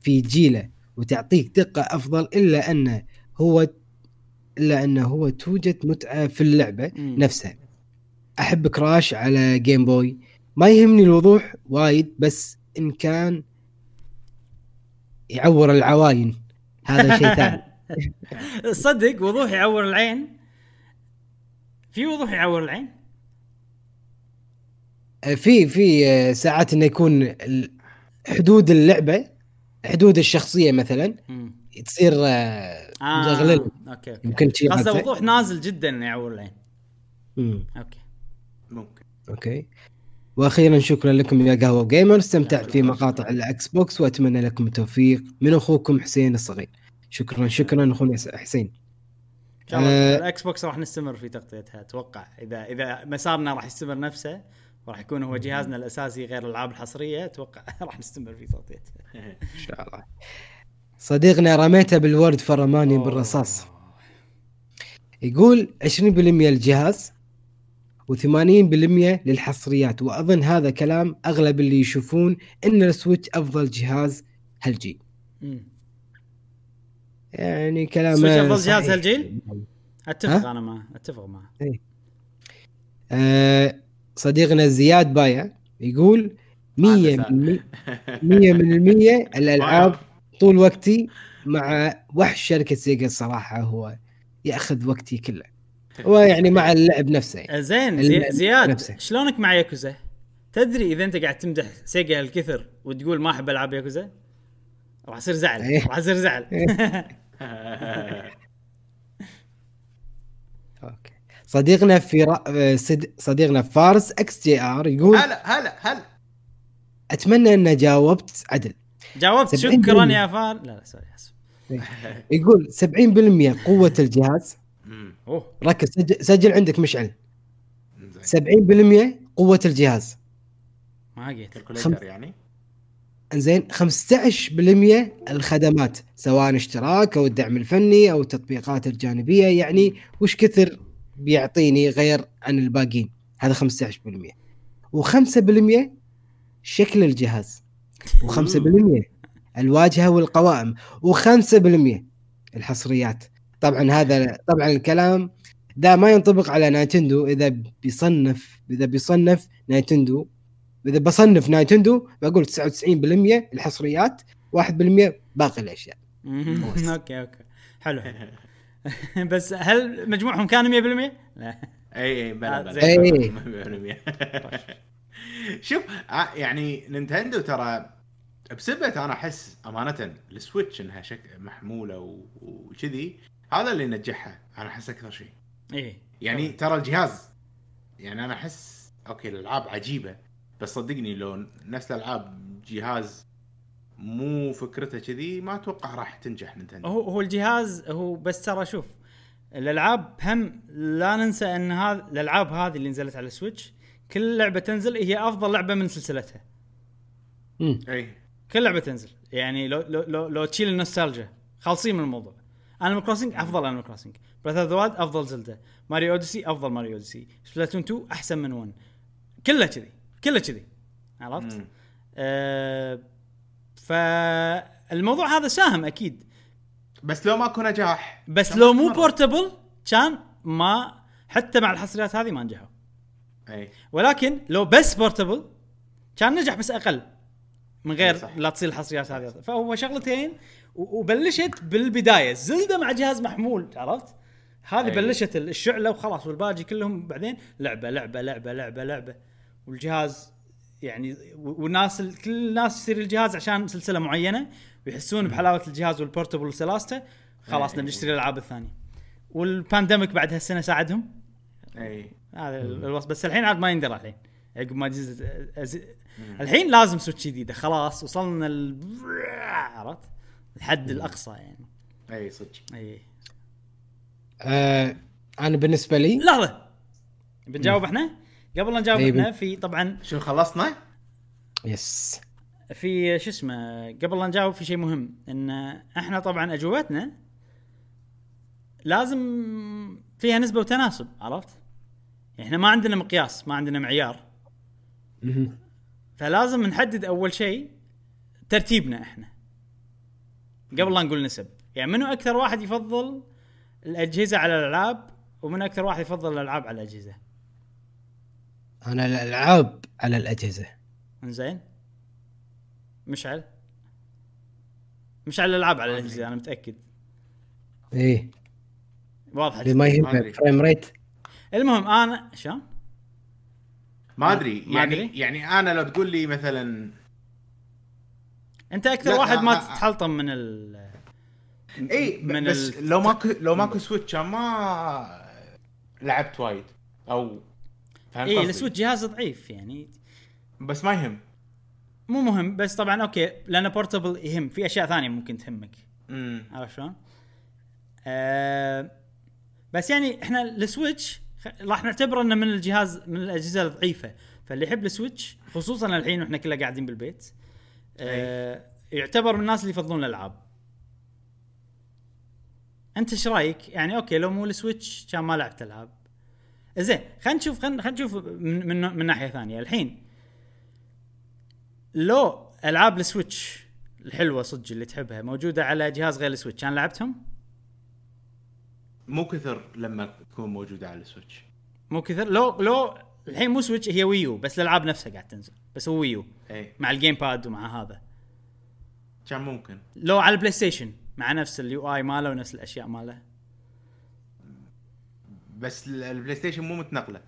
في جيله وتعطيك دقة أفضل إلا أنه هو إلا أنه هو توجد متعة في اللعبة مم. نفسها. أحب كراش على Game Boy ما يهمني الوضوح وايد بس إن كان يعور العوين. هذا شيء ثاني. صدق وضوح يعور العين؟ في وضوح يعور العين؟ في في آه، ساعات إنه يكون حدود اللعبة حدود الشخصية مثلا. تصير آه، مزغلله okay okay. يمكن شيء قصده هذا. وضوح نازل جدا يعور العين مم. okay. ممكن. okay. وأخيرا شكرا لكم يا قهوة gamer استمتعت في مقاطع ال Xbox وأتمنى لكم التوفيق. من أخوكم حسين الصغير. شكرا شكرا. أخونا حسين. إن شاء الله آه. ال Xbox راح نستمر في تغطيتها أتوقع. إذا إذا مسارنا راح يستمر نفسه وراح يكون هو جهازنا الأساسي غير الألعاب الحصرية أتوقع راح نستمر في تغطيته إن شاء الله. صديقنا رميته بالورد فرماني بالرصاص يقول 20% للجهاز و80% للحصريات وأظن هذا كلام أغلب اللي يشوفون إن ال Switch أفضل جهاز هالجيل. يعني كلام Switch صحيح. جهاز هالجيل؟ أتفق؟ أنا معه أتفق معه آه صديقنا زياد بايع يقول 100% 100% الألعاب طول وقتي مع وحش شركة Sega الصراحه هو يأخذ وقتي كله هو يعني مع اللعب نفسه يعني. زين زي زياد نفسه. شلونك مع ياكوزا؟ تدري إذا أنت قاعد تمدح Sega الكثر وتقول ما أحب ألعاب ياكوزا؟ راح يصير زعل إيه. راح يصير زعل okay صديقنا في. آه، صد- صديقنا فارس XGR يقول هلا هلا هلا أتمنى أن جاوبت عدل جاوبت. 70% شكرا يا فار لا لا sorry اسف يقول 70% قوة الجهاز. ركز سجل, سجل عندك مشعل. زين. 70% قوة الجهاز. ما لقيت calculator يعني؟ انزين 15% الخدمات سواء اشتراك أو الدعم الفني أو التطبيقات الجانبية. يعني وش كثر بيعطيني غير عن الباقيين؟ هذا 15% و5% شكل الجهاز. و5% الواجهة والقوائم. و5% الحصريات. طبعا هذا طبعا الكلام ده ما ينطبق على Nintendo. إذا بيصنف إذا بيصنف Nintendo إذا بصنف Nintendo بقول 99% الحصريات 1% باقي الأشياء. okay okay. حلو. بس هل مجموعهم كان 100%؟ لا. اي اي بلا. بلا. شوف آه، يعني Nintendo ترى بسبة أنا أحس أمانة ال Switch إنها شك محمولة وكذي هذا اللي نجحها أنا أحس أكثر شيء. إيه. يعني ترى الجهاز يعني أنا أحس okay الألعاب عجيبة بس صدقني لو نفس الألعاب جهاز مو فكرته كذي ما أتوقع راح تنجح Nintendo. هو هو الجهاز هو بس ترى شوف الألعاب هم لا ننسى إن هذا الألعاب هذه اللي نزلت على ال Switch كل لعبة تنزل هي أفضل لعبة من سلسلتها. مم. أي. كل لعبة تنزل. يعني لو لو لو, لو تشيل النوستالجيا خالصين من الموضوع. Animal Crossing أفضل Animal Crossing Breath of the Wild أفضل Zelda Mario Odyssey أفضل Mario Odyssey Splatoon 2 أحسن من 1 كله كذي. كله كذي. عرفت؟ مم. آه فالموضوع هذا ساهم أكيد. بس لو ماكو نجاح. بس لو مو. بورتبل كان ما حتى مع الحصريات هذه ما نجحوا. أي ولكن لو بس بورتبل كان نجح بس أقل من غير صح. لا تصير الحصريات هذه فهو شغلتين وبلشت بالبداية زلدة مع جهاز محمول عرفت؟ هذه. بلشت الشعلة وخلاص والباقي كلهم بعدين لعبة لعبة لعبة لعبة لعبة والجهاز يعني والناس ال- كل الناس يصير الجهاز عشان سلسلة معينة ويحسون بحلاوة الجهاز والبورتبل وسلاسته خلاص. نبي نشتري الألعاب الثانية والبانديميك بعد هالسنه ساعدهم اي. هذا الوصف. بس الحين عاد ما يندرى الحين. عقب ما جزء أز... الحين لازم سويتش جديده خلاص وصلنا ال... عرفت؟ الحد الأقصى يعني. اي صدق. اي. آه أنا بالنسبة لي لحظة. بنجاوب إحنا؟ قبل لا نجاوب إي، إحنا في طبعا شو خلصنا؟ يس. في شو اسمه قبل لا نجاوب في شيء مهم. إن إحنا طبعا أجوبتنا لازم فيها نسبة وتناسب عرفت؟ إحنا ما عندنا مقياس ما عندنا معيار. فلازم نحدد أول شيء ترتيبنا إحنا. قبل لا نقول نسب. يعني منو أكثر واحد يفضل الأجهزة على الألعاب ومنو أكثر واحد يفضل الألعاب على الأجهزة؟ أنا الألعاب على الأجهزة. إنزين. مشعل. مشعل الألعاب على الأجهزة أنا متأكد. إيه. واضحة اللي ما. يهمك فريم ريت؟ المهم أنا شلون؟ ما أدري ما يعني أدري. يعني أنا لو تقول لي مثلا أنت أكثر واحد ما آه، آه. تتحلطم من ال إي من بس ال- لو ماكو لو ماكو Switch ما لعبت وايد أو فهمت إي؟ ال Switch جهاز ضعيف يعني بس ما يهم مو مهم بس طبعا okay لأنه portable يهم في أشياء ثانية ممكن تهمك امم عرفت شلون؟ آه بس يعني إحنا ال Switch راح نعتبره إنه من الجهاز من الأجهزة الضعيفة. فاللي يحب ال Switch خصوصا الحين وإحنا كلنا قاعدين بالبيت آه يعتبر من الناس اللي يفضلون الألعاب. أنت إيش رأيك؟ يعني okay لو مو ال Switch كان ما لعبت ألعاب. زين خلينا نشوف خلينا نشوف من, من من ناحية ثانية. الحين لو ألعاب ال Switch الحلوة صدق اللي تحبها موجودة على جهاز غير ال Switch كان لعبتهم؟ مو كثر لما تكون موجودة على ال Switch. مو كثر. لو لو الحين مو Switch هي Wii U بس الألعاب نفسها قاعد تنزل بس هو Wii U اي مع ال gamepad ومع هذا. كان ممكن. لو على ال PlayStation مع نفس ال UI ماله ونفس الأشياء ماله. بس ال- ال PlayStation مو متنقلة.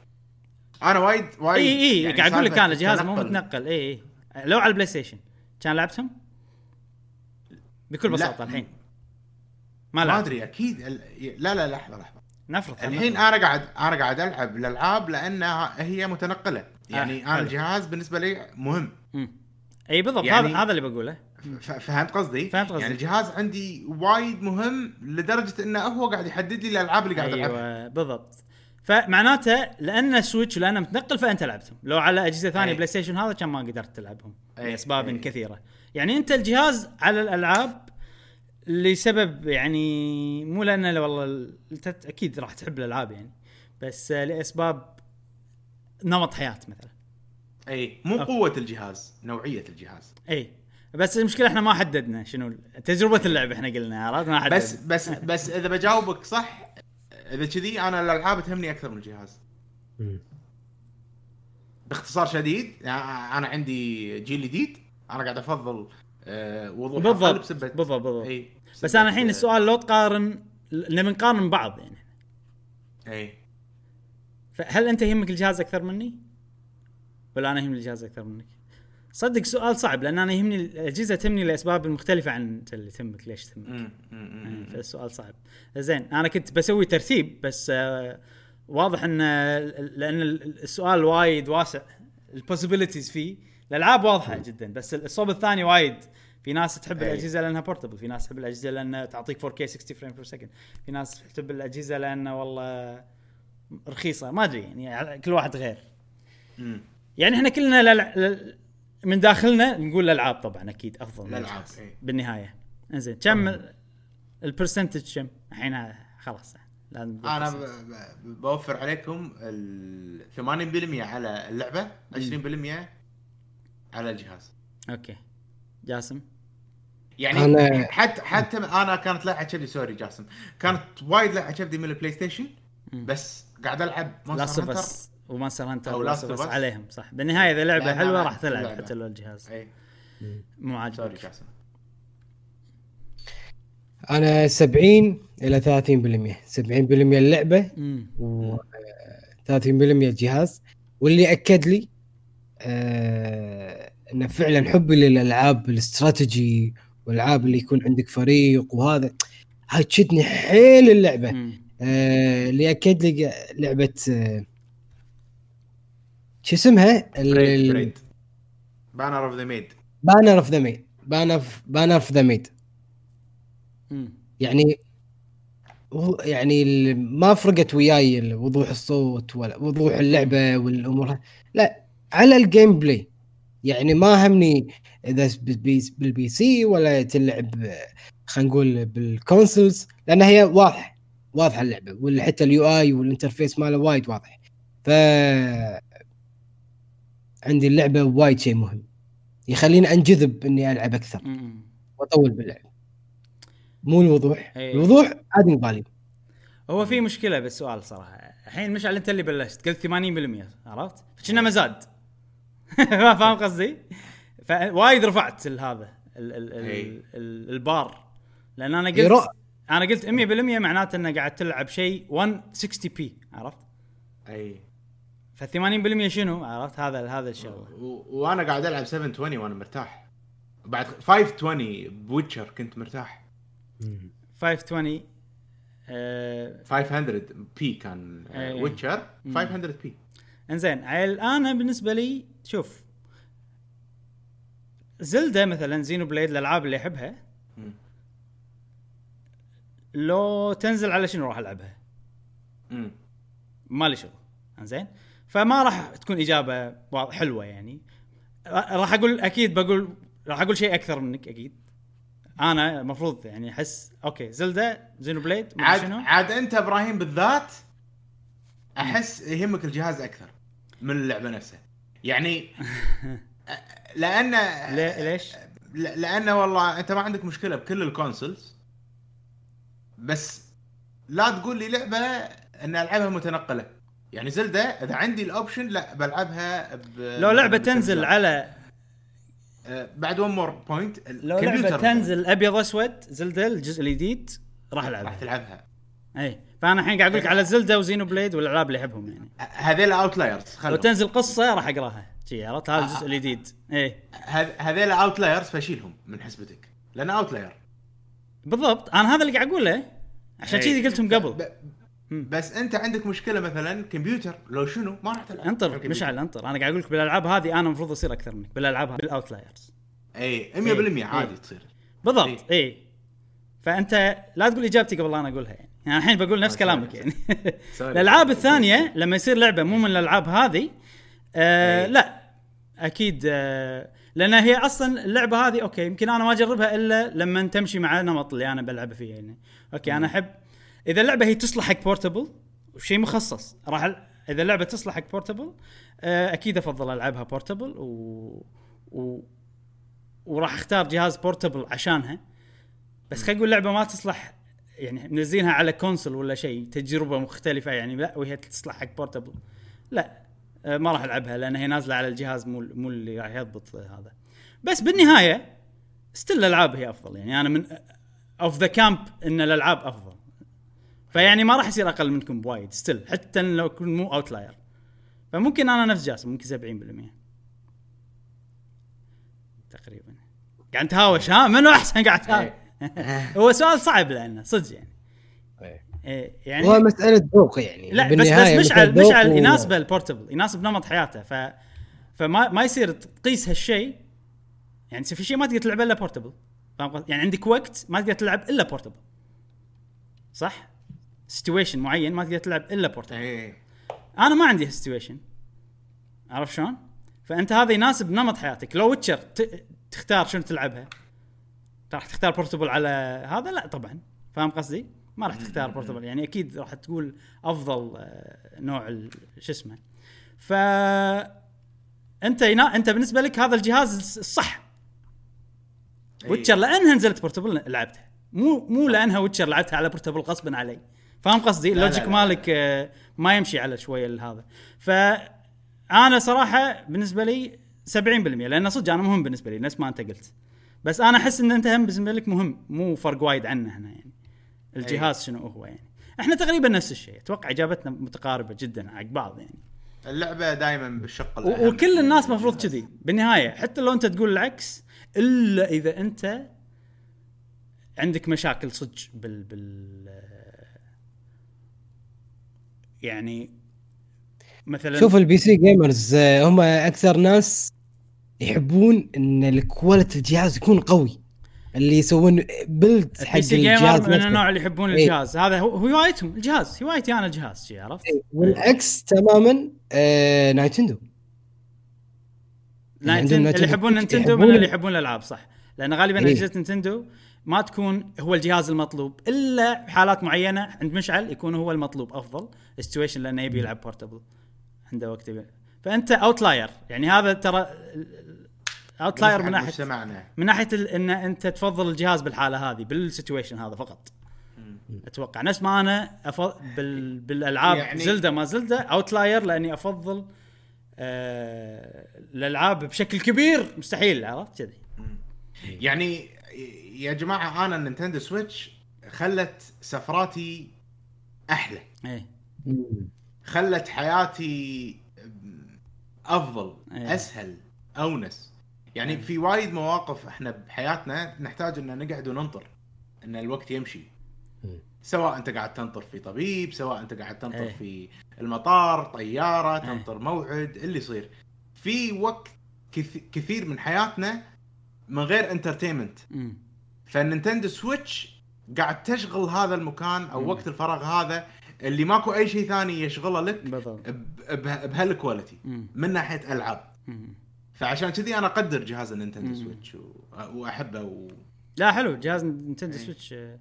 أنا وايد وايد اي اي يعني قاعد أقول لك أنا الجهاز مو. متنقل. اي اي لو على ال PlayStation كان لعبتهم؟ بكل لا. بساطة الحين. ما ما أدري أكيد لا لا لحظة لحظة نفرض الحين أنا قاعد أنا قاعد ألعب الألعاب لأنها هي متنقلة يعني آه، أنا حلو. الجهاز بالنسبة لي مهم. إي بالضبط يعني- هذا هذا اللي بقوله فهمت قصدي؟ فهمت قصدي. يعني الجهاز عندي وايد مهم لدرجة إنه هو قاعد يحدد لي الألعاب اللي قاعد ألعبها أيوه بالضبط فمعناته لأن Switch ولأنه متنقل فأنت لعبتهم لو على أجهزة ثانية أي. PlayStation هذا كان ما قدرت تلعبهم. لاسباب. كثيرة يعني أنت الجهاز على الألعاب لسبب يعني مو لأنه والله أكيد راح تحب الألعاب يعني بس آه، لأسباب نمط حياة مثلا. أي مو أوكي. قوة الجهاز نوعية الجهاز. أي بس المشكلة إحنا ما حددنا شنو تجربة اللعبه إحنا قلنا عرفت؟ ما حددنا. بس بس بس إذا بجاوبك صح إذا كذي أنا الألعاب تهمني أكثر من الجهاز. باختصار شديد يعني أنا عندي جيل جديد أنا قاعد أفضل آه، وضوح بالضبط بالضبط بالضبط اي بس أنا الحين السؤال لو تقارن نبي نقارن بعض يعني اي فهل أنت يهمك الجهاز أكثر مني؟ ولا أنا يهمني الجهاز أكثر منك؟ صدق سؤال صعب لأن أنا يهمني الأجهزة تهمني لأسباب مختلفة عن أنت اللي تهمك ليش تهمك؟ يعني فالسؤال صعب. زين أنا كنت بسوي ترتيب بس آه واضح إن لأن السؤال وايد واسع ال possibilities فيه الألعاب واضحة جدا بس الصوب الثاني وايد. في ناس تحب أي. الأجهزة لأنها portable في ناس تحب الأجهزة لأنها تعطيك 4K 60 frame per second في ناس تحب الأجهزة لأنها والله رخيصة. ما أدري يعني كل واحد غير. أمم. يعني إحنا كلنا لل... لل... من داخلنا نقول الألعاب طبعا أكيد أفضل من الألعاب، الجهاز. إي. بالنهاية. إنزين كم ال- البرسنتج كم؟ الحين خلاص لازم أنا ب- بوفر عليكم ال 80% على اللعبة 20% على الجهاز. أوكي. جاسم؟ يعني أنا- حتى حتى أنا كانت لا عجبني سوري جاسم. كانت وايد لا عجبني من البلاي ستيشن. بس قاعد ألعب لاست مونستر هانتر اس ومانستر هانتر اس Us. عليهم صح. بالنهاية إذا لعبة حلوة راح تلعب. حتى لو الجهاز. أي. مو سوري عاجبك جاسم. أنا 70 إلى 30% 70% اللعبه و 30% الجهاز. واللي أكد لي إنه فعلا حبي للألعاب الاستراتيجي والألعاب اللي يكون عندك فريق وهذا. هاي تشدني حيل اللعبة. آه اللي اكد لي لعبة آه شو اسمها؟ Banner of the Maid Banner of the Maid Banner Banner of the Maid يعني هو- يعني ما فرقت وياي وضوح الصوت ولا وضوح اللعبة والأمور. ها- لا على ال gameplay يعني ما همني إذا بال PC ولا تلعب خلينا نقول بال consoles لأن هي واضحة واضحة اللعبة وحتى ال UI وال interface ماله وايد واضح. ف عندي اللعبة وايد شيء مهم. يخليني أنجذب إني ألعب أكثر. وأطول باللعب. مو الوضوح. إيه. الوضوح عادي نبالي هو في مشكلة بالسؤال صراحة. الحين مشعل أنت اللي بلشت قلت 80% عرفت؟ فكنا مزاد؟ ما فاهم قصدي؟ فوايد رفعت ال- هذا ال ال ال إي. ال البار. لأن أنا قلت أنا قلت 100% معناته انه قاعد تلعب شيء 160p عرفت؟ أي. ف 80% شنو؟ عرفت؟ هذا هذا الشغله و- وأنا قاعد ألعب 720 وأنا مرتاح. بعد 520 ب Witcher كنت مرتاح. 520 آه 500p كان إي. Witcher. 500p. إنزين عيل أنا بالنسبة لي شوف Zelda مثلا Xenoblade الألعاب اللي أحبها. لو تنزل على شنو راح ألعبها؟ مم. مالي شغل. زين فما راح تكون إجابة حلوة يعني. راح أقول أكيد بقول راح أقول شيء أكثر منك أكيد. أنا المفروض يعني أحس okay Zelda Xenoblade عاد شنو. عاد أنت إبراهيم بالذات أحس يهمك الجهاز أكثر من اللعبة نفسها. يعني لأن ليش؟ لأن والله أنت ما عندك مشكلة بكل ال consoles بس لا تقول لي لعبة إن ألعبها متنقلة. يعني Zelda إذا عندي ال option لا بلعبها ب... لو لعبة تنزل. على آه، بعد one more point لو لعبة تنزل أبيض اسود Zelda الجزء الجديد راح راح العبها تلعبها. إي. فأنا الحين قاعد أقول لك على Zelda و Xenoblade والألعاب اللي أحبهم يعني. هذيل outliers لو تنزل قصة راح أقراها. شي عرفت؟ هذا الجزء الجديد. اي هذيل outliers فشيلهم من حسبتك. لأن outlier بالضبط. أنا هذا اللي قاعد أقوله. عشان إيه. كذي قلتهم قبل. ب... بس أنت عندك مشكلة مثلا كمبيوتر لو شنو؟ ما راح تلعب. انطر. مشعل انطر. أنا قاعد أقول لك بالألعاب هذه أنا المفروض أصير أكثر منك. بالألعاب هذه بال outliers اي 100% إيه. عادي إيه. تصير. بالضبط اي فأنت لا تقول إجابتي قبل لا أنا أقولها يعني, يعني الحين بقول نفس كلامك. يعني. الألعاب الثانية لما يصير لعبة مو من الألعاب هذه آه إيه. لا أكيد آه لأن هي أصلا اللعبة هذه okay يمكن أنا ما أجربها إلا لما تمشي مع النمط اللي أنا بلعبه فيه يعني okay أنا أحب إذا اللعبة هي تصلح حق portable شيء مخصص راح إذا اللعبة تصلح حق portable آه أكيد أفضل ألعبها portable و... و... وراح أختار جهاز portable عشانها بس خلينا نقول لعبة ما تصلح يعني منزلينها على console ولا شيء تجربة مختلفة يعني لا وهي تصلح حق portable لا آه، ما راح ألعبها لأن هي نازلة على الجهاز مو مو اللي راح يضبط هذا. بس بالنهاية still الألعاب هي أفضل. يعني أنا من of the camp إن الألعاب أفضل. فيعني ما راح يصير أقل منكم بوايد still حتى لو كنت مو outlier فممكن أنا نفس جاسم ممكن 70% تقريبا. قاعد تهاوش ها؟ منو أحسن قاعد تهاوش؟ هو سؤال صعب لأنه صدق يعني. إيه. يعني هو مسألة ذوق يعني. لا بس بس مشعل مشعل و- يناسبه ال portable يناسب نمط حياته. ف فما ما يصير تقيس هالشيء. يعني في شيء ما تقدر تلعبه إلا portable؟ يعني عندك وقت ما تقدر تلعب إلا portable صح؟ situation معين ما تقدر تلعب إلا portable اي أنا ما عندي situation عرفت شلون؟ فأنت هذا يناسب نمط حياتك. لو Witcher ت... تختار شنو تلعبها؟ راح تختار portable على هذا؟ لا طبعا. فاهم قصدي؟ ما راح تختار portable يعني أكيد راح تقول أفضل آه، نوع شو اسمه؟ ف أنت ينا... أنت بالنسبة لك هذا الجهاز الص- الصح. إيه. Witcher لأنها نزلت portable لعبتها. مو مو لأنها Witcher لعبتها على portable غصبا علي. فاهم قصدي؟ ال logic. مالك آه، ما يمشي على شوية هذا فانا صراحة بالنسبة لي 70% لأن صدق أنا مهم بالنسبة لي نفس ما أنت قلت. بس أنا أحس إن أنت هم بالنسبة لك مهم مو فرق وايد عنا إحنا يعني. الجهاز شنو هو يعني؟ إحنا تقريبا نفس الشيء أتوقع إجابتنا متقاربة جدا حق بعض يعني. اللعبة دائما بالشق الأهم. وكل الناس مفروض كذي. بالنهاية حتى لو أنت تقول العكس إلا إذا أنت عندك مشاكل صدق بال بال يعني مثلا شوف ال P C gamers هم أكثر ناس يحبون إن ال quality الجهاز يكون قوي. اللي يسوون build حق الجهاز من. النوع اللي يحبون إيه. الجهاز. هذا هو هو هوايتهم الجهاز. هوايتي أنا الجهاز شي عرفت؟ والعكس تماما آه Nintendo. اللي عندهم Nintendo اللي يحبون Nintendo من اللي يحبون الألعاب صح. لأن غالبا إيه. أجهزة Nintendo ما تكون هو الجهاز المطلوب إلا بحالات معينة عند مشعل يكون هو المطلوب أفضل. ال situation لأنه يبي يلعب portable عنده وقت يبي. فأنت outlier يعني هذا ترى outlier من ناحيه مجتمعنا. من ناحية إن أنت تفضل الجهاز بالحالة هذه بال situation هذا فقط. أتوقع. نفس ما أنا أفضل بال بالألعاب يعني Zelda ما Zelda outlier لأني أفضل آه الألعاب بشكل كبير مستحيل عرفت؟ كذي. يعني يا جماعة أنا ال Nintendo Switch خلت سفراتي أحلى. إيه. مم. خلت حياتي أفضل إيه. أسهل أونس. يعني في وايد مواقف إحنا بحياتنا نحتاج ان نقعد وننطر إن الوقت يمشي. سواء أنت قاعد تنطر في طبيب سواء أنت قاعد تنطر إيه. في المطار طيارة إيه. تنطر موعد اللي يصير في وقت كث- كثير من حياتنا من غير entertainment. فال Nintendo Switch قاعد تشغل هذا المكان أو وقت الفراغ هذا اللي ماكو أي شيء ثاني يشغله لك بهال quality. من ناحية ألعاب مم. فعشان كذي أنا أقدر جهاز ال Nintendo Switch. وأحبه و... لا حلو. جهاز Nintendo Switch آه،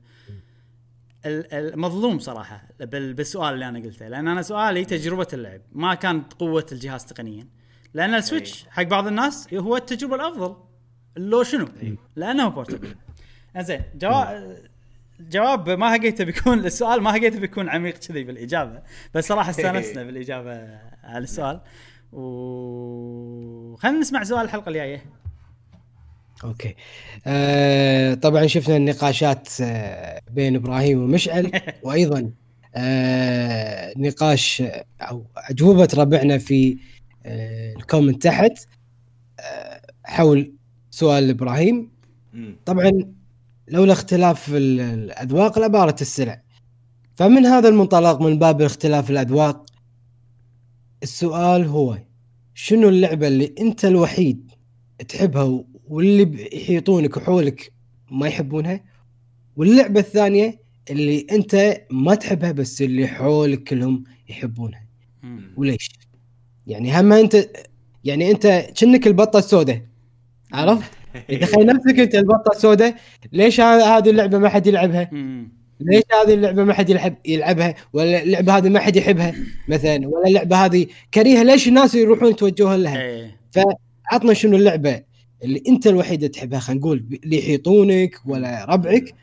ال- المظلوم صراحة. بال- بالسؤال اللي أنا قلته. لأن أنا سؤالي تجربة اللعب. ما كانت قوة الجهاز تقنيا. لأن ال Switch حق بعض الناس هو التجربة الأفضل. لو شنو؟ لأنه portable زين جواب جواب ما هقيته بيكون السؤال ما هقيته بيكون عميق كذي بالإجابة. بس صراحة استانسنا بالإجابة على السؤال. و خلينا نسمع سؤال الحلقة الجاية. okay. آه طبعا شفنا النقاشات آه بين إبراهيم ومشعل وأيضا آه نقاش أو أجوبة ربعنا في آه الكومنت تحت آه حول سؤال إبراهيم. طبعا لولا اختلاف ال- الأذواق لبارت السلع. فمن هذا المنطلق من باب اختلاف الأذواق السؤال هو شنو اللعبة اللي أنت الوحيد تحبها واللي يحيطونك وحولك ما يحبونها واللعبة الثانية اللي أنت ما تحبها بس اللي حولك كلهم يحبونها. وليش؟ يعني هم أنت يعني أنت كأنك البطة السوداء عرفت؟ تخيل نفسك أنت البطة السوداء ليش هذه اللعبة ما حد يلعبها؟ ليش هذه اللعبة ما حد يلعب يلعبها؟ ولا اللعبة هذه ما حد يحبها مثلا؟ ولا اللعبة هذه كريهة؟ ليش الناس يروحون يتوجهون لها؟ إيه. عطنا شنو اللعبة اللي أنت الوحيدة تحبها خلينا نقول اللي يحيطونك ولا ربعك.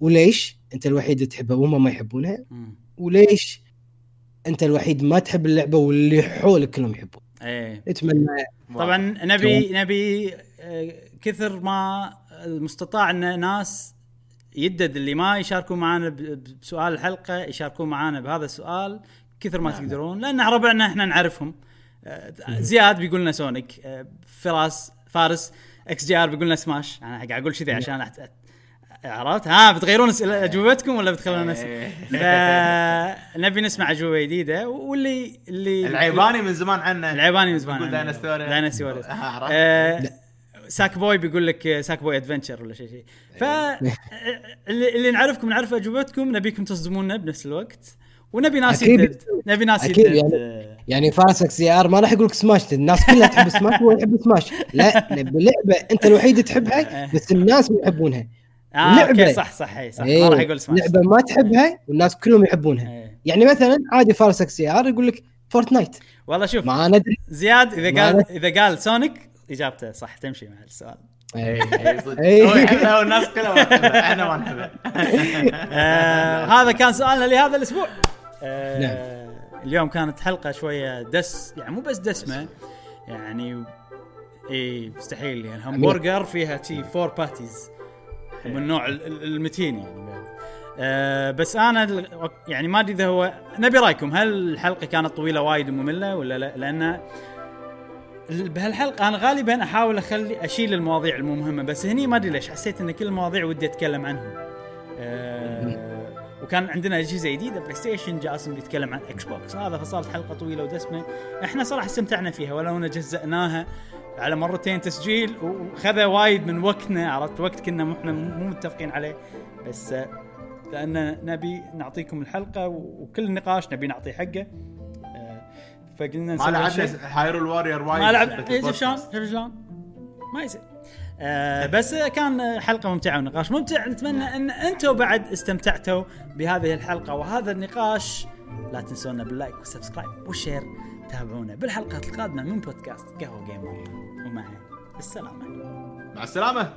وليش أنت الوحيد تحبها؟ وهم ما يحبونها. وليش أنت الوحيد ما تحب اللعبة واللي حولك كلهم يحبون؟ إيه. اتمنى طبعا نبي نبي آه، كثر ما المستطاع إن ناس يدد اللي ما يشاركون معنا ب- بسؤال الحلقة يشاركون معنا بهذا السؤال كثر ما تقدرون لأن ربعنا إحنا نعرفهم. آه، زياد بيقول لنا سونيك آه، فراس فارس إكس جي آر بيقول لنا سماش. أنا قاعد أقول كذي عشان أحت... عرفت؟ ها بتغيرون أجوبتكم ولا بتخلون اسئله فنبي نسمع أجوبة جديدة. واللي اللي العيباني من زمان عنه. العيباني من زمان يقول. دايناستوريا. آه، ساك بوي بيقول لك آه، ساك بوي ادفنشر ولا شيء شيء. ف آه، اللي, نعرفكم نعرف أجوبتكم نبيكم تصدمونا بنفس الوقت. ونبي ناس. يدد. نبي ناس أكيد يدد. يعني. آه، يعني فارسك سي ار ما راح يقول لك سماش. الناس كلها تحب سماش هو يحب سماش. لا لعبه أنت الوحيد تحبها بس الناس ما يحبونها. okay لعبة. صح صح صح. إيه، ما راح يقول سماش. لعبة ما تحبها والناس كلهم يحبونها. إيه. يعني مثلا عادي فارسك CR يقول لك Fortnite. والله شوف ما ندري. زياد إذا قال إذا قال Sonic إجابته صح تمشي مع السؤال. هو يحبها والناس كلها ما تحبها إحنا ما نحبها آه هذا كان سؤالنا لهذا الأسبوع. آه نعم. اليوم كانت حلقة شوية دس يعني مو بس دسمة يعني اي مستحيل يعني. همبرجر فيها شي four patties من النوع ال- ال- المتين يعني آه بس أنا ال- يعني ما أدري إذا هو نبي رأيكم هل الحلقة كانت طويلة وايد ومملة ولا لا؟ لأن بهالحلقة أنا غالبا أحاول اخلي أشيل المواضيع المو مهمه بس هني ما أدري ليش حسيت إن كل المواضيع ودي أتكلم عنهم. آه وكان عندنا أجهزة جديدة PlayStation جاسم بيتكلم عن Xbox هذا فصارت حلقة طويلة ودسمة. إحنا صراحة استمتعنا فيها ولو ان جزأناها على مرتين تسجيل وخذ وايد من وقتنا عرفت؟ وقت كنا إحنا مو متفقين عليه. بس آه، لأن نبي نعطيكم الحلقة وكل النقاش نبي نعطيه حقه. فقلنا ما نسوي لعبنا هالشيء. هايرول واريور وايد. ما لعب بحبة إيه، شوف شلون. شوف شلون؟ ما يصير. آه بس كان حلقة ممتعة ونقاش. ممتع نتمنى إن أنتم بعد استمتعتوا بهذه الحلقة وهذا النقاش. لا تنسونا بال like وال subscribe وال share. تابعونا بالحلقات القادمة من بودكاست قهوة Gamer ومع السلامة. مع السلامة.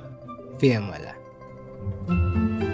في أمان الله.